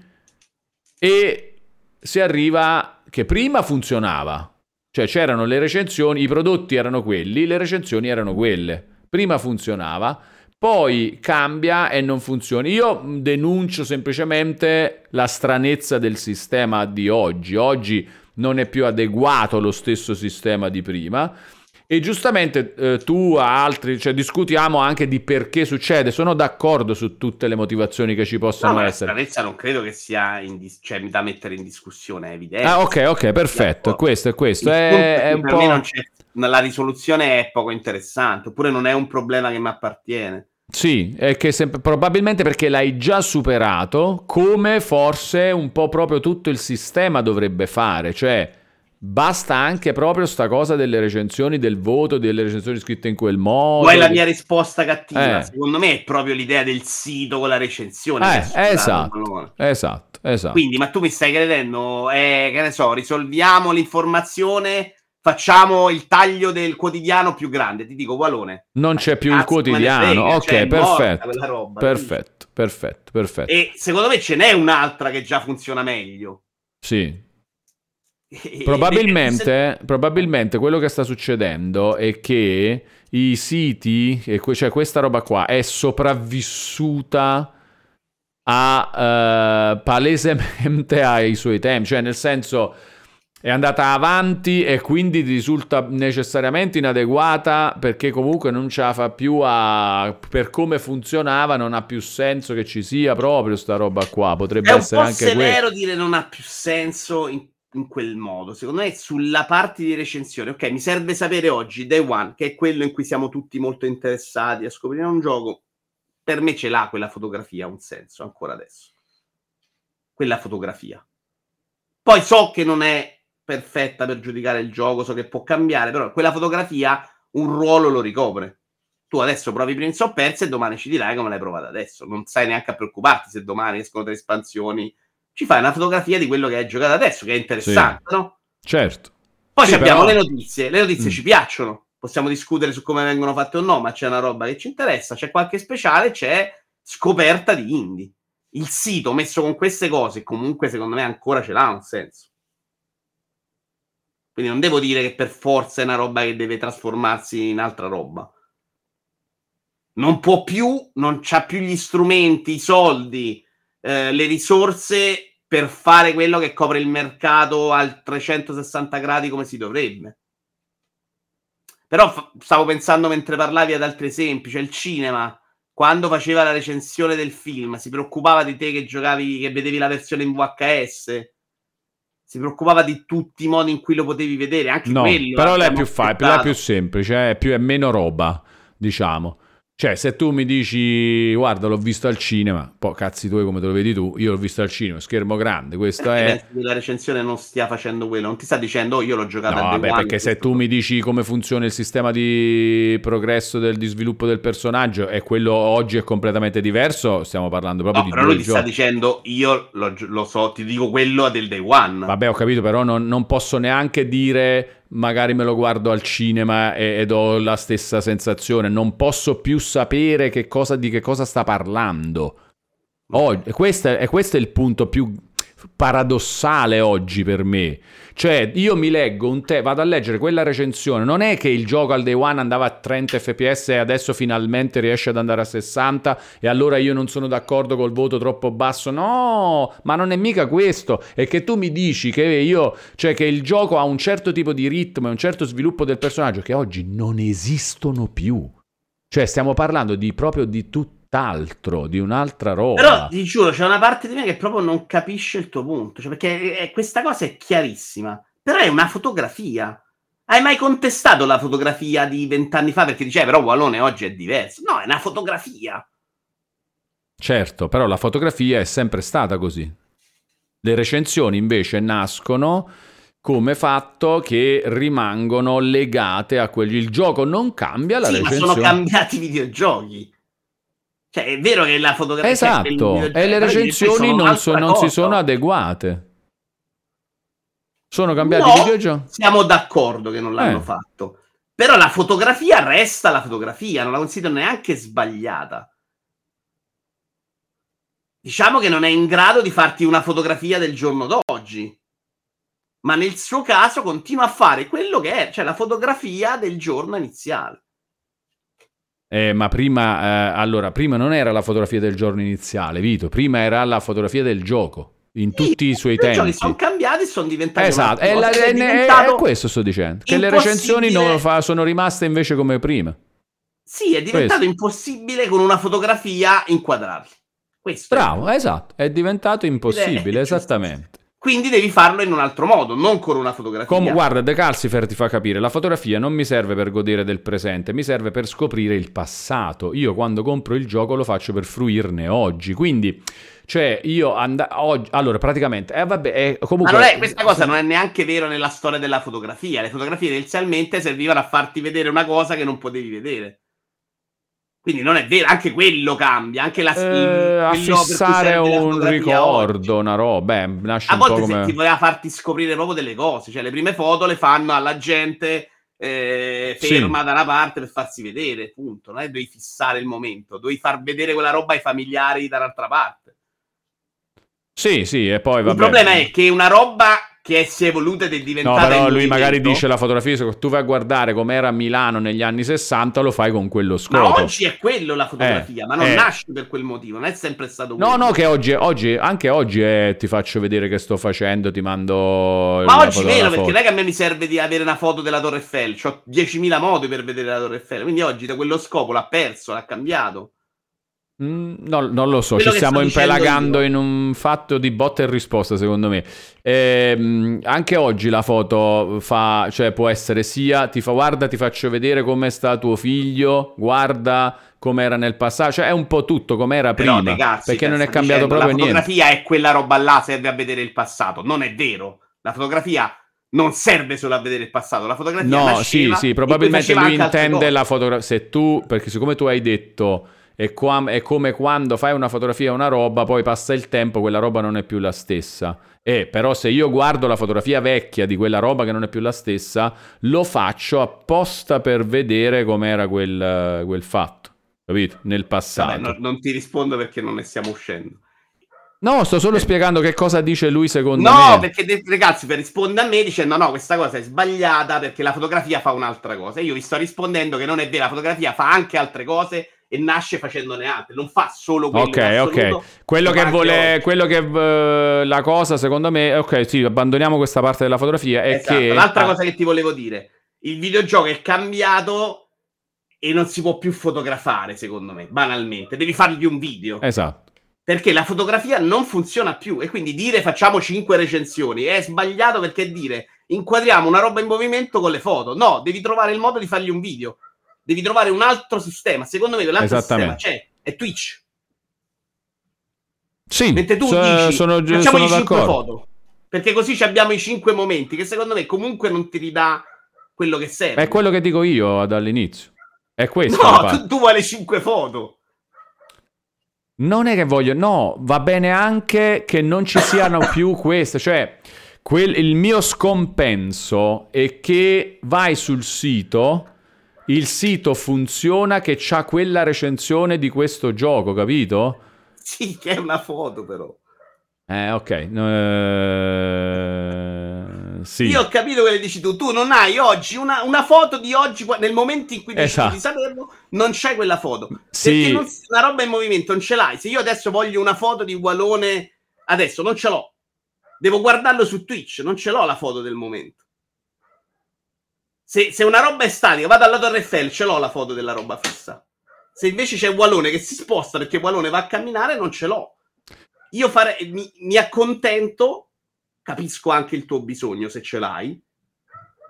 e si arriva che prima funzionava, cioè c'erano le recensioni, i prodotti erano quelli, le recensioni erano quelle. Prima funzionava, poi cambia e non funziona. Io denuncio semplicemente la stranezza del sistema di oggi. Oggi non è più adeguato lo stesso sistema di prima. E giustamente eh, tu a altri, cioè discutiamo anche di perché succede. Sono d'accordo su tutte le motivazioni che ci No, possono ma la essere. stranezza non credo che sia dis- cioè, da mettere in discussione, è evidente. Ah, ok, ok, perfetto. Questo è questo. È, un per po'. me non c'è, la risoluzione è poco interessante, oppure non è un problema che mi appartiene. Sì, è che sem- probabilmente perché l'hai già superato, come forse un po' proprio tutto il sistema dovrebbe fare, cioè basta anche proprio sta cosa delle recensioni, del voto, delle recensioni scritte in quel modo. Poi la mia risposta cattiva, Eh. secondo me, è proprio l'idea del sito con la recensione. Eh, esatto. Esatto, esatto. Quindi, ma tu mi stai credendo, eh, che ne so, risolviamo l'informazione, facciamo il taglio del quotidiano più grande. Ti dico, Valone. non c'è più il cazzo quotidiano. frega, ok, cioè, perfetto. roba, perfetto, perfetto, perfetto. E secondo me ce n'è un'altra che già funziona meglio. Sì. [laughs] Probabilmente, probabilmente quello che sta succedendo è che i siti, cioè questa roba qua, è sopravvissuta a, eh, palesemente [laughs] ai suoi tempi, cioè nel senso è andata avanti e quindi risulta necessariamente inadeguata perché comunque non ce la fa più a... per come funzionava non ha più senso che ci sia proprio sta roba qua, potrebbe È essere anche quello. severo dire non ha più senso in, in quel modo. Secondo me sulla parte di recensione, ok, mi serve sapere oggi, Day One, che è quello in cui siamo tutti molto interessati a scoprire un gioco, per me ce l'ha quella fotografia un senso ancora adesso. Quella fotografia. Poi so che non è perfetta per giudicare il gioco, so che può cambiare, però quella fotografia un ruolo lo ricopre. Tu adesso provi Prince of Persia e domani ci dirai come l'hai provata adesso. Non sai neanche a preoccuparti se domani escono tre espansioni. Ci fai una fotografia di quello che hai giocato adesso, che è interessante, no? Certo. Poi Sì, abbiamo però- le notizie. Le notizie Mm. ci piacciono. Possiamo discutere su come vengono fatte o no, ma c'è una roba che ci interessa. C'è qualche speciale, c'è scoperta di indie. Il sito messo con queste cose, comunque, secondo me, ancora ce l'ha un senso. Quindi non devo dire che per forza è una roba che deve trasformarsi in altra roba. Non può più, non c'ha più gli strumenti, i soldi, eh, le risorse per fare quello che copre il mercato al 360 gradi come si dovrebbe. Però fa- stavo pensando mentre parlavi ad altri esempi, cioè il cinema, quando faceva la recensione del film, si preoccupava di te che giocavi, che vedevi la versione in VHS, si preoccupava di tutti i modi in cui lo potevi vedere, anche No, quello. però lei è più, fa- è più semplice, è, più, è meno roba, diciamo. Cioè, se tu mi dici, guarda, l'ho visto al cinema, poi cazzi tuoi come te lo vedi tu, io l'ho visto al cinema, schermo grande, questo Perché è... la recensione non stia facendo quello, non ti sta dicendo "Oh, io l'ho giocato No, al Day vabbè, One", perché se tu mi dici come funziona il sistema di progresso del, di sviluppo del personaggio e quello oggi è completamente diverso, stiamo parlando proprio No, di però lui ti sta dicendo io lo, lo so, ti dico quello del Day One. Vabbè, ho capito, però non, non posso neanche dire magari me lo guardo al cinema e- ed ho la stessa sensazione. Non posso più sapere che cosa, di che cosa sta parlando. Oh, questo, è, questo è il punto più paradossale oggi per me. Cioè, io mi leggo un te, vado a leggere quella recensione. Non è che il gioco al day one andava a 30 fps e adesso finalmente riesce ad andare a 60 e allora io non sono d'accordo col voto troppo basso. No, ma non è mica questo. È che tu mi dici che io, cioè che il gioco ha un certo tipo di ritmo e un certo sviluppo del personaggio che oggi non esistono più. Cioè, stiamo parlando di proprio di tutt'altro, di un'altra roba. Però ti giuro, c'è una parte di me che proprio non capisce il tuo punto, cioè, perché eh, questa cosa è chiarissima, però è una fotografia. Hai mai contestato la fotografia di vent'anni fa perché dicevi, però Wallone oggi è diverso? No, è una fotografia. Certo, però la fotografia è sempre stata così. Le recensioni invece nascono come fatto che rimangono legate a quelli. Il gioco non cambia, la sì, recensione... ma sono cambiati i videogiochi. Cioè, è vero che la fotografia... Esatto, e le recensioni non, so- non si sono adeguate. Sono cambiati no, videogiochi? Siamo d'accordo che non l'hanno Eh. fatto. Però la fotografia resta la fotografia, non la considero neanche sbagliata. Diciamo che non è in grado di farti una fotografia del giorno d'oggi. Ma nel suo caso continua a fare quello che è, cioè la fotografia del giorno iniziale. Eh, ma prima, eh, allora, prima non era la fotografia del giorno iniziale, Vito, prima era la fotografia del gioco, in tutti i suoi I giochi tempi. sono cambiati e sono diventati Esatto, è, la- è- è- è questo sto dicendo, che le recensioni fa- sono rimaste invece come prima. Sì, è diventato Questo. impossibile con una fotografia inquadrarli. Questo è. Bravo, esatto, è diventato impossibile, è- esattamente. Quindi devi farlo in un altro modo, non con una fotografia. Com- guarda, De Calcifer ti fa capire, la fotografia non mi serve per godere del presente, mi serve per scoprire il passato. Io quando compro il gioco lo faccio per fruirne oggi, quindi... Cioè, io and- oggi, allora praticamente, eh, vabbè, Ma comunque. è, questa cosa non è neanche vero nella storia della fotografia. Le fotografie inizialmente servivano a farti vedere una cosa che non potevi vedere. Quindi non è vero, anche quello cambia, anche la Eh, a fissare un ricordo, oggi. una roba, beh, nasce A volte come... ti voleva farti scoprire proprio delle cose, cioè le prime foto le fanno alla gente eh, Sì. ferma da una parte per farsi vedere, punto. Non è devi fissare il momento, devi far vedere quella roba ai familiari dall'altra parte. Sì, sì, e poi vabbè. Il problema è che una roba che si è evoluta ed è No, diventata però in lui magari dice la fotografia, se tu vai a guardare com'era a Milano negli anni 60, lo fai con quello Ma scopo. oggi è quello la fotografia, Eh, ma non eh. nasce per quel motivo, non è sempre stato No, quello. no, che oggi, oggi anche oggi è, ti faccio vedere che sto facendo, ti mando... Ma oggi foto- meno, perché non è che a me mi serve di avere una foto della Torre Eiffel, ho 10.000 modi per vedere la Torre Eiffel, quindi oggi da quello scopo l'ha perso, l'ha cambiato. Mm, no, non lo so, Quello ci stiamo impelagando in un fatto di botta e risposta, secondo me. Ehm, anche oggi la foto fa, cioè può essere sia, ti fa guarda, ti faccio vedere come sta tuo figlio, guarda com'era nel passato, cioè è un po' tutto com'era Però, prima, De Cazzi, perché che non è cambiato dicendo, proprio La niente. fotografia è quella roba là, serve a vedere il passato. Non è vero. La fotografia non serve solo a vedere il passato. La fotografia No, sì, sì, probabilmente lui intende la fotografia. Se tu, perché siccome tu hai detto è, qua- è come quando fai una fotografia a una roba, poi passa il tempo, quella roba non è più la stessa. E però se io guardo la fotografia vecchia di quella roba che non è più la stessa, lo faccio apposta per vedere com'era quel, quel fatto. Capito? Nel passato. Vabbè, no- non ti rispondo perché non ne stiamo uscendo. No, sto solo spiegando che cosa dice lui secondo No, me. perché De- ragazzi, per risponde a me dicendo no, questa cosa è sbagliata perché la fotografia fa un'altra cosa. E io vi sto rispondendo che non è vero, la fotografia fa anche altre cose e nasce facendone altre, non fa solo quello. Ok, ok. Quello che vuole, quello che eh, la cosa, secondo me, ok, sì, abbandoniamo questa parte della fotografia. È Esatto. che L'altra ah, cosa che ti volevo dire, il videogioco è cambiato e non si può più fotografare, secondo me, banalmente. Devi fargli un video. Esatto. Perché la fotografia non funziona più e quindi dire facciamo 5 recensioni è sbagliato perché dire inquadriamo una roba in movimento con le foto. No, devi trovare il modo di fargli un video. Devi trovare un altro sistema. Secondo me quell'altro sistema c'è, è Twitch. Sì, Mentre tu so- dici sono, facciamo sono i 5 d'accordo. foto. Perché così abbiamo i 5 momenti che secondo me comunque non ti ridà quello che serve. È quello che dico io dall'inizio. È questo. No, tu, tu vuoi le 5 foto. Non è che voglio, no, va bene anche che non ci siano [coughs] più queste, cioè quel- il mio scompenso è che vai sul sito, il sito funziona che c'ha quella recensione di questo gioco, capito? Sì, che è una foto però. Eh, ok. eh, sì. Io ho capito quello che dici tu. Tu non hai oggi una, una foto di oggi, nel momento in cui decidi Esatto. di saperlo, non c'hai quella foto. Sì. Non- una roba in movimento non ce l'hai. Se io adesso voglio una foto di Walone, adesso non ce l'ho. Devo guardarlo su Twitch, non ce l'ho la foto del momento. Se, se una roba è statica, vado alla Torre Eiffel, ce l'ho la foto della roba fissa. Se invece c'è Walone che si sposta perché Walone va a camminare, non ce l'ho. Io farei, mi, mi accontento, capisco anche il tuo bisogno se ce l'hai,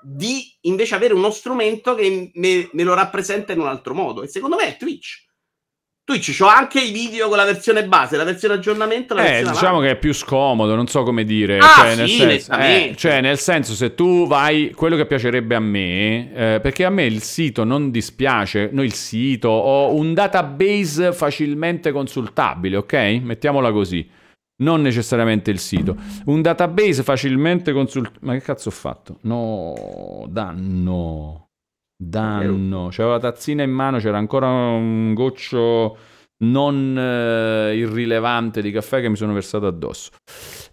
di invece avere uno strumento che me, me lo rappresenta in un altro modo. E secondo me è Twitch. Twitch c'ho anche i video con la versione base, la versione aggiornamento. La Eh, versione diciamo avanti. che è più scomodo, non so come dire. Ah, cioè, nel sì, senso, nettamente. eh, cioè, nel senso, se tu vai, quello che piacerebbe a me, eh, perché a me il sito non dispiace, no, il sito, ho un database facilmente consultabile, ok? Mettiamola così. Non necessariamente il sito. Un database facilmente consultabile. Ma che cazzo ho fatto? No, danno. Danno. C'era la tazzina in mano, c'era ancora un goccio non eh, irrilevante di caffè che mi sono versato addosso.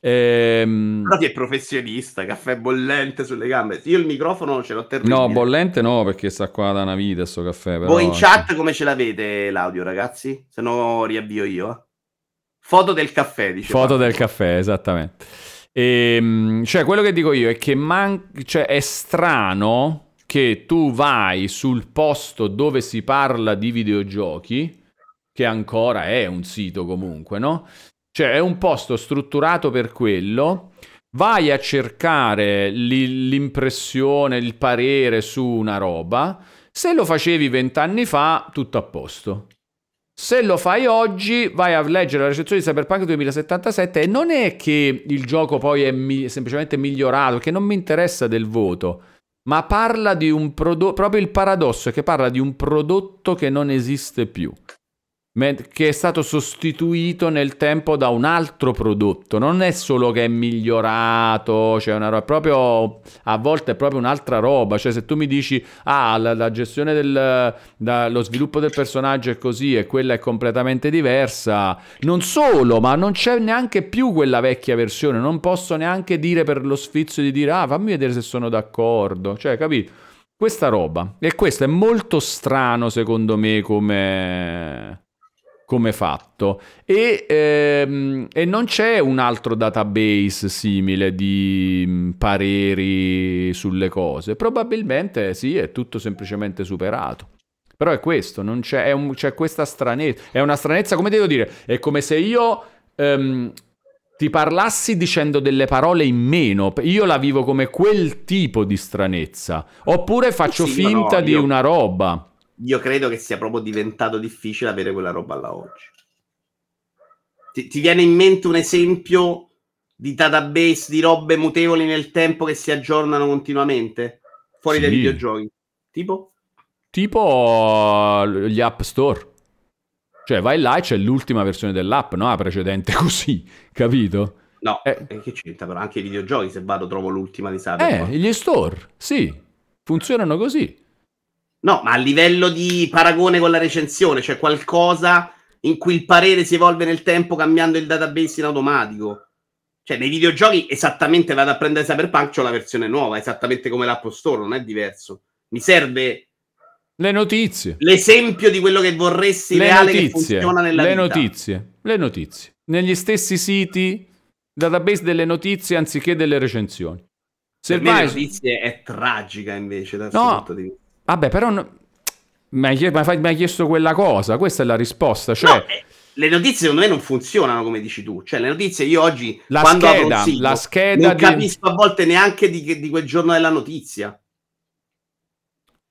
Ehm, Però ti è professionista, caffè bollente sulle gambe. Io il microfono ce l'ho terribile. no, bollente no, perché sta qua da una vita sto caffè. Però, Voi in chat come ce l'avete l'audio, ragazzi? Se no riavvio io. eh. Foto del caffè, dice. Foto del caffè, esattamente. Ehm, cioè, quello che dico io è che man- cioè, è strano che tu vai sul posto dove si parla di videogiochi, che ancora è un sito comunque, no? Cioè, è un posto strutturato per quello. Vai a cercare li- l'impressione, il parere su una roba. Se lo facevi vent'anni fa, tutto a posto. Se lo fai oggi, vai a leggere la recensione di Cyberpunk 2077 e non è che il gioco poi è mi- semplicemente migliorato, che non mi interessa del voto, ma parla di un prodotto, proprio il paradosso è che parla di un prodotto che non esiste più, che è stato sostituito nel tempo da un altro prodotto, non è solo che è migliorato, cioè una roba, proprio a volte è proprio un'altra roba, cioè se tu mi dici ah la, la gestione del da- lo sviluppo del personaggio è così e quella è completamente diversa, non solo, ma non c'è neanche più quella vecchia versione, non posso neanche dire per lo sfizio di dire ah fammi vedere se sono d'accordo, cioè capito? Questa roba. E questo è molto strano secondo me come come fatto. E, ehm, e non c'è un altro database simile di mh, pareri sulle cose. Probabilmente sì è tutto semplicemente superato. Però è questo non c'è, è un- c'è questa stranezza è una stranezza come devo dire? È come se io ehm, ti parlassi dicendo delle parole in meno io la vivo come quel tipo di stranezza. Oppure faccio Sì, ma no, finta di io- una roba Io credo che sia proprio diventato difficile avere quella roba là oggi. Ti, ti viene in mente un esempio di database di robe mutevoli nel tempo che si aggiornano continuamente? Fuori dai Sì. videogiochi. Tipo? Tipo gli app store. Cioè, vai là e c'è l'ultima versione dell'app, no? La precedente [laughs] così, capito? No, Eh. eh, che c'entra però? Anche i videogiochi, se vado trovo l'ultima di Eh, Cyberpunk. gli store, sì, funzionano così. No, ma a livello di paragone con la recensione, cioè qualcosa in cui il parere si evolve nel tempo cambiando il database in automatico. Cioè, nei videogiochi esattamente vado a prendere Cyberpunk, c'ho la versione nuova, esattamente come l'App Store, non è diverso. Mi serve Le notizie. l'esempio di quello che vorresti Le reale che notizie. funziona nella Le vita. notizie. Le notizie. Negli stessi siti, database delle notizie anziché delle recensioni. Se Per me le vai... notizie è tragica invece dal No. punto di vista. Vabbè, però... no- Mi hai chie- mi hai mi hai chiesto quella cosa, questa è la risposta. Cioè, No, eh, le notizie secondo me non funzionano come dici tu. Cioè, le notizie io oggi La quando apro scheda, sito, la scheda non di- capisco a volte neanche di, di quel giorno della notizia.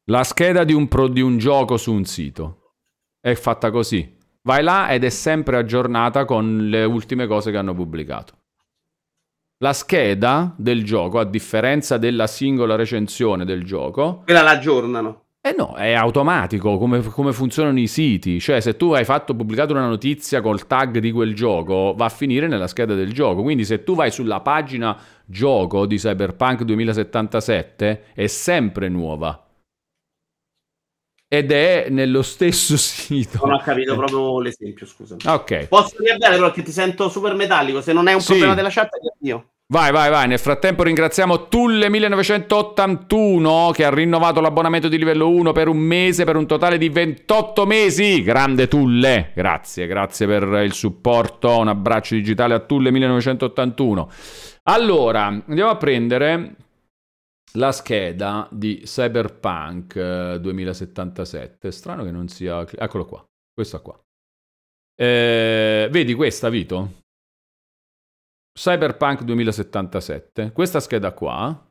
La scheda di un, pro- di un gioco su un sito è fatta così. Vai là ed è sempre aggiornata con le ultime cose che hanno pubblicato. La scheda del gioco, a differenza della singola recensione del gioco, Quella la aggiornano. eh no, è automatico come, come funzionano i siti. Cioè, se tu hai fatto pubblicato una notizia col tag di quel gioco, va a finire nella scheda del gioco. Quindi, se tu vai sulla pagina gioco di Cyberpunk 2077, è sempre nuova. Ed è nello stesso [laughs] sito. Non ho capito proprio l'esempio, scusa. Ok. Posso riavviare però che ti sento super metallico. Se non è un Sì. problema della chat, io. Vai, vai, vai. Nel frattempo ringraziamo Tulle1981 che ha rinnovato l'abbonamento di livello 1 per un mese, per un totale di 28 mesi. Grande Tulle. Grazie, grazie per il supporto. Un abbraccio digitale a Tulle1981. Allora, andiamo a prendere la scheda di Cyberpunk eh, 2077. Strano che non sia... Eccolo qua. Questa qua. Eh, vedi questa, Vito? Cyberpunk 2077, questa scheda qua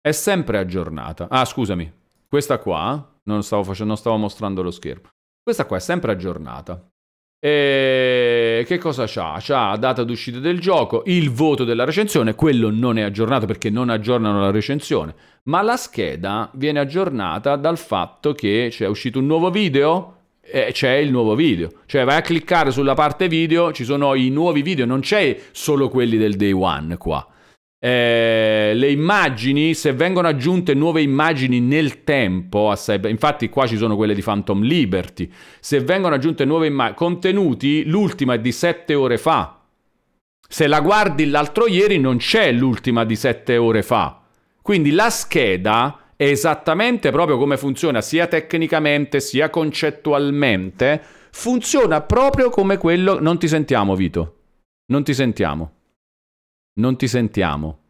è sempre aggiornata. Ah, scusami, questa qua, non stavo, facendo, non stavo mostrando lo schermo. Questa qua è sempre aggiornata. E che cosa c'ha? C'ha data d'uscita del gioco, il voto della recensione, quello non è aggiornato perché non aggiornano la recensione, ma la scheda viene aggiornata dal fatto che c'è uscito un nuovo video e c'è il nuovo video. Cioè vai a cliccare sulla parte video, ci sono i nuovi video, non c'è solo quelli del day one qua. Eh, le immagini, se vengono aggiunte nuove immagini nel tempo, assai, infatti qua ci sono quelle di Phantom Liberty, se vengono aggiunte nuove immagini, contenuti, l'ultima è di 7 ore fa. Se la guardi l'altro ieri non c'è l'ultima di 7 ore fa. Quindi la scheda è esattamente proprio come funziona sia tecnicamente sia concettualmente, funziona proprio come quello... Non ti sentiamo Vito, non ti sentiamo. Non ti sentiamo.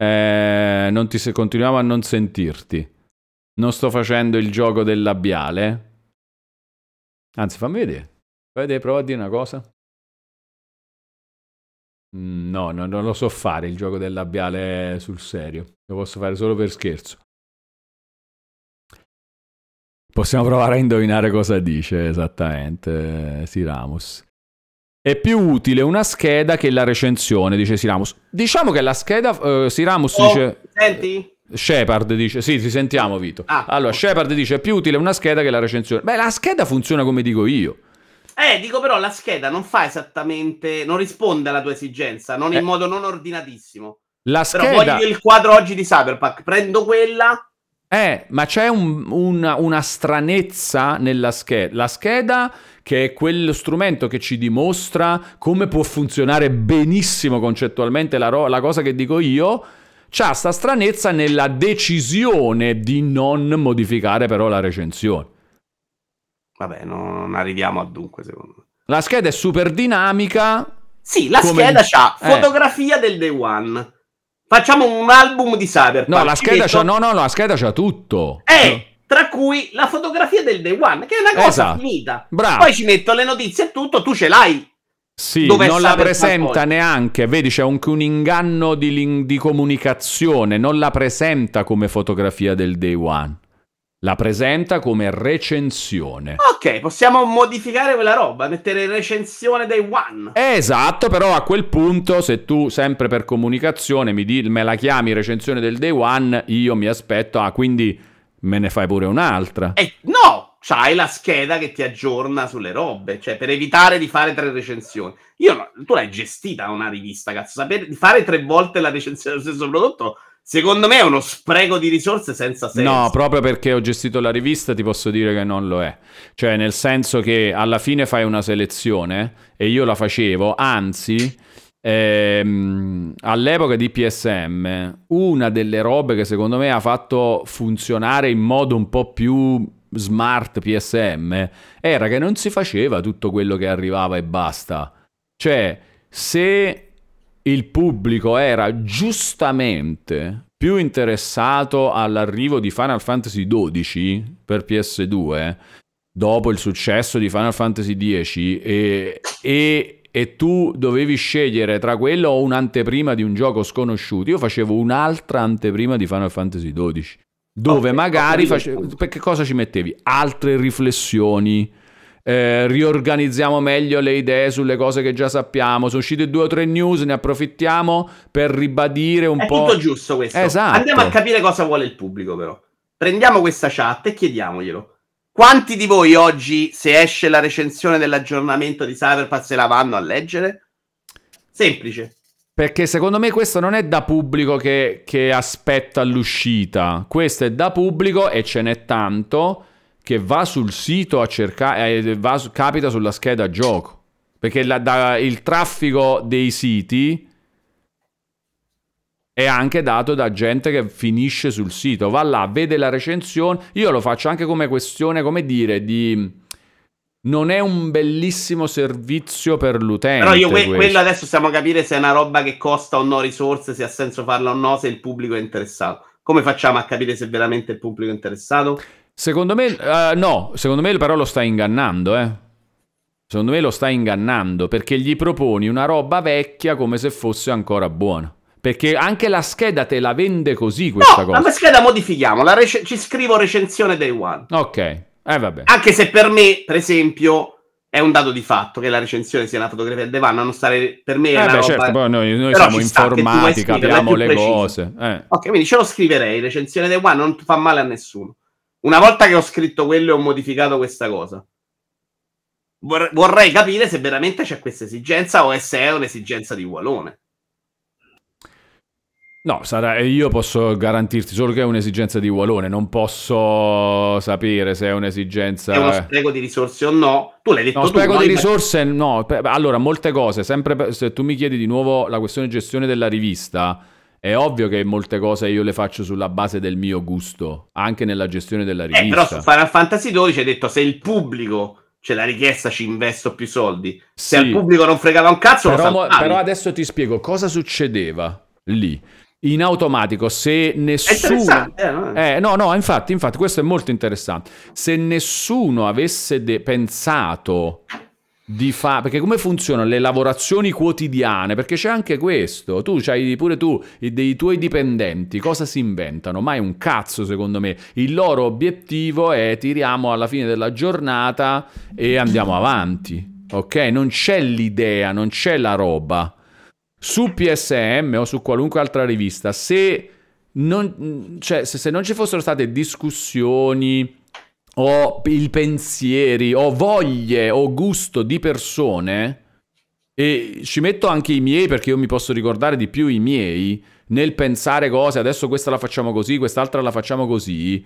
Eh, non ti se- continuiamo a non sentirti. Non sto facendo il gioco del labiale. Anzi, fammi vedere. Fammi vedere, prova a dire una cosa. Mm, No, no, non lo so fare il gioco del labiale sul serio. Lo posso fare solo per scherzo. Possiamo provare a indovinare cosa dice esattamente eh, Siramus. È più utile una scheda che la recensione, dice Siramus. Diciamo che la scheda, eh, Siramus Oh, dice... Senti? Shepard dice, sì, ti sentiamo Vito. Ah, allora, ok. Shepard dice è più utile una scheda che la recensione. Beh, la scheda funziona come dico io. Eh, dico però la scheda non fa esattamente, non risponde alla tua esigenza, non in Eh. modo non ordinatissimo. La Però scheda... voglio il quadro oggi di Cyberpunk, prendo quella, Eh, ma c'è un- una, una stranezza nella scheda. La scheda, che è quello strumento che ci dimostra come può funzionare benissimo concettualmente la, ro- la cosa che dico io, c'ha sta stranezza nella decisione di non modificare però la recensione. vabbè, non arriviamo a dunque secondo me. La scheda è super dinamica. Sì, la Come scheda c'ha eh. fotografia del day one. Facciamo un album di Cyberpunk. No, la scheda c'ha, no, no, la scheda c'ha tutto. Eh, tra cui la fotografia del day one, che è una cosa Esatto. finita. Bravo. Poi ci metto le notizie e tutto, tu ce l'hai. Sì, Dov'è non la presenta neanche, vedi c'è anche un inganno di, lin- di comunicazione, non la presenta come fotografia del day one, la presenta come recensione. Ok, possiamo modificare quella roba, mettere recensione day one. Esatto, però a quel punto se tu sempre per comunicazione mi di- me la chiami recensione del day one, io mi aspetto, ah quindi me ne fai pure un'altra. Eh, no, c'hai la scheda che ti aggiorna sulle robe, cioè per evitare di fare tre recensioni. Io no- tu l'hai gestita una rivista, cazzo, sapere di fare tre volte la recensione dello stesso prodotto, secondo me è uno spreco di risorse senza senso. No, proprio perché ho gestito la rivista ti posso dire che non lo è. Cioè, nel senso che alla fine fai una selezione e io la facevo, anzi, ehm, all'epoca di PSM, una delle robe che secondo me ha fatto funzionare in modo un po' più smart PSM era che non si faceva tutto quello che arrivava e basta. Cioè, se il pubblico era giustamente più interessato all'arrivo di Final Fantasy XII per PS2 dopo il successo di Final Fantasy X e, e- e tu dovevi scegliere tra quello o un'anteprima di un gioco sconosciuto, io facevo un'altra anteprima di Final Fantasy XII dove Ok, magari facevo, perché cosa ci mettevi? Altre riflessioni, eh, riorganizziamo meglio le idee sulle cose che già sappiamo. Sono uscite due o tre news, ne approfittiamo per ribadire un È po'. tutto giusto questo. Esatto. Andiamo a capire cosa vuole il pubblico, però. Prendiamo questa chat e chiediamoglielo. Quanti di voi oggi, se esce la recensione dell'aggiornamento di Cyberpunk, se la vanno a leggere? Semplice. Perché secondo me questo non è da pubblico che, che aspetta l'uscita. Questo è da pubblico e ce n'è tanto che va sul sito a cercare, eh, capita sulla scheda gioco. Perché la- da- il traffico dei siti è anche dato da gente che finisce sul sito. Va là, vede la recensione. Io lo faccio anche come questione, come dire, di... Non è un bellissimo servizio per l'utente. Però io que- quello adesso stiamo a capire se è una roba che costa o no risorse, se ha senso farla o no, se il pubblico è interessato. Come facciamo a capire se veramente il pubblico è interessato? Secondo me, eh, no, secondo me però lo sta ingannando, eh. Secondo me lo sta ingannando perché gli proponi una roba vecchia come se fosse ancora buona. Perché anche la scheda te la vende così questa no, la cosa. scheda modifichiamo, la rec- ci scrivo recensione day one. Ok, eh vabbè. Anche se per me, per esempio, è un dato di fatto che la recensione sia una fotografia del Van, non stare per me Eh beh, roba... certo, poi noi, noi siamo informati, capiamo le preciso. cose. Eh. Ok, quindi ce lo scriverei, recensione del One non fa male a nessuno. Una volta che ho scritto quello e ho modificato questa cosa, vor- vorrei capire se veramente c'è questa esigenza o se è un'esigenza di Walone. No, sarà, io posso garantirti solo che è un'esigenza di Walone, non posso sapere se è un'esigenza... È uno spreco di risorse o no? Tu l'hai detto No, tu. spreco di risorse no. Allora, molte cose, sempre se tu mi chiedi di nuovo la questione gestione della rivista, è ovvio che molte cose io le faccio sulla base del mio gusto, anche nella gestione della Eh, però rivista. su Final Fantasy XII hai detto se il pubblico c'è la richiesta ci investo più soldi. Se Sì. al pubblico non fregava un cazzo, Però, lo saltavi. però adesso ti spiego cosa succedeva lì. In automatico, se nessuno... eh, no? Eh, no, no, infatti, infatti, questo è molto interessante. Se nessuno avesse de- pensato di fare... Perché come funzionano le lavorazioni quotidiane? Perché c'è anche questo. Tu c'hai pure tu i- dei tuoi dipendenti, cosa si inventano? Mai un cazzo, secondo me. Il loro obiettivo è tiriamo alla fine della giornata e andiamo avanti. Ok? Non c'è l'idea, non c'è la roba. Su PSM o su qualunque altra rivista, se non, cioè, se, se non ci fossero state discussioni o il pensieri o voglie o gusto di persone, e ci metto anche i miei perché io mi posso ricordare di più i miei nel pensare cose, adesso questa la facciamo così, quest'altra la facciamo così.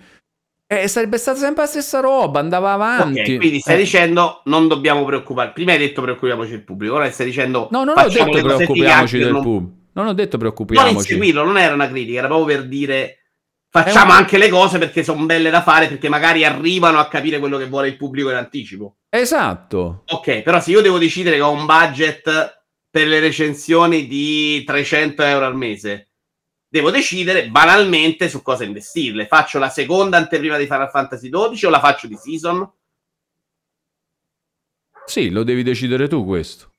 E sarebbe stata sempre la stessa roba, andava avanti. Ok, quindi stai Eh. dicendo non dobbiamo preoccupare. Prima hai detto preoccupiamoci del pubblico, ora stai dicendo No, non ho detto preoccupiamoci del non- pub. Non ho detto Non preoccupiamoci. inseguirlo, non era una critica, era proprio per dire facciamo un- anche le cose perché sono belle da fare, perché magari arrivano a capire quello che vuole il pubblico in anticipo. Esatto. Ok, però se io devo decidere che ho un budget per le recensioni di 300 euro al mese, devo decidere banalmente su cosa investirle. Faccio la seconda anteprima di Final Fantasy XII o la faccio di season? Sì, lo devi decidere tu questo.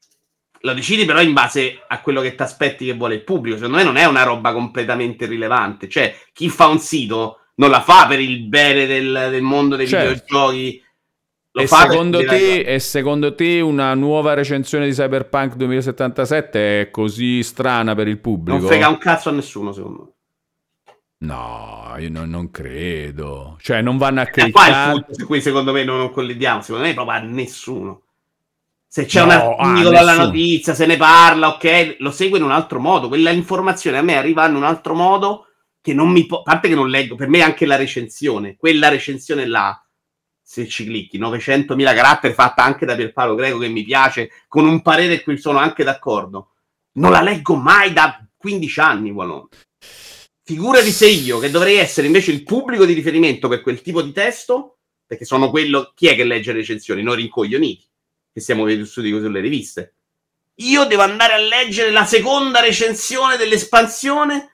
Lo decidi però in base a quello che ti aspetti che vuole il pubblico. Secondo me non è una roba completamente irrilevante. Cioè, chi fa un sito non la fa per il bene del, del mondo dei Certo. videogiochi. E secondo, te, e secondo te una nuova recensione di Cyberpunk 2077 è così strana per il pubblico? non frega un cazzo a nessuno, secondo me. No, io non, non credo. Cioè, non vanno a Eh, qua il punto su cui secondo me non, non collidiamo. Secondo me proprio a nessuno. Se c'è No, un articolo alla notizia, se ne parla, ok, lo segue in un altro modo. Quella informazione a me arriva in un altro modo che non mi può. A parte che non leggo, per me anche la recensione, quella recensione là, se ci clicchi, 900.000 caratteri fatta anche da Pierpaolo Greco che mi piace, con un parere in cui sono anche d'accordo. Non la leggo mai da 15 anni, Wallone. Figurati se io, che dovrei essere invece il pubblico di riferimento per quel tipo di testo, perché sono quello. Chi è che legge le recensioni? Noi rincoglioniti, che siamo vissuti così sulle riviste. Io devo andare a leggere la seconda recensione dell'espansione.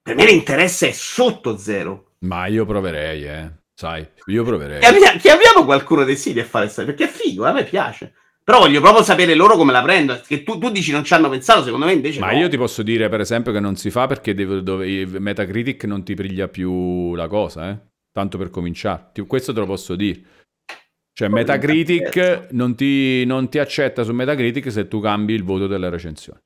Per me l'interesse è sotto zero. Ma io proverei, eh. Sai, io proverei. Chiamia- Chiamiamo qualcuno dei siti a fare storia, perché è figo, a me piace. Però voglio proprio sapere loro come la prendono. Che tu, tu dici non ci hanno pensato, secondo me invece Ma no. io ti posso dire, per esempio, che non si fa perché devo- dove, Metacritic non ti priglia più la cosa, eh. Tanto per cominciare. Questo te lo posso dire. Cioè, Metacritic non ti, non ti accetta su Metacritic se tu cambi il voto delle recensioni.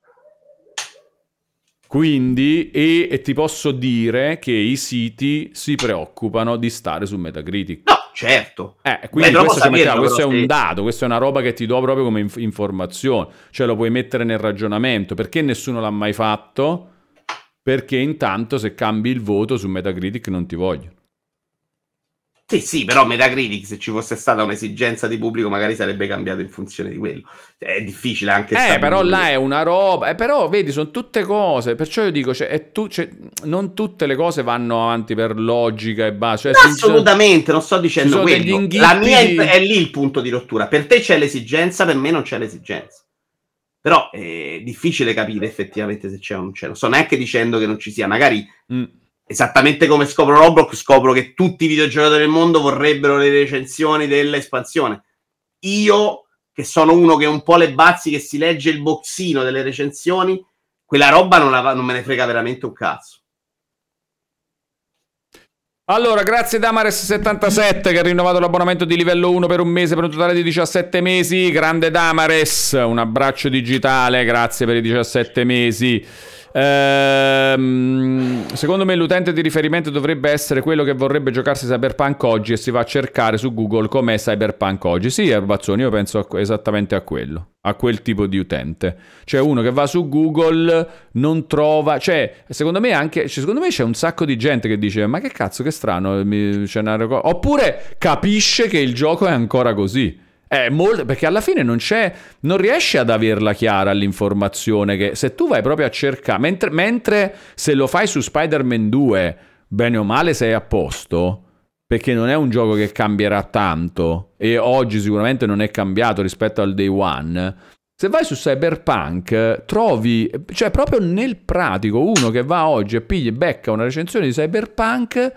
Quindi, e, e ti posso dire che i siti si preoccupano di stare su Metacritic. No, certo. Eh, quindi Beh, questo, saperlo, questo è un dato, questa è una roba che ti do proprio come inf- informazione, cioè lo puoi mettere nel ragionamento, perché nessuno l'ha mai fatto? Perché intanto se cambi il voto su Metacritic non ti vogliono. Sì, sì, però Metacritic, se ci fosse stata un'esigenza di pubblico, magari sarebbe cambiato in funzione di quello. È difficile anche Eh, però là è una roba, eh, però vedi, sono tutte cose, perciò io dico, cioè, è tu- cioè, non tutte le cose vanno avanti per logica e basta. Cioè, Assolutamente, non sto dicendo sono quello. inghippi La mia è lì il punto di rottura. Per te c'è l'esigenza, per me non c'è l'esigenza. Però è difficile capire effettivamente se c'è o non c'è. Non sto neanche dicendo che non ci sia. Magari Mm. Esattamente come scopro Roblox, scopro che tutti i videogiocatori del mondo vorrebbero le recensioni dell'espansione. Io che sono uno che un po' le bazzi, che si legge il boxino delle recensioni, quella roba non, la- non me ne frega veramente un cazzo. Allora, grazie Damares77 che ha rinnovato l'abbonamento di livello 1 per un mese per un totale di 17 mesi. Grande Damares, un abbraccio digitale, grazie per i 17 mesi. Ehm, secondo me l'utente di riferimento dovrebbe essere quello che vorrebbe giocarsi Cyberpunk oggi e si va a cercare su Google com'è Cyberpunk oggi. Sì, Erbazzoni, io penso a- esattamente a quello, a quel tipo di utente. Cioè uno che va su Google, non trova... Cioè, secondo me anche... cioè, secondo me c'è un sacco di gente che dice ma che cazzo, che strano, mi- c'è una reco-" Oppure capisce che il gioco è ancora così. È molto, perché alla fine non c'è, non riesci ad averla chiara l'informazione che se tu vai proprio a cercare, mentre, mentre se lo fai su Spider-Man 2, bene o male sei a posto, perché non è un gioco che cambierà tanto e oggi sicuramente non è cambiato rispetto al day one. Se vai su Cyberpunk, trovi, cioè proprio nel pratico, uno che va oggi e piglia e becca una recensione di Cyberpunk,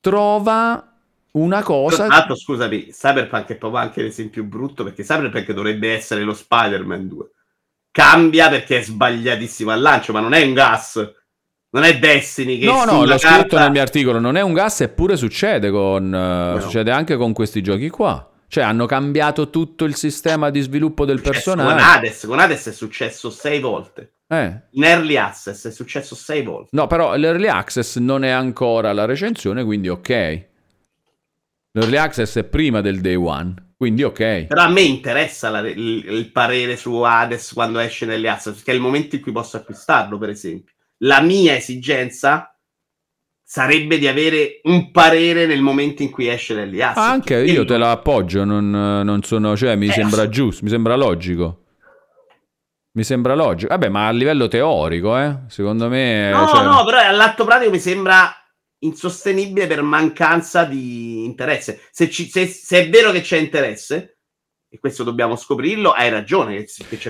trova una cosa... Tra l'altro, scusami, Cyberpunk è proprio anche l'esempio brutto perché Cyberpunk dovrebbe essere lo Spider-Man 2. Cambia perché è sbagliatissimo al lancio, ma non è un gas. Non è Destiny che No, no, l'ho scritto carta- nel mio articolo, non è un gas, eppure succede con eh, No. succede anche con questi giochi qua. Cioè hanno cambiato tutto il sistema di sviluppo del Successo Con personaggio. Hades, con Hades è successo sei volte. Eh. In Early Access è successo sei volte. No, però l'early access non è ancora la recensione, quindi ok. L'early access è prima del day one, quindi ok. Però a me interessa la- il, il parere su Hades quando esce nelle Access, perché è il momento in cui posso acquistarlo, per esempio. La mia esigenza sarebbe di avere un parere nel momento in cui esce nelle Access. Anche Perché io te la appoggio, non, non sono, cioè mi Eh, sembra ass- giusto, mi sembra logico. Mi sembra logico. Vabbè, ma a livello teorico, eh, secondo me... No, cioè- no, però all'atto pratico mi sembra insostenibile per mancanza di interesse. Se, ci- se- se è vero che c'è interesse, e questo dobbiamo scoprirlo, hai ragione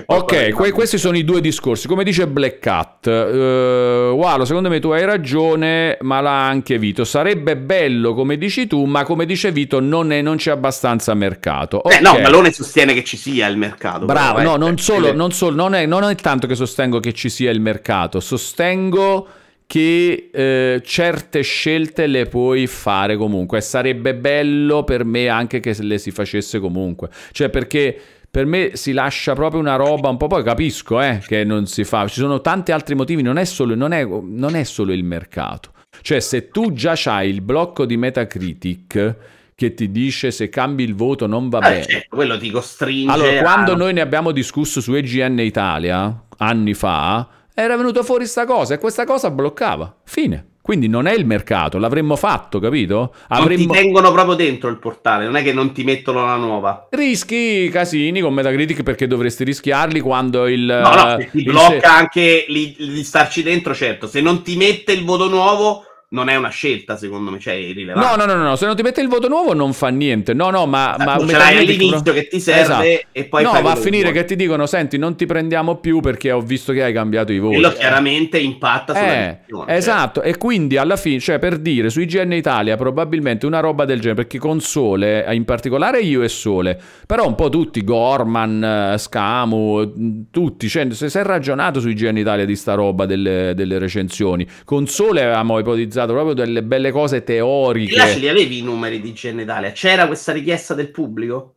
Ok, que- questi sono i due discorsi. Come dice Black Cat, eh, Walo, secondo me tu hai ragione, ma l'ha anche Vito. Sarebbe bello come dici tu, ma come dice Vito non, è- non c'è abbastanza mercato. Beh, no. Malone sostiene che ci sia il mercato. Bravo, però, no, eh, non solo, non, solo- non è, non è tanto che sostengo che ci sia il mercato, sostengo che eh, certe scelte le puoi fare comunque e sarebbe bello per me anche che se le si facesse comunque. Cioè perché per me si lascia proprio una roba un po', poi capisco eh, che non si fa, ci sono tanti altri motivi, non è solo, non è, non è solo il mercato. Cioè se tu già hai il blocco di Metacritic che ti dice se cambi il voto non va Ah, bene. certo, quello ti costringe Allora, a- quando noi ne abbiamo discusso su EGN Italia, anni fa, era venuta fuori sta cosa e questa cosa bloccava. Fine. Quindi non è il mercato, l'avremmo fatto, capito? non Avremmo... ti tengono proprio dentro il portale, non è che non ti mettono la nuova. Rischi casini con Metacritic perché dovresti rischiarli quando il... No, no, se ti blocca anche li- di starci dentro, certo. Se non ti mette il voto nuovo, non è una scelta, secondo me, cioè irrilevante. No, no, no, no, se non ti mette il voto nuovo non fa niente. No, no, ma... ma Esatto, ce l'hai all'inizio che ti serve Esatto. e poi no, va a finire che ti dicono, senti, non ti prendiamo più perché ho visto che hai cambiato i voti. Quello Eh. chiaramente impatta sulla Eh, decisione, cioè. esatto, e quindi alla fine, cioè per dire, su IGN Italia probabilmente una roba del genere, perché con Sole, eh, in particolare io e Sole, però un po' tutti, Gorman, eh, Scamu, mh, tutti, cioè se si è ragionato su IGN Italia di sta roba delle, delle recensioni, con Sole avevamo ipotizzato proprio delle belle cose E teoriche. là ce li avevi i numeri di GN Italia? C'era questa richiesta del pubblico?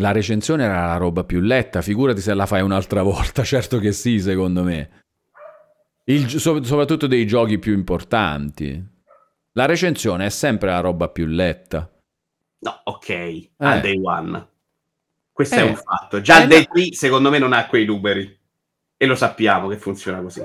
La recensione era la roba più letta, figurati se la fai un'altra [laughs] volta, certo che sì, secondo me. Il so- soprattutto dei giochi più importanti. La recensione è sempre la roba più letta. No, ok, al day one. Questo Eh. è un fatto. Già Eh, al day no. 3 secondo me non ha quei numeri. E lo sappiamo che funziona così.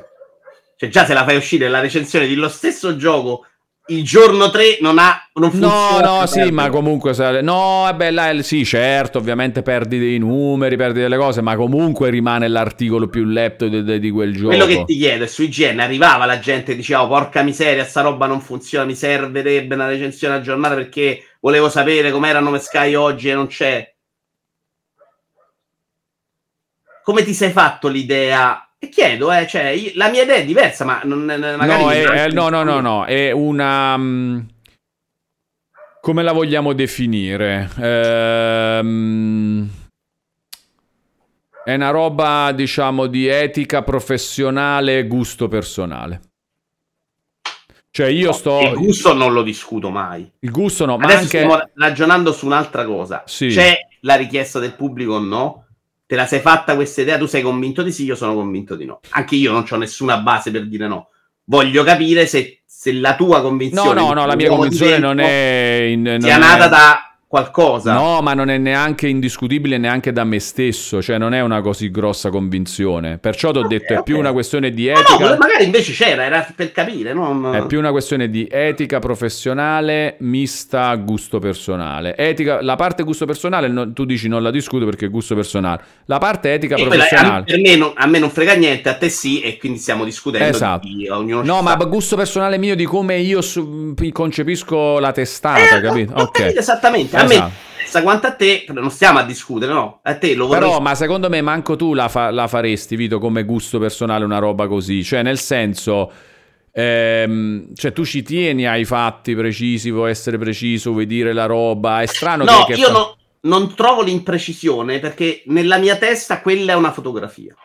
Cioè già se la fai uscire la recensione dello stesso gioco il giorno 3 non ha non No, funziona. no, sì, ma comunque... No, vabbè, là, sì, certo, ovviamente perdi dei numeri, perdi delle cose, ma comunque rimane l'articolo più letto di, di- di quel gioco. Quello che ti chiedo è su IGN arrivava la gente e diceva oh, porca miseria, sta roba non funziona, mi servirebbe una recensione aggiornata perché volevo sapere com'era Nome Sky oggi e non c'è. Come ti sei fatto l'idea? Chiedo, eh, cioè, io- la mia idea è diversa, ma non, magari No, è- è- no, no, no, no, è una... mm, come la vogliamo definire? Ehm, È una roba, diciamo, di etica professionale e gusto personale. Cioè io No, sto... Il gusto non lo discuto mai. Il gusto no, ma Adesso anche... stiamo ragionando su un'altra cosa. Sì. C'è la richiesta del pubblico o no? Te la sei fatta questa idea? Tu sei convinto di sì, io sono convinto di no. Anche io non ho nessuna base per dire no. Voglio capire se, se la tua No, convinzione... no, no, la mia convinzione non è... in- non sia è- nata da qualcosa. No, ma non è neanche indiscutibile neanche da me stesso, cioè non è una così grossa convinzione. Perciò ti ho Ok, detto, è ok. più una questione di Ma no, etica... magari invece c'era, era per capire. Non... È più una questione di etica professionale mista a gusto personale. Etica, la parte gusto personale, no- tu dici non la discuto perché è gusto personale. La parte etica E quella, a, professionale. per me non, a me non frega niente, a te sì, e quindi stiamo discutendo Esatto. di ognuno No, sta. ma gusto personale mio di come io su- concepisco la testata, Eh, capito? Ok. capito esattamente. A Esatto. me quanto a te, non stiamo a discutere, no? A te lo vorrei Però, ma secondo me manco tu la, fa- la faresti, Vito, come gusto personale una roba così. Cioè, nel senso, ehm, cioè, tu ci tieni ai fatti precisi, vuoi essere preciso, vuoi dire la roba. È strano No, che... io fa- no- non trovo l'imprecisione perché nella mia testa quella è una fotografia.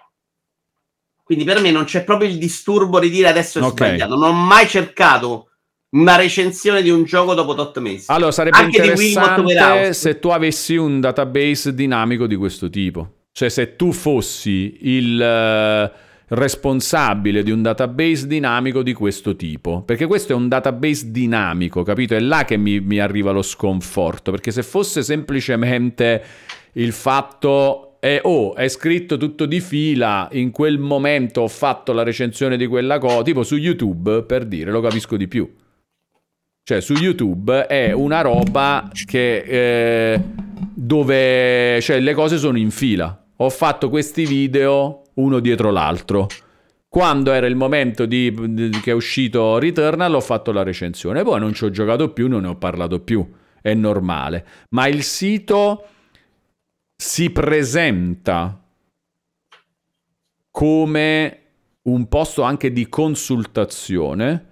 Quindi per me non c'è proprio il disturbo di dire adesso è Ok. sbagliato. Non ho mai cercato una recensione di un gioco dopo 8 mesi. Allora, sarebbe Anche interessante se tu avessi un database dinamico di questo tipo. Cioè, se tu fossi il eh, responsabile di un database dinamico di questo tipo. Perché questo è un database dinamico, capito? È là che mi, mi arriva lo sconforto. Perché se fosse semplicemente il fatto... è oh, è scritto tutto di fila, in quel momento ho fatto la recensione di quella cosa, tipo su YouTube, per dire, lo capisco di più. Cioè, su YouTube è una roba che eh, dove cioè, le cose sono in fila. Ho fatto questi video uno dietro l'altro. Quando era il momento di, di- che è uscito Returnal, ho fatto la recensione. Poi non ci ho giocato più, non ne ho parlato più. È normale. Ma il sito si presenta come un posto anche di consultazione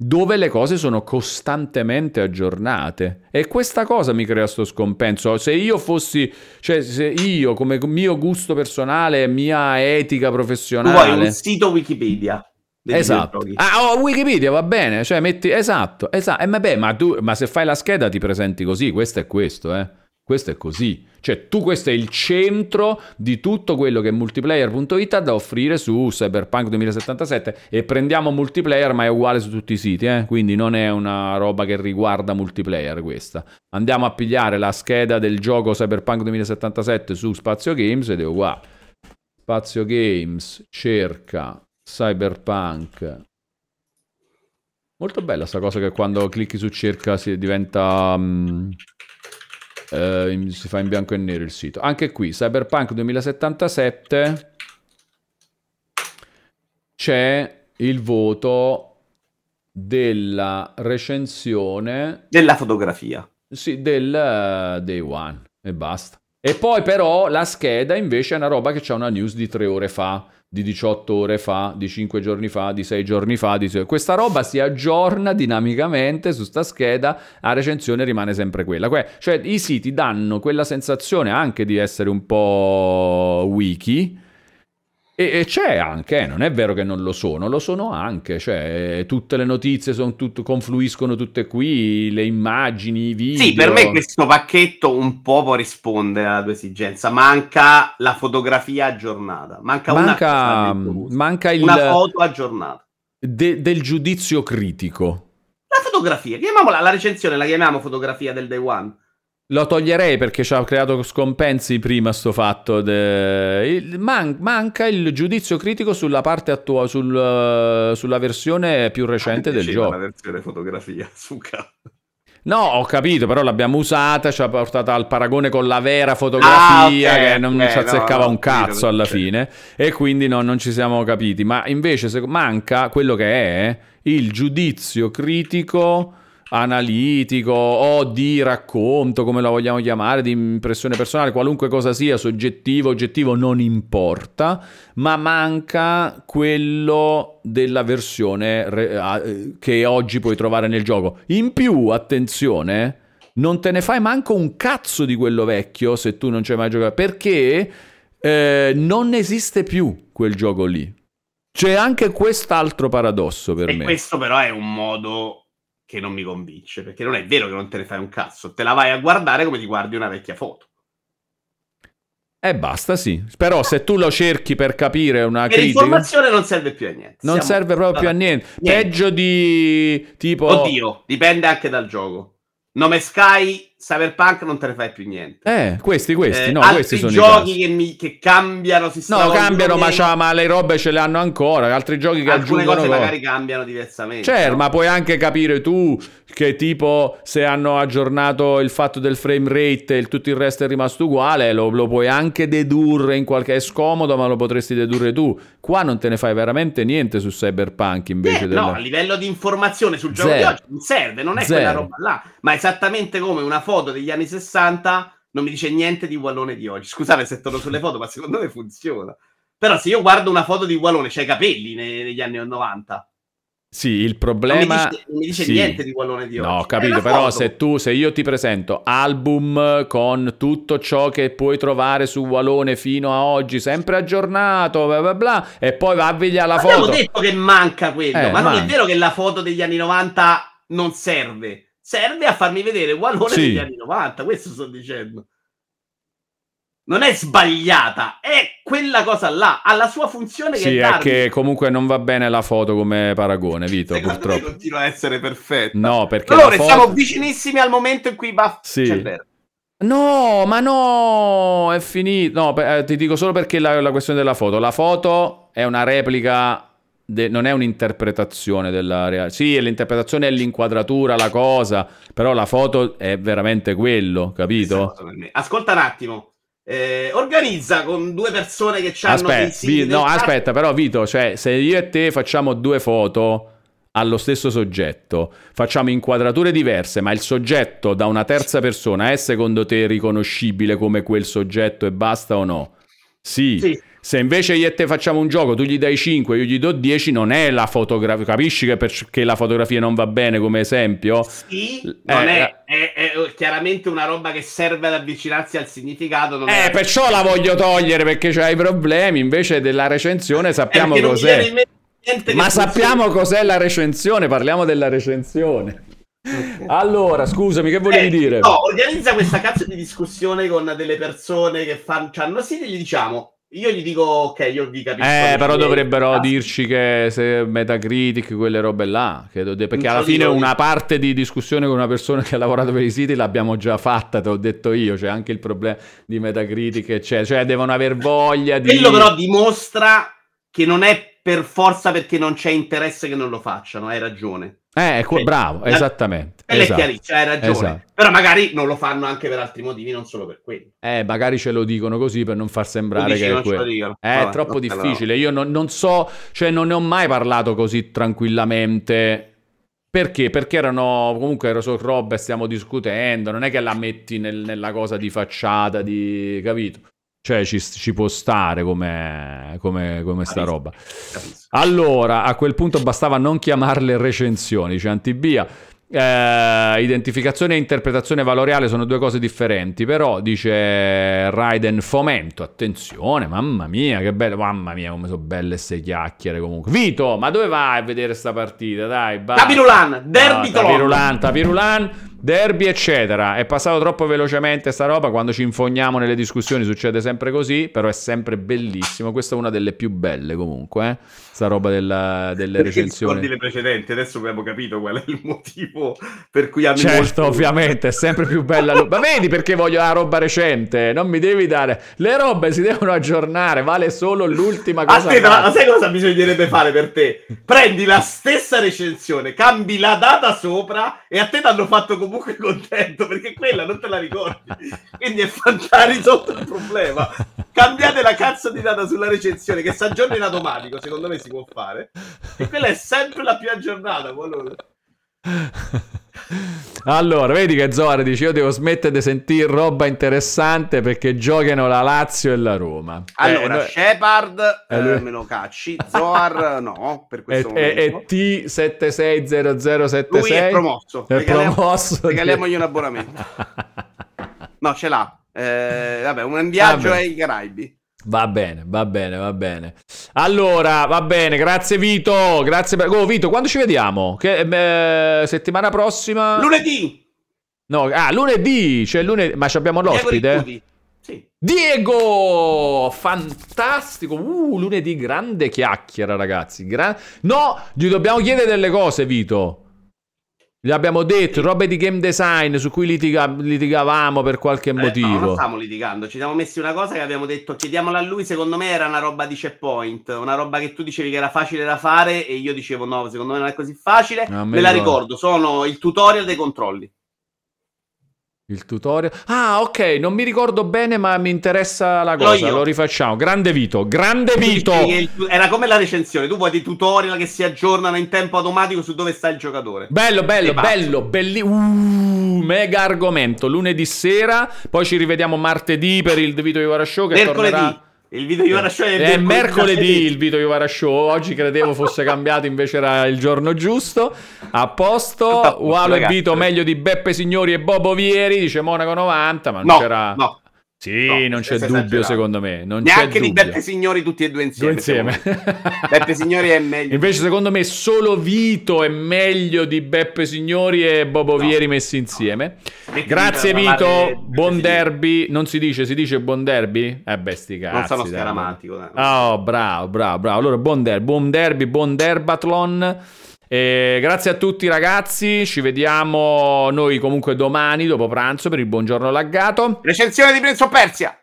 dove le cose sono costantemente aggiornate e questa cosa mi crea sto scompenso se io fossi cioè se io come mio gusto personale mia etica tu vuoi professionale un sito Wikipedia. Esatto. Ah, oh, Wikipedia va bene, cioè metti esatto, esatto. Eh, vabbè, ma tu ma se fai la scheda ti presenti così, questo è questo, eh. Questo è così. Cioè, tu questo è il centro di tutto quello che multiplayer.it ha da offrire su Cyberpunk 2077 e prendiamo multiplayer, ma è uguale su tutti i siti, eh. Quindi non è una roba che riguarda multiplayer questa. Andiamo a pigliare la scheda del gioco Cyberpunk 2077 su Spazio Games ed è uguale. Spazio Games cerca Cyberpunk. Molto bella sta cosa che quando clicchi su cerca si diventa. mm, in- si fa in bianco e nero il sito. Anche qui, Cyberpunk 2077. C'è il voto della recensione Della fotografia. sì, del eh, Day One e basta. E poi però la scheda invece è una roba che c'ha una news di 3 ore fa, di 18 ore fa, di 5 giorni fa, di 6 giorni fa. Di... Questa roba si aggiorna dinamicamente su sta scheda, la recensione rimane sempre quella. Que- Cioè i siti danno quella sensazione anche di essere un po' wiki. E, e c'è anche, eh, non è vero che non lo sono, lo sono anche, cioè tutte le notizie sono tut- confluiscono tutte qui, le immagini, i video. Sì, per me questo pacchetto un po' può rispondere alla tua esigenza. Manca la fotografia aggiornata. Manca, una, manca, gusto. manca il, una foto aggiornata. de- del giudizio critico. La fotografia, chiamiamola la recensione, la chiamiamo fotografia del day one. Lo toglierei perché ci ha creato scompensi prima sto fatto. de- il- man- manca il giudizio critico sulla parte attuale, sul, eh, sulla versione più recente del gioco. La versione fotografia, [laughs] suca. No, ho capito, però l'abbiamo usata, ci ha portato al paragone con la vera fotografia Ah, ok, che non ok, ci azzeccava no, un cazzo alla fine e quindi no, non ci siamo capiti. Ma invece se- manca quello che è il giudizio critico analitico o di racconto, come lo vogliamo chiamare, di impressione personale, qualunque cosa sia, soggettivo, oggettivo, non importa, ma manca quello della versione re- a- eh, che oggi puoi trovare nel gioco. In più, attenzione, non te ne fai manco un cazzo di quello vecchio se tu non ci hai mai giocato, perché eh, non esiste più quel gioco lì. C'è anche quest'altro paradosso per E me. questo però è un modo che non mi convince, perché non è vero che non te ne fai un cazzo, te la vai a guardare come ti guardi una vecchia foto. E basta, sì. Però se tu lo cerchi per capire una E critica, l'informazione non serve più a niente. non Siamo- serve proprio più a niente. Niente. Peggio di tipo... Oddio, dipende anche dal gioco. Nome Sky, Cyberpunk non te ne fai più niente. Eh, questi, questi, Eh, no, questi sono i giochi che, mi- che cambiano, si No, cambiano, ma, ma le robe ce le hanno ancora. Altri giochi che alcune aggiungono cose cose. magari cambiano diversamente. Certo, no? ma puoi anche capire tu che tipo se hanno aggiornato il fatto del frame rate e tutto il resto è rimasto uguale, lo, lo puoi anche dedurre in qualche... è scomodo ma lo potresti dedurre tu. Qua non te ne fai veramente niente su Cyberpunk invece Eh, del... No, a livello di informazione sul gioco Zero. di oggi non serve, non è Zero. quella roba là. Ma esattamente come una foto degli anni 60 non mi dice niente di Wallone di oggi. Scusate se torno sulle foto, ma secondo me funziona. Però se io guardo una foto di Wallone, c'ha i capelli ne- negli anni 90. Sì, il Non mi problema... dice, non mi dice sì. niente di Wallone di oggi. No, capito, però se tu, se io ti presento album con tutto ciò che puoi trovare su Walone fino a oggi, sempre aggiornato, bla bla bla, e poi va a vedere la Abbiamo foto. detto che manca quello, Eh, ma non manca. è vero che la foto degli anni 90 non serve. Serve a farmi vedere Wallone Sì. degli anni 90, questo sto dicendo. Non è sbagliata, è quella cosa là, ha la sua funzione che Sì, è è che comunque non va bene la foto come paragone, Vito, Secondo me purtroppo. continua a essere perfetta. No, perché allora foto... siamo vicinissimi al momento in cui Buff Sì. vero. No, ma no, è finito. No, eh, ti dico solo perché la, la questione della foto. La foto è una replica, de- non è un'interpretazione della realtà. Sì, l'interpretazione è l'inquadratura, la cosa, però la foto è veramente quello, capito? Ascolta un attimo. Eh, organizza con due persone che hanno Aspetta, Vi- no, aspetta, però Vito, cioè, se io e te facciamo due foto allo stesso soggetto, facciamo inquadrature diverse, ma il soggetto da una terza persona è secondo te riconoscibile come quel soggetto e basta o no? Sì. Sì. Se invece io e te facciamo un gioco, tu gli dai 5, io gli do 10, non è la fotografia. Capisci che perché la fotografia non va bene come esempio? Sì, Eh, non eh. è, è- è chiaramente una roba che serve ad avvicinarsi al significato. Eh, è... perciò la voglio togliere perché c'hai problemi. Invece della recensione sappiamo non mi cos'è. Ma sappiamo cos'è la recensione, parliamo della recensione. Allora, scusami, che volevi Eh, dire? No, organizza questa cazzo di discussione con delle persone che fanno, hanno e gli diciamo. Io gli dico, ok, io vi capisco. Eh, però dovrebbero Ah, dirci che se Metacritic, quelle robe là, che perché Non alla fine dire- una parte di discussione con una persona che ha lavorato per i siti l'abbiamo già fatta, te l'ho detto io, c'è anche il problema di Metacritic, eccetera. cioè devono aver voglia di... Quello però dimostra che non è per forza perché non c'è interesse che non lo facciano, hai ragione. Eh, ecco, bravo, la- esattamente. Quello esatto. è chiarissimo, hai ragione. Esatto. Però magari non lo fanno anche per altri motivi, non solo per quello. Eh, magari ce lo dicono così per non far sembrare dici che è quello. È Vabbè, troppo ok, difficile. Io non, non so, cioè non ne ho mai parlato così tranquillamente. Perché? Perché erano comunque ero su roba e stiamo discutendo. Non è che la metti nel- nella cosa di facciata, di capito? Cioè, ci, ci può stare come, come, come sta roba. Allora, a quel punto bastava non chiamarle recensioni, dice Antibia. Eh, identificazione e interpretazione valoriale sono due cose differenti, però dice Raiden fomento, attenzione, mamma mia, che bello, mamma mia, come sono belle ste chiacchiere comunque. Vito, ma dove vai a vedere sta partita? Dai, basta. Tapirulan, Derby Tolon. Tapirulan, Tapirulan, derby eccetera. È passato troppo velocemente sta roba, quando ci infogniamo nelle discussioni succede sempre così, però è sempre bellissimo. Questa è una delle più belle comunque, eh? sta roba della- delle Perché recensioni. ricordi le precedenti, adesso abbiamo capito qual è il motivo per cui hanno Certo, ovviamente, è sempre più bella. lo- Ma vedi perché voglio la roba recente? Non mi devi dare. Le robe si devono aggiornare, vale solo l'ultima cosa. Aspetta, ma sai cosa bisognerebbe fare per te? Prendi la stessa recensione, cambi la data sopra e a te ti hanno fatto comunque contento perché quella non te la ricordi. Quindi è fantastico risolto il problema. Cambiate la cazzo di data sulla recensione che si aggiorna in automatico, secondo me si può fare. E quella è sempre la più aggiornata. qualunque. Allora, vedi che Zohar dice: Io devo smettere di sentire roba interessante perché giocano la Lazio e la Roma. Allora, Eh, Shepard eh, lui- eh, me lo cacci, Zohar [laughs] no, per e, questo e- e momento. T760076 Lui è promosso. È Regaliamo- promosso. [laughs] regaliamogli un abbonamento. [laughs] No, ce l'ha. Eh, vabbè, un viaggio Vabbè. ai Caraibi. Va bene, va bene, va bene. Allora, va bene, grazie Vito, grazie per... Oh Vito, quando ci vediamo? Che, eh, settimana prossima? Lunedì! No, ah, lunedì, cioè lunedì, ma ci abbiamo l'ospite? Sì. Diego! Fantastico! Uh, lunedì grande chiacchiera, ragazzi. Gra- no, gli dobbiamo chiedere delle cose, Vito. Gli abbiamo detto robe di game design su cui litiga- litigavamo per qualche Eh, no, motivo. non stavamo litigando, ci siamo messi una cosa che abbiamo detto chiediamola a lui, secondo me era una roba di checkpoint, una roba che tu dicevi che era facile da fare e io dicevo no, secondo me non è così facile. No, me me la ricordo, sono il tutorial dei controlli. Il tutorial. Ah, ok, non mi ricordo bene, ma mi interessa la cosa. Lo rifacciamo. Grande Vito, grande Vito. Era come la recensione, tu vuoi dei tutorial che si aggiornano in tempo automatico su dove sta il giocatore. Bello, bello, bello, belli... Uh, mega argomento. Lunedì sera, poi ci rivediamo martedì per il Vito Iovara Show che Mercoledì. tornerà... Il video di ora show è, È mercoledì il Vito Iovara Show. Oggi credevo fosse cambiato, invece era il giorno giusto. A posto. Ualo e. Vito meglio di Beppe Signori e Bobo Vieri, dice Monaco 90, ma non No, c'era... no. Sì, No, non c'è dubbio esagerato. secondo me. Non Neanche di. Beppe Signori tutti e due Due insieme. insieme. secondo me. Beppe Signori è meglio. [laughs] Invece, secondo me, solo Vito è meglio di Beppe Signori e Bobo No. Vieri messi insieme. Mettimi Grazie, Vito. Buon derby. Non si dice, si dice buon derby? Eh, beh, sti cazzi. Non sono scaramantico. Oh, bravo, bravo, bravo. Allora, buon derby, buon derby, buon derbathlon. E grazie a tutti ragazzi, ci vediamo noi comunque domani dopo pranzo per il buongiorno laggato. Recensione di Prince of Persia.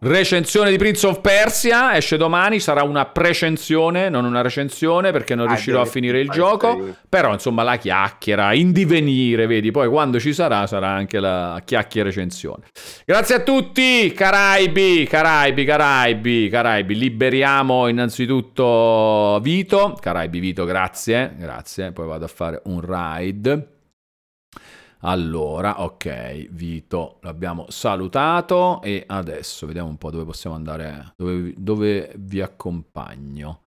Recensione di Prince of Persia esce domani, sarà una precensione, non una recensione perché non Ah, riuscirò a finire il gioco, però insomma la chiacchiera in divenire, vedi, poi quando ci sarà sarà anche la chiacchiera recensione. Grazie a tutti, Caraibi, Caraibi, Caraibi, Caraibi, liberiamo innanzitutto Vito, Caraibi Vito, grazie, grazie, poi vado a fare un ride. Allora, ok, Vito l'abbiamo salutato e adesso vediamo un po' dove possiamo andare, dove, dove vi accompagno.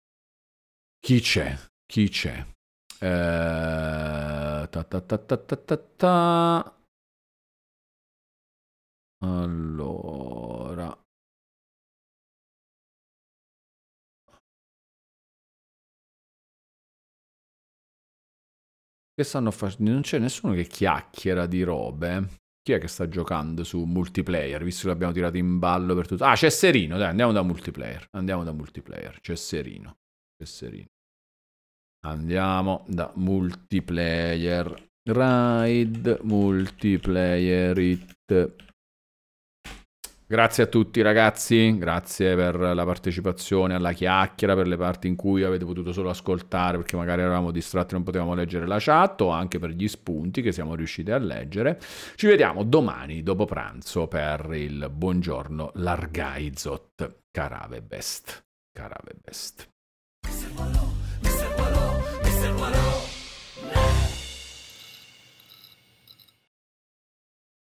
Chi c'è? Chi c'è? Eh, ta ta ta ta ta ta. Allora. Che stanno facendo? Non c'è nessuno che chiacchiera di robe. Chi è che sta giocando su multiplayer? Visto che l'abbiamo tirato in ballo per tutto. Ah, c'è Serino, dai, andiamo da multiplayer. Andiamo da multiplayer. C'è Serino. C'è Serino. Andiamo da multiplayer. Ride, multiplayer, it. Grazie a tutti ragazzi, grazie per la partecipazione alla chiacchiera, per le parti in cui avete potuto solo ascoltare perché magari eravamo distratti e non potevamo leggere la chat o anche per gli spunti che siamo riusciti a leggere. Ci vediamo domani dopo pranzo per il buongiorno Largaizot Carave Best. Carave Best.